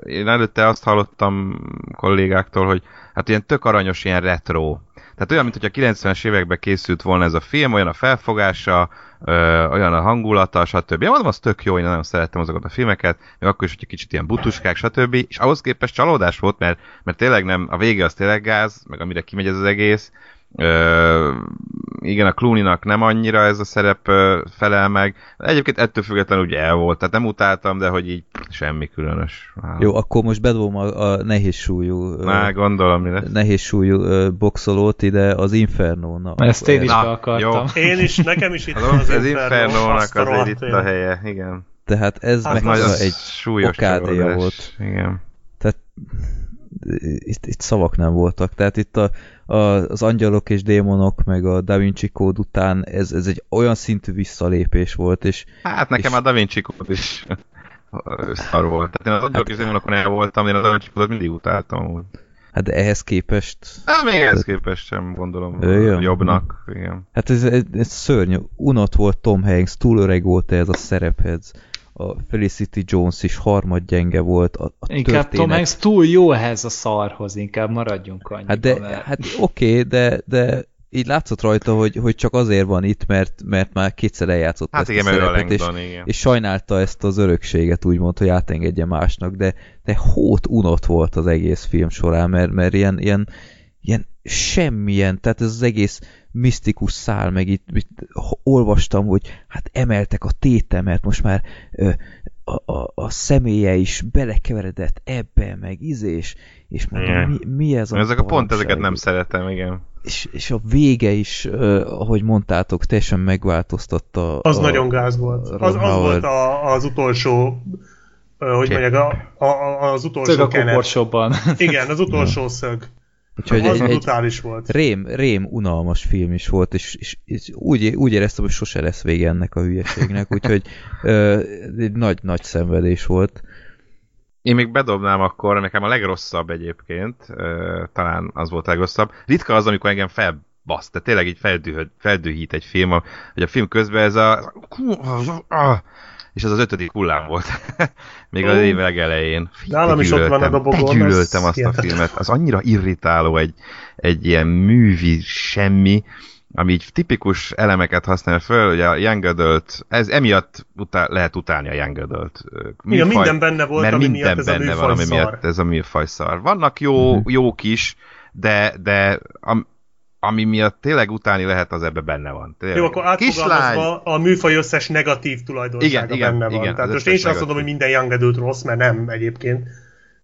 én előtte azt hallottam kollégáktól, hogy hát ilyen tök aranyos, ilyen retro. Tehát olyan, mint hogy a 90-es években készült volna ez a film, olyan a felfogása, ö, olyan a hangulata, stb. Én mondom, az tök jó, én nagyon szerettem azokat a filmeket, még akkor is, hogy kicsit ilyen butuskák, stb. És ahhoz képest csalódás volt, mert, mert tényleg nem, a vége az tényleg gáz, meg amire kimegy ez az egész, Ö, igen, a Clooney-nak nem annyira ez a szerep ö, felel meg. Egyébként ettől függetlenül ugye el volt, tehát nem utáltam, de hogy így semmi különös. Wow. Jó, akkor most bedobom a, a nehéz súlyú Na, gondolom, mi lesz. nehéz súlyú ö, boxolót ide az inferno -na. Ezt én is Na, akartam. Jó. Én is, nekem is itt az, az, az Inferno-nak azért itt a helye, igen. Tehát ez hát meg az egy súlyos volt. Igen. Tehát itt, itt szavak nem voltak. Tehát itt a, az angyalok és démonok, meg a Da Vinci kód után ez, ez egy olyan szintű visszalépés volt, és... Hát nekem és... a Da Vinci kód is szar volt. Tehát én az angyalok hát... és démonokon el voltam, én a Da Vinci kódot mindig utáltam. Hát de ehhez képest... Hát még ehhez képest sem gondolom Jön. jobbnak. Igen. Hát ez, ez, ez szörnyű. Unott volt Tom Hanks, túl öreg volt ez a szerephez a Felicity Jones is harmad gyenge volt. A, a inkább történet... Tom Hanks túl jó ehhez a szarhoz, inkább maradjunk annyiba. Hát, de, mert... hát oké, okay, de, de így látszott rajta, hogy, hogy csak azért van itt, mert, mert már kétszer eljátszott hát ezt igen, a szerepet, és, igen. és sajnálta ezt az örökséget, úgymond, hogy átengedje másnak, de, de hót unott volt az egész film során, mert, mert ilyen, ilyen, ilyen semmilyen, tehát ez az egész misztikus szál, meg itt, itt olvastam, hogy hát emeltek a tétemet, most már ö, a, a, a személye is belekeveredett ebbe, meg izés, és mondom, mi, mi ez a Ezek a pont ezeket nem szeretem, igen. És, és a vége is, ö, ahogy mondtátok, teljesen megváltoztatta. Az a, nagyon gáz volt. Az, az volt a, az utolsó hogy mondják, a, a, az utolsó Szög a koporsóban. Igen, az utolsó szög. Úgyhogy az egy, brutális volt. Rém, rém unalmas film is volt, és, és, és úgy, úgy éreztem, hogy sose lesz vége ennek a hülyeségnek, úgyhogy ö, egy nagy, nagy szenvedés volt. Én még bedobnám akkor, nekem a legrosszabb egyébként, ö, talán az volt a legrosszabb. Ritka az, amikor engem felbasz, tehát tényleg így feldühöd, feldühít egy film, hogy a film közben ez a és ez az ötödik hullám volt. Még az év legelején. Nálam is ott van a dobogon. Gyűlöltem azt a filmet. Az annyira irritáló egy, egy ilyen művi semmi, ami így tipikus elemeket használ föl, hogy a Young Adult, ez emiatt utá, lehet utálni a Young Adult műfaj, Igen, minden benne volt, mert ami minden miatt benne ez a van, ami miatt ez a műfaj szar. Vannak jó, uh-huh. jók is, de, de ami miatt tényleg utálni lehet, az ebbe benne van. Tényleg. Jó, akkor átfogalmazva a műfaj összes negatív tulajdonsága igen, benne igen, van. Igen, Tehát most én sem azt mondom, hogy minden Young Adult rossz, mert nem egyébként.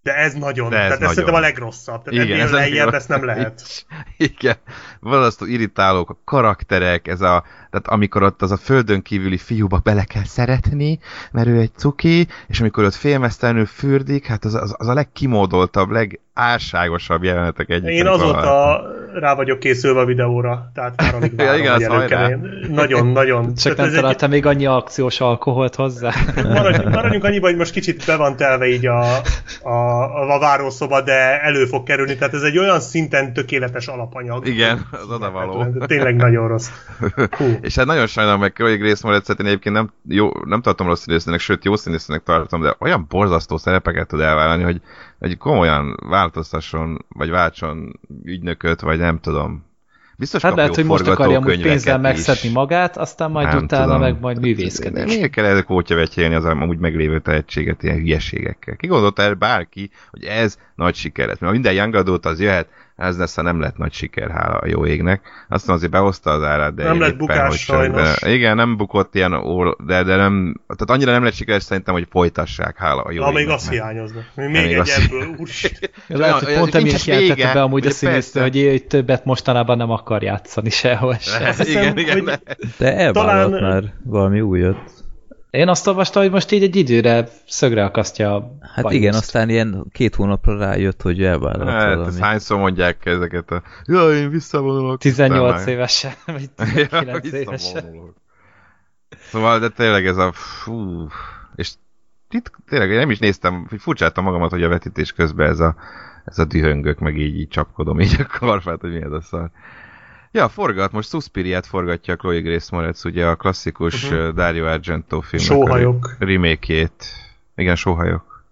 De ez nagyon, de ez tehát nagyon. ez szerintem a legrosszabb. Tehát Igen, ez lejjebb ezt nem lehet. Igen, valasztó irritálók, a karakterek, ez a, tehát amikor ott az a földön kívüli fiúba bele kell szeretni, mert ő egy cuki, és amikor ott félmeztelenül fürdik, hát az, az, az a legkimódoltabb, legálságosabb jelenetek egyik. Én azóta rá vagyok készülve a videóra, tehát már amíg várom, ja, igen, hogy Nagyon, nagyon. Csak nem találtam egy... még annyi akciós alkoholt hozzá. Maradjunk, maradjunk annyiban, hogy most kicsit be van telve így a, a, a várószoba, de elő fog kerülni, tehát ez egy olyan szinten tökéletes alapanyag. Igen, az odavaló. Tényleg nagyon rossz. Hú. És hát nagyon sajnálom meg, hogy Grace Moretz-et én egyébként nem, jó, nem tartom rossz színésznek, sőt jó színésznek tartom, de olyan borzasztó szerepeket tud elvállalni, hogy, hogy komolyan változtasson, vagy váltson ügynököt, vagy nem tudom. Biztos Hát lehet, hogy most akarja amúgy pénzzel megszedni magát, aztán majd Nem utána tudom. meg majd De művészkedik. Miért kell ezek kótya vetjélni az amúgy meglévő tehetséget ilyen hülyeségekkel? Ki gondolta el bárki, hogy ez nagy siker lesz? Mert minden Young az jöhet, ez lesz, ha nem lett nagy siker, hála a jó égnek. Aztán azért behozta az árát, de Nem lett éppen, bukás hogy sajnos. De, igen, nem bukott ilyen, ó- de, de nem, tehát annyira nem lett sikeres szerintem, hogy folytassák, hála a jó még égnek. azt hiányozna. Még még egy azt- ebből. Lehet, hogy pont emiatt jelentette be amúgy a persze. hogy ő többet mostanában nem akar játszani sehol sem. Hiszem, igen, igen, hogy- de- De elvállalt Talán- már valami újat. Én azt olvastam, hogy most így egy időre szögre akasztja a Hát bajuszt. igen, aztán ilyen két hónapra rájött, hogy elvállalt Hát, valami. ezt hányszor mondják ezeket a... Jaj, én visszavonulok. 18 Aztán évesen, vagy Ja, 19 évesen. visszavonulok. Szóval, de tényleg ez a... Fú, és itt tényleg én nem is néztem, hogy furcsáltam magamat, hogy a vetítés közben ez a, ez a dühöngök, meg így, így csapkodom így a karfát, hogy mi ez a szar. Ja, forgat, most Suspiriát forgatja Chloe Grace Moretz, ugye a klasszikus uh-huh. Dario Argento filmnek Sóhajok. a remake-ét. Igen, sóhajok.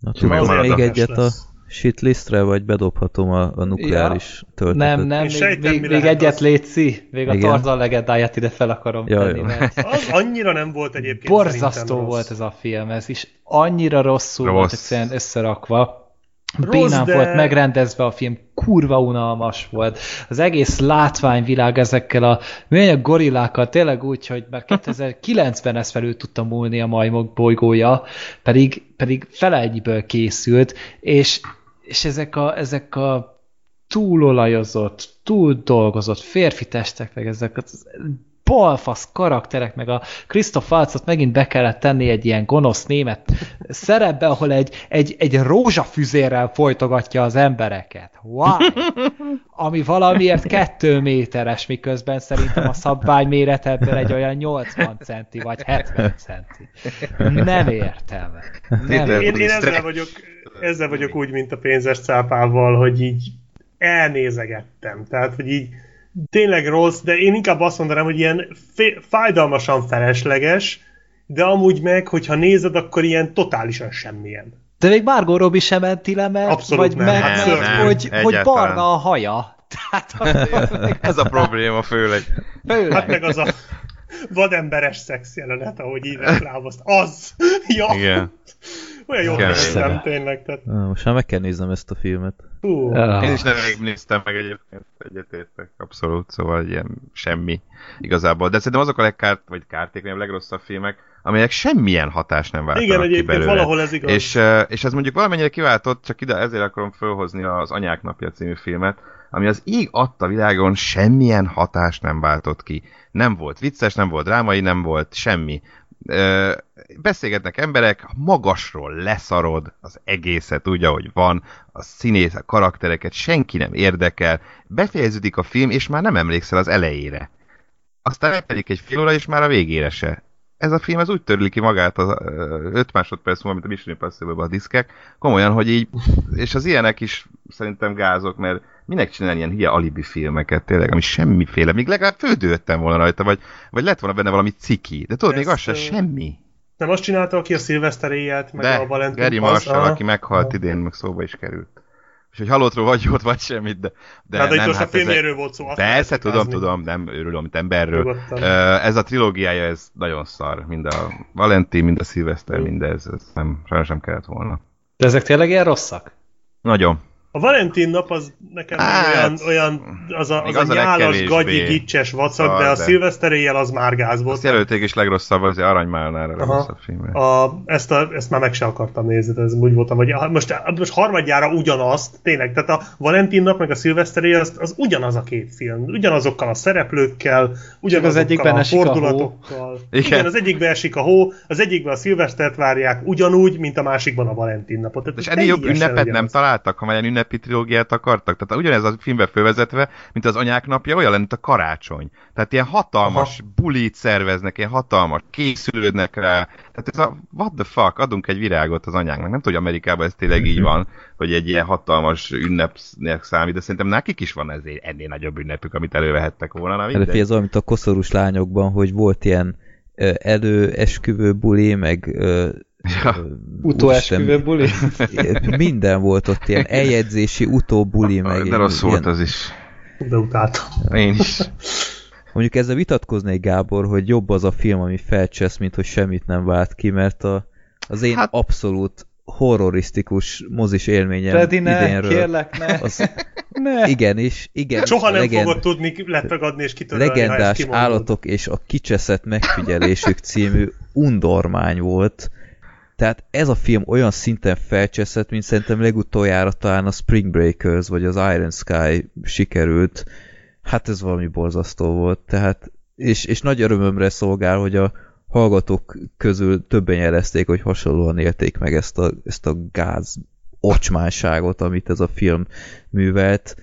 Na, Az tudom, még egyet a lesz. shitlistre, vagy bedobhatom a, a nukleáris ja. töltetet? Nem, nem, még, sejtem, még, még egyet az. létszi. Még a Igen. Tarzan legendáját ide fel akarom Ja, tenni, mert Az annyira nem volt egyébként borzasztó volt rossz. ez a film, ez is annyira rosszul Rossz. volt egyszerűen összerakva. Rossz, Bénán de- volt megrendezve a film, kurva unalmas volt. Az egész látványvilág ezekkel a műanyag gorillákkal tényleg úgy, hogy már 2009-ben ezt felül tudta múlni a majmok bolygója, pedig, pedig fele egyből készült, és, és ezek a, ezek a túlolajozott, túl dolgozott férfi testek, meg ezek az balfasz karakterek, meg a Christoph Waltzot megint be kellett tenni egy ilyen gonosz német szerepbe, ahol egy, egy, egy rózsafüzérrel folytogatja az embereket. Why? Ami valamiért kettő méteres, miközben szerintem a szabvány méret ebből egy olyan 80 centi, vagy 70 centi. Nem értem. Nem értem. Én, én ezzel, vagyok, ezzel vagyok úgy, mint a pénzes cápával, hogy így elnézegettem. Tehát, hogy így tényleg rossz, de én inkább azt mondanám, hogy ilyen fájdalmasan felesleges, de amúgy meg, hogyha nézed, akkor ilyen totálisan semmilyen. De még Margot Robbie sem menti le, mert, Abszolút vagy nem. meg, Hát mert nem, hogy, hogy barna a haja. Tehát még Ez a probléma főleg. főleg. Hát meg az a vademberes szex jelenet, ahogy így reklámozt. Az! Ja! Igen. Olyan jól néztem tényleg. Tehát, Ah, Most már meg kell néznem ezt a filmet. Ah. Én is nem néztem meg egyébként, egyetértek, abszolút, szóval ilyen semmi igazából. De szerintem azok a legkárt, vagy kártékonyabb, legrosszabb filmek, amelyek semmilyen hatást nem váltanak Igen, ki egyébként belőle. valahol ez igaz. És, eh, és ez mondjuk valamennyire kiváltott, csak ide ezért akarom fölhozni az Anyák napja című filmet, ami az ég adta világon semmilyen hatást nem váltott ki. Nem volt vicces, nem volt drámai, nem volt semmi. Beszélgetnek emberek, magasról leszarod az egészet úgy, ahogy van, a színész, a karaktereket senki nem érdekel, befejeződik a film, és már nem emlékszel az elejére. Aztán eltelik egy fél óra, és már a végére se. Ez a film ez úgy törli ki magát az 5 másodperc múlva, mint a Mission impossible a diszkek, komolyan, hogy így, és az ilyenek is szerintem gázok, mert minek csinálni ilyen hülye alibi filmeket, tényleg, ami semmiféle, még legalább fődőttem volna rajta, vagy, vagy lett volna benne valami ciki, de tudod, még az Ezt, se semmi. Nem azt csinálta, aki a szilveszter éjjelt, meg De, a Valentin Gary? Marshall, aki meghalt idén, meg szóba is került. És hogy halottról vagy jót, vagy semmit, de, de Hát, nem, a hát ez egy- filmjéről volt szó. Persze, tudom, tikázni. tudom, nem őrülöm, mint emberről. Nyugodtan. Ez a trilógiája, ez nagyon szar. Mind a Valentin, mind a Szilveszter, Mm. mindez. Ez nem, sajnos nem kellett volna. De ezek tényleg ilyen rosszak? Nagyon. A Valentin nap az nekem Hát, olyan, olyan, az a, az a az a nyálas, gagyi, gicses vacak, de a de- szilveszter éjjel az már gáz volt. Azt jelölték is legrosszabb, az Aranymálnál a legrosszabb. A, ezt, a, ezt már meg se akartam nézni, ez úgy voltam, hogy ah, most, most harmadjára ugyanazt, tényleg, tehát a Valentin nap meg a szilveszteri az, az ugyanaz a két film, ugyanazokkal a szereplőkkel, ugyanazokkal egyikben a esik a fordulatokkal. Igen. Igen. az egyikben esik a hó, az egyikben a szilvesztert várják ugyanúgy, mint a másikban a Valentin napot. Tehát És ennél jobb ünnepet nem találtak, ha már ilyen ünnepi trilógiát akartak. Tehát ugyanez a filmbe fölvezetve, mint az anyák napja, olyan lenne, mint a karácsony. Tehát ilyen hatalmas Aha. bulit szerveznek, ilyen hatalmas, készülődnek rá. Tehát ez a what the fuck, adunk egy virágot az anyánknak. Nem tudom, hogy Amerikában ez tényleg így van, hogy egy ilyen hatalmas ünnepnek számít, de szerintem nekik is van ezért ennél nagyobb ünnepük, amit elővehettek volna. Na, mindegy. ez olyan, mint a koszorús lányokban, hogy volt ilyen előesküvő buli, meg ö, Ja. Utóesküvő buli? Minden volt ott, ilyen eljegyzési utóbuli, meg De rossz ilyen, volt az is. De utáltam. Én is. Mondjuk ezzel vitatkoznék, Gábor, hogy jobb az a film, ami felcsesz, mint hogy semmit nem vált ki, mert a, az én hát... abszolút horrorisztikus mozis élményem Freddy, ne, idénről. kérlek, ne. Az, ne. igen, és igen. Soha nem legend- fogod tudni letagadni és kitörölni, ha ezt Legendás állatok és a kicseszett megfigyelésük című undormány volt. Tehát ez a film olyan szinten felcseszett, mint szerintem legutoljára talán a Spring Breakers vagy az Iron Sky sikerült. Hát ez valami borzasztó volt. Tehát, és, és nagy örömömre szolgál, hogy a hallgatók közül többen jelezték, hogy hasonlóan élték meg ezt a, ezt a gáz ocsmánságot, amit ez a film művelt.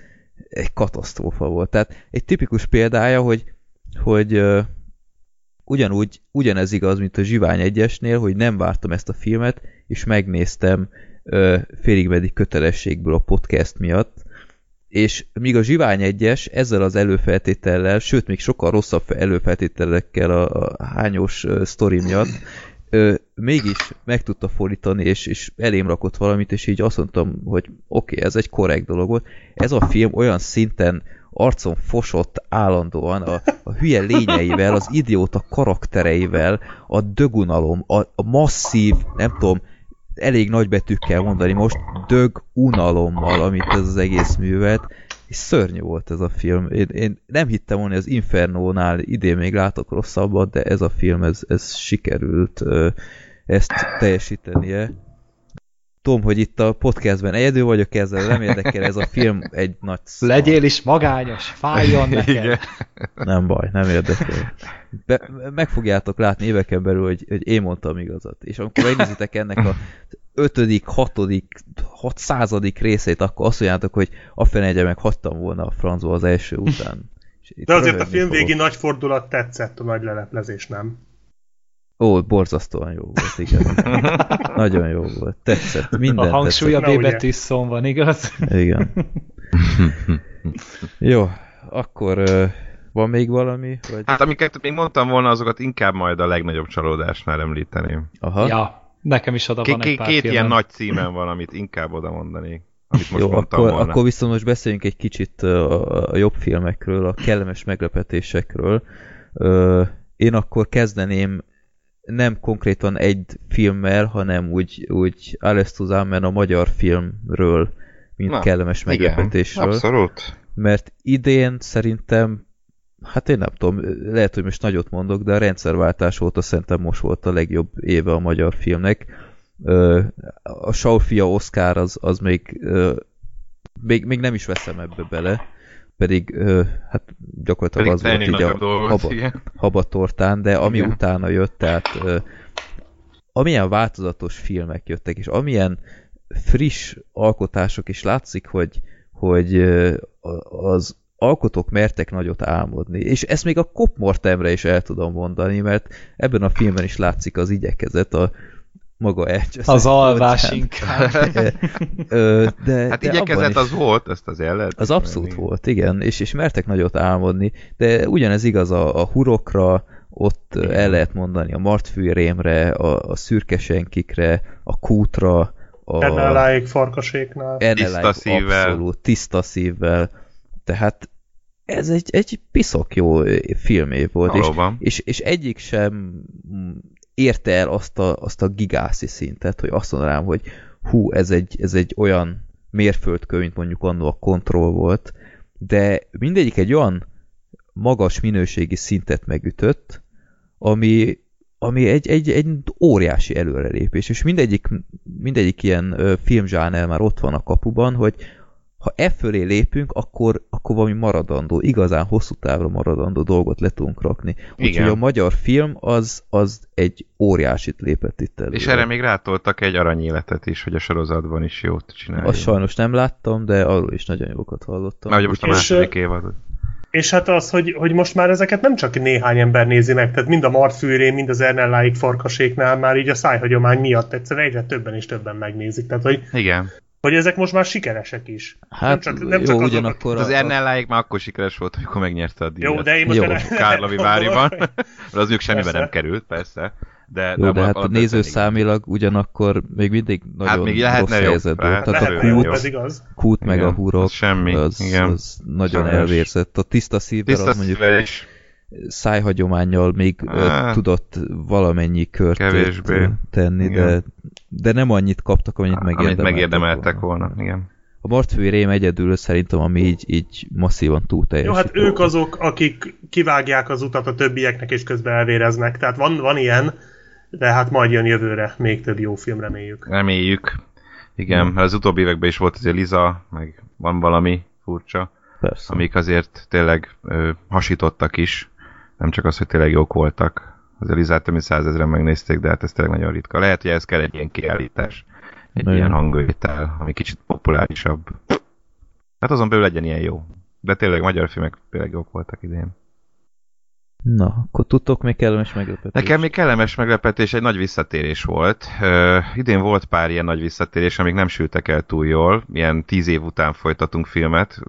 Egy katasztrófa volt. Tehát egy tipikus példája, hogy, hogy ugyanúgy, ugyanez igaz, mint a Zsivány egyesnél, hogy nem vártam ezt a filmet, és megnéztem uh, félig meddig kötelességből a podcast miatt, és míg a Zsivány egyes ezzel az előfeltétellel, sőt, még sokkal rosszabb előfeltételekkel a, a hányos sztori miatt, ö, mégis meg tudta fordítani, és, és elém rakott valamit, és így azt mondtam, hogy oké, okay, ez egy korrekt dolog volt. Ez a film olyan szinten arcon fosott állandóan a, a hülye lényeivel, az idióta karaktereivel, a dögunalom, a, a masszív, nem tudom, elég nagy betűkkel mondani most, dög unalommal, amit ez az egész művelt, és szörnyű volt ez a film. Én, én nem hittem volna, hogy az Infernónál idén még látok rosszabbat, de ez a film, ez, ez sikerült ezt teljesítenie. Tudom, hogy itt a podcastben egyedül vagyok ezzel, nem érdekel, ez a film egy nagy szar. Legyél is magányos, fájjon neked. Igen. Nem baj, nem érdekel. Be, meg fogjátok látni éveken belül, hogy, hogy én mondtam igazat. És amikor megnézitek ennek a ötödik, hatodik, hat századik részét, akkor azt mondjátok, hogy a fenegye meg hattam volna a francba az első után. De azért a film végi nagy fordulat tetszett, a nagy leleplezés, nem? Ó, borzasztóan jó volt, igen. Nagyon jó volt. Tetszett. Minden A hangsúly a B ugye. betű szón van, igaz? Igen. Jó, akkor van még valami? Vagy... Hát amiket még mondtam volna, azokat inkább majd a legnagyobb csalódásnál említeném. Aha. Ja, nekem is oda van egy két, pár két filmem. ilyen nagy címen van, amit inkább oda mondanék. Amit most Jó, mondtam akkor, volna. akkor viszont most beszéljünk egy kicsit a, a jobb filmekről, a kellemes meglepetésekről. Ö, Én akkor kezdeném nem konkrétan egy filmmel, hanem úgy, úgy zusammen a magyar filmről, mint Na, kellemes Igen, meglepetésről. abszolút. mert idén szerintem, hát én nem tudom, lehet, hogy most nagyot mondok, de a rendszerváltás óta szerintem most volt a legjobb éve a magyar filmnek. A Saufia Oscar az, az még, még, még nem is veszem ebbe bele, pedig hát gyakorlatilag Pedig az volt így a dolgot, haba, igen. habatortán, de ami Igen. utána jött, tehát amilyen változatos filmek jöttek, és amilyen friss alkotások is látszik, hogy, hogy az alkotók mertek nagyot álmodni. És ezt még a Cop Mortemre is el tudom mondani, mert ebben a filmben is látszik az igyekezet, a maga elcseszett Az alvás módján. inkább. Ö, de, Hát de igyekezett is- az volt, ezt azért lehet. az abszolút volt, igen, és, és mertek nagyot álmodni, de ugyanez igaz a, a hurokra, ott igen. el lehet mondani a martfűrémre, a, a szürkesenkikre, a kútra, a Enneláig farkaséknál. Enneláig Tiszta szívvel. Abszolút, tiszta szívvel. Tehát ez egy, egy piszok jó filmév volt, és, Valóban. és, és egyik sem érte el azt a, azt a gigászi szintet, hogy azt mondanám, hogy hú, ez egy, ez egy olyan mérföldkő, mint mondjuk annó a kontroll volt, de mindegyik egy olyan magas minőségi szintet megütött, ami, ami egy, egy, egy óriási előrelépés, és mindegyik, mindegyik ilyen ö, filmzsáner már ott van a kapuban, hogy ha e fölé lépünk, akkor, akkor valami maradandó, igazán hosszú távra maradandó dolgot le tudunk rakni. Úgyhogy a magyar film az, az egy óriásit lépett itt elő. És erre még rátoltak egy aranyéletet is, hogy a sorozatban is jót csináljon. Azt sajnos nem láttam, de arról is nagyon jókat hallottam. Mert ugye most a És, második évad. És hát az, hogy, hogy most már ezeket nem csak néhány ember nézi meg, tehát mind a Martfűrén, mind az Ernelláig farkaséknál már így a szájhagyomány miatt egyszerűen egyre többen és többen megnézik. Tehát, hogy, Igen. Hogy ezek most már sikeresek is. Hát nem csak, nem jó, csak azok, ugyanakkor Az a, a, Ernelláig már akkor sikeres volt, amikor megnyerte a díjat. Jó, de én most Jó. Kárlovi váriban. Mert az ők semmiben nem került, persze. De, Jó, de hát alapvetően nézőszámilag ugyanakkor még mindig nagyon Hát még lehetne rossz jobb, helyzetben. lehetne Tehát a Lehetne jobb. kút, ez igaz. kút meg Igen, a hurok, az semmi, az, igen. az nagyon Sajnos. elvérzett. A tiszta szívvel Tiszta az mondjuk szívvel is. Szájhagyományjal még Hát, tudott valamennyi kört kevésbé. tenni, Igen. de, de nem annyit kaptak, amenit Amit megérdemeltek, megérdemeltek volna. volna. Igen. A Martfői Rém egyedül szerintem, ami így, így masszívan túl Jó, hát ők azok, akik kivágják az utat a többieknek, és közben elvéreznek. Tehát van, van ilyen, de hát majd jön jövőre még több jó film, reméljük. Reméljük. Igen, mert az utóbbi években is volt azért Liza, meg van valami furcsa, Persze. amik azért tényleg ö, hasítottak is. Nem csak az, hogy tényleg jók voltak. Azért Lizát több mint százezren megnézték, de hát ez tényleg nagyon ritka. Lehet, hogy ez kell egy ilyen kiállítás. Egy Nagyon. ilyen hangvétel, ami kicsit populárisabb. Hát azon belül legyen ilyen jó. De tényleg magyar filmek tényleg jók voltak idén. Na, akkor tudtok még kellemes meglepetés? Nekem még kellemes meglepetés, egy nagy visszatérés volt. Ö, idén volt pár ilyen nagy visszatérés, amik nem sültek el túl jól. Ilyen tíz év után folytatunk filmet.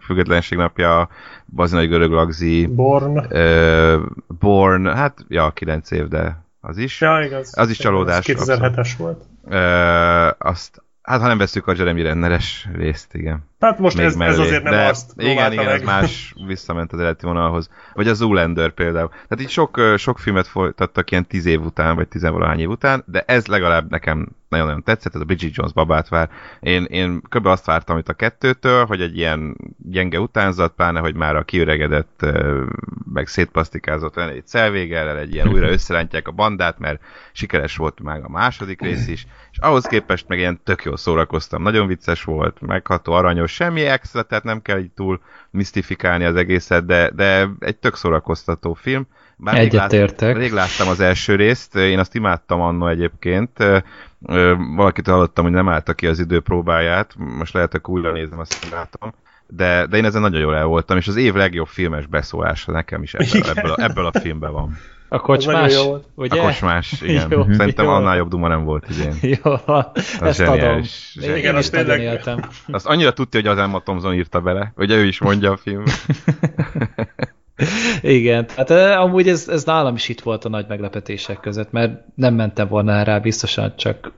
Függetlenség napja, Bazinai Görög Lagzi, Born. ö, Born, hát ja, kilenc év, de az is. Ja, igaz. Az is csalódás, 2007-es volt. Ö, azt, hát ha nem veszük a Jeremy Renneres részt, igen. Tehát most ez, ez mellé. azért nem De azt Igen, igen, meg. ez más visszament az eredeti vonalhoz. Vagy a Zoolander például. Tehát így sok, sok filmet folytattak ilyen tíz év után, vagy tizenvalahány év után, de ez legalább nekem nagyon-nagyon tetszett, ez a Bridget Jones babát vár. Én, én kb. azt vártam itt a kettőtől, hogy egy ilyen gyenge utánzat, pláne, hogy már a kiöregedett, ö, meg szétpasztikázott lenne egy szelvégerrel, egy ilyen újra összerántják a bandát, mert sikeres volt már a második rész is, és ahhoz képest meg ilyen tök jól szórakoztam. Nagyon vicces volt, megható, aranyos, semmi extra, tehát nem kell így túl misztifikálni az egészet, de, de egy tök szórakoztató film. Bár rég Egyetértek. láttam- Rég láttam az első részt, én azt imádtam annó egyébként. Valakitől hallottam, hogy nem állta ki az idő próbáját, most lehet, hogy újra nézem, azt nem látom. De, de én ezen nagyon jól el voltam, és az év legjobb filmes beszólása nekem is ebből, ebből, a, ebből a filmben van. A kocsmás, jó volt. ugye? A kosmás, igen. Jó, Szerintem jó. annál jobb duma nem volt idén. Jó, van. ezt adom. zseniális, Én, zseniális. én is Az nagyon tényleg- éltem. Azt annyira tudja, hogy az Emma Thompson írta bele, ugye ő is mondja a film. Igen, hát amúgy ez, ez nálam is itt volt a nagy meglepetések között, mert nem mentem volna el rá, biztosan csak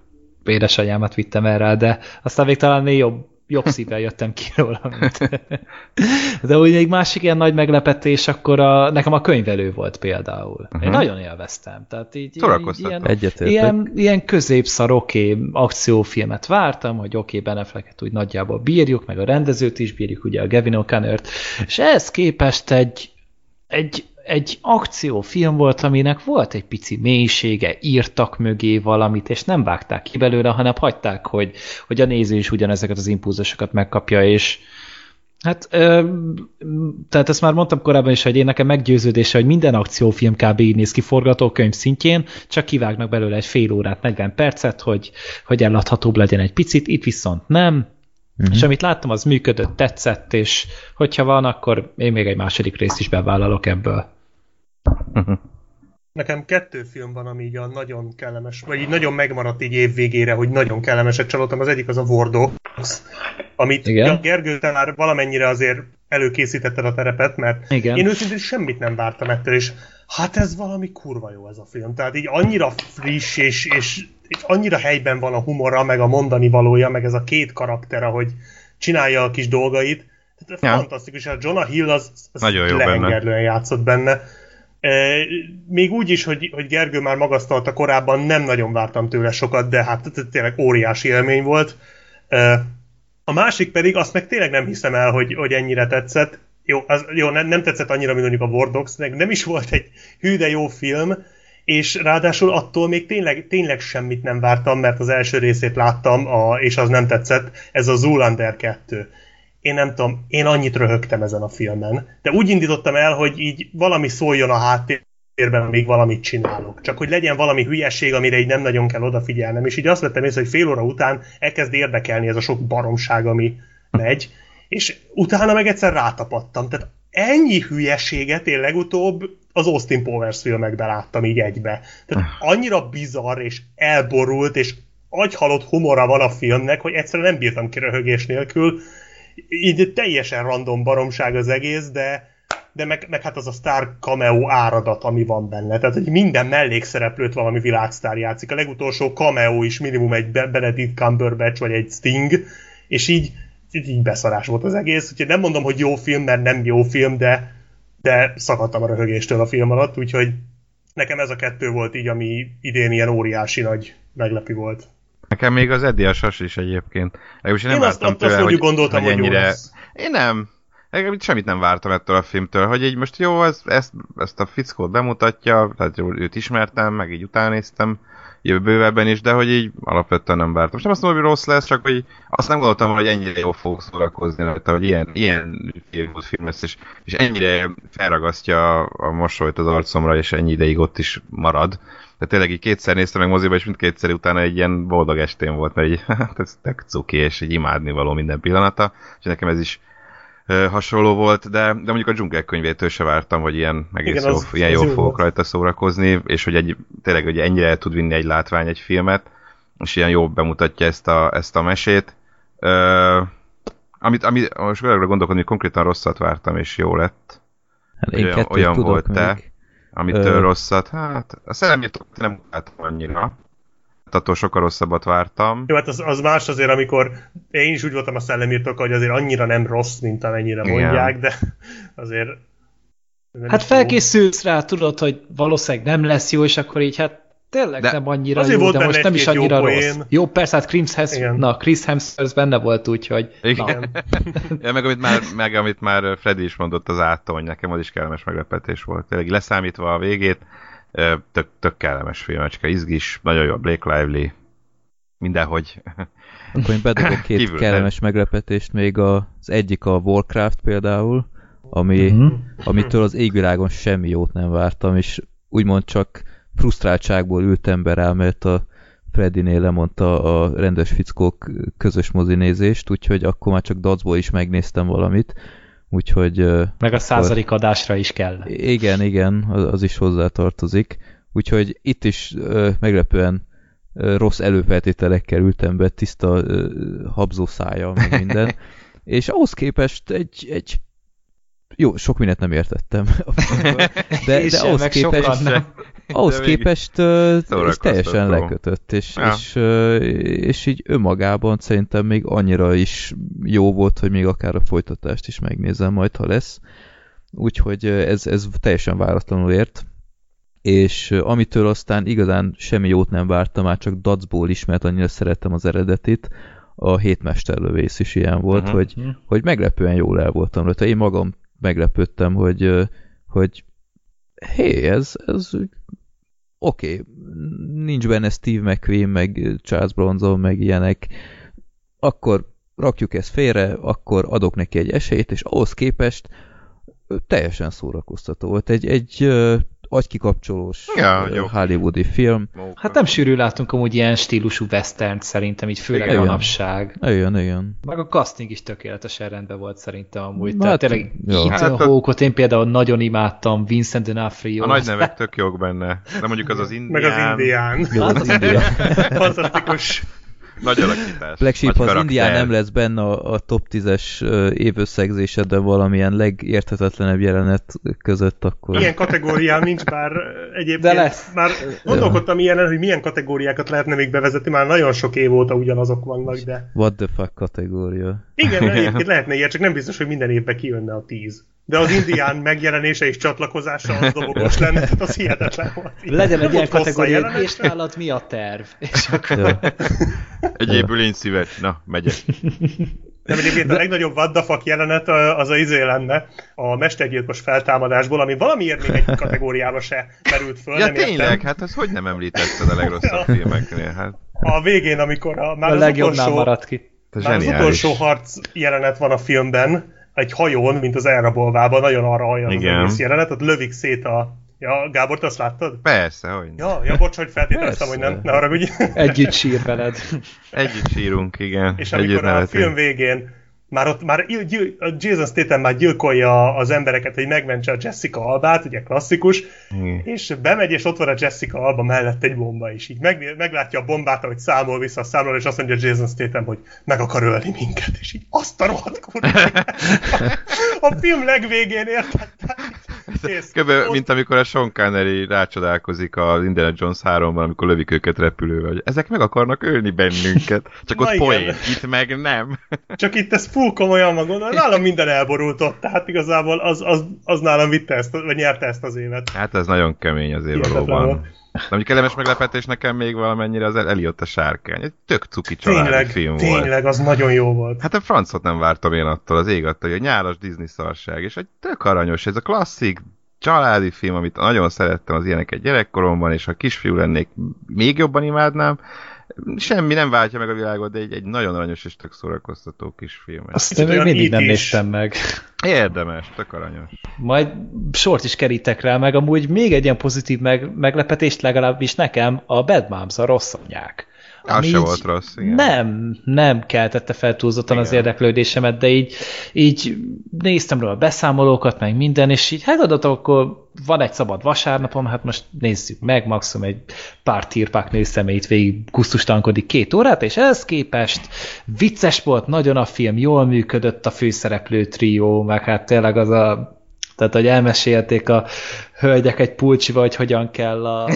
édesanyámat vittem el rá, de aztán még talán még jobb, jobb szívvel jöttem ki róla. Mint. De úgy még másik ilyen nagy meglepetés, akkor a, nekem a könyvelő volt például. Uh-huh. Én Mhm. nagyon élveztem. Tehát így, ilyen, Egyetértek. ilyen, ilyen középszar oké okay, akciófilmet vártam, hogy oké, okay, Ben Afflecket úgy nagyjából bírjuk, meg a rendezőt is bírjuk, ugye a Gavin O'Connor-t, és ehhez képest egy, egy, egy akciófilm volt, aminek volt egy pici mélysége, írtak mögé valamit, és nem vágták ki belőle, hanem hagyták, hogy, hogy a néző is ugyanezeket az impulzusokat megkapja, és Hát, ö, tehát ezt már mondtam korábban is, hogy én nekem meggyőződése, hogy minden akciófilm kb. így néz ki forgatókönyv szintjén, csak kivágnak belőle egy fél órát, 40 percet, hogy, hogy elladhatóbb legyen egy picit, itt viszont nem, uh-huh. és amit láttam, az működött, tetszett, és hogyha van, akkor én még egy második részt is bevállalok ebből. Nekem kettő film van, ami így a nagyon kellemes, vagy így nagyon megmaradt így év végére, hogy nagyon kellemeset csalódtam. Az egyik az a War Dogs, amit Igen. ja, Gergő, te már valamennyire azért előkészítetted a terepet, mert Igen. én őszintén semmit nem vártam ettől, és hát ez valami kurva jó ez a film. Tehát így annyira friss, és, és, és annyira helyben van a humora, meg a mondani valója, meg ez a két karakter, ahogy csinálja a kis dolgait. Tehát Ja. fantasztikus, a Jonah Hill az, az Nagyon jó benne. lehengerlően játszott benne. Még úgy is, hogy, hogy Gergő már magasztalta korábban, nem nagyon vártam tőle sokat, de hát tényleg óriási élmény volt. A másik pedig, azt meg tényleg nem hiszem el, hogy, hogy ennyire tetszett. Jó, az, jó nem, nem tetszett annyira, mint mondjuk a War Dogs, nem is volt egy hű de jó film, és ráadásul attól még tényleg, tényleg semmit nem vártam, mert az első részét láttam, a, és az nem tetszett, ez a Zoolander 2 én nem tudom, én annyit röhögtem ezen a filmen, de úgy indítottam el, hogy így valami szóljon a háttérben, amíg valamit csinálok. Csak hogy legyen valami hülyeség, amire így nem nagyon kell odafigyelnem. És így azt vettem észre, hogy fél óra után elkezd érdekelni ez a sok baromság, ami megy, és utána meg egyszer rátapadtam. Tehát ennyi hülyeséget én legutóbb az Austin Powers filmekben láttam így egybe. Tehát annyira bizarr és elborult, és agyhalott humora van a filmnek, hogy egyszerűen nem bírtam ki röhögés nélkül. Így teljesen random baromság az egész, de de meg, meg hát az a sztár cameo áradat, ami van benne. Tehát, hogy minden mellékszereplőt valami világsztár játszik. A legutolsó cameo is minimum egy Benedict Cumberbatch vagy egy Sting, és így, így, beszarás volt az egész. Úgyhogy nem mondom, hogy jó film, mert nem jó film, de, de szakadtam a röhögéstől a film alatt, úgyhogy nekem ez a kettő volt így, ami idén ilyen óriási nagy meglepő volt. Nekem még az Eddie a sas is egyébként. Legalábbis én nem Én azt, vártam azt tőle, hogy, gondoltam, hogy ennyire... lesz. Én nem. Legalábbis semmit nem vártam ettől a filmtől, hogy így most jó, ez, ezt, ezt a fickót bemutatja, tehát jó, őt ismertem, meg így utánéztem jövőbővebben is, de hogy így alapvetően nem vártam. Most nem azt mondom, hogy rossz lesz, csak hogy azt nem gondoltam, hogy ennyire jól fogok szórakozni rajta, hogy ilyen, ilyen film lesz, és, és ennyire felragasztja a, a mosolyt az arcomra, és ennyi ideig ott is marad. Tehát tényleg így kétszer néztem meg moziba, és mindkétszer utána egy ilyen boldog estém volt, mert így, hát ez tök cuki, és így imádni való minden pillanata, és nekem ez is ö, hasonló volt, de, de mondjuk a dzsungel könyvétől se vártam, hogy ilyen egész Igen, jó, az- ilyen az jól jó fogok volt. rajta szórakozni, és hogy egy, tényleg hogy ennyire el tud vinni egy látvány egy filmet, és ilyen jól bemutatja ezt a, ezt a mesét. Ö, amit, amit most arra gondolkodni, hogy konkrétan rosszat vártam, és jó lett. Hát én Olyan- olyan tudok volt te? Amitől Ö. rosszat, hát a szellemét nem utáltam annyira. Hát attól sokkal rosszabbat vártam. Jó, hát az, az más azért, amikor én is úgy voltam a szellemírtok, hogy azért annyira nem rossz, mint amennyire Igen. mondják, de azért... Hát felkészülsz rá, tudod, hogy valószínűleg nem lesz jó, és akkor így hát tényleg De nem annyira azért jó, volt de most nem is jó annyira poén. rossz. Jó, persze, hát Chris Igen. na, Chris Hemsworth benne volt, úgyhogy Igen. Ja, meg, amit már, meg amit már Freddy is mondott az átony, nekem az is kellemes meglepetés volt. Tényleg leszámítva a végét, tök, tök kellemes filmecske, izgis, nagyon jó a Blake Lively, mindenhogy. Akkor én bedobok két Kívül, kellemes meglepetést, még az egyik a Warcraft például, ami, Mhm. amitől az égvilágon semmi jót nem vártam, és úgymond csak frusztráltságból ültem be rá, mert a Freddynél lemondta a rendes fickók közös mozinézést, úgyhogy akkor már csak dacból is megnéztem valamit, úgyhogy meg a századik adásra is kell. igen, igen, az, is hozzátartozik. Úgyhogy itt is meglepően rossz előfeltételekkel ültem be, tiszta habzó szája, meg minden. És ahhoz képest egy, egy jó, sok mindent nem értettem de, de ahhoz képest, nem. ahhoz képest szórakoztató. teljesen lekötött, és, Ja. és, és így önmagában szerintem még annyira is jó volt, hogy még akár a folytatást is megnézem majd, ha lesz. Úgyhogy ez, ez teljesen váratlanul ért. És amitől aztán igazán semmi jót nem vártam, már csak dacból is, mert annyira szerettem az eredetit, a hétmesterlövész is ilyen volt, Mhm. hogy, hogy meglepően jól el voltam rajta. Én magam meglepődtem, hogy, hogy hé, ez, ez oké, okay, nincs benne Steve McQueen, meg Charles Bronson, meg ilyenek, akkor rakjuk ezt félre, akkor adok neki egy esélyt, és ahhoz képest teljesen szórakoztató volt. Egy, egy agykikapcsolós Ja, jó. hollywoodi film. Hát nem sűrű látunk amúgy ilyen stílusú western szerintem, így főleg Igen. manapság. Igen, igen. Meg a casting is tökéletesen rendben volt szerintem amúgy. Hát, Tehát tényleg. Ethan Hát Hawke-ot én például nagyon imádtam, Vincent D'Onofrio. A nagy nevek tök jók benne. De mondjuk az az indián. Meg az indián. Jó, az India. Fantasztikus. Nagy alakítás. Black Sheep, az. Indián nem lesz benne a, a top 10-es ö, évösszegzésedben valamilyen legérthetetlenebb jelenet között, akkor... Ilyen kategóriám nincs, bár egyébként De lesz. már gondolkodtam ilyen, hogy milyen kategóriákat lehetne még bevezetni, már nagyon sok év óta ugyanazok vannak, de What the fuck kategória. igen, egyébként lehetne ilyen, csak nem biztos, hogy minden évben kijönne a tíz. De az indián megjelenése és csatlakozása az dobogós lenne, tehát az hihetetlen volt. Legyen egy ilyen kategória, és nálad mi a terv? És akkor. Egyébül én szíves. Na, megyek. Nem, egyébként a legnagyobb what the fuck jelenet az a izé lenne a mestergyilkos feltámadásból, ami valamiért még egy kategóriába se merült föl, Ja nem értem. tényleg, hát az hogy nem említetted a legrosszabb filmeknél? Hát, A végén, amikor a, már a az legjobbnál utolsó, maradt ki. már az utolsó harc jelenet van a filmben, egy hajón, mint az elrabolvában, nagyon arra hajlan az Igen. egész jelenet, ott lövik szét a... Ja, Gábor, te azt láttad? Persze, hogy Ja, ja, bocs, hogy feltételeztem, hogy nem, ne haragudj. Együtt sír veled. Együtt sírunk, igen. És Együtt amikor a nevetünk. film végén már ott már gyil, Jason Statham már gyilkolja az embereket, hogy megmentse a Jessica Albát, ugye klasszikus, mm. és bemegy, és ott van a Jessica Alba mellett egy bomba is. Így meg, meglátja a bombát, ahogy számol vissza a számoló, és azt mondja Jason Statham, hogy meg akar ölni minket, és így azt a rohadt kurva. a film legvégén érted? Kb. mint amikor a Sean Connery rácsodálkozik az Indiana Jones 3-ban, amikor lövik őket repülővel, hogy ezek meg akarnak ölni bennünket. Csak ott poén, itt meg nem. Csak itt ez full komolyan van gondolom, nálam minden elborult ott, tehát igazából az, az, az nálam vitte ezt, vagy nyerte ezt az évet. Hát ez nagyon kemény azért valóban. De mondjuk kellemes meglepetés nekem még valamennyire az Eliott a sárkány. Egy tök cuki családi tényleg, film tényleg, volt. Tényleg, az nagyon jó volt. Hát a francot nem vártam én attól, az ég attól, hogy a nyálas Disney szarság, és egy tök aranyos, ez a klasszik családi film, amit nagyon szerettem az ilyeneket gyerekkoromban, és ha kisfiú lennék, még jobban imádnám. Semmi nem váltja meg a világot, de egy, egy nagyon aranyos és tök szórakoztató kis film. Azt én még mindig nem néztem meg. Érdemes, tök aranyos. Majd sort is kerítek rá, meg amúgy még egy ilyen pozitív meg, meglepetést legalábbis nekem a Bad Moms, a rossz anyák. Az se volt rossz, igen. Nem, nem keltette fel túlzottan igen. az érdeklődésemet, de így, így néztem róla a beszámolókat, meg minden, és így hát adott, akkor van egy szabad vasárnapom, hát most nézzük meg, maximum egy pár tírpák nő szemét végig gusztustankodik két órát, és ehhez képest vicces volt, nagyon a film, jól működött a főszereplő trió, meg hát tényleg az a tehát, hogy elmesélték a hölgyek egy pulcsiba, hogy hogyan kell a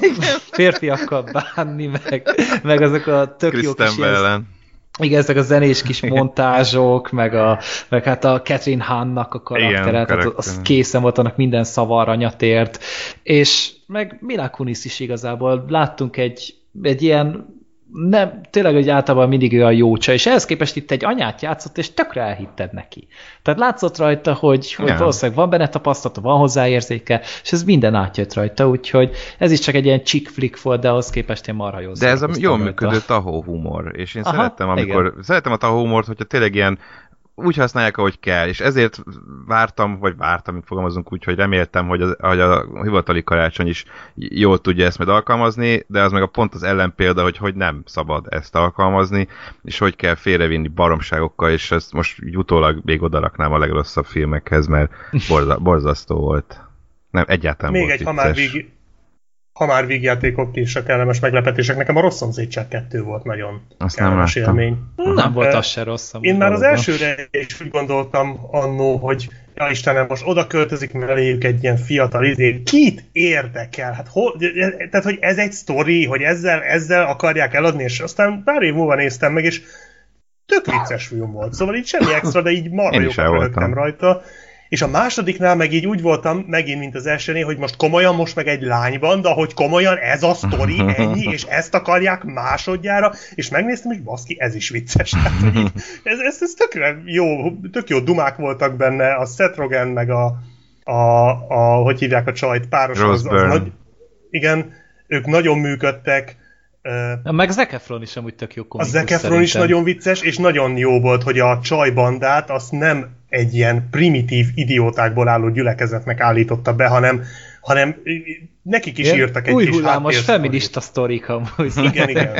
férfiakkal bánni, meg, meg azok a tök jó kis ilyen, igen, ezek a zenés kis montázsok, meg, a, meg hát a Catherine Hahn-nak a karaktere, tehát az készen volt, annak minden szava aranyatért, és meg Mila Kunis is igazából. Láttunk egy, egy ilyen nem, tényleg, hogy általában mindig olyan jó csaj, és ehhez képest itt egy anyát játszott, és tökre elhitted neki. Tehát látszott rajta, hogy, hogy yeah. valószínűleg van benne tapasztalata, van hozzáérzéke, és ez minden átjött rajta, úgyhogy ez is csak egy ilyen chick flick volt, de ahhoz képest én marha jó De ez a jól működő tahó humor, és én Aha, szeretem, amikor, igen. szeretem a tahó humort, hogyha tényleg ilyen úgy használják, ahogy kell, és ezért vártam, vagy vártam, mint fogalmazunk úgy, hogy reméltem, hogy, az, hogy a hivatali karácsony is jól tudja ezt majd alkalmazni, de az meg a pont az ellenpélda, hogy hogy nem szabad ezt alkalmazni, és hogy kell félrevinni baromságokkal, és ezt most utólag még odaraknám a legrosszabb filmekhez, mert borza, borzasztó volt. Nem, egyáltalán Még volt egy, ha már, vég, ha már vígjátékok is a kellemes meglepetések, nekem a rossz szomszédság 2 volt nagyon Azt kellemes nem élmény. Nem volt az se rossz. Én már az elsőre is úgy gondoltam annó, hogy ja Istenem, most oda költözik melléjük egy ilyen fiatal izé. Kit érdekel? Hát hol, tehát, hogy ez egy sztori, hogy ezzel, ezzel akarják eladni, és aztán pár év múlva néztem meg, és tök vicces film volt. Szóval így semmi extra, de így marha jókat rajta. És a másodiknál meg így úgy voltam, megint, mint az elsőnél, hogy most komolyan most meg egy lányban, de hogy komolyan ez a sztori, ennyi, és ezt akarják másodjára, és megnéztem, és baszki, ez is vicces. Tehát, hogy így, ez, ez, ez tökre jó, tök jó dumák voltak benne, a Seth Rogen, meg a, a, a hogy hívják a csajt, páros az, az nagy, igen, ők nagyon működtek, Uh, meg Zac Efron is amúgy tök jó komikus A Zac Efron is nagyon vicces, és nagyon jó volt, hogy a csajbandát azt nem egy ilyen primitív idiótákból álló gyülekezetnek állította be, hanem, hanem nekik is ilyen írtak egy új kis hullámos feminista sztorik amúgy. Igen, igen.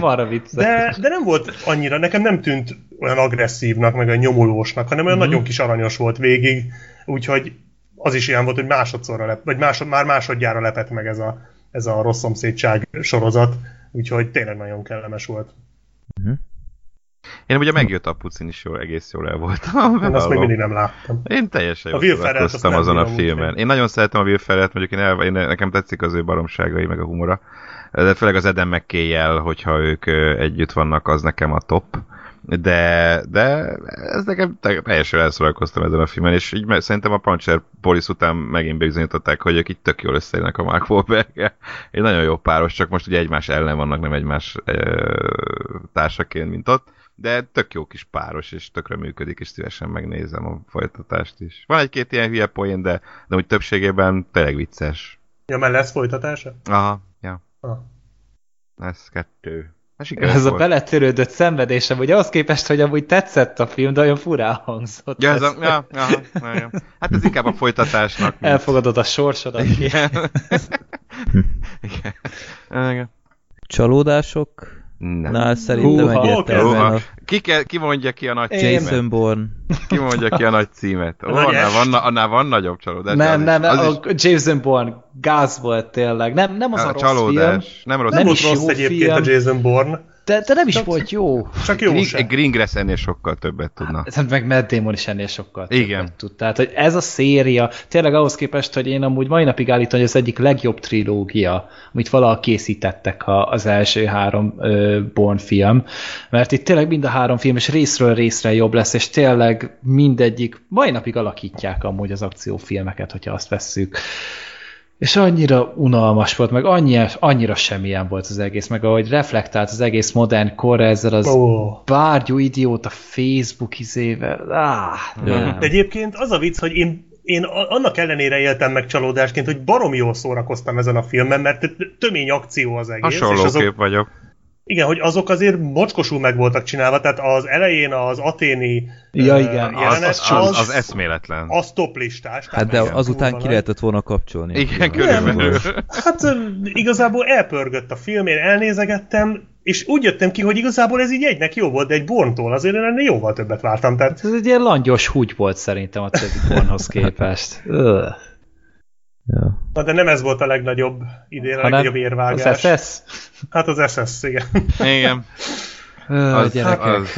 De, de nem volt annyira, nekem nem tűnt olyan agresszívnak, meg olyan nyomulósnak, hanem olyan mm-hmm. nagyon kis aranyos volt végig, úgyhogy az is ilyen volt, hogy másodszorra lep, vagy másod, már másodjára lepett meg ez a, ez a rossz szomszédság sorozat, úgyhogy tényleg nagyon kellemes volt. Mm-hmm. Én ugye megjött a pucin is jól, egész jól el voltam. Én azt még mindig nem láttam. Én teljesen jól szórakoztam azon a filmen. Én nagyon szeretem a Will Ferret, mondjuk én, el, én, nekem tetszik az ő baromságai, meg a humora. De főleg az Eden mckay hogyha ők együtt vannak, az nekem a top. De, de ez nekem teljesen elszórakoztam ezen a filmen, és így szerintem a Puncher Police után megint bizonyították, hogy ők itt tök jól összejönnek a Mark wahlberg Egy nagyon jó páros, csak most ugye egymás ellen vannak, nem egymás e, társaként, mint ott de tök jó kis páros, és tökre működik, és szívesen megnézem a folytatást is. Van egy-két ilyen hülye poén, de, de úgy többségében tényleg vicces. Ja, mert lesz folytatása? Aha, ja. Ah. Lesz kettő. Ez volt. a beletörődött szenvedésem, hogy ahhoz képest, hogy amúgy tetszett a film, de olyan furán hangzott. Ja, ez a, ja, ja, ja, ja. Hát ez inkább a folytatásnak. Mint... Elfogadod a sorsodat. Igen. Igen. Igen. Csalódások Nem. Na, szerintem Húha, egyértelműen a Ki, ki mondja ki a nagy Én. címet? Jason Bourne. Ki mondja ki a nagy címet? Ó, annál, van, annál van nagyobb csalódás. Nem, nem, is, az a Jason Bourne gáz volt tényleg. Nem, nem az is, a a rossz csalódás. film, Nem rossz. Nem is rossz jó egyébként film. a Jason Bourne, de, de nem is volt jó. csak jó Green, se. Greengrass ennél sokkal többet tudna. Hát Meg Matt Damon is ennél sokkal Igen. többet tud. Tehát, hogy ez a széria, tényleg ahhoz képest, hogy én amúgy mai napig állítom, hogy az egyik legjobb trilógia, amit valaha készítettek az első három ö, Born film, mert itt tényleg mind a három film, és részről részre jobb lesz, és tényleg mindegyik, mai napig alakítják amúgy az akciófilmeket, hogyha azt vesszük. És annyira unalmas volt, meg annyira, annyira semmilyen volt az egész, meg ahogy reflektált az egész modern kor ezzel az Ó. bárgyú idióta Facebook izével. Ah, nem. De egyébként az a vicc, hogy én én annak ellenére éltem meg csalódásként, hogy barom jól szórakoztam ezen a filmen, mert tömény akció az egész. és Hasonlóképp azok, vagyok. Igen, hogy azok azért mocskosul meg voltak csinálva, tehát az elején az aténi Ja, igen, Az, jelenet, az, az, az eszméletlen. az top listás. Hát de azután ki lehetett volna kapcsolni. Igen, körülbelül. Hát igazából elpörgött a film, én elnézegettem, és úgy jöttem ki, hogy igazából ez így egynek jó volt, de egy Borntól azért én ennél jóval többet vártam. Tehát Ez egy ilyen langyos húgy volt szerintem a többi pornhoz képest. Ja. Na de nem ez volt a legnagyobb idén, a Hanem legnagyobb érvágás. Az SS? Hát az SS, igen. Igen. Ugh, Az, gyerekek. az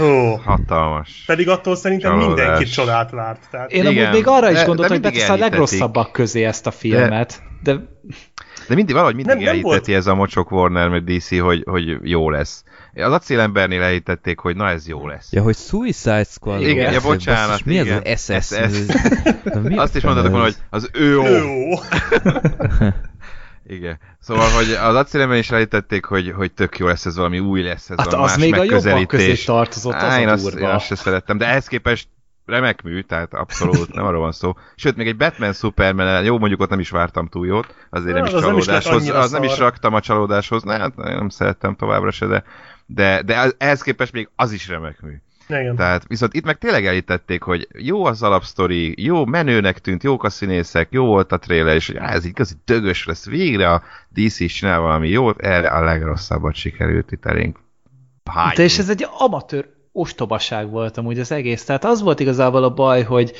hatalmas. Pedig attól szerintem Csalódás. mindenki csodát várt. Tehát Én Igen, amúgy még arra is de- gondoltam, de hogy betesz a legrosszabbak közé ezt a filmet, de De mindig, valahogy mindig Nem- nem elhiteti ez a mocsok Warner meg DC, hogy, hogy jó lesz. Az acélembernél elhitették, hogy na ez jó lesz. Ja, hogy Suicide Squad. Igen, volt. ja, bocsánat, Basszus, Mi igen. az SS? SS. Na, mi Azt is mondhatok volna, hogy az. Jó. Igen. Szóval, hogy az acélemben is elhitették, hogy, hogy tök jó lesz ez valami új lesz, ez hát valami az más még a jobbak közé megközelítés. tartozott, az Á, én a azt, én azt se szerettem, de ehhez képest remek mű, tehát abszolút nem arról van szó. Sőt, még egy Batman Superman, jó, mondjuk ott nem is vártam túl jót, azért nem Na, is az nem is csalódáshoz, az nem is raktam a csalódáshoz, ne, hát nem szerettem továbbra se, de, de, de ehhez képest még az is remek mű. Igen. Tehát viszont itt meg tényleg elítették, hogy jó az alapsztori, jó menőnek tűnt, jók a színészek, jó volt a trailer, és hogy á, ez igazi dögös lesz. Végre a DC is csinál valami jót, erre a legrosszabbat sikerült itt elénk. Hány? De és ez egy amatőr ostobaság volt amúgy az egész. Tehát az volt igazából a baj, hogy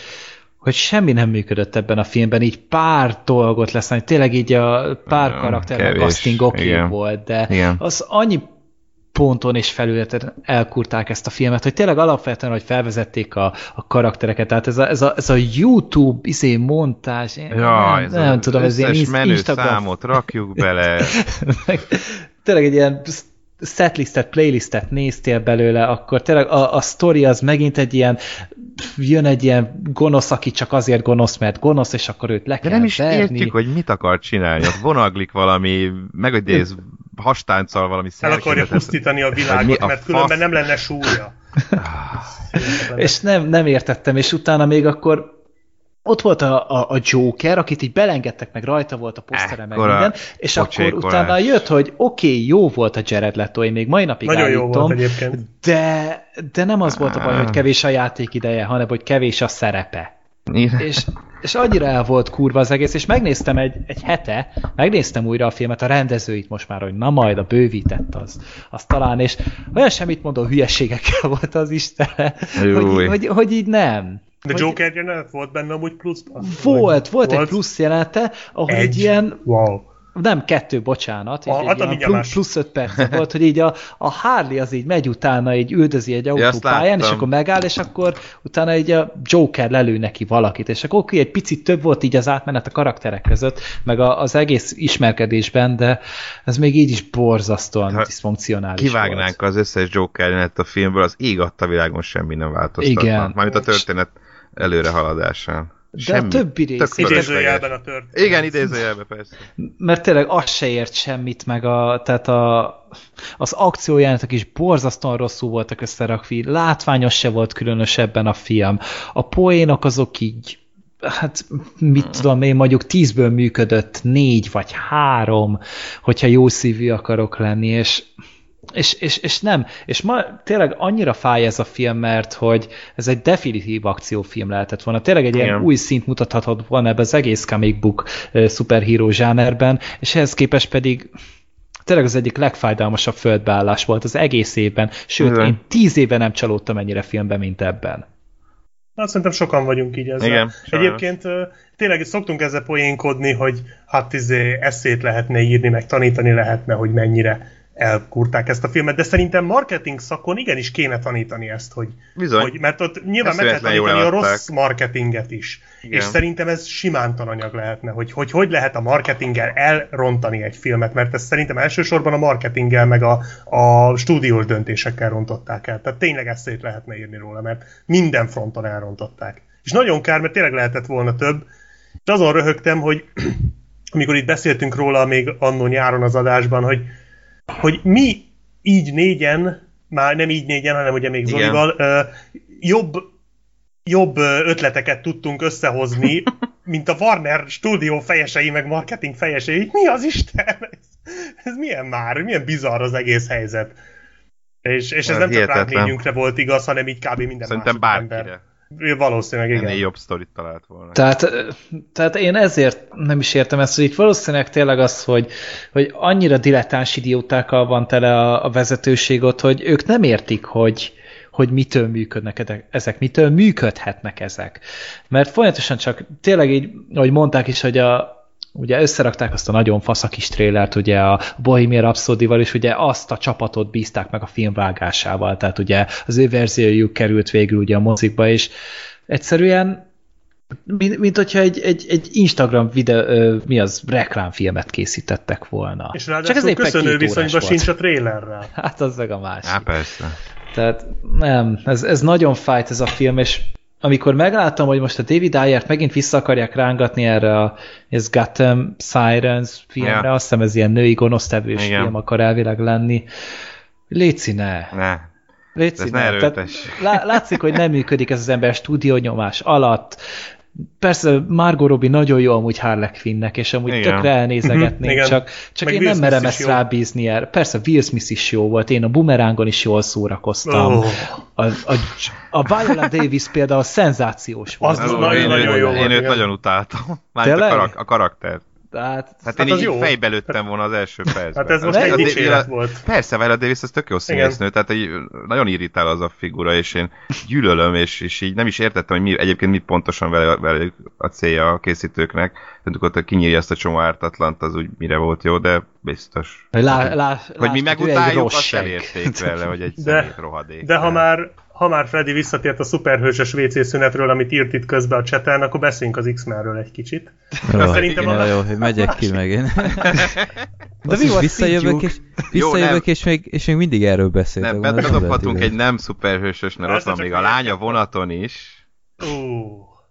hogy semmi nem működött ebben a filmben, így pár dolgot lesz, hogy tényleg így a pár karakter a kevés, casting oké igen. volt, de Igen. az annyi ponton és felületen elkurták ezt a filmet, hogy tényleg alapvetően, hogy felvezették a, a karaktereket, tehát ez a, ez a, ez a YouTube izé montázs, én Ja, nem, ez nem a tudom, ez ilyen menő Instagram számot rakjuk bele. meg tényleg egy ilyen setlistet, playlistet néztél belőle, akkor tényleg a, a sztori az megint egy ilyen jön egy ilyen gonosz, aki csak azért gonosz, mert gonosz, és akkor őt le De kell nem is verni. értjük, hogy mit akar csinálni. Ott vonaglik valami, megidéz hastánccal valami El akarja pusztítani a világot, a mert különben fasz? nem lenne súlya. És nem, nem értettem, és utána még akkor ott volt a, a, a Joker, akit így belengedtek, meg rajta volt a posztere, meg minden, és akkor utána jött, hogy oké, okay, jó volt a Jared Leto, én még mai napig Nagyon jó állítom, volt egyébként. de, de nem az volt a baj, hogy kevés a játékideje, hanem hogy kevés a szerepe. Igen. És, és annyira el volt kurva az egész, és megnéztem egy, egy hete, megnéztem újra a filmet, a rendezőit most már, hogy na majd a bővített az, az talán, és olyan semmit mondó hülyeségekkel volt az Istene, Júj. hogy, hogy, hogy így nem. De Hogy- Joker jelenet volt benne amúgy pluszban? Volt, volt egy Volt? plusz jelenete, ahol egy, Egy? ilyen, Wow. Nem kettő, bocsánat, így egy a ilyen mindjárt plusz, plusz öt perc volt, hogy így a, a Harley az így megy utána, így üldözi egy autópályán, és láttam. akkor megáll, és akkor utána így a Joker lelő neki valakit, és akkor oké, egy picit több volt így az átmenet a karakterek között, meg a, az egész ismerkedésben, de ez még így is borzasztóan Ha diszfunkcionális Kivágnánk volt. az összes Joker jelenet a filmből, az ég adta világon semmi nem változtatna. Igen. Mármint a történet előre De a többi rész-. Idézőjelben a tört. Igen, idézőjelben persze. mert tényleg az se ért semmit, meg a, tehát a, az akciójánatok is borzasztóan rosszul voltak összerakvi, látványos se volt különösebben a film. A poénok azok így, hát mit tudom én, mondjuk tízből működött négy vagy három, hogyha jó szívű akarok lenni, és és, és, és nem, és ma tényleg annyira fáj ez a film, mert hogy ez egy definitív akciófilm lehetett volna. Tényleg egy ilyen Igen. új szint mutathatott volna ebbe az egész comic book uh, szuperhíró zsánerben, és ehhez képest pedig tényleg az egyik legfájdalmasabb földbeállás volt az egész évben, sőt, Igen. én tíz éve nem csalódtam ennyire filmben, mint ebben. Hát szerintem sokan vagyunk így ezzel. Igen, sajnos. Egyébként tényleg szoktunk ezzel poénkodni, hogy hát izé eszét lehetne írni, meg tanítani lehetne, hogy mennyire elkurták ezt a filmet, de szerintem marketing szakon igenis kéne tanítani ezt, hogy, Bizony. hogy mert ott nyilván meg kell tanítani a rossz marketinget is. Igen. És szerintem ez simán tananyag lehetne, hogy, hogy hogy lehet a marketinggel elrontani egy filmet, mert ezt szerintem elsősorban a marketinggel meg a, a stúdiós döntésekkel rontották el. Tehát tényleg eszét lehetne írni róla, mert minden fronton elrontották. És nagyon kár, mert tényleg lehetett volna több. És azon röhögtem, hogy amikor itt beszéltünk róla még annó nyáron az adásban, hogy, hogy mi így négyen, már nem így négyen, hanem ugye még. Zolival, jobb, jobb ötleteket tudtunk összehozni, mint a Warner stúdió fejesei, meg marketing fejesei. Mi az Isten? Ez, ez milyen már? Milyen bizarr az egész helyzet. És, és ez Ez nem csak ránk négyünkre volt igaz, hanem így kb. minden Szerintem bárkire. ember. Valószínűleg igen. Ennél jobb sztorit talált volna. Tehát, tehát én ezért nem is értem ezt, hogy itt valószínűleg tényleg az, hogy, hogy annyira dilettáns idiótákkal van tele a, a vezetőség ott, hogy ők nem értik, hogy, hogy mitől működnek ezek, mitől működhetnek ezek. Mert folyamatosan csak tényleg így, ahogy mondták is, hogy a, ugye összerakták azt a nagyon fasz a kis trélert, ugye a Bohemian Rhapsody-val, és ugye azt a csapatot bízták meg a film vágásával, tehát ugye az ő verziójuk került végül ugye a mozikba, és egyszerűen mint, mint hogyha egy, egy, egy Instagram videó, ö, mi az, reklámfilmet készítettek volna. És Csak ez ráadásul köszönő viszonyban sincs a trélerrel. Hát az meg a másik. Á, persze. Tehát nem, ez, ez nagyon fájt ez a film, és amikor megláttam, hogy most a David Ayert megint vissza akarják rángatni erre a ez Gotham Sirens filmre, Ja. azt hiszem ez ilyen női gonosztevős Igen. film akar elvileg lenni. Léci ne. Ne. Léci ne. ne Tehát lá- látszik, hogy nem működik ez az ember stúdiónyomás alatt. Persze Margot Robbie nagyon jó amúgy Harley Quinnnek, és amúgy Igen. tökre elnézegetnénk, Igen. csak, csak Meg én Will nem Smith merem ezt rábízni erre. Persze Will Smith is jó volt, én a Boomerangon is jól szórakoztam. Oh. A, a, a Viola Davis például szenzációs volt. Az Ó, nagyon- én, nagyon őt- jó volt, én őt nagyon utáltam. Mármint a, karak- a karakter. Tehát, Hát, Hát én így jó. fejbe lőttem volna az első percben. Hát ez most Az- egy az- dicséret az- volt. Persze, Viola Davis az tök jó színésznő, tehát egy, nagyon irritál az a figura, és én gyűlölöm, és, és így nem is értettem, hogy mi, egyébként mit pontosan vele, vele a célja a készítőknek. Tehát ott kinyírja ezt a csomó ártatlant, az úgy mire volt jó, de biztos. hogy lá, lá, Hogy mi ő egy megutáljuk, azt elérték vele, hogy egy De- rohadék. De ha már, ha már Freddy visszatért a szuperhősös WC szünetről, amit írt itt közben a cseten, akkor beszéljünk az X-Menről egy kicsit. Jó, szerintem jó, a- jó, hogy megyek ki meg én. De mi volt visszajövök, és, visszajövök nem. és, még, és még mindig erről beszéltek. nem, bedobhatunk egy nem szuperhősös, mert ott van még a lánya vonaton is. Ú,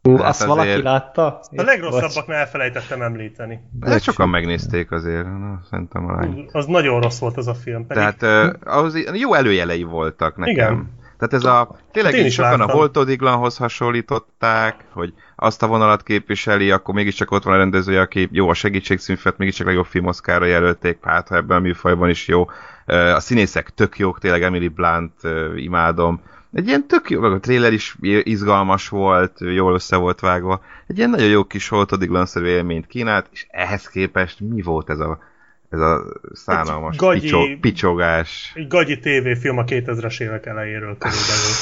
Ú, Hát azt valaki azért- látta? a legrosszabbaknál elfelejtettem említeni. De sokan megnézték azért, na, szerintem a lány. Az nagyon rossz volt az a film. Pedig Tehát uh, í- jó előjelei voltak nekem. Igen. Tehát ez a, tényleg Hát én így is sokan a láttam. Holtodiglanhoz hasonlították, hogy azt a vonalat képviseli, akkor mégiscsak ott van a rendezője, aki jó a segítségszínfet, mégiscsak legjobb film Oscarra jelölték, hát ha ebben a műfajban is jó. A színészek tök jók, tényleg Emily Blunt imádom. Egy ilyen tök jó, a trailer is izgalmas volt, jól össze volt vágva. Egy ilyen nagyon jó kis Holtodiglan-szerű élményt kínált, és ehhez képest mi volt ez a, ez a szánalmas gagyi- picsó, picsogás? egy gagyi tévéfilm a 2000-es évek elejéről körülbelül.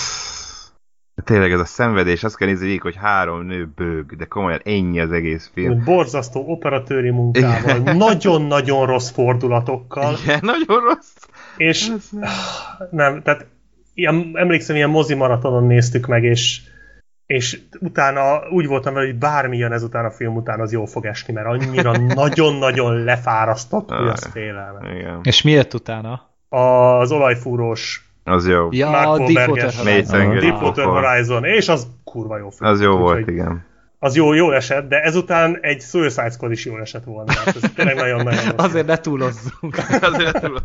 Tényleg ez a szenvedés, azt kell nézni végig, hogy három nő bőg, de komolyan ennyi az egész film. Borzasztó operatőri munkával, nagyon-nagyon rossz fordulatokkal, Igen, nagyon rossz. és nem, tehát ilyen, emlékszem, ilyen mozi maratonon néztük meg, és és utána úgy voltam vele, hogy bármi jön ezután a film után, az jól fog esni, mert annyira nagyon-nagyon lefárasztott, hogy az félelme. Igen, És miért utána? Az olajfúrós az jó. Ja, Mark a. Deepwater Horizon. Deepwater. Horizon, és az kurva jó film. Az jó volt, igen. Az jó, jó esett, de ezután egy Suicide Squad is jól esett volna. Hát ez tényleg nagyon-nagyon. Azért ne túlozzunk. Azért túl.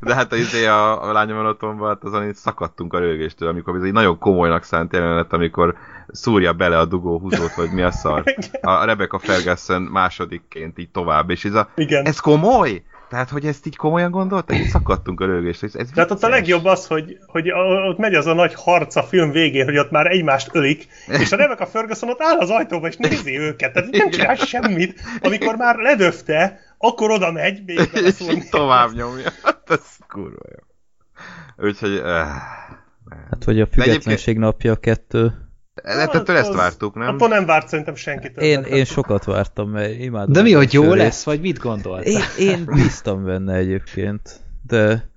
De hát izé a, a lányomanatomban hát azon szakadtunk a rögéstől, amikor ez egy nagyon komolynak szánt jelenet, amikor szúrja bele a dugó húzót, vagy mi a szar. A Rebecca Ferguson másodikként így tovább, és ez a, Igen. ez komoly? Tehát, hogy ezt így komolyan gondoltak? Így szakadtunk a rögéstől. Ez, ez Tehát ott a legjobb az, hogy, hogy ott megy az a nagy harc a film végén, hogy ott már egymást ölik, és a Rebecca Ferguson ott áll az ajtóba, és nézi őket, tehát nem csinál semmit. Amikor már ledöfte akkor oda megy, még és így tovább nyomja. Hát ez kurva jó. Úgyhogy... Uh, Hát, hogy a függetlenség napja kettő. Hát, ezt az- vártuk, nem? Attól nem várt szerintem senkitől. Én, én sokat vártam, mert imádom. De mi, hogy jó első lesz, vagy mit gondolt? Én, én bíztam benne egyébként, de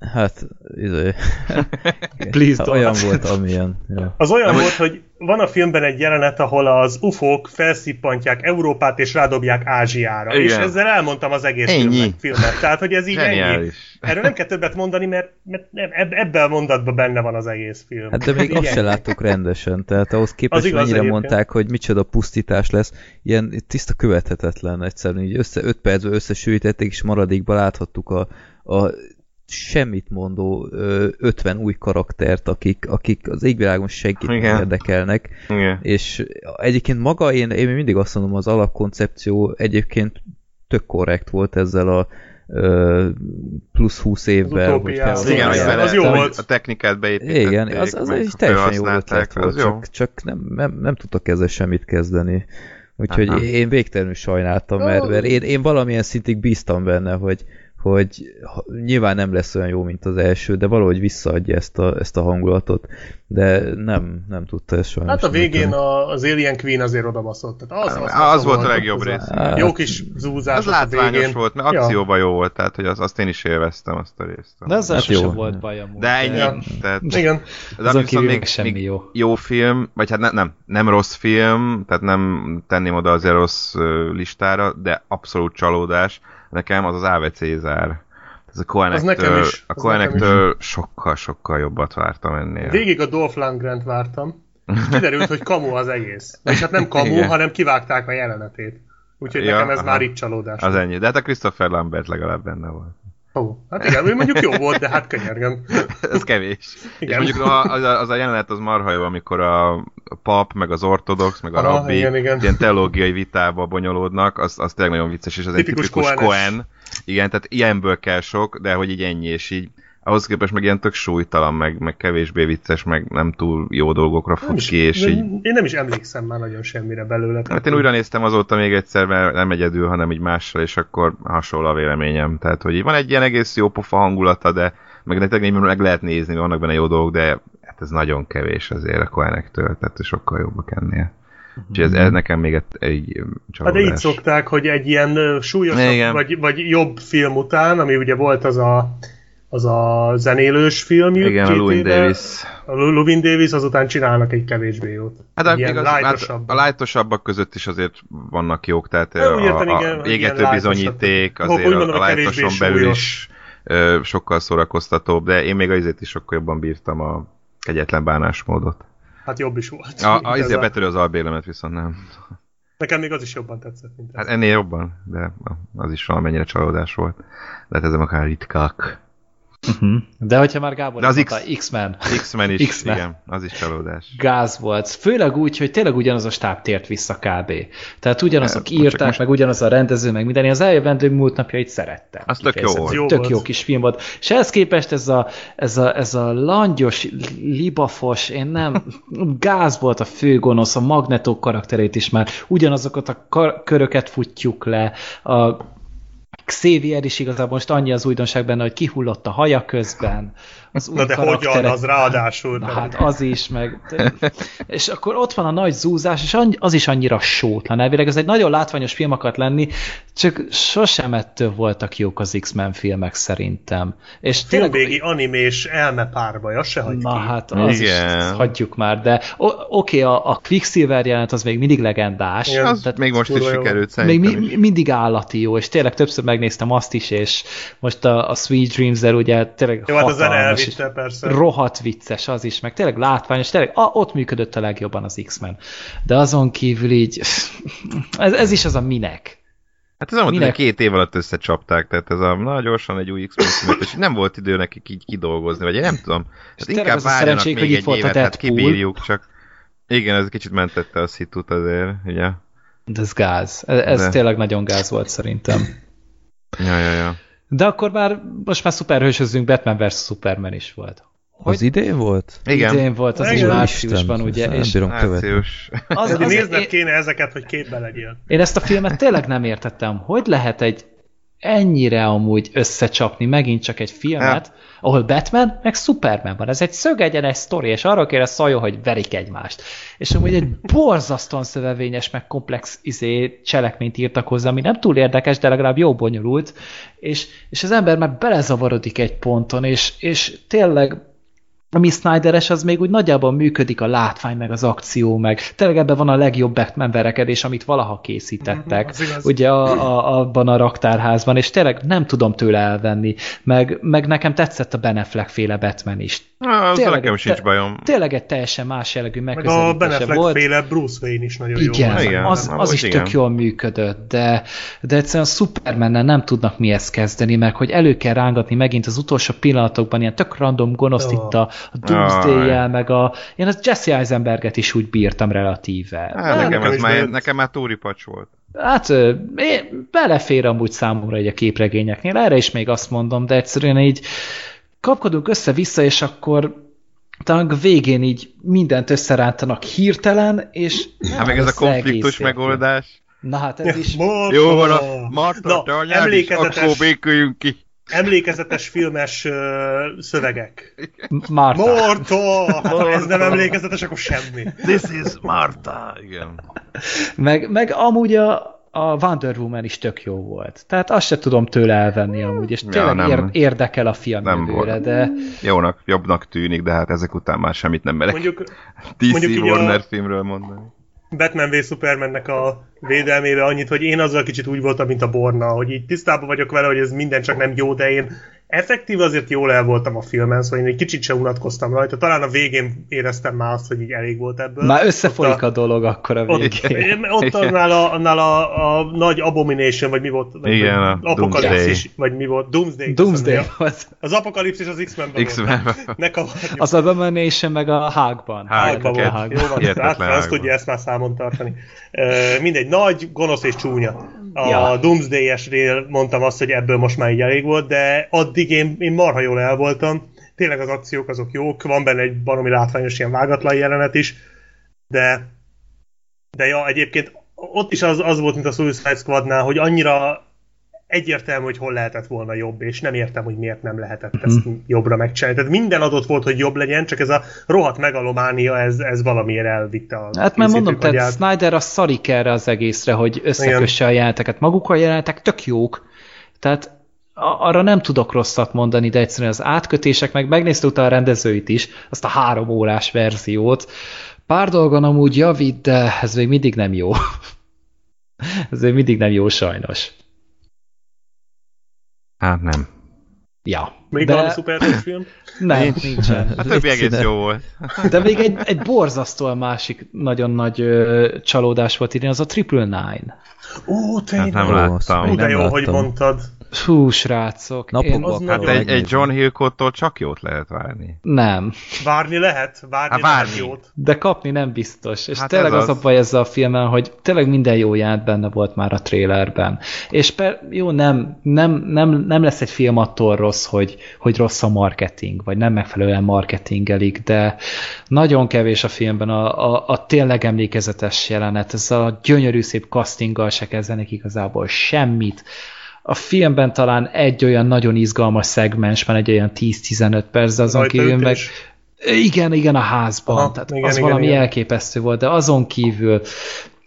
hát, izé, Please don't. olyan volt, amilyen. Ja. Az olyan Nem, volt, hogy van a filmben egy jelenet, ahol az ufók felszippantják Európát és rádobják Ázsiára. Igen. És ezzel elmondtam az egész Ennyi. filmet, filmet. Tehát, hogy ez így ennyi. Zseniális. Erről nem kell többet mondani, mert, mert ebben a mondatban benne van az egész film. Hát de még azt se ennyi. láttuk rendesen, tehát ahhoz képest Az igaz mennyire egyébként. mondták, hogy micsoda pusztítás lesz, ilyen tiszta követhetetlen egyszerűen, így össze, öt percben összesűrítették, és maradékban láthattuk a, a semmit mondó ö, 50 új karaktert, akik, akik az égvilágon senkit nem Igen. érdekelnek, Igen. és egyébként maga, én, én mindig azt mondom, az alapkoncepció egyébként tök korrekt volt ezzel a ö, plusz 20 évvel. utópiával. fel- Az Igen, hogy az bele, jó hogy volt. a technikát beépítették. igen, az, az egy teljesen jó ötlet volt, az jó. csak, csak nem, nem, nem tudtak ezzel semmit kezdeni. Úgyhogy Aha. én végtelenül sajnáltam, mert, mert én, én valamilyen szintig bíztam benne, hogy, hogy nyilván nem lesz olyan jó, mint az első, de valahogy visszaadja ezt a, ezt a hangulatot, de nem, nem tudta ezt sajnos. Hát a végén megtenni. a, az Alien Queen azért odabaszott. Tehát az, az, Az volt a legjobb az rész. Hát, Jó kis zúzás Az látványos végén. volt, mert akcióban jó volt, tehát hogy az, azt én is élveztem azt a részt. De ezzel Hát jó. volt baj amúgy. De ennyi, Ja. tehát Igen. de Azon viszont még, semmi még jó. jó film, vagy hát ne, nem, nem rossz film, tehát nem tenném oda az rossz listára, de abszolút csalódás. Nekem az az Ave Cézár. Ez a is, a Coenektől sokkal-sokkal jobbat vártam ennél. Végig a Dolph Lundgren-t vártam. Kiderült, hogy kamu az egész. És hát nem kamu, Igen. hanem kivágták a jelenetét. Úgyhogy Ja, nekem ez aha. már itt csalódás. Az ennyi. De hát a Christopher Lambert legalább benne volt. Ó, hát igen, ő mondjuk jó volt, de hát könyörgöm. Ez kevés. Igen. És mondjuk a- az a, az a jelenet az marha jó, amikor a pap, meg az ortodox, meg a Aha, rabbi igen, igen. ilyen teológiai vitába bonyolódnak, az, az tényleg nagyon vicces, és az egy Tipikus tipikus Coen-es. Coen. Igen, tehát ilyenből kell sok, de hogy így ennyi, és így ahhoz képest meg ilyen tök súlytalan, meg, meg kevésbé vicces, meg nem túl jó dolgokra Nem fut is, ki, és így... Én nem is emlékszem már nagyon semmire belőle. Hát én újra néztem azóta még egyszer, mert nem egyedül, hanem így mással, és akkor hasonló a véleményem. Tehát, hogy van egy ilyen egész jó pofa hangulata, de meg, tényleg meg lehet nézni, vannak benne jó dolgok, de hát ez nagyon kevés azért a Coenektől, tehát sokkal jobbak ennél. Úgyhogy ez, ez nekem még egy, egy Hát csalódás. de így szokták, hogy egy ilyen súlyosabb, Igen. vagy, vagy jobb film után, ami ugye volt az a, az a zenélős film Igen, a Louis Davis. A Lu- Lubin Davis, azután csinálnak egy kevésbé jót. Hát, de Ilyen igaz, hát a lightosabbak között is azért vannak jók, tehát a, értem, a, igen, a hogy égető bizonyíték azért Úgy mondom, a, a kevésbé lightoson belül is ö, sokkal szórakoztatóbb, de én még azért is sokkal jobban bírtam a kegyetlen bánásmódot. Hát jobb is volt. A, a, ez azért betörő az albélemet viszont nem. Nekem még az is jobban tetszett, mint ez. Hát ennél jobban, de az is valamennyire csalódás volt. De hát ezek akár ritkák. Uh-huh. De hogyha már Gábor De az mondta, X- X-Men X-Men is, X-Men. igen, az is csalódás. gáz volt. Főleg úgy, hogy tényleg ugyanaz a stáb tért vissza kb. Tehát ugyanazok csak írták, most- meg ugyanaz a rendező, meg minden. Én az eljövendő múlt napjait szerettem. Az tök jó volt. Tök jó kis film volt. És ehhez képest ez a, ez a, ez a langyos, libafos, én nem, gáz volt a főgonosz, a magnetó karakterét is már, ugyanazokat a kar- köröket futjuk le, a Xavier is igazából most annyi az újdonság benne, hogy kihullott a haja közben. Az új Na de hogyan, az ráadásul. Na hát az is, meg... És akkor ott van a nagy zúzás, és az is annyira sótlan. Elvileg ez egy nagyon látványos film akart lenni, csak sosem ettől voltak jók az X-Men filmek szerintem. És tényleg... Filmvégi animés elmepárbaj, azt se hagy Na ki. hát, az Igen. is, hagyjuk már, de oké, a, a Quicksilver jelent az még mindig legendás. Igen. Az tehát még most is jó. sikerült még szerintem mi, is. mindig állati jó, és tényleg többször megnéztem azt is, és most a, a Sweet Dreams-el ugye tényleg Jó, hát a zene és elvitte persze. rohadt vicces az is, meg tényleg látványos, tényleg a, ott működött a legjobban az X-Men. De azon kívül így, ez, ez is az a minek. Hát ez hogy Minek? két év alatt összecsapták, tehát ez a na gyorsan egy új X-Men és nem volt idő nekik így kidolgozni, vagy én nem tudom. Hát inkább az a várjanak még hogy itt egy volt a évet, hát kibírjuk, csak igen, ez kicsit mentette a szitut azért, ugye? De ez gáz. Ez, ez De. tényleg nagyon gáz volt szerintem. Ja, ja, ja. De akkor már, most már szuperhősözünk, Batman vs. Superman is volt. Hogy Az idén volt? Igen, idén volt, az is márciusban, ugye? nem És bírom március. az, Pedig az, nézned én, kéne ezeket, hogy képbe legyél. én ezt a filmet tényleg nem értettem. Hogy lehet egy ennyire amúgy összecsapni megint csak egy filmet, ja. ahol Batman meg Superman van. Ez egy szögegyenes sztori, és arról kéne szóljon, hogy verik egymást. És amúgy egy borzasztóan szövevényes, meg komplex izé, cselekményt írtak hozzá, ami nem túl érdekes, de legalább jó bonyolult, és, és az ember már belezavarodik egy ponton, és, és tényleg ami Snyderes, az még úgy nagyjából működik a látvány, meg az akció, meg tényleg ebben van a legjobb Batman verekedés, amit valaha készítettek, mm, ugye a, a, abban a raktárházban, és tényleg nem tudom tőle elvenni, meg, meg nekem tetszett a Ben Affleck féle Batman is. Ah, tényleg, nekem sincs bajom. Tényleg egy teljesen más jellegű megközelítése volt. Meg a Ben Affleck volt. féle Bruce Wayne is nagyon igen, jó. Igen, az, az is igen. tök jól működött, de, de egyszerűen superman nem tudnak mihez kezdeni, meg hogy elő kell rángatni megint az utolsó pillanatokban ilyen tök random gonoszt oh. itt a, a doomsday meg a... Én az Jesse Eisenberget is úgy bírtam relatíve. Hát, nekem, ez már, nekem már túripacs volt. Hát én belefér amúgy számomra egy a képregényeknél, erre is még azt mondom, de egyszerűen így kapkodunk össze-vissza, és akkor talán a végén így mindent összerántanak hirtelen, és... Hát meg ez a konfliktus megoldás. Na hát ez is... Marta. Jó van, a Marta, te anyád is, akkor béküljünk ki emlékezetes filmes uh, szövegek. Marta. Marta! Hát, ha ez nem emlékezetes, akkor semmi. This is Marta! Igen. Meg, meg amúgy a, a Wonder Woman is tök jó volt. Tehát azt se tudom tőle elvenni amúgy, és tényleg ja, nem, érdekel a fiam nem jövőre, de... Jónak, jobbnak tűnik, de hát ezek után már semmit nem merek mondjuk, DC mondjuk Warner a... filmről mondani. Batman v Supermannek a védelmébe annyit, hogy én azzal kicsit úgy voltam, mint a Borna, hogy így tisztában vagyok vele, hogy ez minden csak nem jó, de én effektív azért jól el voltam a filmen, szóval én egy kicsit se unatkoztam rajta. Talán a végén éreztem már azt, hogy így elég volt ebből. Már összefolyik a, a dolog akkor a végén. Ott, ott annál, a, annál a, a, nagy Abomination, vagy mi volt? Igen, a Apokalipszis, vagy mi volt? Doomsday. Doomsday volt. Az Apokalipszis az X-Menben X-Men volt. Ne Az Abomination meg a Hágban. Hágban volt. Jó van, hát azt tudja ezt már számon tartani. Uh, mindegy, nagy, gonosz és csúnya. A ja. Doomsday-esnél mondtam azt, hogy ebből most már így elég volt, de addig én, én marha jól el voltam. Tényleg az akciók azok jók, van benne egy baromi látványos ilyen vágatlan jelenet is, de de ja, egyébként ott is az, az volt, mint a Suicide Squadnál, hogy annyira egyértelmű, hogy hol lehetett volna jobb, és nem értem, hogy miért nem lehetett mm. ezt jobbra megcsinálni. Tehát minden adott volt, hogy jobb legyen, csak ez a rohadt megalománia, ez, ez valamiért elvitte a Hát már mondom, tehát Snyder a szarik erre az egészre, hogy összekösse a jeleneteket. Maguk a jelenetek tök jók, tehát arra nem tudok rosszat mondani, de egyszerűen az átkötések, meg megnézte utána a rendezőit is, azt a három órás verziót. Pár dolgon amúgy javít, de ez még mindig nem jó. ez még mindig nem jó sajnos. Hát nem. Ja. Még de... valami szuper film? Nem, Nincs. nincsen. A többi egész jó volt. De még egy, egy borzasztóan másik nagyon nagy ö, csalódás volt idén, az a Triple Nine. Ó, tényleg. Hát nem láttam. Ó, de jó, láttam. hogy mondtad. Hú, srácok. Napokban én... Hát egy, egy John Hillcottól csak jót lehet várni. Nem. Várni lehet? Várni, hát várni. Lehet jót. De kapni nem biztos. És hát tényleg az, az a baj ezzel a filmmel, hogy tényleg minden jó jelent benne volt már a trailerben. És per, jó, nem, nem, nem, nem lesz egy film attól rossz, hogy, hogy rossz a marketing, vagy nem megfelelően marketingelik, de nagyon kevés a filmben a, a, a tényleg emlékezetes jelenet. Ez a gyönyörű szép castinggal se kezdenek igazából semmit a filmben talán egy olyan nagyon izgalmas szegmens van, egy olyan 10-15 perc, de azon kívül meg... Igen, igen, a házban. Aha, Tehát igen, az igen, valami igen. elképesztő volt, de azon kívül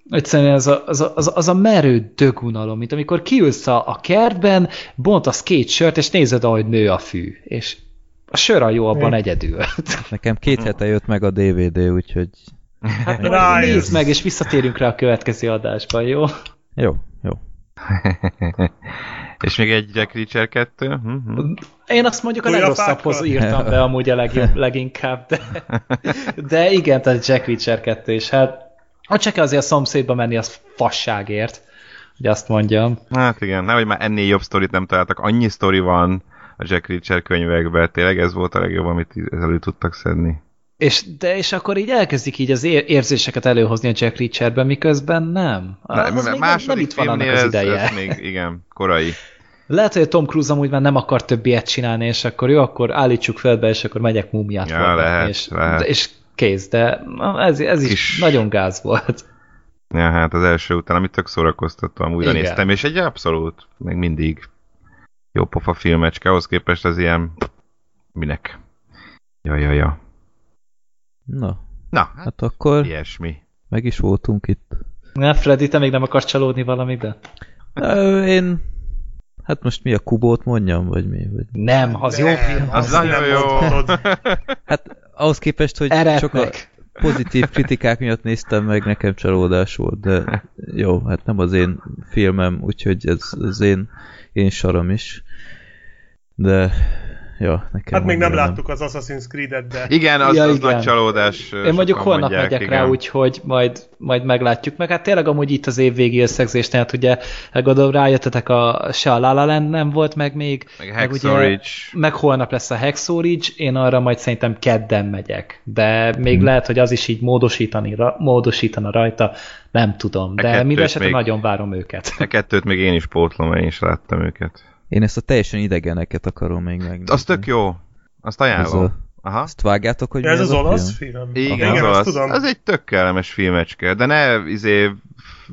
egyszerűen az a, az, a, az, a, az a merő dögunalom, mint amikor kiülsz a, a kertben, bontasz két sört, és nézed, ahogy nő a fű. És a sör a jó abban egyedül. Nekem két hete jött meg a DVD, úgyhogy... Hát nézd meg, és visszatérünk rá a következő adásban, jó? Jó, jó. És még egy Jack Reacher 2? Hm-hm. Én azt mondjuk a legrosszabbhoz írtam be amúgy a legjobb, leginkább, de, de igen, tehát Jack Reacher 2 és hát a csak azért a szomszédba menni, az fasságért, hogy azt mondjam. Hát igen, nehogy már ennél jobb sztorit nem találtak, annyi sztori van a Jack Reacher könyvekben, tényleg ez volt a legjobb, amit elő tudtak szedni. És, de, és akkor így elkezdik így az érzéseket előhozni a Jack Reacherben, miközben nem. Az ne, még nem, nem itt van annak az ideje. Ez, ez még, igen, korai. Lehet, hogy a Tom Cruise amúgy már nem akar több ilyet csinálni, és akkor jó, akkor állítsuk fel be, és akkor megyek múmiát ja, forgatni, lehet, és, lehet. és kész, de ez, ez is Kis... nagyon gáz volt. Ja, hát az első után, amit tök szórakoztattam, újra Igen. néztem, és egy abszolút, még mindig jó pofa filmecske, ahhoz képest ez ilyen... Minek? Ja, ja, ja. Na, Na, hát hát akkor ilyesmi. meg is voltunk itt. Na, Freddy, te még nem akarsz csalódni valamibe? Ö, Én... Hát most mi a kubót mondjam, vagy mi? Vagy... Nem, az jó film. Az azt nagyon nem jó. Hát ahhoz képest, hogy csak a pozitív kritikák miatt néztem meg, nekem csalódás volt, de jó, hát nem az én filmem, úgyhogy ez az én, én saram is. De, ja, nekem Hát még nem annyira láttuk az Assassin's Creed-et, de Igen, az, Ja, az igen. nagy csalódás. Én mondjuk holnap mondják, megyek igen. rá, úgyhogy majd, majd meglátjuk. Meg hát tényleg amúgy itt az évvégi összegzésnél, hát ugye gondolom rájöttetek, a, se a La La Land nem volt meg még, Meg meg, ugye, Ridge. meg holnap lesz a Ridge, én arra majd szerintem kedden megyek. De még Mhm. lehet, hogy az is így módosítani, ra, módosítana rajta, nem tudom. De kettőt minden esetre még- nagyon várom őket. A kettőt még én is pótlom, én is láttam őket. Én ezt a teljesen idegeneket akarom még meg. Az tök jó. Azt ajánlom. Ez a- Aha. Azt vágjátok, hogy Ja, mi ez az a olasz film? film? Igen, igen, az, olasz. tudom. az egy tök kellemes filmecske, de ne izé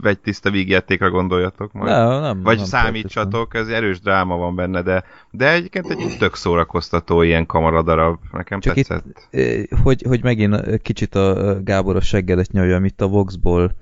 egy tiszta vígjátékra gondoljatok majd. Nem, nem, Vagy nem számítsatok, ez erős dráma van benne, de, de egyébként egy tök szórakoztató ilyen kamaradarab. Nekem Csak tetszett. Ö, hogy, hogy megint kicsit a Gábor a seggedet nyalja, amit a Voxból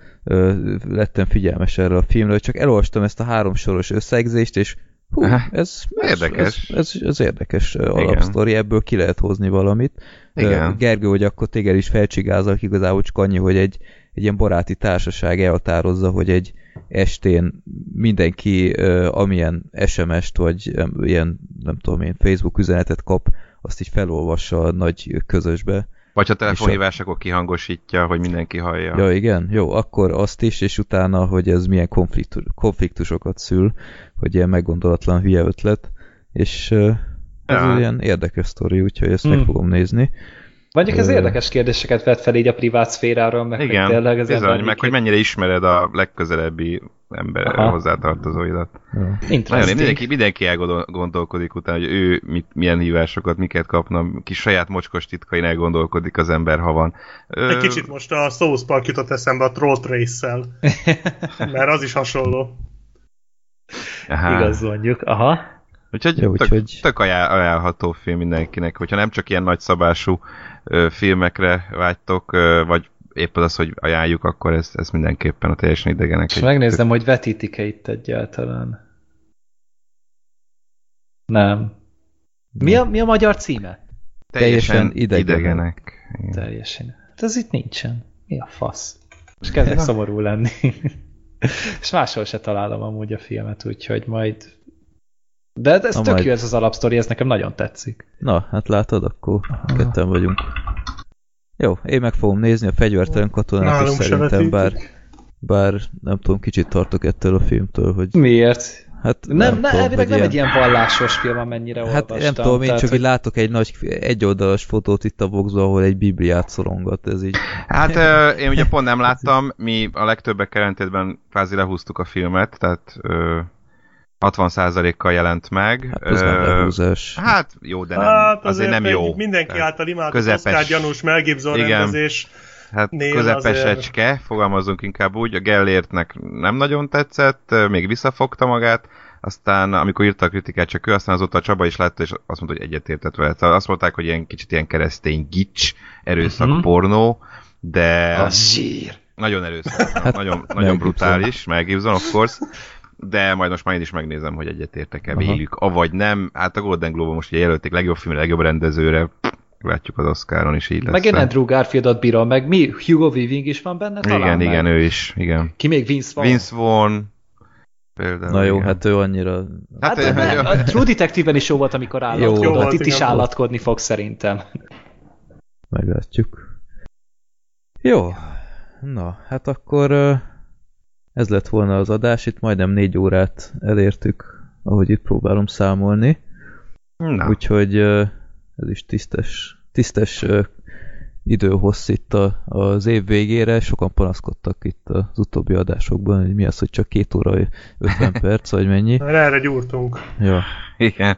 lettem figyelmes erre a filmről, csak elolvastam ezt a háromsoros összegzést, és hú, Aha. ez, ez, Érdekes. Ez, ez, ez érdekes alapsztori, ebből ki lehet hozni valamit. Igen. Gergő, hogy akkor téged is felcsigázak, igazából csak annyi, hogy egy, egy ilyen baráti társaság elhatározza, hogy egy estén mindenki, amilyen SMS-t, vagy ilyen, nem tudom én, Facebook üzenetet kap, azt így felolvassa a nagy közösbe. Vagy ha telefonhívás, akkor kihangosítja, hogy mindenki hallja. Ja, igen, jó, akkor azt is, és utána, hogy ez milyen konfliktus, konfliktusokat szül, hogy ilyen meggondolatlan hülye ötlet, és ez Ja. ilyen érdekes sztori, úgyhogy ezt Hmm. meg fogom nézni. Mondjuk ez érdekes kérdéseket vet fel így a privát szféráról, meg hogy Igen, tényleg az bizony, meg hogy mennyire ismered a legközelebbi ember Aha. hozzátartozóidat. Ja. Nagyon, mindenki, mindenki elgondolkodik utána, hogy ő mit, milyen hívásokat, miket kapna, kis saját mocskos titkain elgondolkodik az ember, ha van. Ö, Egy kicsit most a South Park jutott eszembe a Troll Trace-szel, mert az is hasonló. Aha. Igaz mondjuk, aha. Úgyhogy Jó, tök, úgyhogy- tök ajánl, ajánlható film mindenkinek, hogyha nem csak ilyen nagyszabású ö, filmekre vágytok, ö, vagy épp az, hogy ajánljuk, akkor ez, ez mindenképpen a teljesen idegenek. És megnézem, hogy vetítik-e itt egyáltalán. Nem. Mi a, mi a magyar címe? teljesen, teljesen idegenek. idegenek. Igen. Teljesen. Hát ez itt nincsen. Mi a fasz? És kezdek szomorú lenni. És máshol se találom amúgy a filmet, úgyhogy majd... De ez Na tök majd. jó ez az alapsztori, ez nekem nagyon tetszik. Na, hát látod, akkor ketten vagyunk. Jó, én meg fogom nézni a fegyvertelen katonát, és Nálunk se szerintem bár, bár nem tudom, kicsit tartok ettől a filmtől, hogy Miért? Hát Nem, nem, tudom, elvileg nem egy ilyen vallásos film, amennyire Hát olvastam. nem tudom, én tehát, csak hogy- így látok egy nagy egyoldalas fotót itt a boxban, ahol egy bibliát szorongat, ez így. Hát ö, én ugye pont nem láttam, mi a legtöbbek ellentétben kvázi lehúztuk a filmet, tehát ö, 60%-kal jelent meg. Hát az nem. Hát jó, de nem, hát azért nem egy jó. Mindenki által imádt közepes. Oscar gyanús Mel Gibson Igen. rendezés. Hát Nél közepesecske, fogalmazunk inkább úgy, a Gellértnek nem nagyon tetszett, még visszafogta magát, aztán amikor írta a kritikát csak ő, aztán azóta a Csaba is látta, és azt mondta, hogy egyetértett vele. Szóval azt mondták, hogy ilyen kicsit ilyen keresztény gics, erőszak, Mhm. pornó, de A zsír. nagyon erőszak, Hát, nagyon, nagyon brutális, Mel Gibson, of course, de majd most már én is megnézem, hogy egyetértek-e Aha. vélük, avagy nem. Hát a Golden Globe most ugye jelölték legjobb filmre, legjobb rendezőre, látjuk az Oscaron is így lesz. Meg én Andrew Garfieldot bírom, meg mi? Hugo Weaving is van benne talán? Igen, meg? igen, ő is, igen. Ki még Vince Vaughn? Vince Vaughn, például. Na jó, igen. hát ő annyira... Hát, Hát, hát ö, a True Detective-ben is jó volt, amikor Jó állatkodott. volt, Itt is igen. állatkodni fog szerintem. Meglátjuk. Jó. Na, hát akkor ez lett volna az adás. Itt majdnem négy órát elértük, ahogy itt próbálom számolni. Na, Úgyhogy ez is tisztes, tisztes időhossz itt a, az év végére. Sokan panaszkodtak itt az utóbbi adásokban, hogy mi az, hogy csak két óra 50 perc, vagy mennyi. Erre gyúrtunk. Ja. igen.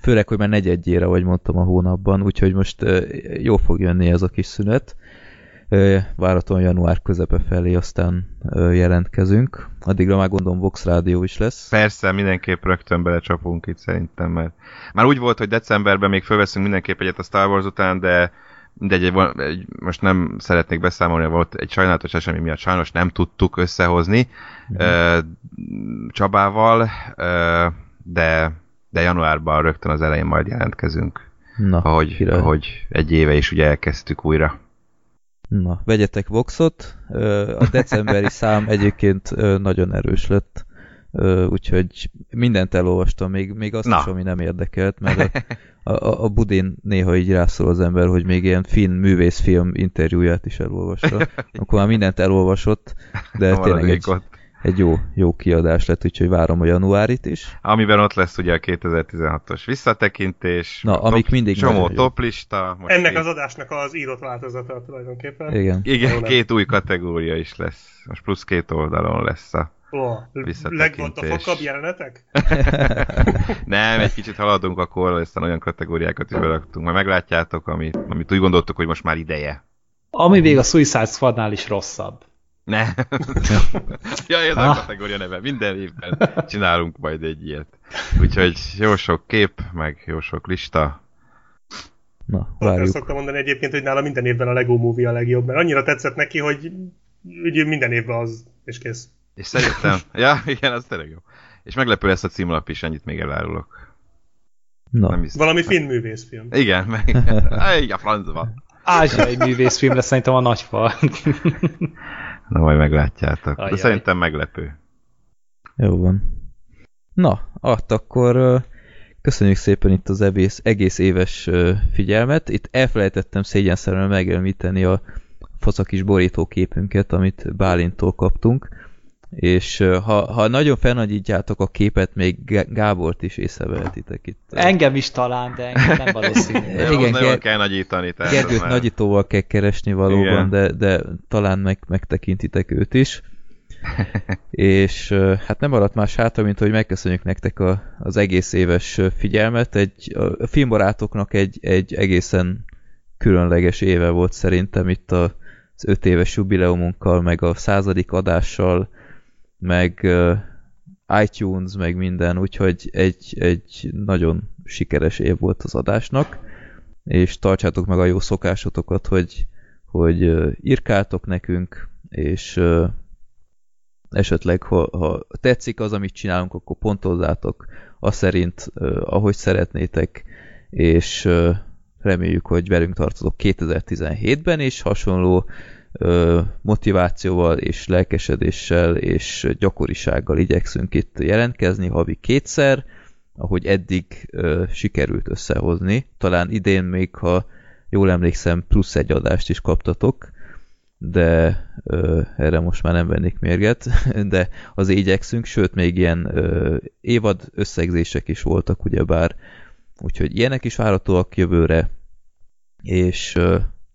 Főleg, hogy már negyedjére, vagy mondtam a hónapban, úgyhogy most jó fog jönni ez a kis szünet. Váraton január közepe felé aztán jelentkezünk. Addigra már gondolom Vox Rádió is lesz. Persze, mindenképp rögtön belecsapunk itt szerintem, mert már úgy volt, hogy decemberben még fölveszünk mindenképp egyet a Star Wars után, de de egy, egy, most nem szeretnék beszámolni, volt egy sajnálatos esemény miatt sajnos nem tudtuk összehozni mm. uh, Csabával, uh, de, de januárban rögtön az elején majd jelentkezünk. Na, ahogy, ahogy egy éve is ugye elkezdtük újra. Na, vegyetek Voxot. A decemberi szám egyébként nagyon erős lett, úgyhogy mindent elolvastam, még, még azt Na. is, ami nem érdekelt, mert a, a, a Budin néha így rászól az ember, hogy még ilyen finn művészfilm interjúját is elolvasta. Akkor már mindent elolvasott, de tényleg egy, egy jó, jó kiadás lett, úgyhogy várom a januárit is. Amiben ott lesz ugye a 2016-os visszatekintés, Na, amik top, mindig csomó toplista. Most Ennek az adásnak az írott változata tulajdonképpen. Igen. Igen, két új kategória is lesz. Most plusz két oldalon lesz a Oh, legvontafokabb jelenetek? Nem, egy kicsit haladunk a korral, aztán olyan kategóriákat is beraktunk. Majd meglátjátok, amit, amit úgy gondoltuk, hogy most már ideje. Ami még a Suicide Squadnál is rosszabb. Ne. ja, ez ah. a kategória neve. Minden évben csinálunk majd egy ilyet. Úgyhogy jó sok kép, meg jó sok lista. Na, várjuk. Azt szoktam mondani egyébként, hogy nála minden évben a Lego Movie a legjobb, mert annyira tetszett neki, hogy ugye minden évben az, és kész. És szerintem, ja, igen, az tényleg jó. És meglepő lesz a címlap is, ennyit még elárulok. Na. Nem Valami finn művészfilm. Igen, meg a francba. Ázsiai művészfilm lesz szerintem a nagyfal. Na, majd meglátjátok. Ajaj. De szerintem meglepő. Jó van. Na, hát akkor köszönjük szépen itt az egész, egész éves figyelmet. Itt elfelejtettem szégyenszerűen megemlíteni a faszakis borítóképünket, amit Bálintól kaptunk és ha, ha nagyon felnagyítjátok a képet, még Gábort is észrevehetitek itt. Engem is talán, de engem nem valószínű. Igen, nagyon kell nagyítani. Gergőt nagyítóval kell keresni valóban, de, de talán meg, megtekintitek őt is. és hát nem maradt más hátra, mint hogy megköszönjük nektek a, az egész éves figyelmet. Egy, a filmbarátoknak egy, egy egészen különleges éve volt szerintem itt a, az öt éves jubileumunkkal, meg a századik adással, meg uh, iTunes, meg minden, úgyhogy egy, egy nagyon sikeres év volt az adásnak, és tartsátok meg a jó szokásotokat, hogy, hogy írkáltok nekünk, és esetleg, ha, ha tetszik az, amit csinálunk, akkor pontozzátok azt szerint, ahogy szeretnétek, és uh, reméljük, hogy velünk tartotok 2017-ben, és hasonló motivációval és lelkesedéssel és gyakorisággal igyekszünk itt jelentkezni havi kétszer, ahogy eddig ö, sikerült összehozni. Talán idén még, ha jól emlékszem, plusz egy adást is kaptatok, de ö, erre most már nem vennék mérget, de az igyekszünk, sőt még ilyen ö, évad összegzések is voltak, ugyebár, úgyhogy ilyenek is várhatóak jövőre, és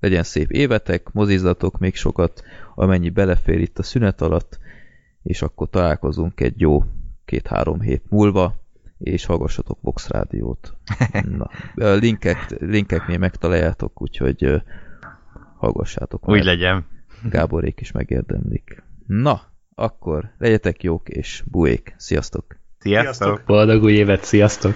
legyen szép évetek, mozizzatok még sokat, amennyi belefér itt a szünet alatt, és akkor találkozunk egy jó két-három hét múlva, és hallgassatok Vox Rádiót. Na, linkek, linkeknél megtaláljátok, úgyhogy hallgassátok. Úgy legyen. Gáborék is megérdemlik. Na, akkor legyetek jók és buék. Sziasztok! Sziasztok! Boldog új évet, sziasztok!